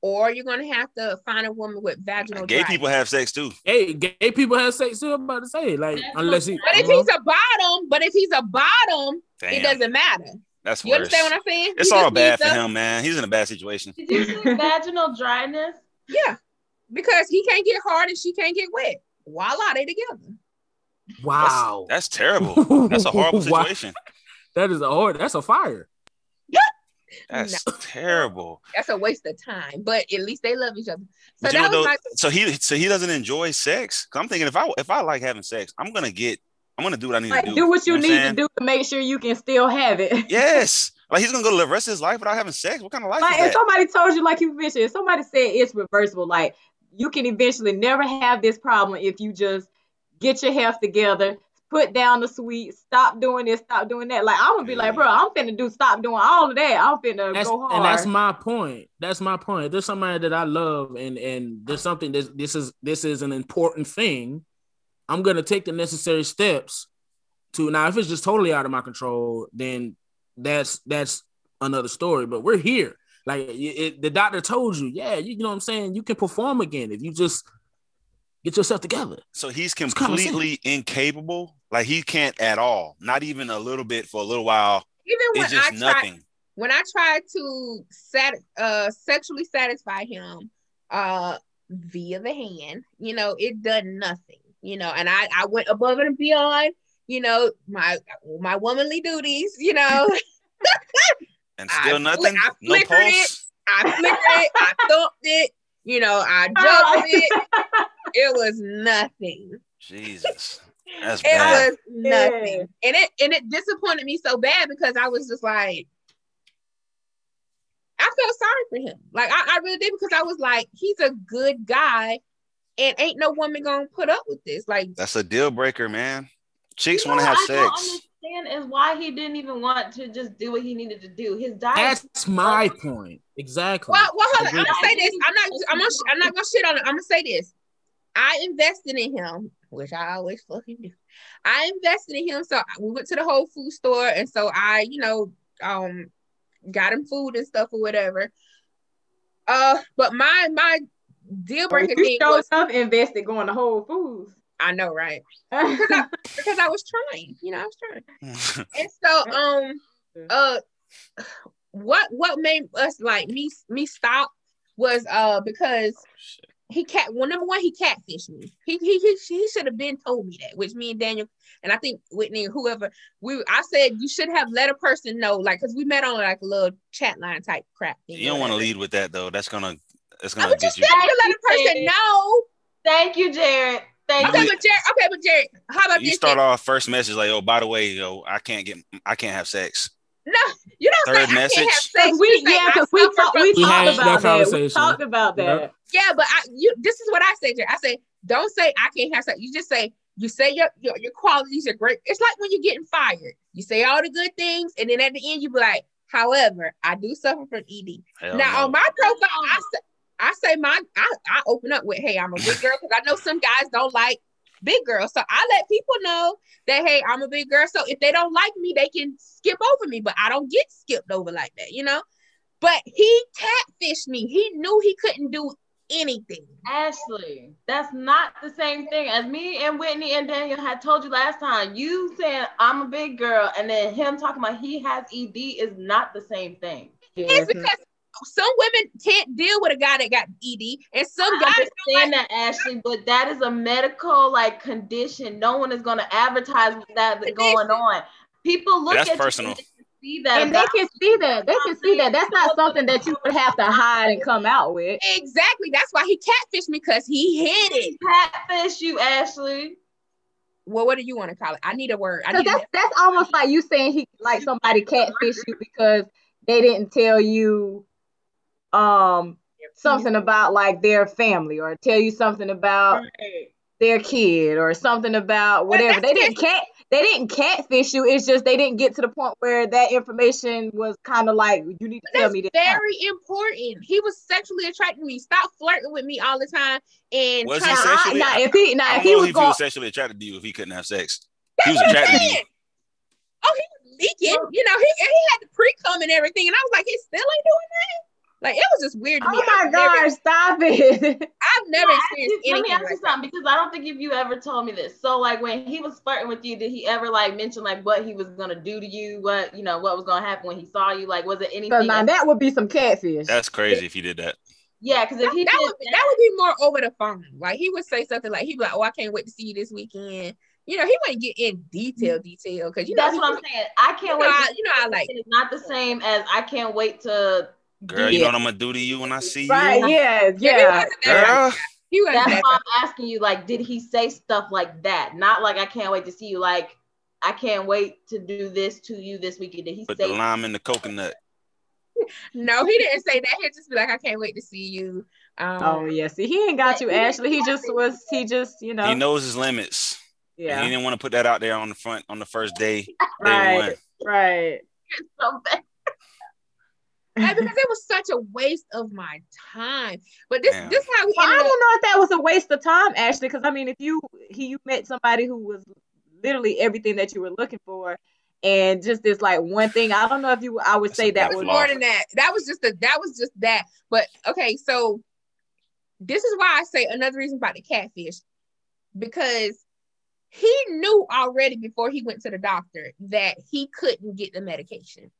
[SPEAKER 3] or you're gonna have to find a woman with vaginal
[SPEAKER 4] Gay
[SPEAKER 3] dryness.
[SPEAKER 4] people have sex too.
[SPEAKER 1] Hey, gay people have sex too. I'm about to say, like,
[SPEAKER 5] That's
[SPEAKER 1] unless he.
[SPEAKER 3] But if uh-huh. he's a bottom, but if he's a bottom,
[SPEAKER 4] Damn,
[SPEAKER 3] it doesn't matter.
[SPEAKER 4] that's
[SPEAKER 3] You
[SPEAKER 4] worse.
[SPEAKER 3] understand what I'm saying?
[SPEAKER 4] It's
[SPEAKER 3] He
[SPEAKER 4] all bad for
[SPEAKER 3] to-
[SPEAKER 4] him, man. He's in a bad situation.
[SPEAKER 5] Did you say vaginal dryness?
[SPEAKER 3] Yeah, because he can't get hard and she can't get wet. Voila, they together.
[SPEAKER 1] Wow,
[SPEAKER 4] That's terrible. That's a horrible
[SPEAKER 1] Wow.
[SPEAKER 4] situation.
[SPEAKER 1] That is a hard. That's a fire.
[SPEAKER 4] That's terrible.
[SPEAKER 3] That's a waste of time. But at least they love each other. So that was
[SPEAKER 4] though,
[SPEAKER 3] my
[SPEAKER 4] so he so he doesn't enjoy sex. I'm thinking if I if I like having sex, I'm gonna get I'm gonna do what I need
[SPEAKER 2] Like,
[SPEAKER 4] to do.
[SPEAKER 2] do what you
[SPEAKER 4] know
[SPEAKER 2] need
[SPEAKER 4] I'm
[SPEAKER 2] to do to make sure you can still have it.
[SPEAKER 4] Yes. Like he's gonna go live the rest of his life without having sex. What kind of life
[SPEAKER 2] Like,
[SPEAKER 4] is
[SPEAKER 2] if somebody told you, like you mentioned, if somebody said it's reversible, like you can eventually never have this problem if you just get your health together, put down the sweets, stop doing this, stop doing that. Like I'm gonna be like, bro, I'm finna do stop doing all of that. I'm finna
[SPEAKER 1] That's,
[SPEAKER 2] go hard.
[SPEAKER 1] and that's my point. That's my point. There's somebody that I love, and and there's something that this is this is an important thing. I'm gonna take the necessary steps to now. If it's just totally out of my control, then that's that's another story. But we're here. Like it, it- the doctor told you, yeah, you, know what I'm saying. You can perform again if you just get yourself together.
[SPEAKER 4] So he's
[SPEAKER 1] It's common sense.
[SPEAKER 4] completely incapable. Like he can't at all. Not even a little bit for a little while.
[SPEAKER 3] even when
[SPEAKER 4] It's
[SPEAKER 3] I
[SPEAKER 4] just
[SPEAKER 3] tried
[SPEAKER 4] nothing.
[SPEAKER 3] when I tried to sat uh sexually satisfy him uh via the hand, you know, it done nothing, you know, and I I went above and beyond, you know, my my womanly duties, you know.
[SPEAKER 4] And still
[SPEAKER 3] fli-
[SPEAKER 4] nothing.
[SPEAKER 3] I
[SPEAKER 4] no
[SPEAKER 3] flickered it.
[SPEAKER 4] pulse.
[SPEAKER 3] I flickered it, I thumped it, you know, I juggled oh. it. It was nothing.
[SPEAKER 4] Jesus. That's
[SPEAKER 3] It
[SPEAKER 4] bad.
[SPEAKER 3] was nothing. And it and it disappointed me so bad because I was just like, I felt sorry for him. Like I, I really did because I was like, he's a good guy, and ain't no woman gonna put up with this. Like,
[SPEAKER 4] That's a deal breaker, man. Chicks
[SPEAKER 5] You
[SPEAKER 4] want to
[SPEAKER 5] know
[SPEAKER 4] have
[SPEAKER 5] what I don't
[SPEAKER 4] sex.
[SPEAKER 5] Understand is why he didn't even want to just do what he needed to do. His diet.
[SPEAKER 1] That's my point. Exactly.
[SPEAKER 3] well, well, hold on. I'm gonna say this. I'm not. I'm gonna. I'm not gonna shit on it. I'm gonna say this. I invested in him, which I always fucking do. I invested in him, so we went to the Whole Food store, and so I, you know, um, got him food and stuff or whatever. Uh, but my my deal breaker
[SPEAKER 2] you
[SPEAKER 3] thing
[SPEAKER 2] showed
[SPEAKER 3] was
[SPEAKER 2] up invested going to Whole Foods.
[SPEAKER 3] I know, right? Because I was trying, you know, I was trying. And so, um, uh, what what made us like me me stop was uh because he cat well number one he catfished me. He he he, he should have been told me that, which me and Daniel and I think Whitney whoever we I said you should have let a person know like because we met on like a little chat line type crap. thing
[SPEAKER 4] You don't want to lead with that though. That's gonna that's gonna
[SPEAKER 3] was
[SPEAKER 4] get
[SPEAKER 3] just
[SPEAKER 4] you.
[SPEAKER 3] saying you let a person know.
[SPEAKER 5] Thank you, Jared. Thank
[SPEAKER 3] Okay,
[SPEAKER 4] You-
[SPEAKER 3] but Jared. Okay, but Jared, how about
[SPEAKER 4] You
[SPEAKER 3] this?
[SPEAKER 4] start
[SPEAKER 3] then?
[SPEAKER 4] off first message like, oh, by the way, yo, I can't get, I can't have sex.
[SPEAKER 3] No, you don't
[SPEAKER 4] Third
[SPEAKER 3] say I can't have
[SPEAKER 4] message.
[SPEAKER 3] sex.
[SPEAKER 2] We,
[SPEAKER 3] You
[SPEAKER 2] yeah, because we
[SPEAKER 3] suffer
[SPEAKER 2] talked,
[SPEAKER 3] from
[SPEAKER 2] we
[SPEAKER 1] We
[SPEAKER 2] talked about that. We talked about
[SPEAKER 1] Yeah.
[SPEAKER 2] that.
[SPEAKER 3] Yeah, but I you this is what I say, Jared. I say, don't say I can't have sex. You just say you say your, your your qualities are great. It's like when you're getting fired. You say all the good things, and then at the end you be like, however, I do suffer from ED.
[SPEAKER 4] Hell
[SPEAKER 3] now
[SPEAKER 4] no.
[SPEAKER 3] on my profile, I say I say my I, I open up with, hey, I'm a big girl because I know some guys don't like big girls. So I let people know that hey, I'm a big girl. So if they don't like me, they can skip over me, but I don't get skipped over like that, you know? But he catfished me. He knew he couldn't do anything.
[SPEAKER 5] Ashley, that's not the same thing as me and Whitney and Daniel had told you last time. You saying I'm a big girl, and then him talking about he has ED is not the same thing.
[SPEAKER 3] It's because some women can't deal with a guy that got ED, and some
[SPEAKER 5] I
[SPEAKER 3] guys
[SPEAKER 5] understand that, Ashley, but that is a medical like condition. No one is going to advertise that going on. People look
[SPEAKER 6] That's
[SPEAKER 5] at
[SPEAKER 6] personal.
[SPEAKER 5] you and they can see that.
[SPEAKER 2] And they can see that. They can see that. That's not something that you would have to hide and come out with.
[SPEAKER 3] exactly. That's why he catfished me because he hid it.
[SPEAKER 5] catfish you, Ashley.
[SPEAKER 3] Well, what do you want to call it? I need a word. I
[SPEAKER 2] Because
[SPEAKER 3] need
[SPEAKER 2] that's that's almost like you saying he like somebody catfish you because they didn't tell you um something about like their family or tell you something about their kid or something about whatever. They didn't cat they didn't catfish you. It's just they didn't get to the point where that information was kind of like you need to tell
[SPEAKER 3] That's
[SPEAKER 2] me this. now."
[SPEAKER 3] very important. He was sexually attracted to me. Stop flirting with me all the time. And
[SPEAKER 6] Was
[SPEAKER 3] trying
[SPEAKER 6] he
[SPEAKER 3] to-
[SPEAKER 2] I,
[SPEAKER 6] sexually-
[SPEAKER 2] now if he now
[SPEAKER 6] I
[SPEAKER 2] if
[SPEAKER 6] don't
[SPEAKER 2] he
[SPEAKER 6] know
[SPEAKER 2] was
[SPEAKER 6] if he
[SPEAKER 2] going
[SPEAKER 6] was sexually attracted to you if he couldn't have sex. He was attracted to you.
[SPEAKER 3] Oh, he was leaking. You know, he, he had the pre cum and everything. And I was like, he still ain't doing that. Like, it was just weird to me.
[SPEAKER 2] Oh my
[SPEAKER 3] I've never,
[SPEAKER 2] stop it.
[SPEAKER 3] I've never
[SPEAKER 5] Let
[SPEAKER 3] experienced
[SPEAKER 5] me
[SPEAKER 3] anything
[SPEAKER 5] ask you
[SPEAKER 3] like that.
[SPEAKER 5] something because I don't think if you ever told me this. So, like, when he was flirting with you, did he ever like mention like what he was gonna do to you? What you know, what was gonna happen when he saw you? Like, was it
[SPEAKER 2] So
[SPEAKER 5] anything?
[SPEAKER 2] now that would be some catfish.
[SPEAKER 6] That's crazy if he did that.
[SPEAKER 5] yeah, because if he
[SPEAKER 3] that,
[SPEAKER 5] did
[SPEAKER 3] would be, that would be more over the phone. Like he would say something like he'd be like, "Oh, I can't wait to see you this weekend." You know, he wouldn't get in detail, detail because you know
[SPEAKER 5] that's what I'm saying. I can't
[SPEAKER 3] know,
[SPEAKER 5] wait.
[SPEAKER 3] I,
[SPEAKER 5] to
[SPEAKER 3] you know, I like.
[SPEAKER 5] It's not the same as I can't wait to.
[SPEAKER 6] Girl,
[SPEAKER 5] do
[SPEAKER 6] you know what I'm gonna do to you when I see
[SPEAKER 2] right,
[SPEAKER 6] you?
[SPEAKER 2] yeah,
[SPEAKER 3] Yeah,
[SPEAKER 2] yeah.
[SPEAKER 3] wasn't
[SPEAKER 6] Girl.
[SPEAKER 3] He wasn't
[SPEAKER 5] That's why. I'm asking you. Like, did he say stuff like that? Not like I can't wait to see you. Like, I can't wait to do this to you this weekend. Did he
[SPEAKER 6] Put
[SPEAKER 5] say?
[SPEAKER 6] the lime in the coconut.
[SPEAKER 3] No, he didn't say that. He'd just be like, "I can't wait to see you." Um,
[SPEAKER 2] Oh yeah, see, he ain't got you, Ashley. He just was. He just, you know.
[SPEAKER 6] He knows his limits. And he didn't want to put that out there on the front on the first day. Day
[SPEAKER 2] Right.
[SPEAKER 6] one.
[SPEAKER 2] Right.
[SPEAKER 5] so bad?
[SPEAKER 3] And because it was such a waste of my time. But this,
[SPEAKER 6] Damn.
[SPEAKER 3] this how we
[SPEAKER 2] Well, I don't
[SPEAKER 3] up.
[SPEAKER 2] know if that was a waste of time, Ashley, because I mean, if you he you met somebody who was literally everything that you were looking for, and just this like one thing, I don't know if you. I would
[SPEAKER 6] That's
[SPEAKER 2] say that was
[SPEAKER 3] more than that. That was just a that was just that. But okay, so this is why I say another reason about the catfish because he knew already before he went to the doctor that he couldn't get the medication.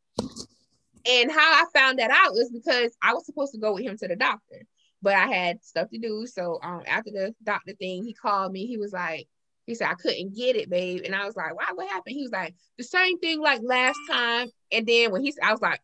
[SPEAKER 3] And how I found that out was because I was supposed to go with him to the doctor, but I had stuff to do. So um after the doctor thing, he called me. He was like, he said, I couldn't get it, babe. And I was like, why? What happened? He was like, the same thing like last time. And then when he said, I was like,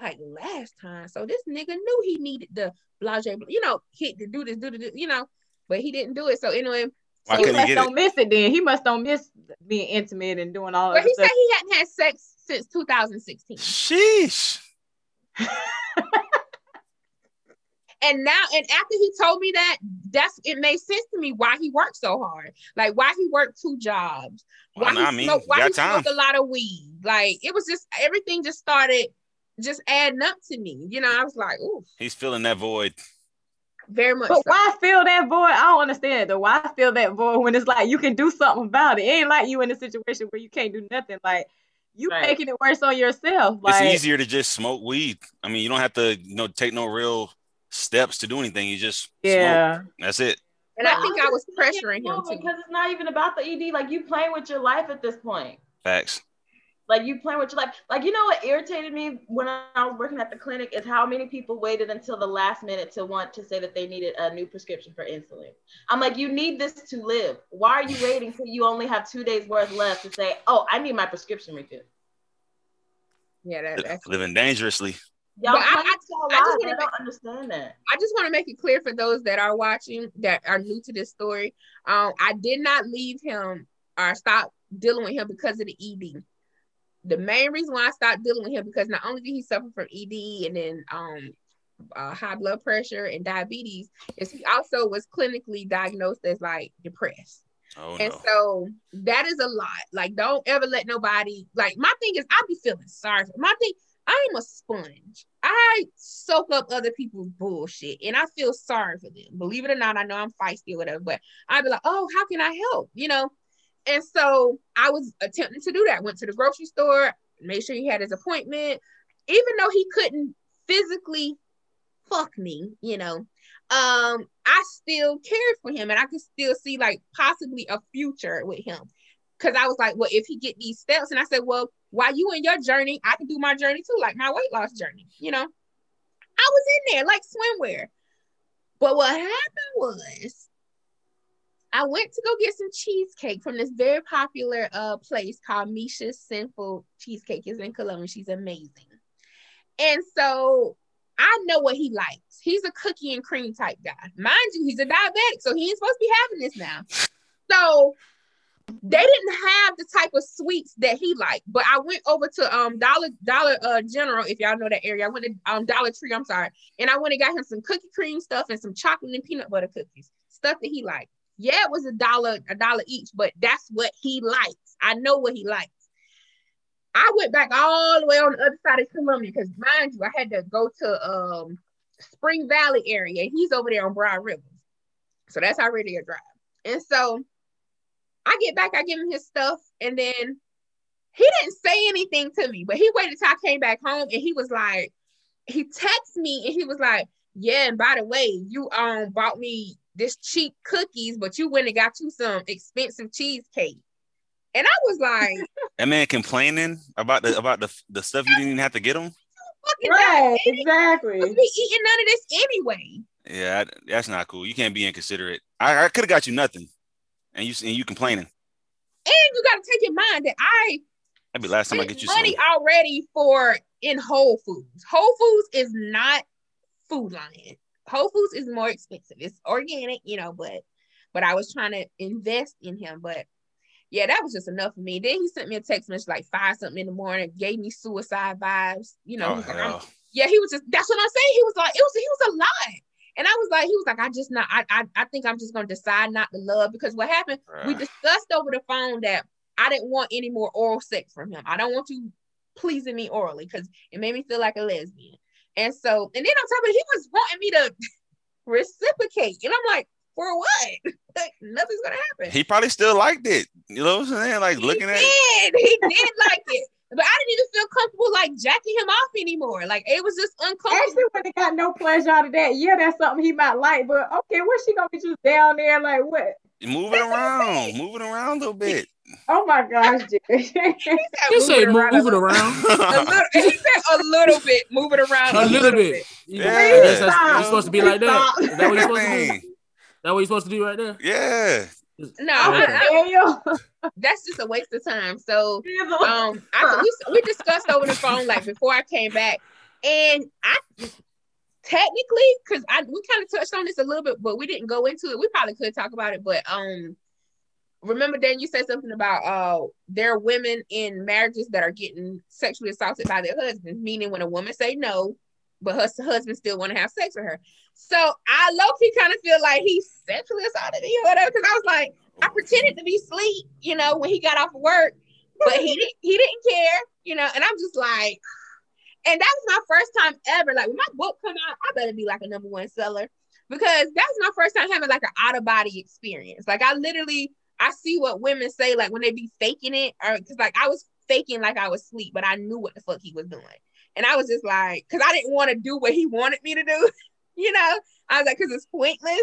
[SPEAKER 3] like last time. So this nigga knew he needed the blase, you know, hit to do this, do this, you know, but he didn't do it. So anyway, so,
[SPEAKER 2] he must don't
[SPEAKER 6] it?
[SPEAKER 2] miss it. Then he must don't miss being intimate and doing all
[SPEAKER 3] but
[SPEAKER 2] that
[SPEAKER 3] he said he hadn't had sex since 2016.
[SPEAKER 6] Sheesh.
[SPEAKER 3] And now, and after he told me that, that's it made sense to me why he worked so hard, like why he worked two jobs, why
[SPEAKER 6] Well,
[SPEAKER 3] he
[SPEAKER 6] I mean,
[SPEAKER 3] smoked, why he
[SPEAKER 6] time.
[SPEAKER 3] smoked a lot of weed. Like it was just everything just started just adding up to me. You know, I was like, ooh,
[SPEAKER 6] He's filling that void.
[SPEAKER 3] very much.
[SPEAKER 2] But
[SPEAKER 3] so.
[SPEAKER 2] why fill that void? I don't understand it though. Why fill that void when it's like you can do something about it? It ain't like you in a situation where you can't do nothing. Like you
[SPEAKER 5] Right.
[SPEAKER 2] making it worse on yourself. Like
[SPEAKER 6] it's easier to just smoke weed. I mean, you don't have to, you know, take no real steps to do anything. You just smoke.
[SPEAKER 2] yeah.
[SPEAKER 6] That's it.
[SPEAKER 3] And I
[SPEAKER 5] But
[SPEAKER 3] think
[SPEAKER 5] I'm
[SPEAKER 3] I was pressuring
[SPEAKER 5] no,
[SPEAKER 3] him too.
[SPEAKER 5] because it's not even about the ED. Like you playing with your life at this point.
[SPEAKER 6] Facts.
[SPEAKER 5] Like you plan with your life. Like you know what irritated me when I was working at the clinic is how many people waited until the last minute to want to say that they needed a new prescription for insulin. I'm like, you need this to live. Why are you waiting till you only have two days worth left to say, oh, I need my prescription refilled?
[SPEAKER 3] Yeah, that, that's
[SPEAKER 6] Living dangerously.
[SPEAKER 5] Y'all
[SPEAKER 3] But I- I- I just wanna
[SPEAKER 5] understand that.
[SPEAKER 3] I just want to make it clear for those that are watching that are new to this story. Um, I did not leave him or stop dealing with him because of the ED. The main reason why I stopped dealing with him because not only did he suffer from ED and then um uh, high blood pressure and diabetes, is he also was clinically diagnosed as like depressed.
[SPEAKER 6] Oh
[SPEAKER 3] And
[SPEAKER 6] no.
[SPEAKER 3] so that is a lot. Like, don't ever let nobody like my thing is I be feeling sorry for my thing. I am a sponge. I soak up other people's bullshit and I feel sorry for them. Believe it or not, I know I'm feisty or whatever, but I'd be like, oh, how can I help? You know? And so I was attempting to do that. Went to the grocery store, made sure he had his appointment, even though he couldn't physically fuck me, you know. Um, I still cared for him and I could still see like possibly a future with him. Cause I was like, well, if he get these steps, and I said, well, while you in your journey, I can do my journey too, like my weight loss journey, you know. I was in there like swimwear. But what happened was I went to go get some cheesecake from this very popular uh place called Misha's Sinful Cheesecake. Is in Columbia. She's amazing. And so I know what he likes. He's a cookie and cream type guy. Mind you, he's a diabetic, so he ain't supposed to be having this now. So they didn't have the type of sweets that he liked. But I went over to um Dollar Dollar uh General, if y'all know that area. I went to um Dollar Tree, I'm sorry, and I went and got him some cookie cream stuff and some chocolate and peanut butter cookies, stuff that he liked. Yeah, it was a dollar, a dollar each, but that's what he likes. I know what he likes. I went back all the way on the other side of Columbia because mind you, I had to go to um Spring Valley area. He's over there on Broad River. So that's how ready to drive. And so I get back, I give him his stuff, and then he didn't say anything to me, but he waited till I came back home and he was like, he texted me and he was like, Yeah, and by the way, you um bought me this cheap cookies, but you went and got you some expensive cheesecake. And I was like,
[SPEAKER 6] That man complaining about the about the the stuff you didn't even have to get him.
[SPEAKER 2] Right, exactly.
[SPEAKER 3] Supposed to be eating none of this anyway.
[SPEAKER 6] Yeah, that's not cool. You can't be inconsiderate. I, I could have got you nothing, and you and you complaining.
[SPEAKER 3] And you got to take in mind that I
[SPEAKER 6] That'd be last time I get you
[SPEAKER 3] money
[SPEAKER 6] some.
[SPEAKER 3] already for in Whole Foods. Whole Foods is not Food Lion. Whole Foods is more expensive. It's organic, you know, but but I was trying to invest in him. But yeah, that was just enough for me. Then he sent me a text message like five something in the morning, gave me suicide vibes. You know,
[SPEAKER 6] Oh,
[SPEAKER 3] he's like,
[SPEAKER 6] hell.
[SPEAKER 3] yeah, he was just that's what I'm saying. He was like, it was he was a lot. And I was like, he was like, I just not, I, I, I think I'm just gonna decide not to love because what happened, we
[SPEAKER 6] Bruh.
[SPEAKER 3] discussed over the phone that I didn't want any more oral sex from him. I don't want you pleasing me orally because it made me feel like a lesbian. And so, and then on top of it, he was wanting me to reciprocate. And I'm like, for what? like, nothing's gonna happen.
[SPEAKER 6] He probably still liked it. You know what I'm saying? Like looking
[SPEAKER 3] he
[SPEAKER 6] at.
[SPEAKER 3] did. He did like it. But I didn't even feel comfortable like jacking him off anymore. Like it was just uncomfortable.
[SPEAKER 2] Actually, when they got no pleasure out of that, yeah, that's something he might like. But okay, what's she gonna be just down there like what?
[SPEAKER 6] Move it around, move it around a little bit.
[SPEAKER 2] Oh my gosh, Jerry.
[SPEAKER 1] He said move, move it
[SPEAKER 3] a
[SPEAKER 1] around.
[SPEAKER 3] little, he said a little bit, move it around
[SPEAKER 1] A little bit. You-
[SPEAKER 6] Yeah.
[SPEAKER 1] I guess that's,
[SPEAKER 2] Stop.
[SPEAKER 1] you're supposed to be like that.
[SPEAKER 2] Stop.
[SPEAKER 1] That what you're supposed to do? That what you're supposed to do right there?
[SPEAKER 6] Yeah.
[SPEAKER 3] No, I- I- that's just a waste of time. So um I we, we discussed over the phone like before I came back, and I technically because I we kind of touched on this a little bit, but we didn't go into it. We probably could talk about it, but um remember Dan you said something about uh there are women in marriages that are getting sexually assaulted by their husbands, meaning when a woman say no, but her husband still want to have sex with her. So I low key kind of feel like he sexually assaulted me or whatever because I was like. I pretended to be asleep, you know, when he got off of work, but he didn't he didn't care, you know, and I'm just like, and that was my first time ever. Like when my book come out, I better be like a number one seller because that was my first time having like an out of body experience. Like I literally I see what women say like when they be faking it, or because like I was faking like I was asleep, but I knew what the fuck he was doing, and I was just like, because I didn't want to do what he wanted me to do, you know. I was like, because it's pointless,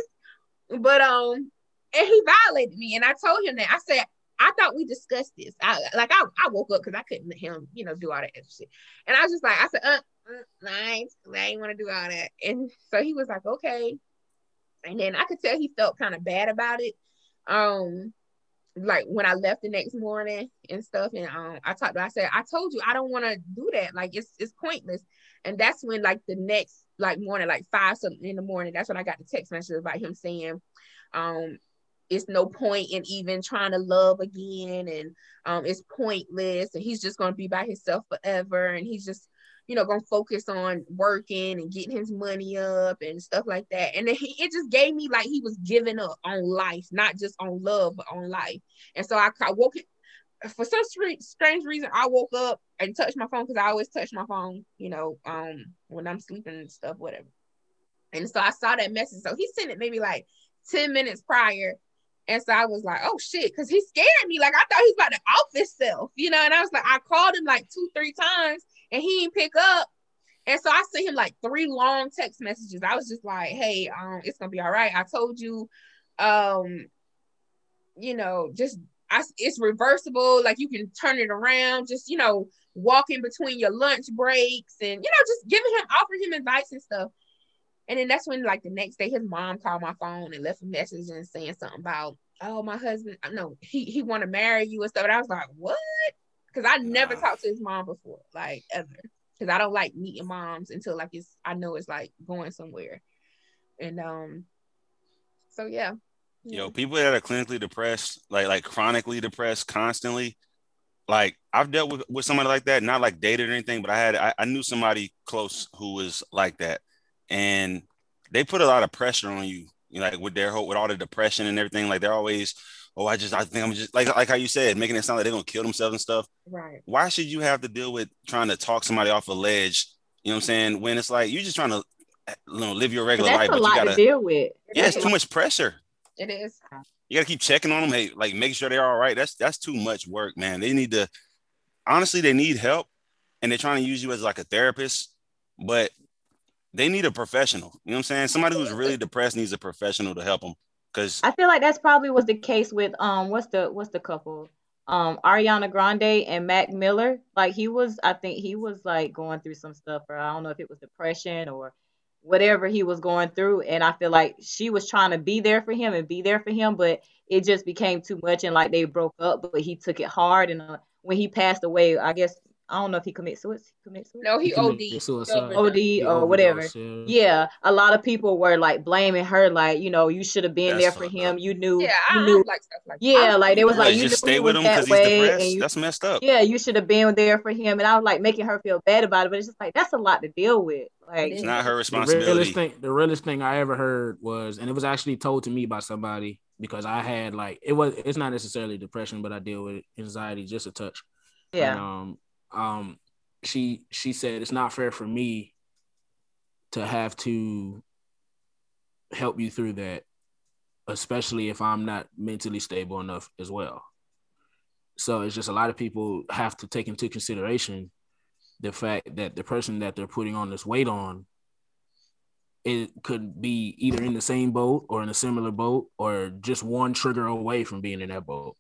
[SPEAKER 3] but um and he violated me. And I told him that I said, I thought we discussed this. I like I, I woke up because I couldn't him, you know, do all that extra shit. And I was just like, I said, uh, uh I ain't, I ain't want to do all that. And so he was like, okay. And then I could tell he felt kind of bad about it. Um, like when I left the next morning and stuff. And um, I talked to I said, I told you I don't want to do that. Like it's it's pointless. And that's when like the next like morning, like five something in the morning, that's when I got the text message about him saying, um, it's no point in even trying to love again and um it's pointless and he's just going to be by himself forever and he's just you know going to focus on working and getting his money up and stuff like that. And he, it just gave me like he was giving up on life not just on love but on life. And so i, I woke for some strange, strange reason i woke up and touched my phone because i always touch my phone you know um when i'm sleeping and stuff whatever. And so i saw that message. So he sent it maybe like 10 minutes prior and so I was like, oh shit, because he scared me. Like I thought he was about to off himself, you know. And I was like, I called him like two, three times and he didn't pick up. And so I sent him like three long text messages. I was just like, hey, um, it's gonna be all right. I told you, um, you know, just I, it's reversible. Like you can turn it around. Just you know, walking between your lunch breaks and you know just giving him offering him advice and stuff. And then that's when like the next day his mom called my phone and left a message and saying something about, oh my husband, no, he he want to marry you and stuff. And I was like, what? Because I never talked to his mom before, like ever. Because I don't like meeting moms until like it's I know it's like going somewhere. And um so yeah.
[SPEAKER 6] Yo, people that are clinically depressed, like like chronically depressed constantly, like I've dealt with, with somebody like that, not like dated or anything, but I had I, I knew somebody close who was like that. And they put a lot of pressure on you, you know, like with their whole with all the depression and everything. Like they're always, oh, I just I think I'm just like like how you said, making it sound like they're gonna kill themselves and stuff.
[SPEAKER 3] Right.
[SPEAKER 6] Why should you have to deal with trying to talk somebody off a ledge? You know what I'm saying? When it's like you're just trying to you know live your regular
[SPEAKER 2] that's
[SPEAKER 6] life,
[SPEAKER 2] a
[SPEAKER 6] but you
[SPEAKER 2] lot to
[SPEAKER 6] gotta
[SPEAKER 2] deal with.
[SPEAKER 6] yeah, it's too much pressure
[SPEAKER 3] It is.
[SPEAKER 6] you gotta keep checking on them, hey, like making sure they're all right. That's that's too much work, man. They need to honestly, they need help, and they're trying to use you as like a therapist, but they need a professional. You know what I'm saying? Somebody who's really depressed needs a professional to help them. Because
[SPEAKER 2] I feel like that's probably was the case with um what's the what's the couple um Ariana Grande and Mac Miller like he was I think he was like going through some stuff or I don't know if it was depression or whatever he was going through and I feel like she was trying to be there for him and be there for him but it just became too much and like they broke up but he took it hard and uh, when he passed away I guess I don't know if he commits suicide commit suicide
[SPEAKER 3] No, he
[SPEAKER 1] committed
[SPEAKER 3] OD.
[SPEAKER 1] suicide.
[SPEAKER 2] OD
[SPEAKER 1] He
[SPEAKER 2] or whatever
[SPEAKER 1] overdosed, yeah.
[SPEAKER 2] yeah, a lot of people were like blaming her, like you know, you should have been
[SPEAKER 6] That's
[SPEAKER 2] there for
[SPEAKER 6] fucked
[SPEAKER 2] him.
[SPEAKER 6] up.
[SPEAKER 2] You knew,
[SPEAKER 3] Yeah,
[SPEAKER 2] you
[SPEAKER 3] I, I
[SPEAKER 2] knew,
[SPEAKER 3] like stuff like
[SPEAKER 2] yeah, like they was
[SPEAKER 6] What,
[SPEAKER 2] like you
[SPEAKER 6] just
[SPEAKER 2] knew
[SPEAKER 6] stay with him because he's
[SPEAKER 2] way,
[SPEAKER 6] depressed.
[SPEAKER 2] you,
[SPEAKER 6] That's messed up.
[SPEAKER 2] yeah, you should have been there for him. And I was like making her feel bad about it, but it's just like that's a lot to deal with. Like,
[SPEAKER 6] It's not her
[SPEAKER 1] The
[SPEAKER 6] responsibility.
[SPEAKER 1] realest thing, the realest thing I ever heard was, and it was actually told to me by somebody because I had like it was. It's not necessarily depression, but I deal with anxiety just a touch. And,
[SPEAKER 2] yeah,
[SPEAKER 1] um, um, she she said it's not fair for me to have to help you through that, especially if I'm not mentally stable enough as well. So it's just a lot of people have to take into consideration the fact that the person that they're putting on this weight on it could be either in the same boat or in a similar boat or just one trigger away from being in that boat.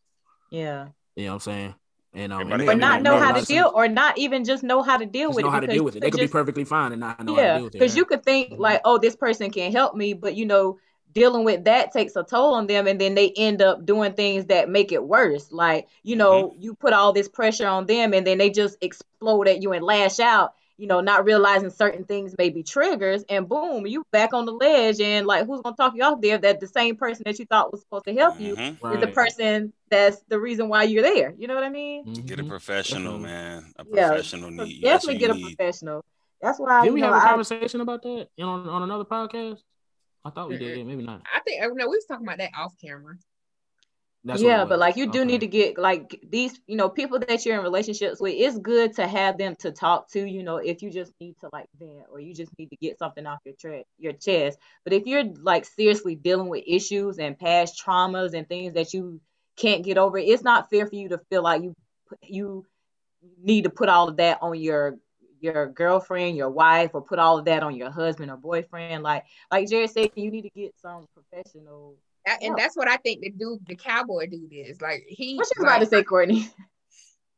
[SPEAKER 2] yeah,
[SPEAKER 1] You know what I'm saying? And um,
[SPEAKER 6] Everybody
[SPEAKER 2] or not know how to deal, or not even just know how to deal
[SPEAKER 1] Just
[SPEAKER 2] with
[SPEAKER 1] know
[SPEAKER 2] it.
[SPEAKER 1] how to deal with it. They could be perfectly fine and not know how to
[SPEAKER 2] Yeah,
[SPEAKER 1] deal with it.
[SPEAKER 2] because you could think like, oh, this person can help me, but you know, dealing with that takes a toll on them, and then they end up doing things that make it worse. Like, you know, you put all this pressure on them, and then they just explode at you and lash out. You know, not realizing certain things may be triggers, and boom, you back on the ledge, and like, who's gonna talk you off there? That the same person that you thought was supposed to help you
[SPEAKER 6] Mhm.
[SPEAKER 2] is the person that's the reason why you're there. You know what I mean?
[SPEAKER 6] Get a professional,
[SPEAKER 1] Definitely.
[SPEAKER 6] man. A professional
[SPEAKER 2] So
[SPEAKER 6] need. That's what
[SPEAKER 2] definitely get a
[SPEAKER 6] need.
[SPEAKER 2] professional. That's why
[SPEAKER 1] Did
[SPEAKER 2] you
[SPEAKER 1] we
[SPEAKER 2] know
[SPEAKER 1] have a
[SPEAKER 2] I
[SPEAKER 1] conversation about that you on, on another podcast? I thought we did. Maybe not.
[SPEAKER 3] I think no, we was talking about that off camera.
[SPEAKER 1] That's
[SPEAKER 2] yeah, but like you do
[SPEAKER 1] Okay.
[SPEAKER 2] need to get like these, you know, people that you're in relationships with. It's good to have them to talk to, you know, if you just need to like vent or you just need to get something off your tre- your chest. But if you're like seriously dealing with issues and past traumas and things that you can't get over, it's not fair for you to feel like you you need to put all of that on your your girlfriend, your wife, or put all of that on your husband or boyfriend. Like like Jared said, you need to get some professional.
[SPEAKER 3] That- and that's what I think the dude, the cowboy dude is. Like he
[SPEAKER 2] What you
[SPEAKER 3] like,
[SPEAKER 2] about to say, Courtney?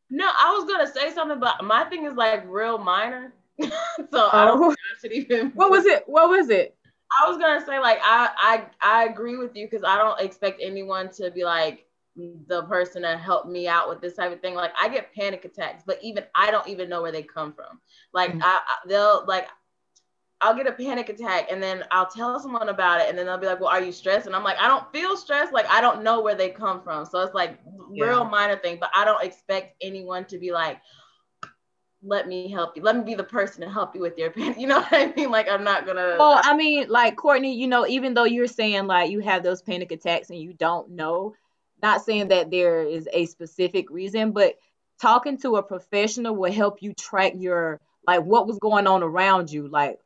[SPEAKER 5] No, I was gonna say something, but my thing is like real minor. so I don't
[SPEAKER 2] Oh.
[SPEAKER 5] think I should even.
[SPEAKER 2] What was it? What was it?
[SPEAKER 5] I was gonna say like I I I agree with you because I don't expect anyone to be like the person to help me out with this type of thing. Like I get panic attacks, but even I don't even know where they come from. Like
[SPEAKER 2] Mhm.
[SPEAKER 5] I, I they'll like I'll get a panic attack and then I'll tell someone about it and then they'll be like, "Well, are you stressed?" And I'm like, "I don't feel stressed. Like I don't know where they come from." So it's like
[SPEAKER 2] Yeah.
[SPEAKER 5] real minor thing, but I don't expect anyone to be like let me help you. Let me be the person to help you with your panic. You know what I mean? Like I'm not gonna
[SPEAKER 2] Well, I mean, like Courtney, you know, even though you're saying like you have those panic attacks and you don't know, not saying that there is a specific reason, but talking to a professional will help you track your like what was going on around you. Like,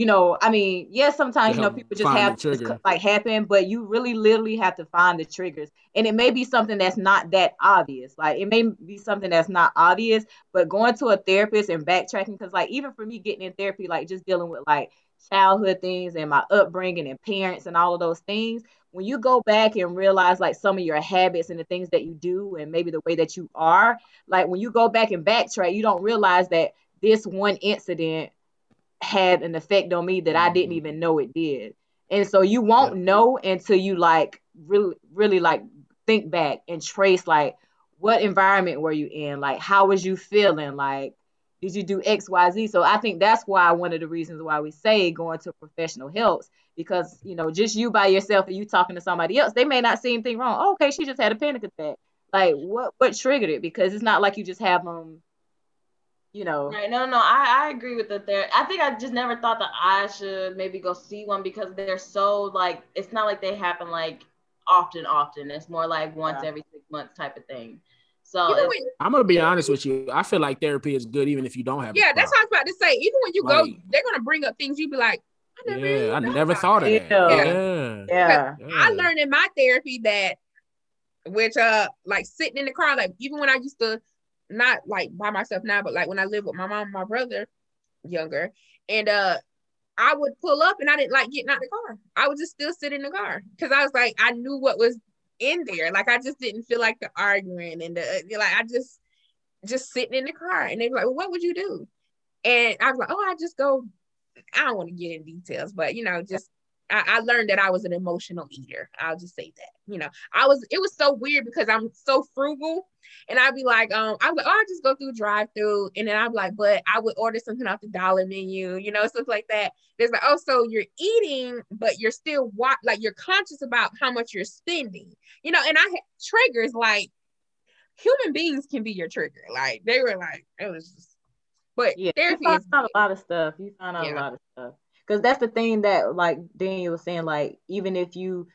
[SPEAKER 2] you know, I mean, yes, sometimes you know people just have
[SPEAKER 1] trigger.
[SPEAKER 2] like happen, but you really literally have to find the triggers. And it may be something that's not that obvious. Like it may be something that's not obvious, but going to a therapist and backtracking, because like even for me getting in therapy, like just dealing with like childhood things and my upbringing and parents and all of those things when you go back and realize like some of your habits and the things that you do and maybe the way that you are, like when you go back and backtrack, you don't realize that this one incident had an effect on me that I didn't mm-hmm. even know it did. And so you won't know until you like really really like think back and trace like what environment were you in? Like how was you feeling? Like did you do XYZ? So I think that's why one of the reasons why we say going to professional helps because you know just you by yourself and you talking to somebody else, they may not see anything wrong. Oh, okay, she just had a panic attack. Like what what triggered it? Because it's not like you just have them you know.
[SPEAKER 5] Right. No, no, I, I agree with that there. I think I just never thought that I should maybe go see one because they're so like it's not like they happen like often, often. It's more like once yeah. every six months type of thing. So
[SPEAKER 1] I'm gonna be honest with you. I feel like therapy is good even if you don't have.
[SPEAKER 3] Yeah, that's what I was about to say. Even when you like, go, they're gonna bring up things you'd be like,
[SPEAKER 1] I never yeah, I never thought of that. Yeah.
[SPEAKER 3] Yeah. yeah. I learned in my therapy that, which uh, like sitting in the car, like even when I used to not like by myself now, but like when I lived with my mom and my brother, younger, and uh I would pull up and I didn't like getting out the car. I would just still sit in the car because I was like, I knew what was in there. Like I just didn't feel like the arguing and the uh, like I just just sitting in the car. And they were like, Well, what would you do? And I was like, Oh, I just go, I don't want to get in details, but you know, just I, I, learned that I was an emotional eater. I'll just say that. You know, I was. It was so weird because I'm so frugal, and I'd be like, um, I would, oh, I just go through drive through, and then I'd be like, but I would order something off the dollar menu, you know, stuff like that. There's like, oh, so you're eating, but you're still what, like you're conscious about how much you're spending, you know. And I had triggers like human beings can be your trigger. Like they were like, it was just, but
[SPEAKER 2] yeah, therapy you find out a lot of stuff. You find out yeah. a lot of stuff because that's the thing that like Daniel was saying, like even if you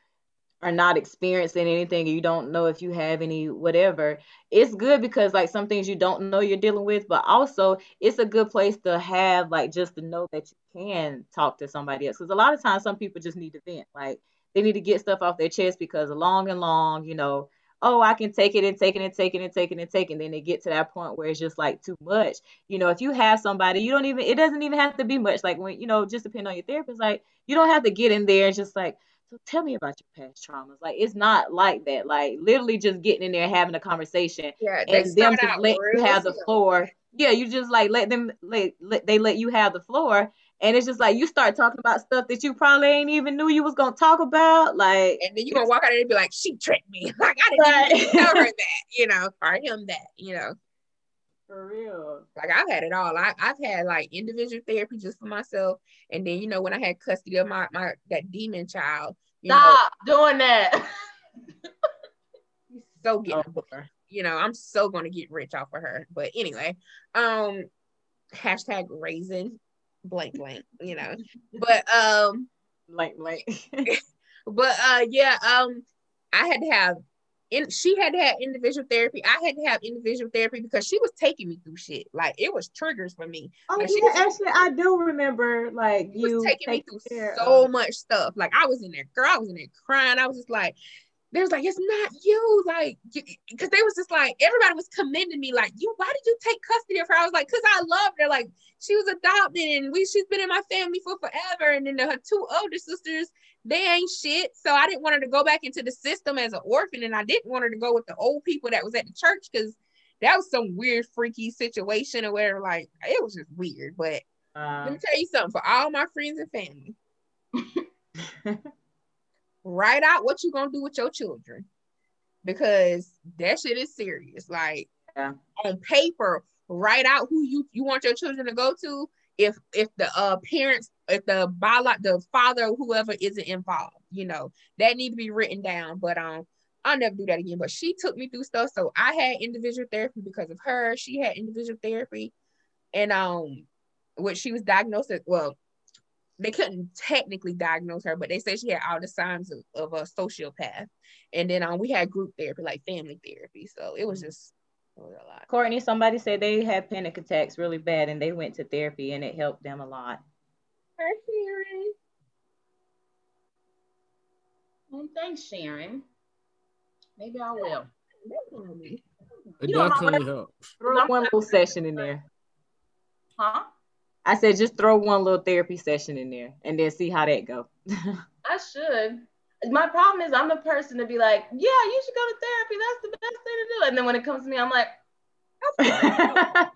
[SPEAKER 2] are not experiencing anything you don't know if you have any whatever it's good because like some things you don't know you're dealing with but also it's a good place to have like just to know that you can talk to somebody else. Because a lot of times some people just need to vent like they need to get stuff off their chest because long and long you know oh, I can take it and take it and take it and take it and take it. And then they get to that point where it's just like too much. You know, if you have somebody, you don't even, it doesn't even have to be much. Like when, you know, just depend on your therapist. Like you don't have to get in there and just like, so tell me about your past traumas. Like it's not like that. Like literally just getting in there having a conversation
[SPEAKER 3] yeah,
[SPEAKER 2] and them to let you have the floor. Yeah, you just like let them let, let they let you have the floor and it's just like you start talking about stuff that you probably ain't even knew you was gonna talk about. Like
[SPEAKER 3] and then you're gonna walk out there and be like, she tricked me. Like I didn't even tell her that, you know, or him that, you know.
[SPEAKER 2] For real.
[SPEAKER 3] Like I've had it all. I, I've had like individual therapy just for myself. And then, you know, when I had custody of my, my that demon child.
[SPEAKER 5] Stop know, doing that.
[SPEAKER 3] You so getting oh, you know, I'm so gonna get rich off of her. But anyway, um hashtag raisin blank blank, you know. But um
[SPEAKER 2] blank blank.
[SPEAKER 3] but uh yeah, um I had to have and she had to have individual therapy. I had to have individual therapy because she was taking me through shit. Like it was triggers for me.
[SPEAKER 2] Oh
[SPEAKER 3] like,
[SPEAKER 2] yeah, was, actually I do remember like you
[SPEAKER 3] taking me through so of... much stuff. Like I was in there, girl, I was in there crying. I was just like, they was like, it's not you, like, because they was just like, everybody was commending me, like, you, why did you take custody of her? I was like, because I loved her, like, she was adopted, and we, she's been in my family for forever, and then her two older sisters, they ain't shit, so I didn't want her to go back into the system as an orphan, and I didn't want her to go with the old people that was at the church, because that was some weird, freaky situation, or where, like, it was just weird, but uh, let me tell you something, for all my friends and family. write out what you're gonna do with your children because that shit is serious. Like yeah. on paper, write out who you you want your children to go to. If if the uh parents, if the bio, the father, whoever isn't involved, you know that need to be written down. But um, I'll never do that again. But she took me through stuff, so I had individual therapy because of her. She had individual therapy, and um, what she was diagnosed with, well, they couldn't technically diagnose her, but they said she had all the signs of, of a sociopath. And then um, we had group therapy, like family therapy. So it was just it was a lot.
[SPEAKER 2] Courtney, somebody said they had panic attacks really bad and they went to therapy and it helped them a lot.
[SPEAKER 3] Hi, Sharon.
[SPEAKER 5] Well, thanks, Sharon. Maybe I will.
[SPEAKER 1] It definitely helps.
[SPEAKER 2] Throw one little session in there.
[SPEAKER 5] Huh?
[SPEAKER 2] I said just throw one little therapy session in there and then see how that go.
[SPEAKER 5] I should. my problem is I'm the person to be like, yeah, you should go to therapy. That's the best thing to do. And then when it comes to me, I'm like,
[SPEAKER 3] it.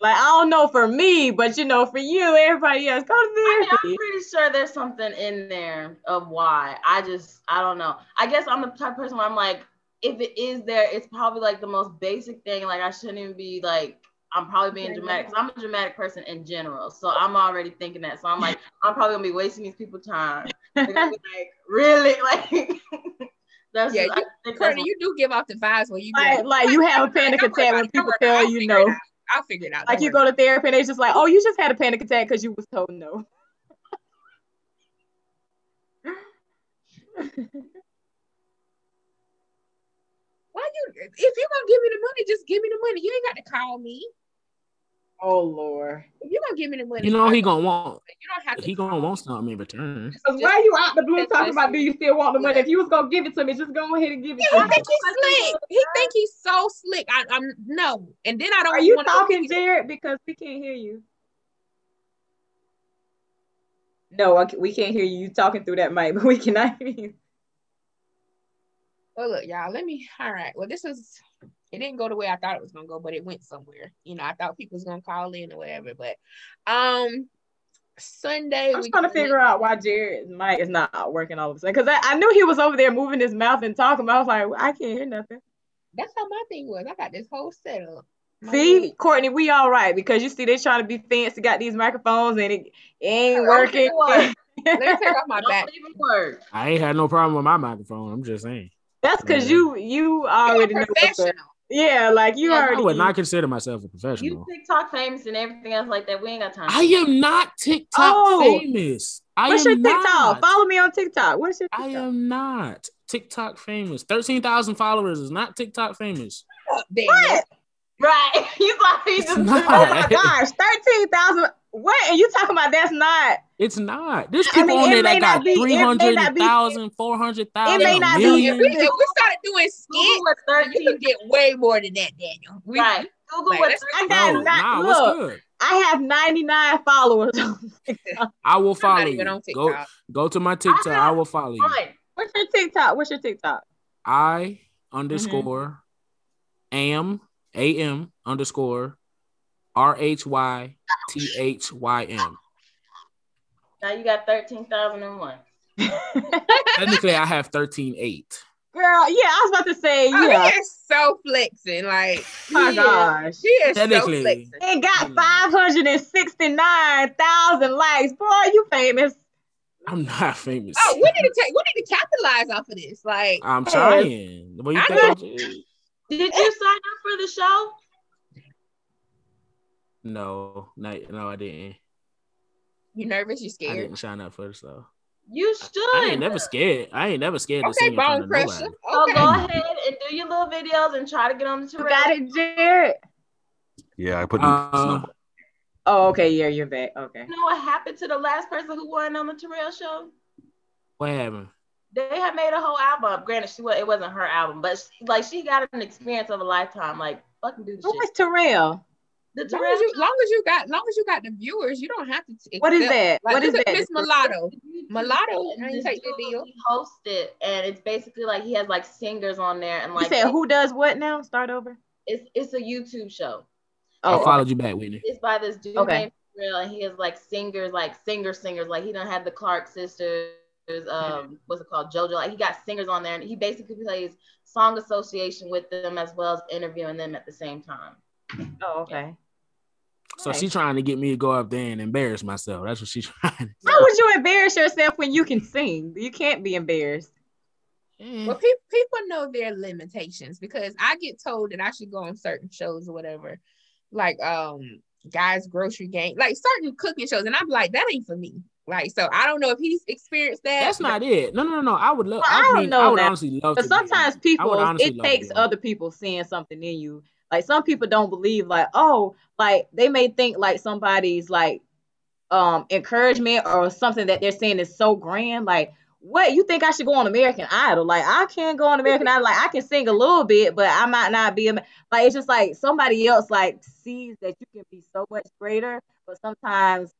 [SPEAKER 2] like I don't know for me, but you know, for you, everybody else, go to
[SPEAKER 5] I mean,
[SPEAKER 2] therapy.
[SPEAKER 5] I'm pretty sure there's something in there of why. I just, I don't know. I guess I'm the type of person where I'm like, if it is there, it's probably like the most basic thing. Like I shouldn't even be like, I'm probably being dramatic because I'm a dramatic person in general. So I'm already thinking that. So I'm like, I'm probably gonna be wasting these people's time. They're gonna be like, really? Like that's
[SPEAKER 3] Yeah,
[SPEAKER 5] just,
[SPEAKER 3] you- Courtney, you do give off the vibes when you
[SPEAKER 2] Like, like you have a panic attack when people tell you no.
[SPEAKER 3] I'll figure it out.
[SPEAKER 2] Like
[SPEAKER 3] don't
[SPEAKER 2] you
[SPEAKER 3] worry.
[SPEAKER 2] go to therapy and it's just like, oh, you just had a panic attack because you was told no.
[SPEAKER 3] Why you? If you're gonna give me the money, just give me the money. You ain't got to call me.
[SPEAKER 2] Oh Lord.
[SPEAKER 3] If you're gonna give me the money,
[SPEAKER 1] You know
[SPEAKER 3] I-
[SPEAKER 1] he gonna want
[SPEAKER 3] You don't have to.
[SPEAKER 1] he gonna
[SPEAKER 3] me.
[SPEAKER 1] want something in return.
[SPEAKER 2] Because why you out the blue
[SPEAKER 3] Just
[SPEAKER 2] talking about do you still want the money? If you was gonna give it to me, just go ahead and give it
[SPEAKER 3] Yeah,
[SPEAKER 2] to
[SPEAKER 3] he
[SPEAKER 2] me.
[SPEAKER 3] think he's slick. He think he's so slick. I, I'm no, and then I don't.
[SPEAKER 2] Are you
[SPEAKER 3] wanna go
[SPEAKER 2] talking. Jared? Because we can't hear you. No, I, we can't hear you. You talking through that mic, but we cannot hear you.
[SPEAKER 3] Well, look, y'all. Let me. All right. Well, this is. It didn't go the way I thought it was gonna go, but it went somewhere. You know, I thought people was gonna call in or whatever. But um, Sunday.
[SPEAKER 2] I'm just trying to figure out why Jared's mic is not working all of a sudden. Because I, I knew he was over there moving his mouth and talking, but I was like, I can't hear nothing.
[SPEAKER 3] That's how my thing was. I got this whole setup. My
[SPEAKER 2] See, Courtney, we all right because you see they're trying to be fancy, got these microphones and it, it ain't
[SPEAKER 5] Don't
[SPEAKER 2] working.
[SPEAKER 5] even work.
[SPEAKER 3] little- Let me take off my back.
[SPEAKER 5] Even work.
[SPEAKER 1] I ain't had no problem with my microphone. I'm just saying.
[SPEAKER 2] That's because
[SPEAKER 1] Yeah.
[SPEAKER 2] you you already know.
[SPEAKER 3] Professional.
[SPEAKER 2] Yeah, like you
[SPEAKER 5] Yeah, I
[SPEAKER 1] I would not consider myself a professional. You.
[SPEAKER 5] TikTok famous and everything else like that. We ain't got time.
[SPEAKER 1] I am not TikTok
[SPEAKER 2] Oh.
[SPEAKER 1] famous. I
[SPEAKER 2] What's
[SPEAKER 1] am
[SPEAKER 2] your TikTok?
[SPEAKER 1] not.
[SPEAKER 2] Follow me on TikTok. What's your TikTok?
[SPEAKER 1] I am not TikTok famous. Thirteen thousand followers is not TikTok famous.
[SPEAKER 2] What?
[SPEAKER 5] Right. He's like, he just.
[SPEAKER 2] Oh my gosh, thirteen thousand. What? are you talking about that's not?
[SPEAKER 1] It's not. There's
[SPEAKER 2] I
[SPEAKER 1] people
[SPEAKER 2] mean,
[SPEAKER 1] on there that
[SPEAKER 2] not
[SPEAKER 1] got
[SPEAKER 2] be- it may not be-
[SPEAKER 1] 300,000, 400,000,
[SPEAKER 2] It may
[SPEAKER 1] a
[SPEAKER 2] not be-
[SPEAKER 1] million.
[SPEAKER 3] If we, if we started doing
[SPEAKER 5] Google
[SPEAKER 3] skits,
[SPEAKER 5] was
[SPEAKER 3] you can get way more than that, Daniel. We,
[SPEAKER 5] Right. Google
[SPEAKER 3] Like,
[SPEAKER 5] was 13.
[SPEAKER 2] I got
[SPEAKER 1] No,
[SPEAKER 2] not-
[SPEAKER 1] nah,
[SPEAKER 2] look.
[SPEAKER 1] what's good?
[SPEAKER 2] I have ninety nine followers.
[SPEAKER 1] I will follow you. Go go to my TikTok. I,
[SPEAKER 5] have
[SPEAKER 1] will follow you.
[SPEAKER 2] What's your TikTok? What's your TikTok?
[SPEAKER 1] I underscore mm-hmm. am am underscore r h y t h y m.
[SPEAKER 5] Now you got 13,001.
[SPEAKER 1] Technically, I have thirteen eight.
[SPEAKER 2] Girl, yeah, I was about to say,
[SPEAKER 3] Oh,
[SPEAKER 2] yeah.
[SPEAKER 3] he is so flexing. Like,
[SPEAKER 2] My
[SPEAKER 3] he
[SPEAKER 2] gosh.
[SPEAKER 3] Is, he is so
[SPEAKER 1] Technically.
[SPEAKER 3] flexing.
[SPEAKER 2] It got
[SPEAKER 1] Mm.
[SPEAKER 2] 569,000 likes. Boy, you famous.
[SPEAKER 1] I'm not famous.
[SPEAKER 3] Oh, we need to take, we need to capitalize off of this. Like,
[SPEAKER 1] I'm trying. What you
[SPEAKER 3] I
[SPEAKER 1] think?
[SPEAKER 3] know.
[SPEAKER 1] I did?
[SPEAKER 5] Did you sign up for the show?
[SPEAKER 1] No, no, no, I didn't.
[SPEAKER 3] you nervous? You scared?
[SPEAKER 1] I didn't sign up for the show.
[SPEAKER 5] You should.
[SPEAKER 1] I ain't never scared. I ain't never scared to
[SPEAKER 3] Okay,
[SPEAKER 1] sing in front of
[SPEAKER 3] pressure.
[SPEAKER 1] nobody.
[SPEAKER 5] So go ahead and do your little videos and try to get on the
[SPEAKER 2] You
[SPEAKER 5] tour.
[SPEAKER 2] got it, Jared?
[SPEAKER 4] Yeah, I put the
[SPEAKER 1] Uh,
[SPEAKER 2] Oh, okay. Yeah, you're back. Okay.
[SPEAKER 5] You know what happened to the last person who won on the Terrell show?
[SPEAKER 1] What happened?
[SPEAKER 5] They had made a whole album. Granted, she was, it wasn't her album, but she, like she got an experience of a lifetime. Like fucking do the
[SPEAKER 2] Who
[SPEAKER 5] shit.
[SPEAKER 2] is Terrell?
[SPEAKER 5] The
[SPEAKER 3] Long as, you, long as you got, long as you got the viewers, you don't have to. t-
[SPEAKER 2] What is
[SPEAKER 3] accept-
[SPEAKER 2] that?
[SPEAKER 3] Like,
[SPEAKER 2] What is
[SPEAKER 3] look at
[SPEAKER 2] that?
[SPEAKER 3] Miss Mulatto.
[SPEAKER 5] YouTube
[SPEAKER 3] Mulatto,
[SPEAKER 5] and
[SPEAKER 3] I
[SPEAKER 5] this
[SPEAKER 3] take the deal.
[SPEAKER 5] He hosted, and it's basically like he has like singers on there, and
[SPEAKER 2] You
[SPEAKER 5] like
[SPEAKER 2] said who does what now? Start over.
[SPEAKER 5] it's it's a YouTube show.
[SPEAKER 1] I
[SPEAKER 2] Oh,
[SPEAKER 1] followed you back, Whitney.
[SPEAKER 5] It's by this dude
[SPEAKER 2] Okay.
[SPEAKER 5] named Terrell, and he has like singers, like singer singers. Like he don't have the Clark sisters. Um, what's it called? JoJo. Like he got singers on there, and he basically plays song association with them as well as interviewing them at the same time.
[SPEAKER 2] oh, okay.
[SPEAKER 1] So
[SPEAKER 2] Nice.
[SPEAKER 1] she trying to get me to go up there and embarrass myself. That's what she's trying. to
[SPEAKER 2] How would you embarrass yourself when you can sing? You can't be embarrassed.
[SPEAKER 1] do.
[SPEAKER 3] Well, pe- people know their limitations because I get told that I should go on certain shows or whatever, like um guys grocery game, like certain cooking shows, and I'm like, that ain't for me. Like, so I don't know if he's experienced that.
[SPEAKER 1] That's not it. No, no, no, no. I would love.
[SPEAKER 2] Well, I
[SPEAKER 1] I,
[SPEAKER 2] don't
[SPEAKER 1] mean,
[SPEAKER 2] know
[SPEAKER 1] I would
[SPEAKER 2] now.
[SPEAKER 1] honestly love.
[SPEAKER 2] But
[SPEAKER 1] to be on
[SPEAKER 2] sometimes people, it takes
[SPEAKER 1] be on it.
[SPEAKER 2] other people seeing something in you. Like some people don't believe, like, oh, like they may think like somebody's like um encouragement or something that they're saying is so grand. Like, what you think I should go on American Idol? Like, I can't go on American Idol. Like, I can sing a little bit, but I might not be. Like, it's just like somebody else like sees that you can be so much greater, but sometimes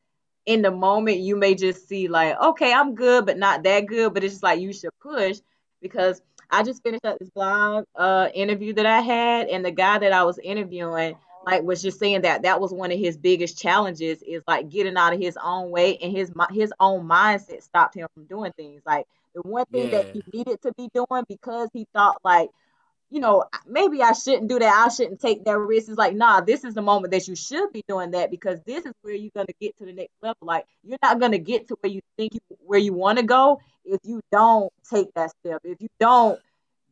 [SPEAKER 2] in the moment you may just see like, okay, I'm good, but not that good. But it's just like you should push because I just finished up this blog uh interview that I had, and the guy that I was interviewing like was just saying that that was one of his biggest challenges is like getting out of his own way and his his own mindset stopped him from doing things like the one thing
[SPEAKER 1] Yeah.
[SPEAKER 2] that he needed to be doing because he thought like you know maybe I shouldn't do that I shouldn't take that risk is like nah this is the moment that you should be doing that because this is where you're gonna get to the next level like you're not gonna get to where you think you where you want to go if you don't take that step if you don't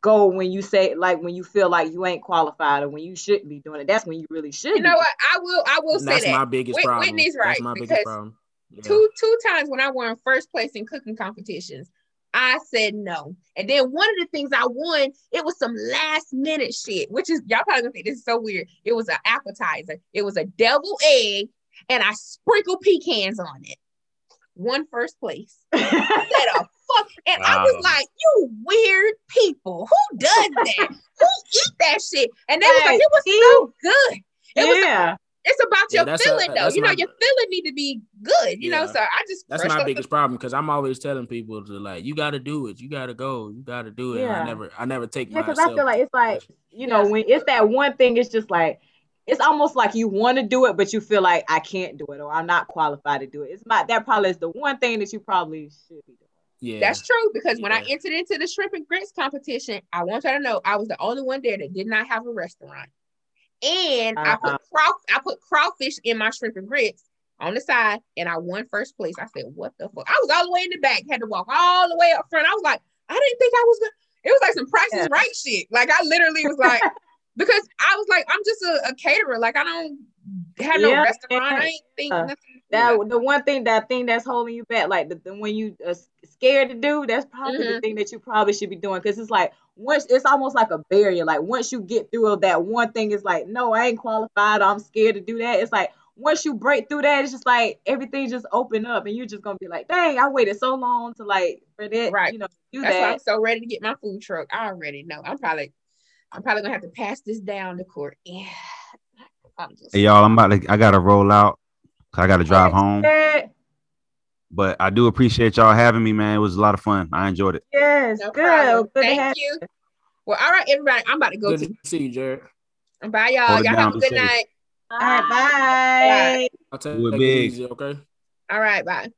[SPEAKER 2] go when you say like when you feel like you ain't qualified or when you shouldn't be doing it that's when you really should
[SPEAKER 3] You know
[SPEAKER 2] be
[SPEAKER 3] what? I will. I will
[SPEAKER 1] And
[SPEAKER 3] say
[SPEAKER 1] that's
[SPEAKER 3] that
[SPEAKER 1] my biggest
[SPEAKER 3] Whit-
[SPEAKER 1] problem.
[SPEAKER 3] Whitney's right.
[SPEAKER 1] That's
[SPEAKER 3] my
[SPEAKER 1] biggest problem. Yeah.
[SPEAKER 3] two two times when I won first place in cooking competitions, I said no. And then one of the things I won, it was some last minute shit, which is y'all probably gonna think this is so weird. It was an appetizer. It was a devil egg, and I sprinkled pecans on it. One first place. I said a fuck, and I was like, "You weird people, who does that? who eat that shit?" And they was like, "It was so good." It was
[SPEAKER 2] yeah
[SPEAKER 3] it's about
[SPEAKER 1] Yeah,
[SPEAKER 3] your
[SPEAKER 1] that's a-
[SPEAKER 3] feeling though. You know,
[SPEAKER 1] my-
[SPEAKER 3] your feeling need to be good. You know, so I just
[SPEAKER 1] That's my
[SPEAKER 3] up the-
[SPEAKER 1] biggest problem because I'm always telling people to like, you got to do it, you got to go, you got to do it.
[SPEAKER 2] Yeah.
[SPEAKER 1] I never, I never take
[SPEAKER 2] Yeah, because. I feel like it's like you know
[SPEAKER 3] Yes.
[SPEAKER 2] when it's that one thing, it's just like it's almost like you want to do it, but you feel like I can't do it or I'm not qualified to do it. It's my that probably is the one thing that you probably should be doing.
[SPEAKER 1] Yeah,
[SPEAKER 3] That's true because when I entered into the shrimp and grits competition, I want y'all to know I was the only one there that did not have a restaurant. And I
[SPEAKER 2] Uh-huh.
[SPEAKER 3] put craw I put crawfish in my shrimp and grits on the side, and I won first place. I said, "What the fuck?" I was all the way in the back, had to walk all the way up front. I was like, I didn't think I was gonna. It was like some Price is
[SPEAKER 2] Yeah.
[SPEAKER 3] Right shit. Like I literally was like, because I was like, I'm just a, a caterer. Like I don't have no
[SPEAKER 2] Yeah.
[SPEAKER 3] restaurant. I ain't think
[SPEAKER 2] Yeah.
[SPEAKER 3] nothing.
[SPEAKER 2] That the one thing that thing that's holding you back, like the, the when you uh, scared to do, that's probably the
[SPEAKER 3] Mhm.
[SPEAKER 2] thing that you probably should be doing because it's like once it's almost like a barrier. Like once you get through that one thing, it's like no, I ain't qualified. I'm scared to do that. It's like once you break through that, it's just like everything just open up, and you're just gonna be like, dang, I waited so long to like for that,
[SPEAKER 3] Right.
[SPEAKER 2] you know, do
[SPEAKER 3] That's why I'm so ready to get my food truck. I already know. I'm probably, I'm probably gonna have to pass this down to court. Yeah. I'm just.
[SPEAKER 4] Hey y'all, I'm about to I gotta roll out. 'Cause I gotta drive home. But I do appreciate y'all having me, man. It was a lot of fun. I enjoyed it.
[SPEAKER 2] Yes,
[SPEAKER 3] No
[SPEAKER 2] good. Good
[SPEAKER 3] Thank
[SPEAKER 2] have
[SPEAKER 3] you. Well, all right, everybody. I'm about to go
[SPEAKER 1] Good
[SPEAKER 3] to.
[SPEAKER 1] to see you, Jared.
[SPEAKER 3] Bye, y'all.
[SPEAKER 4] Hold
[SPEAKER 3] Y'all
[SPEAKER 4] down.
[SPEAKER 3] have a good
[SPEAKER 4] safe.
[SPEAKER 3] night.
[SPEAKER 2] All right, bye.
[SPEAKER 1] I'll take
[SPEAKER 4] Do it
[SPEAKER 1] it easy, okay?
[SPEAKER 3] All right, bye.